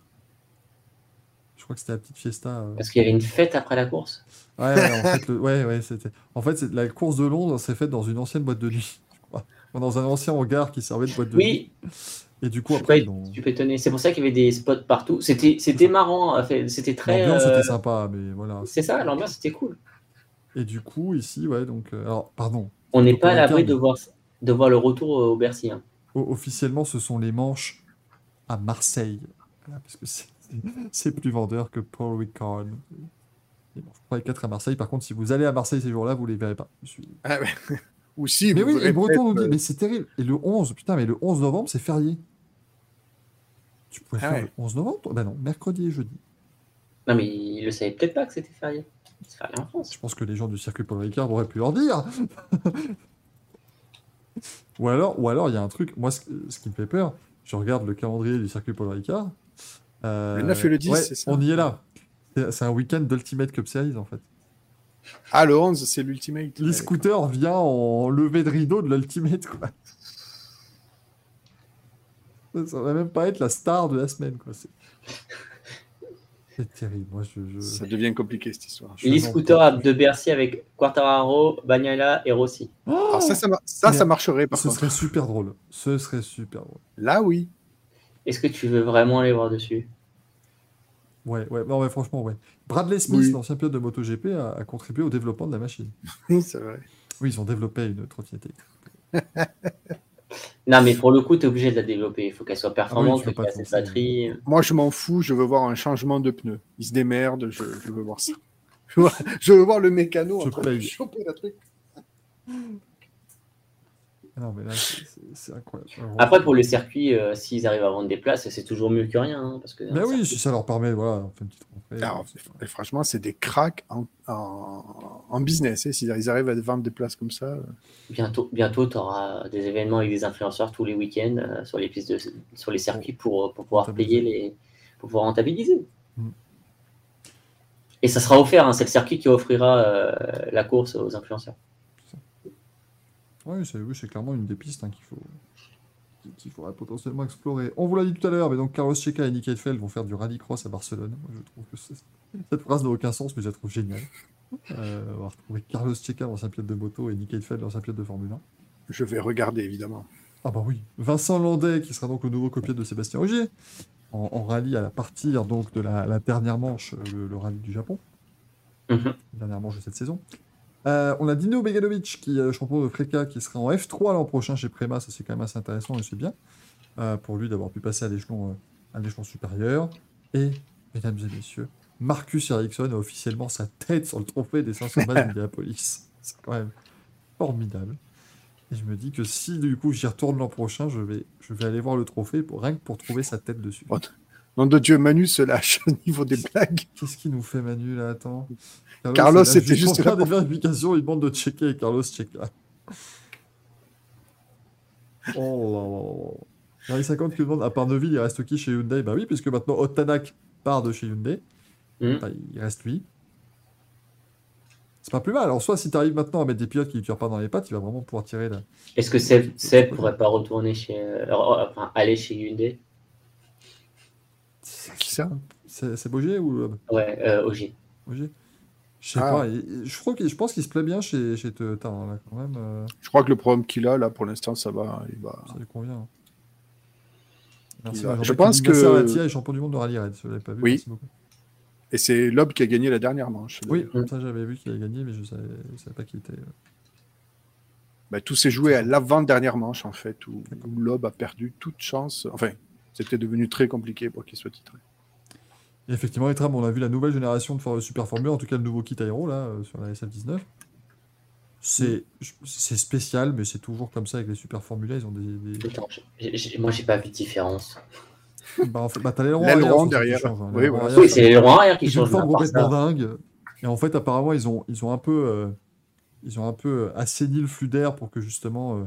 Je crois que c'était la petite fiesta. euh. Parce qu'il y avait une fête après la course. Ouais, ouais, en fait, le- ouais, ouais, c'était. En fait, la course de Londres s'est faite dans une ancienne boîte de nuit, (laughs) je crois. Enfin, Dans un ancien hangar qui servait de boîte de nuit. Oui, Et du coup, je après, pas, ont- je suis pas étonné. C'est pour ça qu'il y avait des spots partout. C'était c'était marrant. C'était très. l'ambiance euh, était sympa, mais voilà. C'est ça, l'ambiance était cool. Et du coup, ici, ouais, donc. euh, alors, pardon. On n'est Donc, pas à l'abri de voir, de voir le retour au Bercy. hein. Officiellement, ce sont les manches à Marseille. Voilà, parce que c'est- (laughs) c'est plus vendeur que Paul Ricard. Les manches 3 et 4 à Marseille. Par contre, si vous allez à Marseille ces jours-là, vous les verrez pas. Je suis- ah, ouais. (laughs) Ou si, Mais vous oui, et Breton nous dit, mais c'est terrible. Et le 11, putain, mais le 11 novembre, c'est férié. Tu pouvais Ah faire ouais. le 11 novembre toi? Ben non, mercredi et jeudi. Non, mais il le savait peut-être pas que c'était férié. C'est férié en France. Je pense que les gens du circuit Paul Ricard auraient pu leur dire. (laughs) ou alors, ou alors il y a un truc. Moi, ce, ce qui me fait peur, je regarde le calendrier du circuit Paul Ricard. Euh, Le 9 et le 10, ouais, c'est ça On y est là. C'est c'est un week-end d'Ultimate Cup Series en fait. Ah, le 11, c'est l'Ultimate. Les scooters vient en levée de rideau de l'Ultimate quoi. Ça va même pas être la star de la semaine quoi. C'est- C'est terrible. Moi, je, je- Ça devient compliqué cette histoire. Je- Lee non, Scooter pas- à de Bercy avec Quartararo, Bagnaia et Rossi. Alors ça, ça, ça, ça marcherait par Ce contre. serait super drôle. Ce serait super drôle. Là, oui. Est-ce que tu veux vraiment aller voir dessus? Ouais, ouais, non, mais franchement, ouais. Bradley Smith, Oui. l'ancien pilote de MotoGP, a, a contribué au développement de la machine. c'est vrai. Oui, ils ont développé une trottinette. (laughs) Non, mais pour le coup, tu es obligé de la développer. Il faut qu'elle soit performante, tu il peux faut qu'elle ait cette batterie. Moi, je m'en fous. Je veux voir un changement de pneus. Ils se démerdent. Je, je veux voir ça. (laughs) Je veux voir, le mécano Je en train de choper la truc. (laughs) Ah Non, mais là, c'est- c'est c'est incroyable. Alors, Après, pour le circuit, euh, s'ils arrivent à vendre des places, c'est toujours mieux que rien. hein, parce que oui, circuit- si ça leur permet, voilà, on fait une petite rentrée. Alors, c'est- et franchement, c'est des cracks en, en, en business. hein. S'ils arrivent à vendre des places comme ça. euh, bientôt, bientôt tu auras des événements avec des influenceurs tous les week-ends euh, sur les pistes, de, sur les circuits pour, pour pouvoir Rentabiliser. payer les, pour pouvoir rentabiliser. Mm. Et ça sera offert. hein, c'est le circuit qui offrira euh, la course aux influenceurs. Oui, c'est oui, clairement une des pistes hein, qu'il faut qu'il- faudrait potentiellement explorer. On vous l'a dit tout à l'heure, mais donc Carlos Checa et Nicky Heidfeld vont faire du rallycross à Barcelone. Moi, je trouve que cette phrase n'a aucun sens, mais je la trouve géniale. (laughs) Euh, on va retrouver Carlos Checa, l'ancien pilote de moto, et Nicky Heidfeld, l'ancien pilote de Formule 1. Je vais regarder, évidemment. Ah bah oui. Vincent Landais, qui sera donc le nouveau copilote de Sébastien Ogier, en, en rallye à la partir donc de la, la dernière manche, euh, le, le rallye du Japon. Mhm. Dernière manche de cette saison. Euh, on a Dino Beganovic, qui est le champion de Freka, qui sera en F3 l'an prochain chez Prema. Ça, c'est quand même assez intéressant et c'est bien euh, pour lui d'avoir pu passer à l'échelon euh, à l'échelon supérieur. Et, mesdames et messieurs, Marcus Ericsson a officiellement sa tête sur le trophée des 500 balles d'Indianapolis. (laughs) C'est quand même formidable. Et je me dis que si du coup j'y retourne l'an prochain, je vais, je vais aller voir le trophée pour, rien que pour trouver sa tête dessus. Nom de Dieu, Manu se lâche (laughs) au niveau des blagues. Qu'est-ce qu'il nous fait Manu là? Attends. Carlos, il a c'était juste pour faire là des vérifications, il demande de checker Carlos Checa. Oh là là là. Gary 50 qui demande à part Neuville, il reste qui chez Hyundai? Bah oui, puisque maintenant Otanak part de chez Hyundai. Mhm. Bah, il reste lui. C'est pas plus mal. Alors, soit si tu arrives maintenant à mettre des pilotes qui ne tirent pas dans les pattes, il va vraiment pouvoir tirer là. Est-ce que Seb, Seb pourrait pas retourner chez, euh, euh, enfin, aller chez Hyundai? Qui ça? C'est c'est Bogier ou euh, Ouais, euh, OG. Bogier Je sais Ah. pas. je, crois qu'il- je pense qu'il se plaît bien chez, chez Toyota, hein, là, quand même. euh, Je crois que le problème qu'il a, là, pour l'instant, ça va. Il va... Ça lui convient. hein. Merci, va- je pense que- est champion du monde de pas vu. Oui. merci beaucoup. Et c'est Lob qui a gagné la dernière manche. Oui, Mm. ça j'avais vu qu'il avait gagné, mais je savais, je savais pas qui était. Bah, tout s'est joué à l'avant-dernière manche, en fait, où, où Lob a perdu toute chance. Enfin, c'était devenu très compliqué pour qu'il soit titré. Et effectivement, Etram, on a vu la nouvelle génération de For- Super Formula, en tout cas le nouveau kit aéro là, euh, sur la SF19. C'est spécial, mais c'est toujours comme ça avec les Super Formula. Ils ont des. Attends, moi, j'ai pas vu de différence. bah, en fait, bah, t'as l'aileron L'aileron arrière, derrière. qui change, hein. Oui, L'aileron voilà. arrière, Oui, c'est les ailerons arrière qui Ils ont une changent. forme complètement dingue. Et en fait, apparemment, ils ont, ils ont un peu, euh, ils ont un peu euh, assaini le flux d'air pour que justement euh,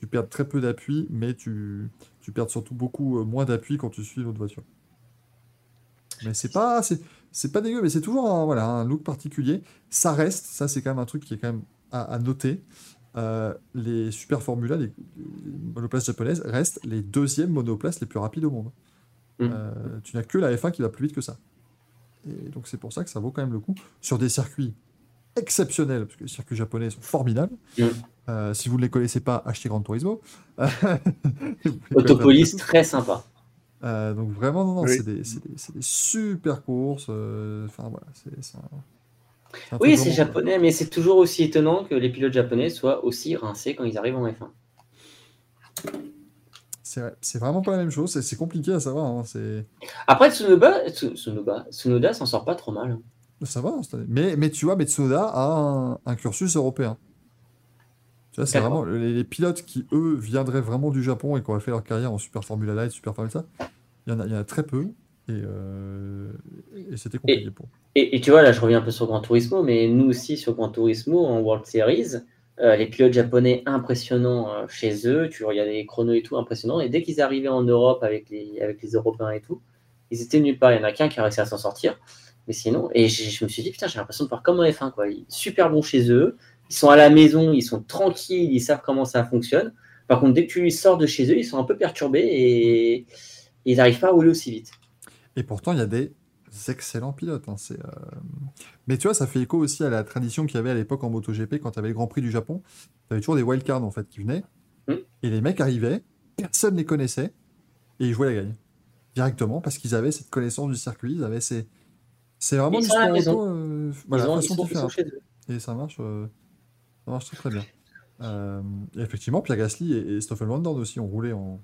tu perdes très peu d'appui, mais tu, tu perds surtout beaucoup euh, moins d'appui quand tu suis l'autre voiture. Mais c'est pas, c'est, c'est pas dégueu, mais c'est toujours un, voilà, un look particulier. Ça reste, ça c'est quand même un truc qui est quand même à, à noter. Euh, les Super Formula, les, les monoplaces japonaises restent les deuxièmes monoplaces les plus rapides au monde. Mhm. Euh, tu n'as que la F1 qui va plus vite que ça. Et donc c'est pour ça que ça vaut quand même le coup sur des circuits exceptionnels, parce que les circuits japonais sont formidables. Mm. Euh, si vous ne les connaissez pas, achetez Gran Turismo. (laughs) Autopolis, très sympa. Euh, donc vraiment, non, non, Oui. c'est des, c'est des- c'est des super courses. euh, Enfin voilà, c'est un- Oui, c'est japonais, mais c'est toujours aussi étonnant que les pilotes japonais soient aussi rincés quand ils arrivent en F1. C'est vrai, c'est vraiment pas la même chose. C'est- C'est compliqué à savoir. hein, C'est Après, Tsunoba, Tsu- Tsunoba, Tsunoda s'en sort pas trop mal. Ça va. hein, cette année. Mais mais tu vois, Metsunoda a un, un cursus européen. Tu vois, c'est vraiment les, les pilotes qui eux viendraient vraiment du Japon et qui auraient fait leur carrière en Super Formula Light, Super Formula ça. Il y en a, il y en a très peu et, euh, et c'était compliqué pour. Et, et tu vois, là, je reviens un peu sur Gran Turismo, mais nous aussi, sur Gran Turismo, en World Series, euh, les pilotes japonais impressionnants euh, chez eux, tu regardais les chronos et tout, impressionnants. Et dès qu'ils arrivaient en Europe avec les, avec les Européens et tout, ils étaient nulle part. Il y en a qu'un qui a réussi à s'en sortir. Mais sinon, et je, me suis dit, putain, j'ai l'impression de voir comme en F1, quoi. Super bons chez eux, ils sont à la maison, ils sont tranquilles, ils savent comment ça fonctionne. Par contre, dès que tu sors de chez eux, ils sont un peu perturbés et, et ils n'arrivent pas à rouler aussi vite. Et pourtant, il y a des excellents pilotes. hein, euh, Mais tu vois, ça fait écho aussi à la tradition qu'il y avait à l'époque en MotoGP quand tu avais le Grand Prix du Japon. Tu avais toujours des wildcards en fait qui venaient. Mm. Et les mecs arrivaient, personne ne les connaissait, et ils jouaient la gagne. Directement, parce qu'ils avaient cette connaissance du circuit, ils avaient ces. C'est vraiment du la sport auto, euh, voilà, ont- façon sont, différente. Et ça marche, euh, ça marche très très bien. Euh, et effectivement, Pierre Gasly et, et Stoffel Van aussi ont roulé en,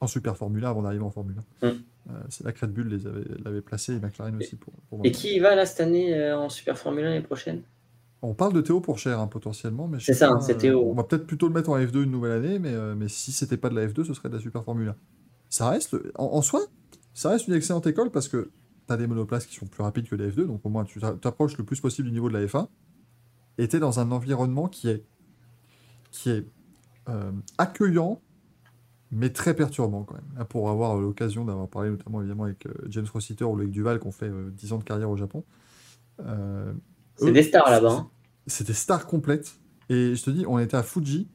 en Super Formula avant d'arriver en Formule 1. Mm. Euh, c'est que Red Bull les avait, l'avait placé et McLaren aussi pour, pour Et qui y va là cette année euh, en Super Formule 1 l'année prochaine? On parle de Théo pour cher hein, potentiellement, mais C'est ça, pas, c'est Théo. on va peut-être plutôt le mettre en F2 une nouvelle année, mais, mais si c'était pas de la F2, ce serait de la Super Formula. Ça reste, en, en soi, ça reste une excellente école parce que as des monoplaces qui sont plus rapides que la F2, donc au moins tu t'a- t'approches le plus possible du niveau de la F1, et tu es dans un environnement qui est, qui est euh, accueillant, mais très perturbant quand même. Pour avoir euh, l'occasion d'avoir parlé notamment évidemment avec euh, James Rossiter ou Loïc Duval qui ont fait euh, 10 ans de carrière au Japon. euh, C'est des stars là-bas. hein. c'était star complète. Et je te dis, on était à Fuji.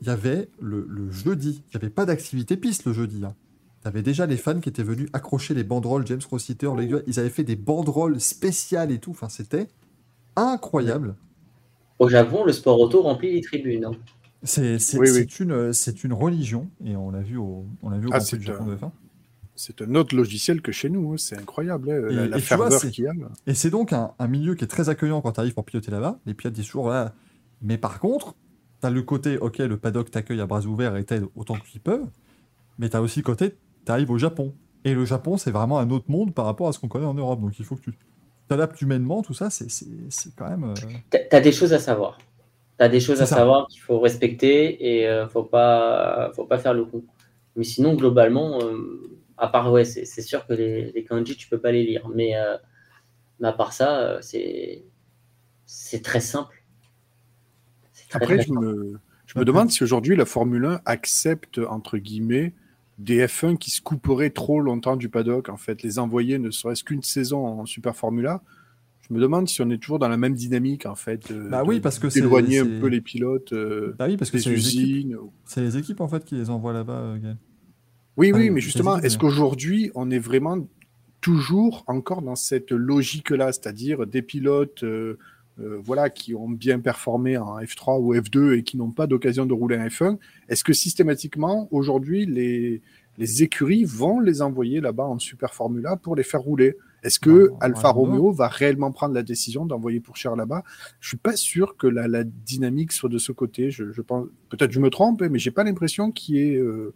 Il y avait le, le jeudi. Il n'y avait pas d'activité piste le jeudi. Hein. Tu avais déjà les fans qui étaient venus accrocher les banderoles. James Rossiter, les gars, ils avaient fait des banderoles spéciales et tout. Enfin, c'était incroyable. Au Japon, le sport auto remplit les tribunes. hein. C'est Oui, oui. une, c'est une religion. Et on l'a vu au, on l'a vu au Ah, du Japon un- de F1. C'est un autre logiciel que chez nous, hein, c'est incroyable, hein, Et- la, la et tu vois, ferveur c'est- qu'il y a. là. Et c'est donc un, un milieu qui est très accueillant quand tu arrives pour piloter là-bas. Les pilotes disent toujours, voilà. Mais par contre, tu as le côté, ok, le paddock t'accueille à bras ouverts et t'aide autant qu'ils peuvent. Mais tu as aussi le côté, tu arrives au Japon. Et le Japon, c'est vraiment un autre monde par rapport à ce qu'on connaît en Europe. Donc il faut que tu t'adaptes humainement, tout ça, c'est- c'est c'est quand même. euh, T'as t'as des choses à savoir. T'as des choses à ça. savoir qu'il faut respecter et euh, faut pas faut pas faire le con. Mais sinon, globalement, euh, à part ouais, c'est sûr que les, les kanji tu peux pas les lire, mais, euh, mais à part ça, euh, c'est c'est très simple. Très, Après, très je simple. me, je me demande si aujourd'hui la Formule 1 accepte, entre guillemets, des F1 qui se couperaient trop longtemps du paddock, en fait, les envoyer ne serait-ce qu'une saison en Super Formula. Je me demande si on est toujours dans la même dynamique, en fait. euh, Bah oui, parce que c'est- d'éloigner un peu les pilotes euh, Bah oui, parce que des c'est usines. c'est les équipes en fait qui les envoient là-bas, euh, Gaël. Oui, oui, mais justement, est-ce qu'aujourd'hui, on est vraiment toujours encore dans cette logique-là, c'est-à-dire des pilotes euh, voilà, qui ont bien performé en F3 ou F2 et qui n'ont pas d'occasion de rouler en F1 Est-ce que systématiquement, aujourd'hui, les, les écuries vont les envoyer là-bas en Super Formula pour les faire rouler? Est-ce que Ah, Alfa Romeo va réellement prendre la décision d'envoyer pour cher là-bas? Je suis pas sûr que la, la dynamique soit de ce côté. Je, je pense, peut-être je me trompe, mais j'ai pas l'impression qu'il y ait euh,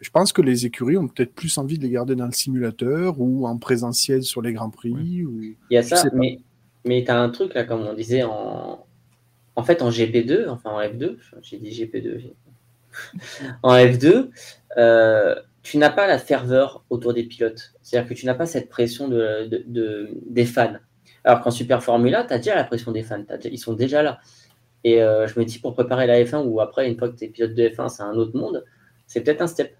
je pense que les écuries ont peut-être plus envie de les garder dans le simulateur ou en présentiel sur les Grands Prix. Ou... Il y a Je ça, mais, mais tu as un truc là, comme on disait, en, en fait, en GP2, enfin en F2, j'ai dit GP2, j'ai- (laughs) en F2, euh, tu n'as pas la ferveur autour des pilotes. C'est-à-dire que tu n'as pas cette pression de, de- de- des fans. Alors qu'en Super Formula, tu as déjà la pression des fans, déjà- ils sont déjà là. Et euh, je me dis, pour préparer la F1, ou après, une fois que tu es pilote de F1, c'est un autre monde, c'est peut-être un step.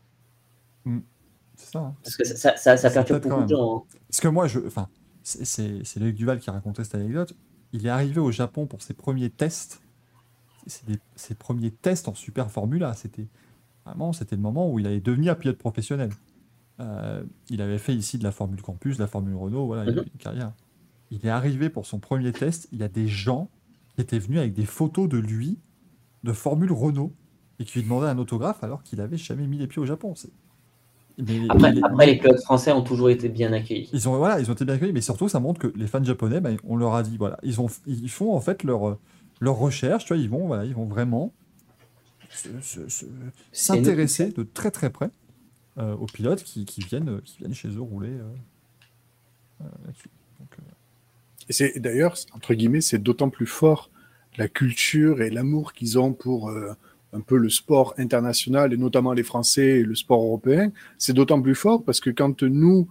C'est ça. hein. Parce que ça, perturbe beaucoup de gens. hein. Parce que moi, je, enfin, c'est- Loïc Duval qui a raconté cette anecdote. Il est arrivé au Japon pour ses premiers tests. Des- ses premiers tests en Super Formula. C'était vraiment, c'était le moment où il allait devenir pilote professionnel. Euh, il avait fait ici de la Formule Campus, de la Formule Renault, voilà, il Mhm. avait une carrière. Il est arrivé pour son premier test. Il y a des gens qui étaient venus avec des photos de lui de Formule Renault et qui lui demandaient un autographe alors qu'il avait jamais mis les pieds au Japon. Mais- Après, mais- après, les pilotes français ont toujours été bien accueillis. ils ont, voilà, ils ont été bien accueillis, mais surtout, ça montre que les fans japonais, ben, on leur a dit, voilà, ils, ont, ils font en fait leur, leur recherche, tu vois, ils vont, voilà, ils vont vraiment se- se- se- s'intéresser de très très près euh, aux pilotes qui, qui viennent, qui viennent chez eux rouler euh, euh, là-dessus. Et c'est d'ailleurs, entre guillemets, c'est d'autant plus fort la culture et l'amour qu'ils ont pour euh, un peu le sport international et notamment les Français et le sport européen. C'est d'autant plus fort parce que quand nous,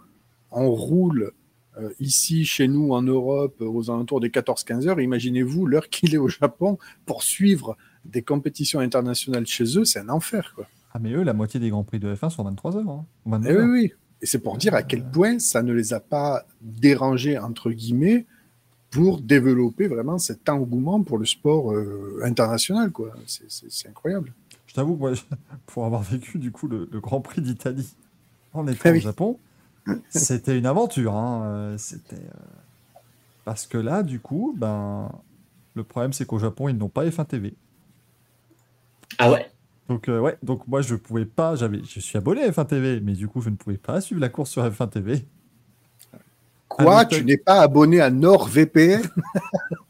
on roule euh, ici, chez nous, en Europe, aux alentours des 14-15 heures, imaginez-vous l'heure (laughs) qu'il est au Japon pour suivre des compétitions internationales chez eux, c'est un enfer, quoi. Ah, mais eux, la moitié des Grands Prix de F1 sont 23 heures. Hein, ou 22 Eh oui, heures. oui. Et c'est pour dire à quel point ça ne les a pas dérangés, entre guillemets, pour développer vraiment cet engouement pour le sport euh, international. quoi. C'est- C'est c'est incroyable. Je t'avoue que moi, pour avoir vécu du coup le, le Grand Prix d'Italie en étant Ah au. Japon, C'était une aventure. hein, euh, C'était euh, parce que là, du coup, ben, le problème c'est qu'au Japon, ils n'ont pas F1 TV. Ah ouais? Donc euh, ouais, donc moi je pouvais pas, j'avais, je suis abonné à F1 TV, mais du coup je ne pouvais pas suivre la course sur F1 TV. Quoi Tu n'es pas abonné à NordVPN?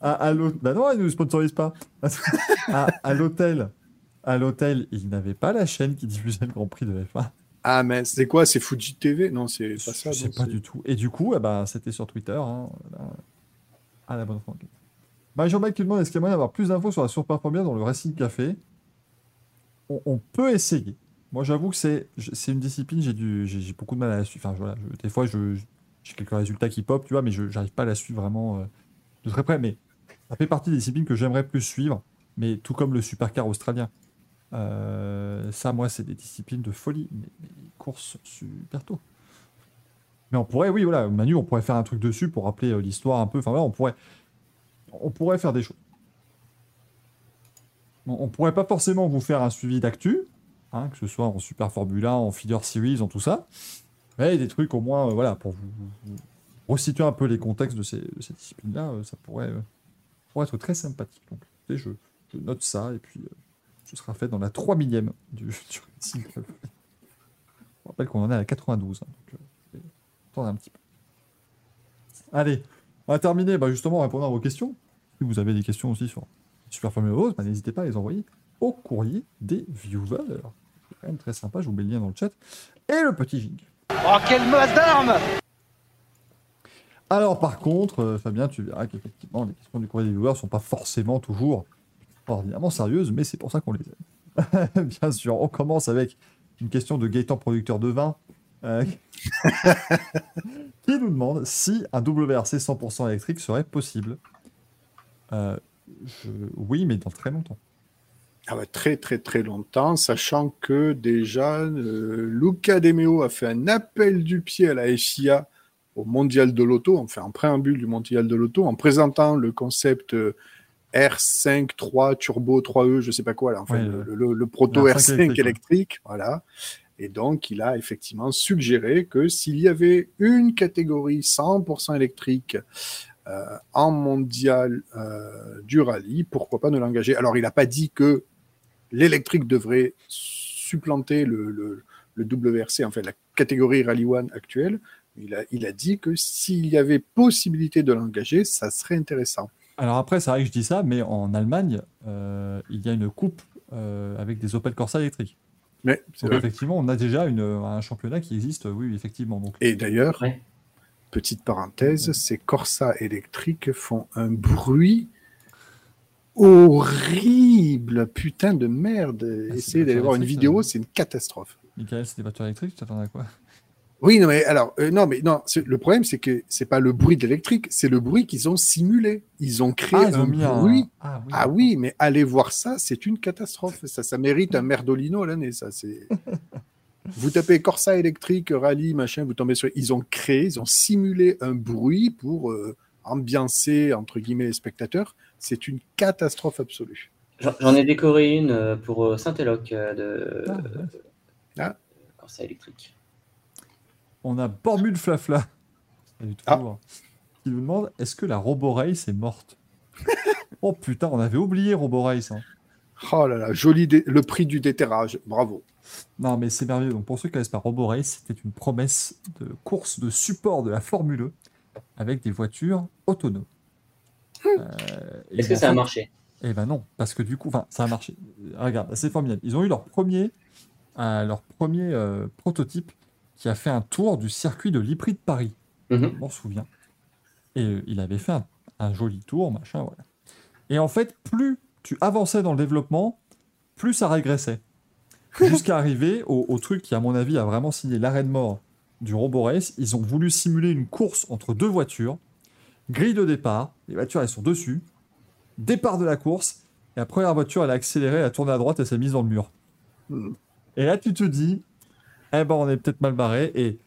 À, bah non, ils ne nous sponsorisent pas. (laughs) à à l'hôtel, à l'hôtel, ils n'avaient pas la chaîne qui diffusait le Grand Prix de F1. Ah, mais c'est quoi C'est Fuji TV Non, c'est pas ça. je sais non, pas c'est- du tout. Et du coup, eh ben, c'était sur Twitter. hein, à la bonne franquette. Bah, Jean-Mike qui demande est-ce qu'il y a moyen d'avoir plus d'infos sur la surperformance dans le Racing Café? On, on peut essayer. Moi, j'avoue que c'est c'est une discipline, j'ai beaucoup de mal à la suivre. Enfin, voilà, je- des fois, je- j'ai quelques résultats qui pop, tu vois, mais je n'arrive pas à la suivre vraiment euh, de très près. Mais ça fait partie des disciplines que j'aimerais plus suivre, mais tout comme le supercar australien. Euh, ça, moi, c'est des disciplines de folie, mais, courent super tôt. Mais on pourrait, oui, voilà, Manu, on pourrait faire un truc dessus pour rappeler euh, l'histoire un peu. Enfin, voilà, on pourrait, on pourrait faire des choses. On, on pourrait pas forcément vous faire un suivi d'actu, hein, que ce soit en Super Formula, en Feeder Series, en tout ça, mais des trucs au moins, euh, voilà, pour vous, vous- resituer un peu les contextes de ces, disciplines-là, euh, ça pourrait, euh, pourrait être très sympathique. Donc, je, note ça et puis ce sera fait dans la 3 millième du, (laughs) du Racing Club. Je rappelle qu'on en est à la 92, hein, donc je vais un petit peu. Allez, on va terminer bah, justement en répondant à vos questions. Si vous avez des questions aussi sur Super Formula Rose, bah, n'hésitez pas à les envoyer au courrier des viewers. C'est quand même très sympa, je vous mets le lien dans le chat. Et le petit jingle. Oh, quelle masse d'armes Alors par contre, euh, Fabien, tu verras qu'effectivement, les questions du courrier des viewers sont pas forcément toujours ordinairement sérieuses, mais c'est pour ça qu'on les aime. (laughs) Bien sûr, on commence avec une question de Gaëtan, producteur de vin, euh, (laughs) qui nous demande si un WRC 100% électrique serait possible. Euh, Oui, mais dans très longtemps. Ah ouais, très très très longtemps, sachant que déjà euh, Luca De Meo a fait un appel du pied à la FIA au Mondial de l'Auto, enfin en préambule du Mondial de l'Auto, en présentant le concept euh, R5 3 Turbo 3E, je sais pas quoi là, enfin Ouais, le, le- le- le proto le R5 R5 électrique, voilà. Et donc il a effectivement suggéré que s'il y avait une catégorie 100% électrique euh, en mondial euh, du rallye, pourquoi pas ne l'engager. Alors, il n'a pas dit que l'électrique devrait supplanter le, le, le WRC, en fait, la catégorie Rally One actuelle. Il a, il a dit que s'il y avait possibilité de l'engager, ça serait intéressant. Alors après, c'est vrai que je dis ça, mais en Allemagne, euh, il y a une coupe euh, avec des Opel Corsa électriques. Mais, Donc effectivement, on a déjà une, un championnat qui existe, oui, effectivement. Donc, Et d'ailleurs, Ouais. petite parenthèse, ces Corsa électriques font un bruit horrible, putain de merde. Ah, c'est Essayez d'aller voir une vidéo, c'est une catastrophe. Michael, c'est des voitures électriques, tu t'attends à quoi? Oui, non, mais alors, euh, non, mais non, le problème, c'est que c'est pas le bruit de l'électrique, c'est le bruit qu'ils ont simulé. Ils ont créé ils un ont mis un- bruit. Ah oui. Ah oui, mais allez voir ça, c'est une catastrophe. Ça, ça mérite un merdolino à l'année, ça. C'est. (laughs) Vous tapez Corsa électrique, rallye, machin, vous tombez sur. Ils ont créé, ils ont simulé un bruit pour euh, ambiancer entre guillemets les spectateurs. C'est une catastrophe absolue. J'en ai décoré une euh, pour euh, Saint-Éloque euh, de Ah, ouais. Ah. Corsa électrique. On a Bormule Flafla, Ah. toujours, qui nous demande est-ce que la Roborace est morte? (laughs) Oh putain, on avait oublié Roborace. Hein. Oh là là, joli dé- le prix du déterrage, bravo. Non, mais c'est merveilleux. Donc, pour ceux qui connaissent pas Roborace, c'était une promesse de course de support de la Formule E avec des voitures autonomes. Euh, Est-ce que en ça a marché? Eh ben non, parce que du coup, ça a marché. Euh, Regarde, c'est formidable. Ils ont eu leur premier, euh, leur premier euh, prototype qui a fait un tour du circuit de l'Ipri de Paris. Mhm. Je m'en souviens. Et euh, il avait fait un, un joli tour, machin, voilà. Et en fait, plus tu avançais dans le développement, plus ça régressait. (laughs) Jusqu'à arriver au, au truc qui, à mon avis, a vraiment signé l'arrêt de mort du Roborace. Ils ont voulu simuler une course entre deux voitures. Grille de départ, les voitures, elles sont dessus. Départ de la course, et la première voiture, elle a accéléré, elle a tourné à droite et s'est mise dans le mur. Et là, tu te dis, eh ben, on est peut-être mal barré. Et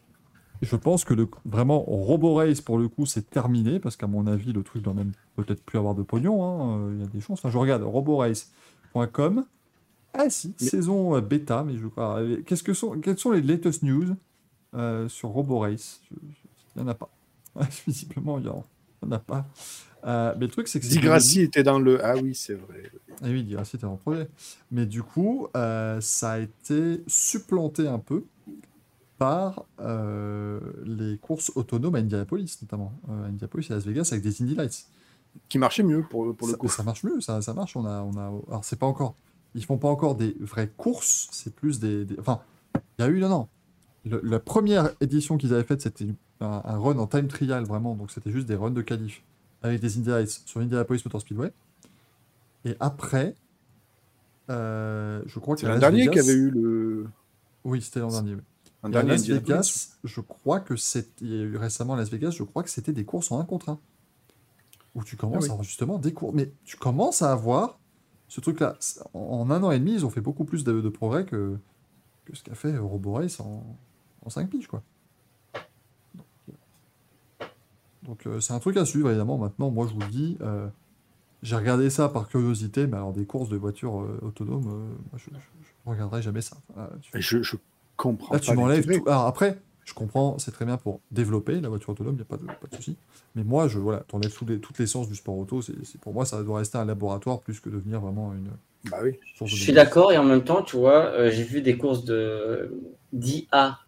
je pense que le, vraiment, Roborace, pour le coup, c'est terminé, parce qu'à mon avis, le truc doit même peut-être plus avoir de pognon. hein, euh, Il y a des chances. Enfin, je regarde roborace.com. Ah si, Mais- saison euh, bêta, mais je crois. Qu'est-ce que sont, quelles sont les latest news euh, sur RoboRace. Il n'y en a pas. (laughs) Visiblement, il n'y en, il y en a pas. Euh, mais le truc, c'est que Digrassi était dans le. Ah oui, c'est vrai. Ah oui, Digrassi était en projet. Mais du coup, euh, ça a été supplanté un peu par euh, les courses autonomes à Indianapolis, notamment. Euh, à Indianapolis et Las Vegas avec des Indy Lights. Qui marchait mieux pour, pour le ça, coup. ça marche mieux, ça, ça marche. On a, on a... Alors, c'est pas encore. Ils font pas encore des vraies courses, c'est plus des. des- Enfin, il y a eu. Non, non. Le- la première édition qu'ils avaient faite, c'était un, un run en time trial, vraiment. Donc, c'était juste des runs de qualif avec des Indy Lights sur Indianapolis Motor Speedway. Et après, euh, je crois que C'est l'an dernier Vegas- y avait eu le. Oui, c'était l'an dernier. à dernier, Las. Vegas, je crois que eu récemment à Las Vegas, je crois que c'était des courses en un contre un. Où tu commences Ah oui. à avoir justement des courses. Mais tu commences à avoir ce truc-là. En, un an et demi, ils ont fait beaucoup plus de, de progrès que, que ce qu'a fait RoboRace en, en 5 piges, quoi. Donc euh, c'est un truc à suivre, évidemment. Maintenant, moi, je vous le dis, euh, j'ai regardé ça par curiosité, mais alors des courses de voitures euh, autonomes, euh, moi, je, je regarderai jamais ça. Voilà, tu- Mais Je, je comprends Là, pas. tu m'enlèves tout. Alors après, je comprends, c'est très bien pour développer la voiture autonome, il n'y a pas de, pas de souci. Mais moi, je voilà, t'enlèves les- toutes les sens du sport auto. C'est, c'est- pour moi, ça doit rester un laboratoire plus que devenir vraiment une Bah oui. source de Je suis d'accord et en même temps, tu vois, euh, j'ai vu des courses de d'IA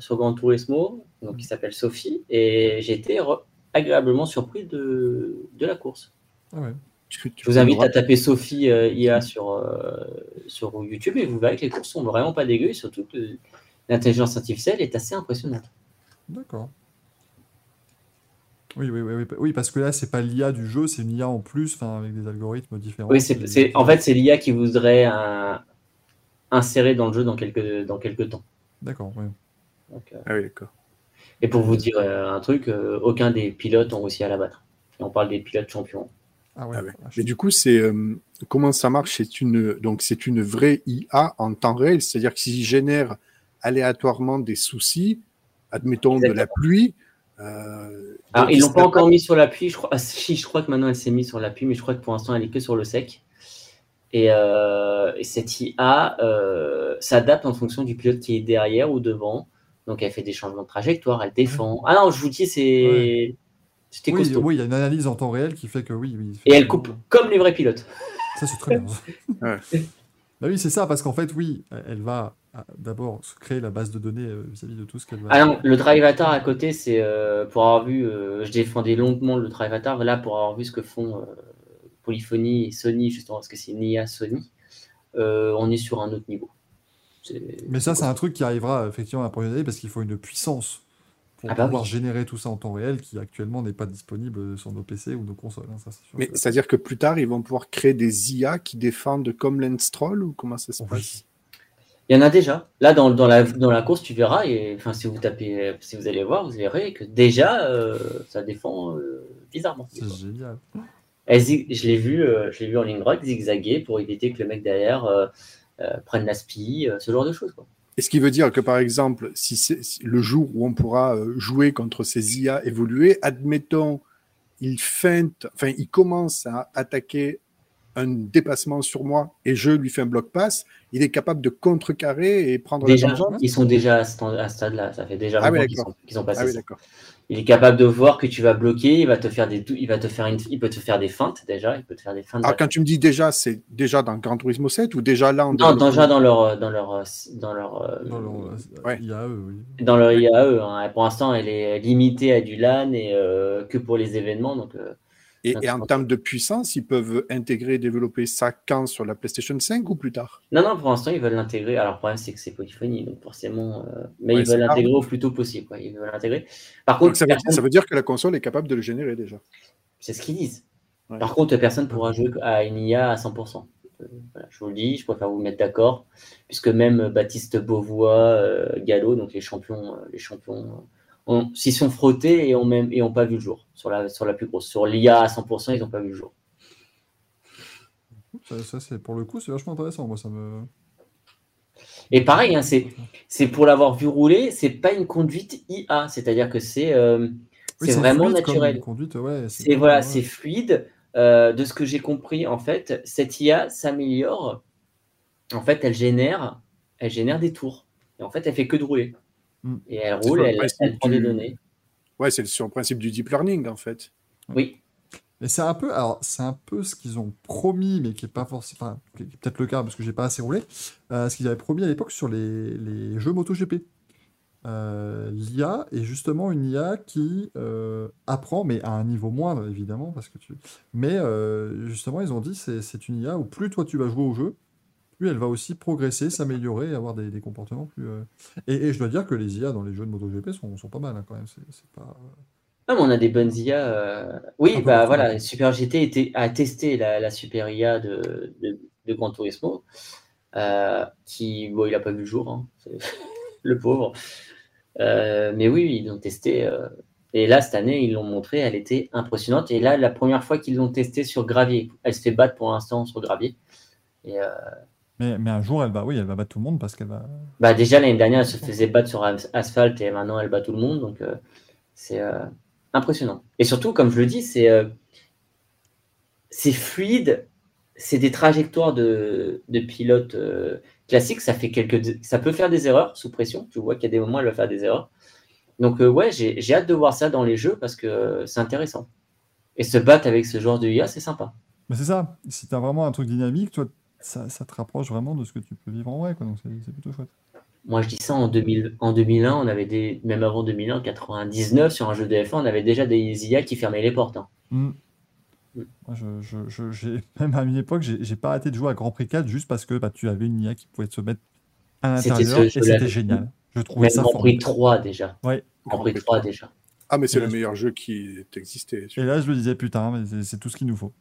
sur Gran Turismo, donc qui s'appelle Sophie, et j'ai été re- agréablement surpris de, de la course. Ah ouais. Tu- tu Je vous invite à taper Sophie euh, IA sur, euh, sur YouTube et vous verrez que les courses sont vraiment pas dégueu et surtout que l'intelligence artificielle est assez impressionnante. D'accord. Oui, oui, oui, oui, oui, parce que là, c'est pas l'IA du jeu, c'est une IA en plus, avec des algorithmes différents. Oui, c'est, en fait, c'est l'IA qui voudrait euh, insérer dans le jeu dans quelques, dans quelques temps. D'accord, oui. Donc, euh, Ah oui, d'accord. Et pour vous dire euh, un truc, euh, aucun des pilotes ont réussi à la battre. Et on parle des pilotes champions. Ah ouais. Ah ouais. Mais du coup, c'est euh, comment ça marche? C'est une donc c'est une vraie IA en temps réel, c'est-à-dire que s'il génère aléatoirement des soucis, admettons de la pluie. euh, Alors, donc ils il l'ont pas encore mis sur l'appui. Je crois, ah, si, je crois que maintenant elle s'est mise sur l'appui, mais je crois que pour l'instant elle est que sur le sec. Et, euh, et cette IA euh, s'adapte en fonction du pilote qui est derrière ou devant. Donc elle fait des changements de trajectoire, elle défend. Ah non, je vous dis, c'est Ouais. c'était oui, costaud. oui, il y a une analyse en temps réel qui fait que oui. oui Et elle coupe comme les vrais pilotes. Ça, c'est très bien. (laughs) Ouais. Bah oui, c'est ça, parce qu'en fait, oui, elle va euh, d'abord se créer la base de données euh, vis-à-vis de tout ce qu'elle va. Ah non, le drive avatar à côté, c'est euh, pour avoir vu, euh, je défendais longuement le drive avatar, là pour avoir vu ce que font euh, Polyphony et Sony, justement, parce que c'est une IA Sony, euh, on est sur un autre niveau. Mais ça, c'est un truc qui arrivera effectivement à la prochaine année parce qu'il faut une puissance pour Ah bah pouvoir oui. générer tout ça en temps réel qui actuellement n'est pas disponible sur nos PC ou nos consoles. hein, ça, sûr Mais que- c'est-à-dire que plus tard, ils vont pouvoir créer des IA qui défendent comme Lance Troll ou comment ça se Oui. passe? Il y en a déjà. Là, dans, dans, la, dans la course, tu verras, et enfin, si vous tapez, si vous allez voir, vous verrez que déjà, euh, ça défend euh, bizarrement. C'est génial. Elle zig- je l'ai vu, euh, je l'ai vu en ligne droite zigzaguer pour éviter que le mec derrière euh, euh, prenne la spie, euh, ce genre de choses. Et ce qui veut dire que, par exemple, si si- le jour où on pourra euh, jouer contre ces IA évoluées, admettons, il feinte, enfin, il commence à attaquer un dépassement sur moi et je lui fais un bloc pass, il est capable de contrecarrer et prendre Déjà, la tangente. ils sont déjà à ce à ce stade-là. Ça fait déjà Ah oui, longtemps qu'ils sont, qu'ils sont passés. Ah oui, ça. il est capable de voir que tu vas bloquer. Il va te faire des, il va te faire une, il peut te faire des feintes déjà. Il peut te faire des feintes. Alors, quand tu me dis déjà, c'est déjà dans Gran Turismo 7 ou déjà là en non, déjà dans leur, dans leur, dans leur, euh, Dans leur, euh, Ouais. IAE, oui. dans leur IAE. hein. Pour l'instant, elle est limitée à du LAN et euh, que pour les événements. Donc, euh, Et, en termes de puissance, ils peuvent intégrer et développer ça quand sur la PlayStation 5 ou plus tard? Non, non, pour l'instant, ils veulent l'intégrer. Alors, le problème, c'est que c'est polyphonie, donc forcément, euh, mais Ouais, ils veulent l'intégrer au plus tôt possible. quoi. Ils veulent l'intégrer. Par contre, Donc ça veut, personne- ça veut dire que la console est capable de le générer déjà. c'est ce qu'ils disent. Ouais. Par contre, personne ne pourra jouer à une IA à 100%. Euh, voilà, je vous le dis, je préfère vous mettre d'accord, puisque même Baptiste Beauvois, euh, Gallo, donc les champions, euh, les champions s'y sont frottés et ont même et ont pas vu le jour sur la sur la plus grosse. Sur l'IA à 100%, ils n'ont pas vu le jour. Ça, ça, c'est pour le coup, c'est vachement intéressant. Moi, ça me. Et pareil, hein, c'est c'est pour l'avoir vu rouler, c'est pas une conduite IA, c'est-à-dire que c'est euh, Oui, c'est vraiment naturel. conduite, ouais. C'est voilà, ouais. c'est fluide. Euh, de ce que j'ai compris, en fait, cette IA s'améliore. En fait, elle génère, elle génère des tours. Et en fait, elle fait que de rouler. Mm. Et elle C'est roule, le elle, elle prend des données. Ouais, c'est sur le principe du deep learning, en fait. Oui. Mais c'est un peu, alors c'est un peu ce qu'ils ont promis, mais qui est pas forcément, enfin, qui est peut-être le cas parce que j'ai pas assez roulé. euh, ce qu'ils avaient promis à l'époque sur les, les jeux MotoGP. Euh, L'IA est justement une IA qui euh, apprend, mais à un niveau moindre évidemment, parce que tu. Mais euh, justement, ils ont dit c'est c'est une IA où plus toi tu vas jouer au jeu, elle va aussi progresser, s'améliorer, et avoir des, des comportements plus. euh, Et, et je dois dire que les IA dans les jeux de MotoGP sont, sont pas mal hein, quand même. C'est pas. Ah, mais on a des bonnes IA. euh, Oui, bah voilà, Super GT était, a testé la, la Super IA de, de, de Gran Turismo, euh, qui, bon, il a pas vu le jour, hein, (laughs) le pauvre. Euh, mais oui, ils l'ont testé. euh, Et là, cette année, ils l'ont montré, elle était impressionnante. Et là, la première fois qu'ils l'ont testé sur gravier, elle se fait battre pour l'instant sur gravier. Et euh, Mais, mais un jour, elle va, oui, elle va battre tout le monde parce qu'elle va. bah déjà, l'année dernière, elle se faisait battre sur as- asphalte et maintenant, elle bat tout le monde. Donc, euh, c'est euh, impressionnant. Et surtout, comme je le dis, c'est euh, c'est fluide. C'est des trajectoires de, de pilotes euh, classiques. Ça, fait quelques, ça peut faire des erreurs sous pression. Tu vois qu'il y a des moments où elle va faire des erreurs. Donc, ouais, j'ai hâte de voir ça dans les jeux parce que c'est intéressant. Et se battre avec ce genre de IA, c'est sympa. C'est ça, si tu as vraiment un truc dynamique, toi, ça, ça te rapproche vraiment de ce que tu peux vivre en vrai, quoi. Donc c'est c'est plutôt chouette. Moi, je dis ça en, 2000, en 2001, on avait des, même avant 2001, 99, sur un jeu de F1, on avait déjà des IA qui fermaient les portes. hein. Mm. Mm. Moi, je, je, je- (laughs) même à une époque, j'ai j'ai pas arrêté de jouer à Grand Prix 4 juste parce que bah, tu avais une IA qui pouvait se mettre à C'était l'intérieur et c'était génial. Je trouvais Même ça Grand Prix formidable. 3 déjà. Ouais. Grand Prix 3 déjà. Ah, mais c'est le meilleur jeu qui ait existé. Et là, je me disais, putain, c'est tout ce qu'il nous faut.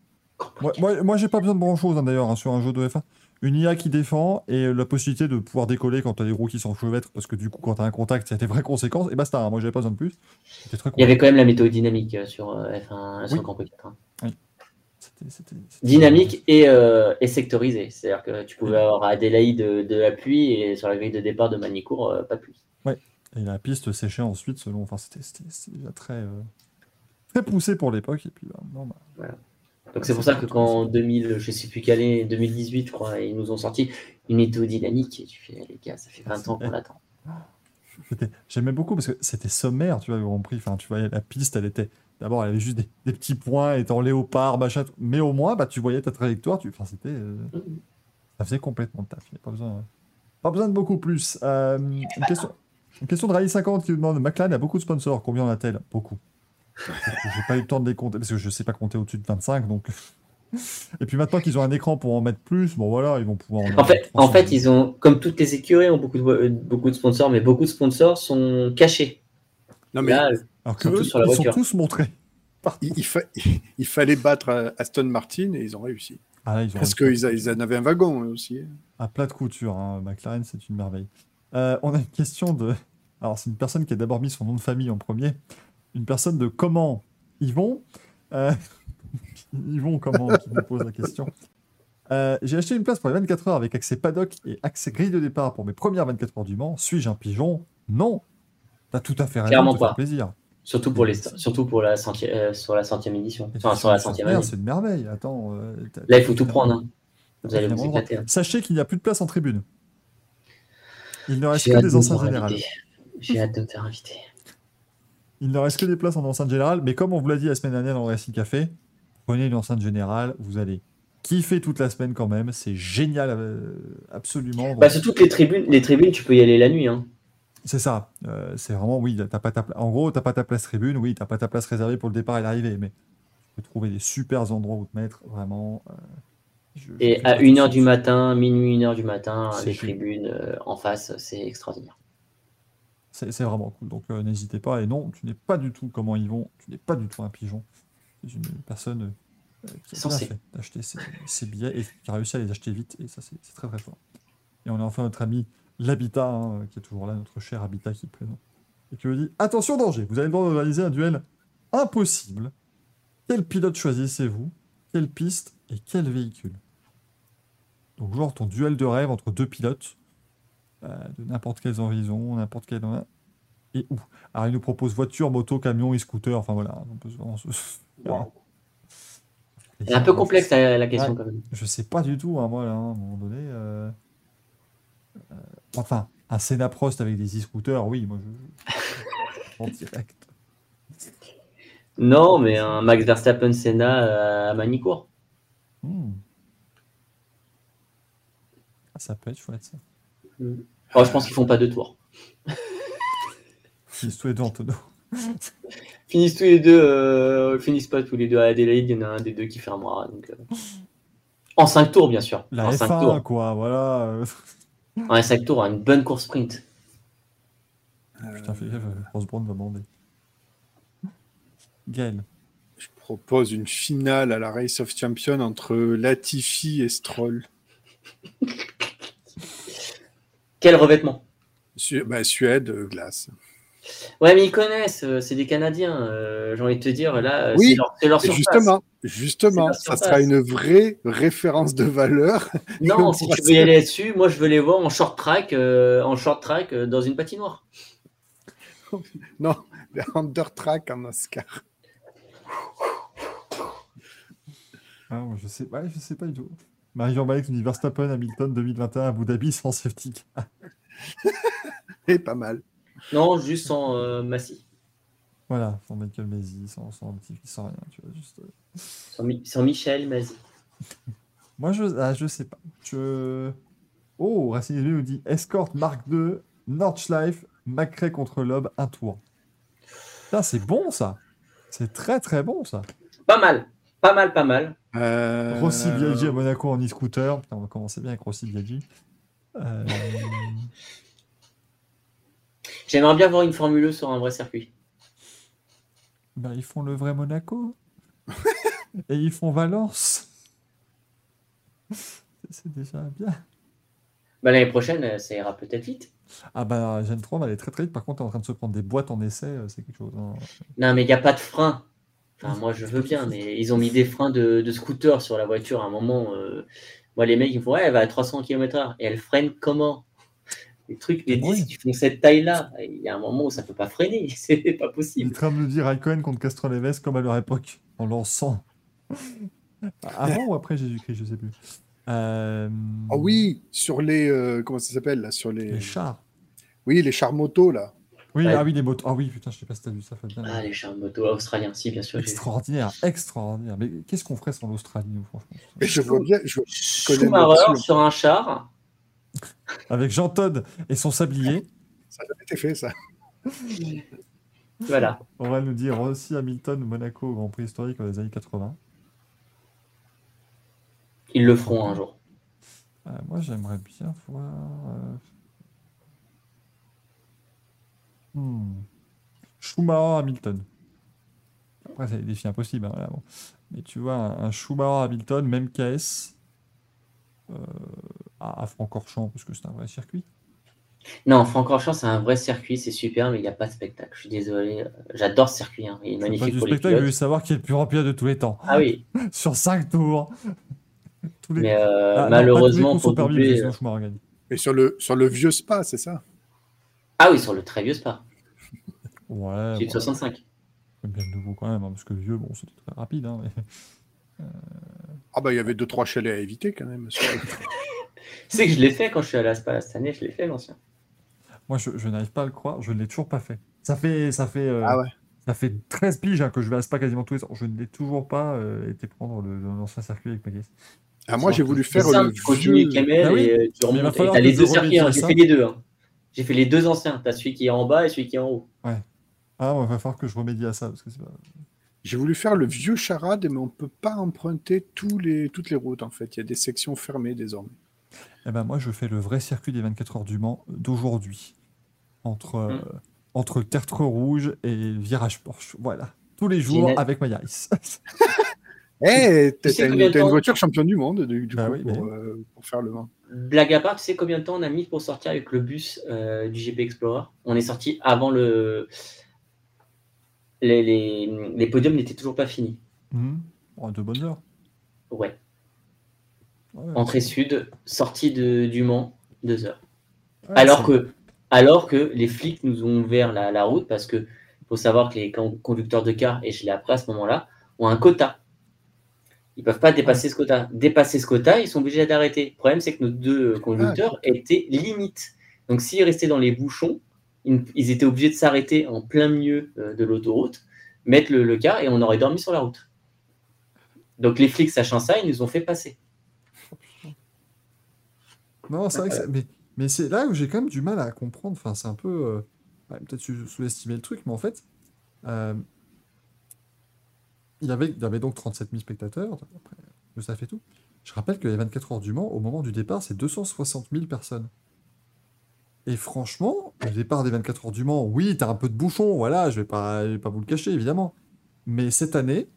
Moi, moi, moi, j'ai pas besoin de grand chose d'ailleurs hein, sur un jeu de F1. Une IA qui défend et la possibilité de pouvoir décoller quand t'as des roues qui s'enchevêtrent parce que du coup, quand t'as un contact, il y a des vraies conséquences. Et basta, hein, moi, j'avais pas besoin de plus. Très Il y avait quand même la météo dynamique euh, sur euh, F1, sur Oui. Grand Prix 4. hein. C'était- c'était- c'était- Dynamique et, euh, et sectorisé. C'est-à-dire que tu pouvais avoir à Adélaïde de, de la pluie et sur la grille de départ de Manicourt, euh, pas de pluie. Et la piste séchait ensuite selon. Enfin, c'était déjà très, euh, très poussé pour l'époque. Et puis, bah, non, bah, Donc c'est pour ça que quand en 2000, je sais plus quelle année, 2018, je crois, ils nous ont sorti une météo dynamique. Et tu fais, les gars, ça fait 20 ans qu'on l'attend. j'aimais beaucoup parce que c'était sommaire, tu vois, Prix. Enfin, tu voyais la piste, elle était. D'abord, elle avait juste des, des petits points, en léopard, machin. Mais au moins, bah, tu voyais ta trajectoire. Tu... Enfin, c'était. euh, Ça faisait complètement le taf. Il y a Pas besoin, pas besoin de beaucoup plus. Euh, une, question, une question de Rally 50 qui nous demande McLaren a beaucoup de sponsors. Combien en a-t-elle? Beaucoup. (laughs) J'ai pas eu le temps de les compter parce que je sais pas compter au-dessus de 25. Donc. Et puis maintenant qu'ils ont un écran pour en mettre plus, bon voilà, ils vont pouvoir En fait, en 300. fait, ils ont, comme toutes les écuries, ont beaucoup de, euh, beaucoup de sponsors, mais beaucoup de sponsors sont cachés. Non, mais Là, Alors que eux, sur la ils sont tous montrés. (laughs) il, il fa- il fallait battre euh, Aston Martin et ils ont réussi. Ah là, ils ont Parce qu'ils a- ils en avaient un wagon aussi. à plat de couture. hein. McLaren, c'est une merveille. Euh, on a une question de. Alors, c'est une personne qui a d'abord mis son nom de famille en premier. Une personne de comment Yvon. Euh... (laughs) Yvon, comment qui nous pose la question. Euh, J'ai acheté une place pour les 24 heures avec accès paddock et accès grille de départ pour mes premières 24 heures du Mans. Suis-je un pigeon? Non. T'as tout à fait raison Clairement pas. plaisir. surtout pour les, surtout pour la centième, euh, sur la centième édition. Enfin, sur la centième année. C'est une merveille. Attends. Là, il faut tout prendre. hein. Vous allez vous éclater. hein. Sachez qu'il n'y a plus de place en tribune. Il ne reste que des me faire générales. J'ai hâte de me faire inviter. Il ne reste que des places en enceinte générale, mais comme on vous l'a dit la semaine dernière dans le Racing Café, prenez une enceinte générale, vous allez kiffer toute la semaine quand même, c'est génial, euh, absolument. Bah, sur toutes les tribunes, les tribunes, tu peux y aller la nuit. Hein. C'est ça, euh, c'est vraiment, oui, t'as pas ta en gros, t'as pas ta place tribune, oui, t'as pas ta place réservée pour le départ et l'arrivée, mais tu peux trouver des super endroits où te mettre, vraiment. euh, je- Et à pas 1h de du matin, minuit, 1h du matin, les génial. tribunes euh, en face, c'est extraordinaire. C'est vraiment cool, donc euh, n'hésitez pas, et non, tu n'es pas du tout comment ils vont, tu n'es pas du tout un pigeon, tu es une personne euh, qui a bien Censé. fait d'acheter ses, ses billets et qui a réussi à les acheter vite, et ça c'est très très fort. Et on a enfin notre ami l'Habitat, hein, qui est toujours là, notre cher Habitat qui est présent, et qui me dit Attention danger, vous avez le droit de réaliser un duel impossible. Quel pilote choisissez-vous? Quelle piste et quel véhicule Donc, genre ton duel de rêve entre deux pilotes, de n'importe quels horizons, n'importe quel. Et où? Alors, il nous propose voiture, moto, camion et scooter, enfin voilà. on peut vraiment se- C'est un peu complexe la, la question Ouais. quand même. Je sais pas du tout, hein, moi, là, à un moment donné. euh, euh, Enfin, Un Senna Prost avec des e-scooters, oui, moi je. en direct. Non, mais un Max Verstappen Senna à Manicourt. Hmm. Ah, ça peut être chouette ça. Oh, je pense qu'ils font pas deux tours. Finissent tous les deux en tonneau. Finissent tous les deux, euh, finissent pas tous les deux à Adelaide, il y en a un des deux qui fermera. Donc, euh. En 5 tours, bien sûr. La en F1, 5 tours. quoi, voilà. euh. En 5 tours, une bonne course sprint. Putain, fais gaffe, euh, va bander. Gaël. Je propose une finale à la Race of Champions entre Latifi et Stroll. Quel revêtement? Su- bah, Suède, euh, glace. Ouais, mais ils connaissent, euh, c'est des Canadiens. euh, J'ai envie de te dire, là, Oui, c'est leur, surface. justement, justement, ça sera une vraie référence de valeur. (laughs) Non, on si tu veux y aller là-dessus, moi je veux les voir en short track, euh, en short track euh, dans une patinoire. (laughs) Non, le undertrack en Oscar. Ah, je sais, ouais, je sais pas du tout. Marie-Jean Balek nous dit Verstappen, Hamilton 2021 à Abu Dhabi sans safety car. (laughs) Et pas mal. Non, juste sans euh, Massy, Voilà, sans Michael Masi, sans, sans sans rien. Tu vois, juste, euh. sans, Mi- sans Michel Massy. (laughs) Moi, je, ah, je sais pas. Je... Oh, Racing Evil nous dit Escort Mark II, Nordschleife, Macrae contre Loeb, un tour. Putain, c'est bon ça. C'est très très bon ça. Pas mal, pas mal, pas mal. Euh, Rossi Biaggi à Monaco en e-scooter. Putain, on va commencer bien avec Rossi Biaggi. Euh, (laughs) J'aimerais bien voir une Formule E sur un vrai circuit. ben, ils font le vrai Monaco. Et ils font Valence. C'est déjà bien. Bah, L'année prochaine, euh, ça ira peut-être vite. Ah bah, Gen 3 va aller très très vite. Par contre, elle est en train de se prendre des boîtes en essai. euh, C'est quelque chose. hein. Non, mais il n'y a pas de frein. Enfin, moi, je veux bien, mais ils ont mis des freins de, de scooter sur la voiture à un moment. euh, Moi, les mecs, ils me font Ouais, elle va à 300 km/h. Et elle freine comment? Les trucs, les Oui. disques qui font cette taille-là, il y a un moment où ça ne peut pas freiner. (laughs) C'est pas Il est possible. en train de nous dire Raikkonen contre Castroneves comme à leur époque, en lançant. Avant ou après Jésus-Christ, je sais plus. Euh, Ah oui, sur les. euh, comment ça s'appelle là Sur les. Les chars. Oui, les chars motos là. Oui, Ouais. ah oui, les motos. Ah oui, putain, je sais pas si t'as vu ça, Fabien. Ah, les chars moto australiens, si, bien sûr. Extraordinaire, extraordinaire. Mais qu'est-ce qu'on ferait sans l'Australie, nous, franchement? Je vois bien. Je... Schumacher sur un char. Avec Jean Todd et son sablier, Ça a jamais été fait ça. Voilà. on va nous dire aussi Hamilton, Monaco au Grand Prix historique dans les années 80. Ils le feront un jour. Euh, moi, j'aimerais bien voir. Hmm. Schumacher Hamilton. Après, c'est des défis impossibles. hein, là, bon. Mais tu vois, un, un Schumacher Hamilton, même KS, euh, à, à Francorchamps, parce que c'est un vrai circuit. Non, Francorchamps, c'est un vrai circuit, c'est super, mais il n'y a pas de spectacle. Je suis désolé. J'adore ce circuit. hein, Il est pas magnifique du pour les spectacle, je pilotes. veux savoir qui est le plus rapide de tous les temps. Ah oui, (laughs) Sur 5 tours. (laughs) Tous les- mais euh, Ah, non, malheureusement, pas tous les pour doubler, que euh, sinon Schumacher gagne. Et sur le, sur le vieux spa, c'est ça? Ah oui, sur le très vieux Spa, Ouais, de bon, 65. bien nouveau quand même, hein, parce que le vieux, bon, c'était très rapide. hein, mais- Ah bah il y avait deux trois chalets à éviter quand même. (laughs) sais que je l'ai fait quand je suis allé à Spa cette année, je l'ai fait l'ancien. Moi, je, je n'arrive pas à le croire, je ne l'ai toujours pas fait. Ça fait, ça fait, euh, Ah ouais. ça fait 13 piges hein, que je vais à Spa quasiment tous les ans. Je ne l'ai toujours pas euh, été prendre le- l'ancien circuit avec ma guest. Ah moi j'ai voulu C'est faire le tu continues vieux. Kemel Ah oui, et euh, tu remontes. T'as les deux circuits, j'ai fait les deux. hein. J'ai fait les deux anciens. T'as celui qui est en bas et celui qui est en haut. Ah, il va falloir que je remédie à ça. Parce que c'est pas... J'ai voulu faire le vieux charade, mais on peut pas emprunter tous les, toutes les routes en fait. Il y a des sections fermées désormais. Eh ben, moi, je fais le vrai circuit des 24 heures du Mans d'aujourd'hui. Entre, euh, entre Tertre Rouge et Virage Porsche. Voilà. Tous les jours avec ma Yaris. (laughs) Eh, t'as sais t'as une, voiture championne du monde du, du Bah coup, oui, pour, mais- euh, pour faire le vin. Blague à part, tu sais combien de temps on a mis pour sortir avec le bus euh, du GP Explorer? On est sorti avant le. Les, les, les podiums n'étaient toujours pas finis. Mhm. Oh, de bonnes heures. Ouais. Ouais, Entrée sud, sortie de, du Mans, deux heures. ouais, Alors que, alors que les flics nous ont ouvert la, la route parce que faut savoir que les con- conducteurs de car, et je l'ai appris à ce moment-là, ont un quota. Ils peuvent pas dépasser ce quota. Dépasser ce quota, ils sont obligés d'arrêter. Le problème, c'est que nos deux conducteurs étaient limite. Donc s'ils restaient dans les bouchons, ils, étaient obligés de s'arrêter en plein milieu euh, de l'autoroute, mettre le, le car et on aurait dormi sur la route. Donc les flics, sachant ça, ils nous ont fait passer. Non, c'est vrai que c'est- mais, mais c'est là où j'ai quand même du mal à comprendre. Enfin, c'est un peu. euh, ouais, Peut-être sous- sous-estimer le truc, mais en fait, euh, il, y avait, il y avait donc 37 000 spectateurs. Après, que ça fait tout. Je rappelle que les 24 heures du Mans, au moment du départ, c'est 260 000 personnes. Et franchement, le départ des 24 heures du Mans, oui, t'as un peu de bouchon, voilà, je vais pas, je vais pas vous le cacher, évidemment. Mais cette année,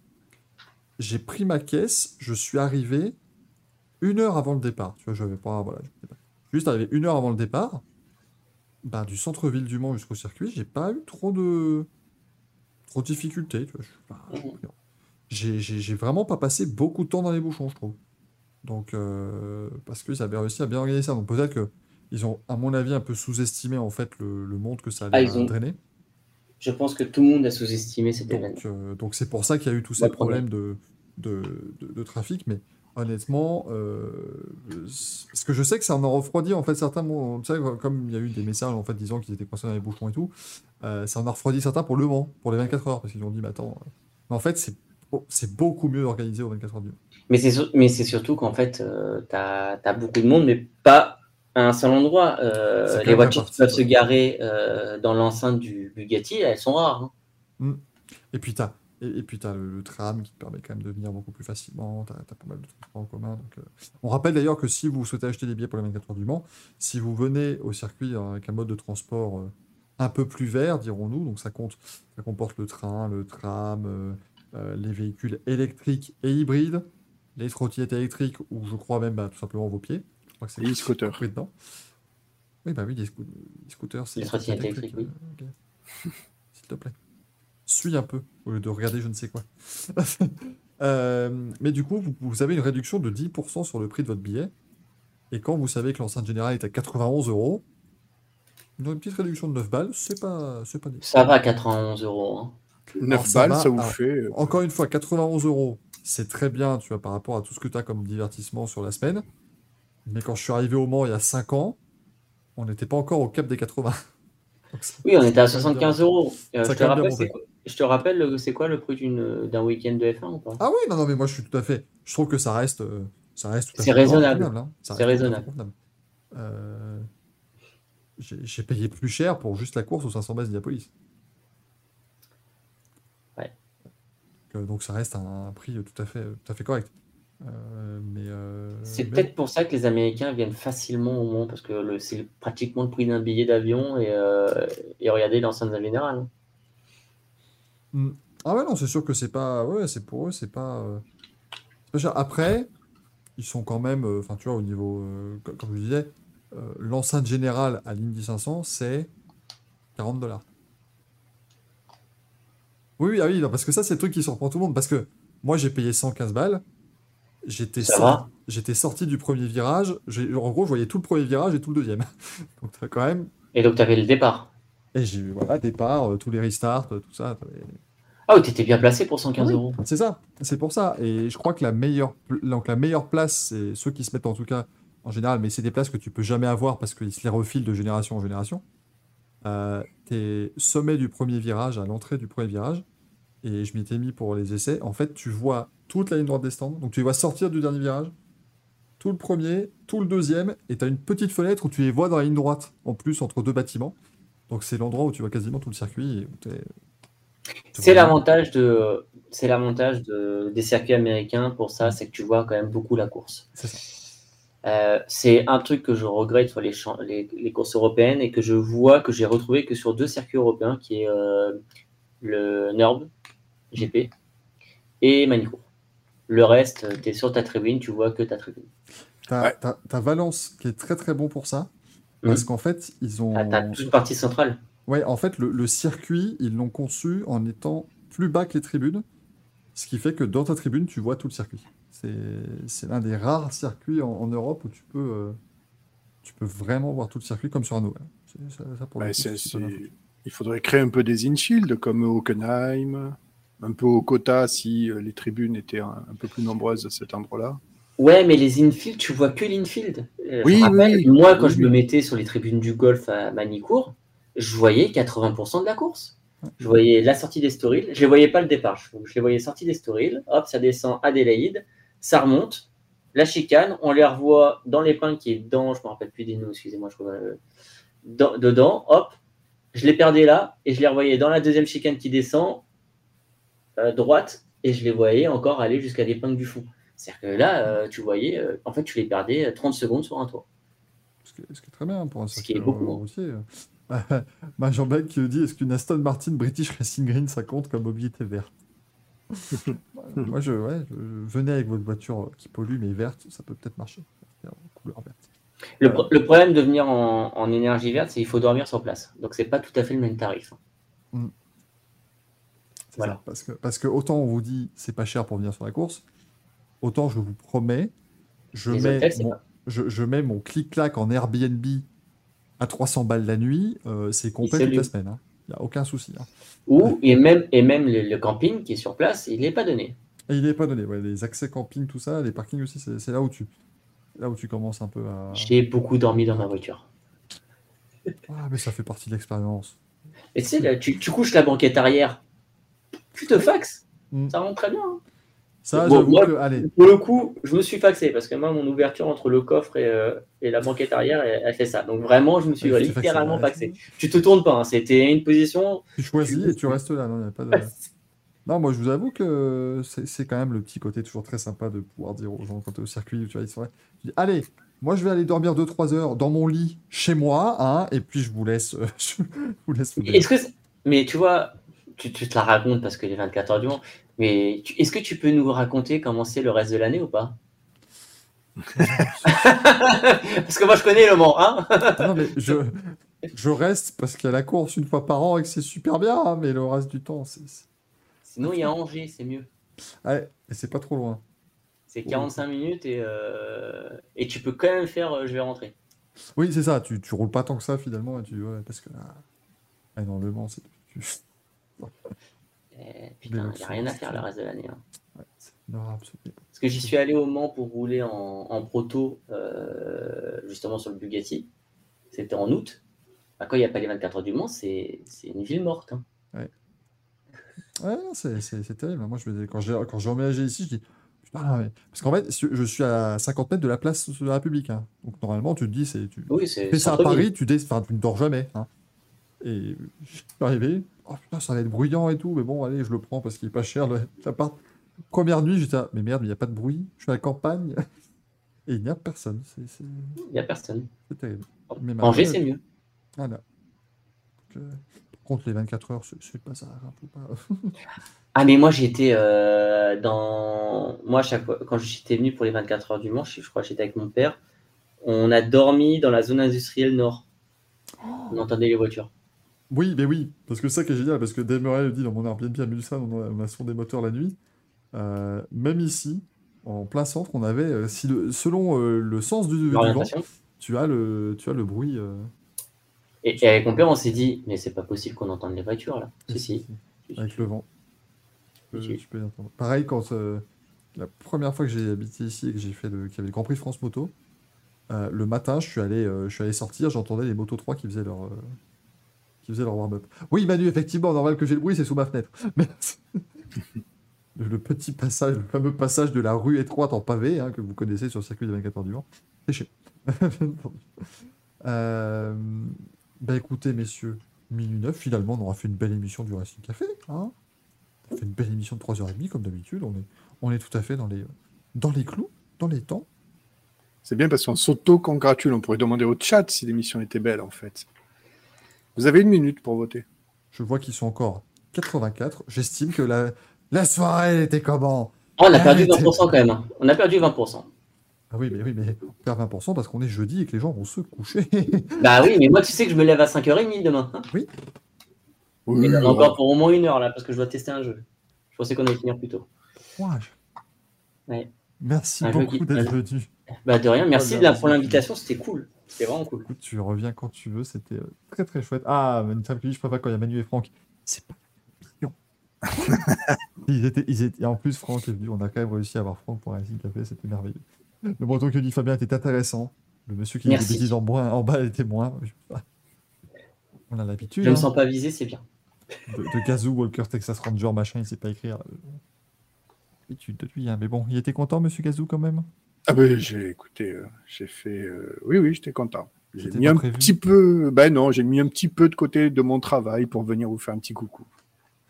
j'ai pris ma caisse, je suis arrivé une heure avant le départ. Tu vois, je vais pas, voilà, je- juste arrivé une heure avant le départ. Ben, du centre-ville du Mans jusqu'au circuit, j'ai pas eu trop de trop de difficultés. tu vois, je suis pas- Mhm. J'ai vraiment pas passé beaucoup de temps dans les bouchons, je trouve. Donc, euh, parce qu'ils avaient réussi à bien organiser ça. Donc peut-être que ils ont, à mon avis, un peu sous-estimé en fait le, le monde que ça allait Ah, ont- drainer. Je pense que tout le monde a sous-estimé cet événement. Donc, euh, donc c'est pour ça qu'il y a eu tous ces problème. problèmes de, de, de- de trafic. Mais honnêtement, euh, parce que je sais que ça en a refroidi en fait certains. bon, comme il y a eu des messages en fait disant qu'ils étaient coincés dans les bouchons et tout, euh, ça en a refroidi certains pour le Mans, pour les 24 heures, parce qu'ils ont dit, mais attends, euh, mais en fait c'est c'est beaucoup mieux organisé aux 24 heures du. Mais c'est sur- mais c'est surtout qu'en fait, tu as, beaucoup de monde, mais pas à un seul endroit. Euh, les voitures qui peuvent ouais. se garer euh, dans l'enceinte du Bugatti, elles sont rares. hein. Et puis t'as et, et puis t'as le, le tram qui te permet quand même de venir beaucoup plus facilement. T'as as pas mal de transports en commun. Donc, euh, On rappelle d'ailleurs que si vous souhaitez acheter des billets pour les 24 heures du Mans, si vous venez au circuit avec un mode de transport euh, un peu plus vert, dirons-nous, donc ça compte, ça comporte le train, le tram, euh, euh, les véhicules électriques et hybrides, les trottinettes électriques ou je crois même bah, tout simplement vos pieds. Je crois que c'est Et les scooters. dedans. Oui, bah oui, les, scoo- les scooters, c'est Les trottinettes électriques, électriques, euh, ok. (laughs) S'il te plaît. Suis un peu, au lieu de regarder je ne sais quoi. (laughs) Euh, mais du coup, vous, vous avez une réduction de 10% sur le prix de votre billet. Et quand vous savez que l'enceinte générale est à 91 euros, une petite réduction de 9 balles, c'est pas, c'est pas des- Ça va à 91 euros. hein. 9 Alors, ça balles, va, ça vous alors, fait. euh, Encore une fois, 91 euros, c'est très bien, tu vois, par rapport à tout ce que tu as comme divertissement sur la semaine. Mais quand je suis arrivé au Mans il y a 5 ans, on n'était pas encore au cap des 80. (laughs) Donc Oui, on était à ça a 75 bien- euros. Euh, je, te rappelle, c'est je te rappelle, le- c'est quoi le prix d'un week-end de F1 ou pas? Ah oui, non, non, mais moi je suis tout à fait. Je trouve que ça reste, euh, ça reste tout à C'est fait raisonnable. convenable, hein. C'est reste tout à fait raisonnable. convenable. Euh, J'ai payé plus cher pour juste la course aux 500 bases d'Indianapolis. Donc, ça reste un, un prix tout à fait, tout à fait correct. Euh, mais euh, C'est mais peut-être pour ça que les Américains viennent facilement au Mans, parce que c'est pratiquement le prix d'un billet d'avion et, euh, et regardez l'enceinte générale. bon. Ah ouais, non, c'est sûr que c'est pas. Ouais, c'est pour eux, c'est pas. euh, c'est pas cher. Après, ils sont quand même. Enfin, tu vois, au niveau. co- comme je disais, l'enceinte générale à l'Indy 500, c'est 40 dollars. Oui, oui, ah oui, non, parce que ça, c'est le truc qui surprend tout le monde. Parce que moi, j'ai payé 115 balles. J'étais sorti, j'étais sorti du premier virage. En gros, je voyais tout le premier virage et tout le deuxième. (laughs) Donc, quand même. Et donc, tu avais le départ. Et j'ai eu, voilà, départ, euh, tous les restarts, euh, tout ça. Ah oui, tu étais bien placé pour 115 Oui. euros. C'est ça, c'est pour ça. Et je crois que la meilleure, donc la meilleure place, c'est ceux qui se mettent en tout cas en général, mais c'est des places que tu peux jamais avoir parce qu'ils se les refilent de génération en génération. Euh, T'es sommet du premier virage, à l'entrée du premier virage, et je m'étais mis pour les essais. En fait, tu vois toute la ligne droite des stands, donc tu les vois sortir du dernier virage, tout le premier, tout le deuxième, et tu as une petite fenêtre où tu les vois dans la ligne droite, en plus entre deux bâtiments. Donc c'est l'endroit où tu vois quasiment tout le circuit. C'est l'avantage de, c'est l'avantage de, des circuits américains pour ça, c'est que tu vois quand même beaucoup la course. C'est. Euh, un truc que je regrette sur les, les, les courses européennes et que je vois que j'ai retrouvé que sur deux circuits européens, qui est euh, le NURB GP et Manicourt. Le reste, tu es sur ta tribune, tu vois que ta tribune. T'as Ouais. t'as Valence qui est très très bon pour ça. Parce qu'en fait, ils ont. Ah, T'as toute partie centrale. Ouais, en fait, le, le circuit, ils l'ont conçu en étant plus bas que les tribunes. Ce qui fait que dans ta tribune, tu vois tout le circuit. C'est c'est l'un des rares circuits en, en Europe où tu peux, euh, tu peux vraiment voir tout le circuit comme sur un OL. Ça, ça, pour coup, Il faudrait créer un peu des infields comme au Hockenheim, un peu au Kota si euh, les tribunes étaient un, un peu plus nombreuses à cet endroit-là. Ouais, mais les infield, tu vois que l'infield. Euh, Oui, je me rappelle, oui. Moi, quand Oui, je me mettais sur les tribunes du golf à Manicourt, je voyais 80% de la course. Je voyais la sortie d'Estoril. Je ne voyais pas le départ. Je, les voyais sortie d'Estoril. Hop, ça descend Adélaïde. Ça remonte. La chicane. On les revoit dans l'épingle qui est dans, je ne me rappelle plus des noms, excusez-moi, je crois, euh, dans- dedans. Hop, je les perdais là et je les revoyais dans la deuxième chicane qui descend, euh, droite, et je les voyais encore aller jusqu'à l'épingle du fond. C'est-à-dire que là, euh, tu voyais, euh, en fait, tu les perdais euh, 30 secondes sur un toit. Ce qui est, ce qui est très bien pour un Ce qui circuit est beaucoup, hein. (laughs) Jean-Bec qui dit est-ce qu'une Aston Martin British Racing Green ça compte comme mobilité verte (laughs) Moi je, ouais, je, venez avec votre voiture qui pollue mais verte, ça peut peut-être marcher. Couleur verte. Le, pro- le problème de venir en, en énergie verte, c'est qu'il faut dormir sur place. Donc, c'est pas tout à fait le même tarif. C'est Voilà. ça, parce, que, parce que autant on vous dit c'est pas cher pour venir sur la course, autant je vous promets, je Les mets, hôtels, mon, pas- je, je mets mon clic-clac en Airbnb à 300 balles la nuit, euh, c'est complet toute la semaine. Il n'y a aucun souci. hein. Ou, et même, et même le, le camping qui est sur place, il n'est pas donné. Et il n'est pas donné. ouais, les accès camping, tout ça, les parkings aussi, c'est là où tu là où tu commences un peu à. J'ai beaucoup dormi dans ma voiture. Ah, mais ça fait partie de l'expérience. Et tu sais, là, tu, tu couches la banquette arrière, te faxes. Mm. Ça rentre très bien. hein. Ça, Bon, j'avoue moi- que. Allez, Pour le coup, je me suis faxé parce que moi, mon ouverture entre le coffre et, euh, et la banquette arrière, elle, elle fait ça. Donc vraiment, je me suis Ouais, tu littéralement faxé, faxé. Tu te tournes pas, hein. c'était une position. tu choisis et tu (laughs) restes là. Non, y a pas de... (laughs) non, moi, je vous avoue que c'est c'est quand même le petit côté toujours très sympa de pouvoir dire aux gens quand tu es au circuit, tu vois, ils sont là. Tu dis, allez, moi, je vais aller dormir 2-3 heures dans mon lit chez moi, hein, et puis je vous laisse. euh, (laughs) je vous laisse vous Est-ce que c'est- mais tu vois, tu, tu te la racontes parce que les 24 heures du Mans, mais est-ce que tu peux nous raconter comment c'est le reste de l'année ou pas? (laughs) Parce que moi je connais le Mans, hein Ah non, mais je, je reste parce qu'il y a la course une fois par an et que c'est super bien, hein, mais le reste du temps, c'est. Sinon il y a Angers, c'est mieux. Ouais, et c'est pas trop loin. C'est 45 minutes et, euh, et tu peux quand même faire euh, je vais rentrer. Oui, c'est ça, tu, tu roules pas tant que ça finalement, et tu, ouais, parce que là, ah, non, Le Mans, c'est putain, il n'y a rien à faire le reste de l'année. hein. ouais. Parce que j'y suis allé au Mans pour rouler en, en proto, euh, justement sur le Bugatti. C'était en août. Bah, quand il n'y a pas les 24 heures du Mans, c'est une ville morte. hein. Ouais, c'est terrible. Moi, je me dis- quand j'ai emménagé ici, je dis non, mais- parce qu'en fait, je suis à 50 mètres de la place de la République. hein. Donc normalement, tu te dis, tu Oui, c'est fais ça à. Paris, tu, dé... enfin, tu ne dors jamais. hein. Et je suis arrivé, oh putain, ça va être bruyant et tout, mais bon, allez, je le prends parce qu'il est pas cher. L'appart. Première nuit, j'étais, là, mais merde, il n'y a pas de bruit, je suis à la campagne (laughs) et il n'y a personne. Il n'y a personne. c'est terrible. Mais Angers, maintenant, c'est mieux. Donc, euh, par contre, les 24 heures, c'est pas ça. pas- (laughs) Ah, mais moi, j'étais euh, dans. Moi, chaque fois, quand j'étais venu pour les 24 heures du Mans, je, crois que j'étais avec mon père, on a dormi dans la zone industrielle nord. On entendait les voitures. Oui, mais oui, parce que ça qui est génial, parce que Demeray le dit dans mon Airbnb à Mulsanne, on a, on a son des moteurs la nuit. Euh, même ici, en plein centre, on avait, euh, si le- selon euh, le sens du, du vent, tu as le, tu as le bruit. Et, et avec mon père, on s'est dit, mais c'est pas possible qu'on entende les voitures là. Si, si. avec le vent. Je je peux. Pareil, quand la première fois que j'ai habité ici et que j'ai fait le, qu'il y avait le Grand Prix France Moto, le matin, je suis allé, je suis allé sortir, j'entendais les Moto 3 qui faisaient leur, Oui, Manu, effectivement, normal que j'ai le bruit, c'est sous ma fenêtre. (laughs) Le, petit passage, le fameux passage de la rue étroite en pavé hein, que vous connaissez sur le circuit des 24 heures du Mans, (laughs) euh, bah écoutez, messieurs, minuit 9, finalement, on aura fait une belle émission du Racing Café. Hein une belle émission de 3h30 comme d'habitude. On est, on est tout à fait dans les, dans les clous, dans les temps. C'est bien parce qu'on s'auto-congratule. On pourrait demander au chat si l'émission était belle, en fait. Vous avez une minute pour voter. Je vois qu'ils sont encore 84. J'estime que la, la soirée, elle était comment? Oh, on a perdu Arrêtez. 20% quand même. hein. On a perdu 20%. Ah oui, mais oui, mais on perd 20% parce qu'on est jeudi et que les gens vont se coucher. (laughs) Bah oui, mais moi, tu sais que je me lève à 5h30 demain. hein. Oui, Et j'en ai bon. encore pour au moins une heure là, parce que je dois tester un jeu. Je pensais qu'on allait finir plus tôt. Courage. Ouais. Merci Un beaucoup qui- d'être venu. Bah de rien, merci Oh, de la, merci. pour l'invitation, c'était cool. C'était vraiment cool. Écoute, tu reviens quand tu veux, c'était euh, très très chouette. Ah, je préfère quand il y a Manu et Franck. C'est pas (laughs) ils étaient, ils étaient, et en plus, Franck est venu, on a quand même réussi à avoir Franck pour un Racing Café, c'était merveilleux. Le breton que dit Fabien était intéressant. Le monsieur qui dit des Merci. bêtises en, moins- en bas était moins. On a l'habitude. Je me hein. sens pas visé, c'est bien. de, de Gazoo, Walker, Texas Ranger, machin, il sait pas écrire. L'habitude de lui, hein. mais bon, il était content, monsieur Gazoo, quand même? Ah ben, j'ai écouté, euh, j'ai fait. euh, oui, oui, j'étais content. J'ai C'était mis pas un prévu. petit peu. Ben non, j'ai mis un petit peu de côté de mon travail pour venir vous faire un petit coucou.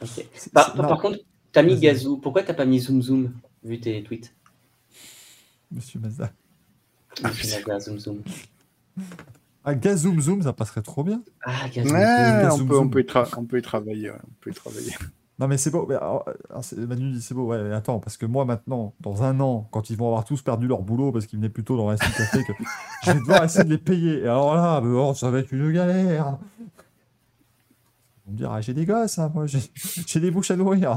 Ok. C'est- Par, c'est- non, par contre, t'as mis Vas-y. Gazou. Pourquoi t'as pas mis Zoom Zoom vu tes tweets? Monsieur Mazda. Ah, Monsieur Mazda, Zoom Zoom. Ah, Gazoom Zoom, ça passerait trop bien. Ah, Gazou. Ouais, on zoom, peut, on zoom. peut, y tra- on peut y travailler. ouais, on peut y travailler. Non, mais c'est beau. Mais, alors, c'est- Manu dit c'est beau. Ouais, mais attends, parce que moi, maintenant, dans un an, quand ils vont avoir tous perdu leur boulot parce qu'ils venaient plutôt dans Racing Café, que je vais devoir essayer de les payer. Et alors là, mais oh, ça va être une galère. Vont me dire, ah, j'ai des gosses, hein, moi, j'ai des bouches à nourrir.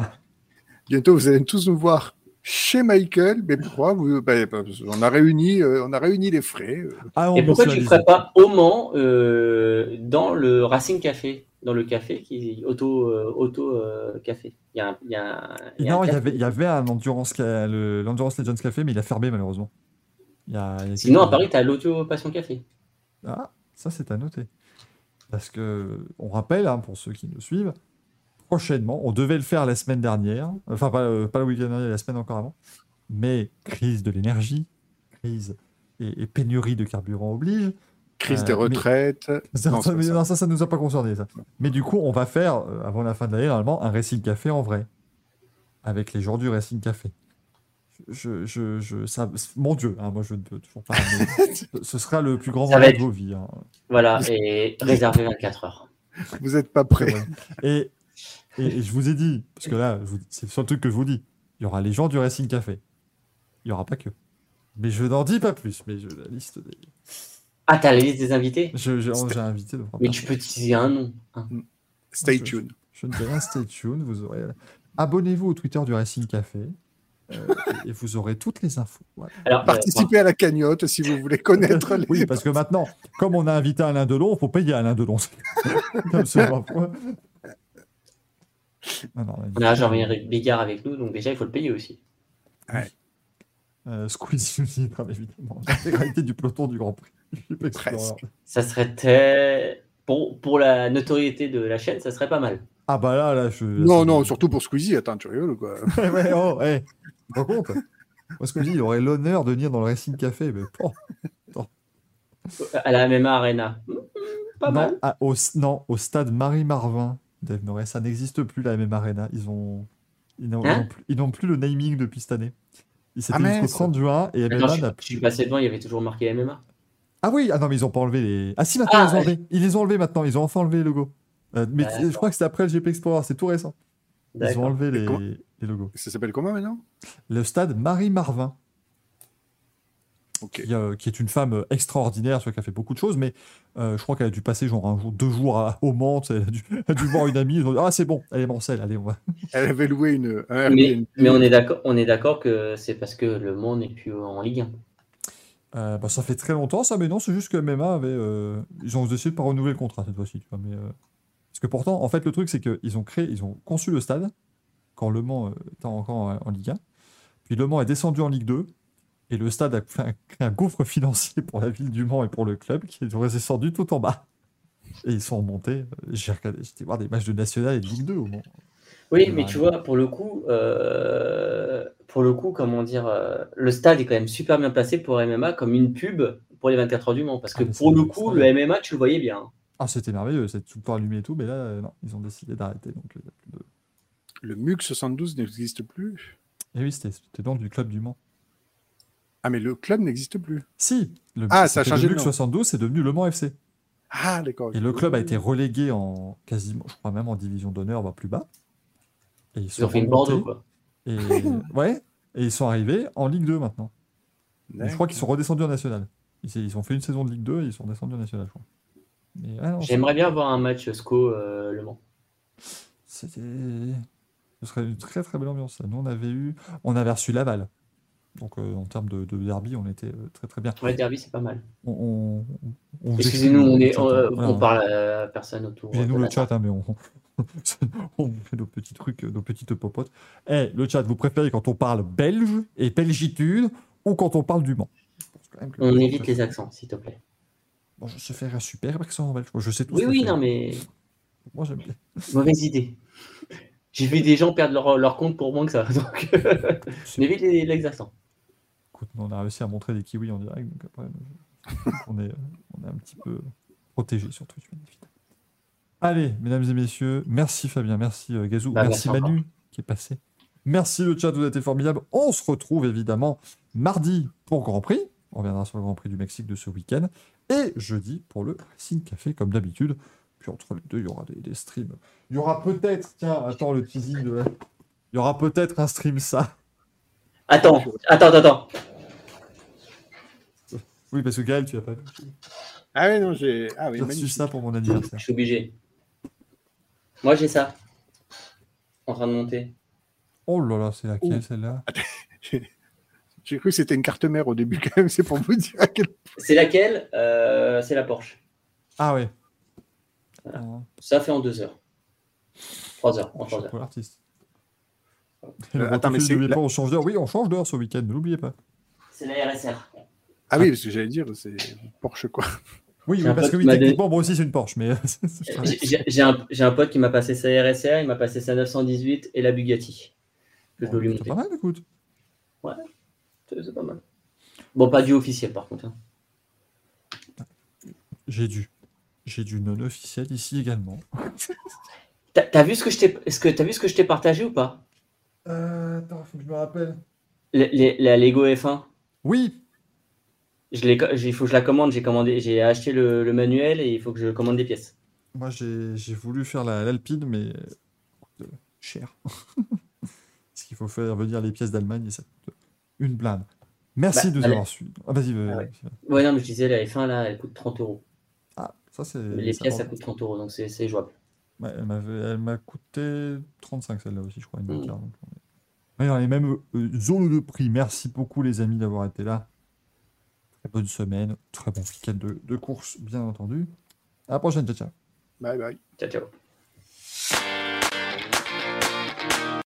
Bientôt, vous allez tous nous voir chez Michael. Mais pourquoi vous, ben, parce qu'on a réuni, euh, on a réuni les frais. euh. Ah, on Et pourquoi tu mutualise. ferais pas au Mans euh, dans le Racing Café? Dans le café qui auto euh, auto euh, café. Il y a un, il y a un- il y a un Non, il y, café. avait, il y avait un Endurance, le- l'Endurance Legends Café, mais il a fermé malheureusement. Il y a- Sinon, à Paris, tu as l'auto Passion Café. Ah, ça c'est à noter. Parce que, on rappelle, hein, pour ceux qui nous suivent, prochainement, on devait le faire la semaine dernière, enfin pas, euh, pas le week-end dernier, la semaine encore avant, mais crise de l'énergie, crise et, et pénurie de carburant oblige. Crise Euh, des mais- retraites. (laughs) Ça, Non, ça, c'est mais ça. non, ça, ça nous a pas concerné, ça. Mais du coup, on va faire, euh, avant la fin de l'année, normalement, un Racing Café en vrai. Avec les jours du Racing Café. Je, je, je, ça, mon Dieu, hein, moi je ne peux toujours pas. mais (laughs) ce sera le plus grand Ça va moment de être- vos vies. hein. Voilà, et réservé 24 heures. Vous n'êtes pas prêts. Ouais. Et, et, et je vous ai dit, parce que là, c'est le seul truc que je vous dis, il y aura les gens du Racing Café. Il n'y aura pas que. Mais je n'en dis pas plus. Mais je, la liste des... Ah, t'as la liste des invités je- J'ai j'ai invité Mais tu peux teaser un nom. hein. Stay Je- tuned. Je ne dis rien, stay tuned. Vous aurez... Abonnez-vous au Twitter du Racing Café. euh, et, vous aurez toutes les infos. Voilà. Alors, euh, Participez à la cagnotte si vous voulez connaître (laughs) les. Oui, parce que maintenant, comme on a invité Alain Delon, il faut payer Alain Delon. (laughs) (laughs) Non, non, on a Jean-Marie Bigard avec nous, donc déjà, il faut le payer aussi. Euh, Squeezie évidemment, l'intégralité du peloton du Grand Prix. (laughs) Presque. Ça serait très... Pour, pour la notoriété de la chaîne, ça serait pas mal. Ah bah là, là, je... Non, non, surtout pour Squeezie. Attends, tu rigoles ou quoi (laughs) Ouais, ouais, oh, hey, rends compte Moi, Squeezie, il aurait l'honneur de venir dans le Racing Café, mais bon. À la MMA Arena. Hmm, pas non, mal. à- au, non, au stade Marie-Marvin, Dave Murray, ça n'existe plus, la MM Arena. Ils ont... Ils n'ont Hein ils n'ont plus, ils plus le naming depuis cette année. Il s'était Ah, jusqu'au mince. 30 juin et Attends, MMA je, je suis passé devant, il y avait toujours marqué MMA. Ah oui, ah non, mais ils ont pas enlevé les. Ah si, maintenant Ah, ils ont enlevé. Ils les ont enlevés maintenant. Ils ont enfin enlevé les logos. Euh, mais je crois que c'est après le GP Explorer. C'est tout récent. Ils ont enlevé les, les logos. Ça s'appelle comment maintenant? Le stade Marie-Marvin, Ok. qui, euh, qui est une femme euh, extraordinaire, qui a fait beaucoup de choses, mais euh, je crois qu'elle a dû passer genre un jour, deux jours à, au Mans. Elle a, dû, (laughs) a dû voir une amie. Ils ont dit, ah, c'est bon, elle est Mancelle. Allez, on va. Elle avait loué une, un Mais, on est d'accord, on est d'accord que c'est parce que le monde n'est plus en Ligue 1. Euh, bah, ça fait très longtemps, ça, mais non, c'est juste que MMA avait. euh, ils ont décidé de pas renouveler le contrat cette fois-ci, tu vois. Mais, euh, parce que pourtant, en fait, le truc, c'est qu'ils ont créé, ils ont conçu le stade quand Le Mans était encore en, Ligue 1. Puis Le Mans est descendu en Ligue 2. Et le stade a fait un, créé un gouffre (laughs) financier pour la ville du Mans et pour le club qui est descendu tout en bas. Et ils sont remontés. J'ai regardé, j'étais voir des matchs de National et de Ligue 2 au Mans. Oui, mais tu vois, pour le coup, euh, pour le coup, comment dire, euh, le stade est quand même super bien placé pour MMA comme une pub pour les 24 heures du Mans. Parce que Ah, mais pour le coup, le. MMA, tu le voyais bien. Ah, c'était merveilleux, c'est tout le temps allumé et tout, mais là, euh, non, ils ont décidé d'arrêter. Donc, il y a plus de- Le MUC 72 n'existe plus. Et oui, c'était dans du club du Mans. Ah, mais le club n'existe plus. Si, le, Ah, ça a changé le MUC nom. 72, c'est devenu Le Mans FC. Ah, d'accord. Et le club a été relégué en quasiment, je crois même en division d'honneur, voire plus bas. Et ils Ils sont ont fait une remontés. Bordeaux, quoi. Et, (laughs) ouais, et ils sont arrivés en Ligue 2 maintenant. Je crois qu'ils sont redescendus en national. Ils, ils ont fait une saison de Ligue 2 et ils sont descendus en national, je crois. Mais non, J'aimerais bien voir un match SCO euh, Le Mans. c'était. Ce serait une très très belle ambiance. Nous, on avait eu. On avait reçu Laval. Donc, euh, en termes de, de derby, on était euh, très très bien. Ouais, Derby, c'est pas mal. On, on- on vous Excusez-nous, on, est, on, hein. Voilà. on parle à personne autour. Excusez-nous le chat, hein, mais on, (laughs) on fait nos petits trucs, nos petites popotes. Eh, le chat, vous préférez quand on parle belge et belgitude ou quand on parle du Mans? On évite les accents, s'il te plaît. Bon, je sais faire un super accent belge. Je sais tout Oui, oui, non, mais Moi, j'aime bien. mauvaise idée. J'ai vu des gens perdre leur, leur compte pour moins que ça. (laughs) Donc, on évite les, les accents. Écoute, on a réussi à montrer des kiwis en direct, donc après, on, est, on est un petit peu protégé sur Twitch, bien évidemment. Allez, mesdames et messieurs, merci Fabien, merci euh, Gazou, Bah, merci Manu qui est passé. Merci le chat, vous avez été formidable. On se retrouve évidemment mardi pour Grand Prix. On reviendra sur le Grand Prix du Mexique de ce week-end. Et jeudi pour le Racing Café, comme d'habitude. Puis entre les deux, il y aura des, des streams. Il y aura peut-être, tiens, attends le teasing de. Il y aura peut-être un stream ça. Attends, attends, attends. Oui, parce que Gaël, tu as pas vu. Ah oui, non, j'ai. Ah oui, J'ai reçu ça pour mon Je anniversaire. suis obligé. Moi, j'ai ça. En train de monter. Oh là là, c'est laquelle celle-là? J'ai cru que c'était une carte mère au début, quand même. C'est pour vous dire à quel C'est laquelle? Euh, C'est la Porsche. Ah ouais. Voilà. Ah, Ça fait en deux heures. Trois heures, en trois chapeau heures. l'artiste. Euh, attends, mais c'est n'oubliez la- on change d'heure. Oui, on change d'heure ce week-end, ne l'oubliez pas. C'est la RSR. Ah oui, parce que j'allais dire, c'est Porsche, quoi. Oui, parce que oui, techniquement, moi aussi c'est une Porsche, mais. (laughs) J'ai- J'ai un, un pote qui m'a passé sa RSR, il m'a passé sa 918 et la Bugatti. Que je veux lui c'est pas mal, écoute. C'est c'est pas mal. Bon, pas du officiel par contre. hein. J'ai du. J'ai du non officiel ici également. (laughs) T'as vu ce que je t'ai est-ce que t'as vu ce que je t'ai partagé ou pas? Euh, attends, faut que je me rappelle. La Lego F1. Oui, Je l'ai co- j'ai- Il faut que je la commande. J'ai commandé, j'ai acheté le, le manuel et il faut que je commande des pièces. moi j'ai voulu faire la- l'Alpine, mais. euh, cher. (laughs) Parce qu'il faut faire venir les pièces d'Allemagne et ça coûte une blinde. Merci Bah, de nous avoir suivis. Ah, vas-y. Ah ouais. Ouais, non, mais je disais, la F1 là, elle coûte 30 euros. Ah, ça c'est. Les pièces, ça coûte 30 euros, donc c'est jouable. Ouais, elle m'a coûté 35 celle-là aussi, je crois. Une Mm. Est- Ouais, dans les mêmes euh, zones de prix. Merci beaucoup les amis d'avoir été là. Très bonne semaine, très bon week-end de, de course, bien entendu. À la prochaine, ciao ciao. Bye bye. Ciao, ciao.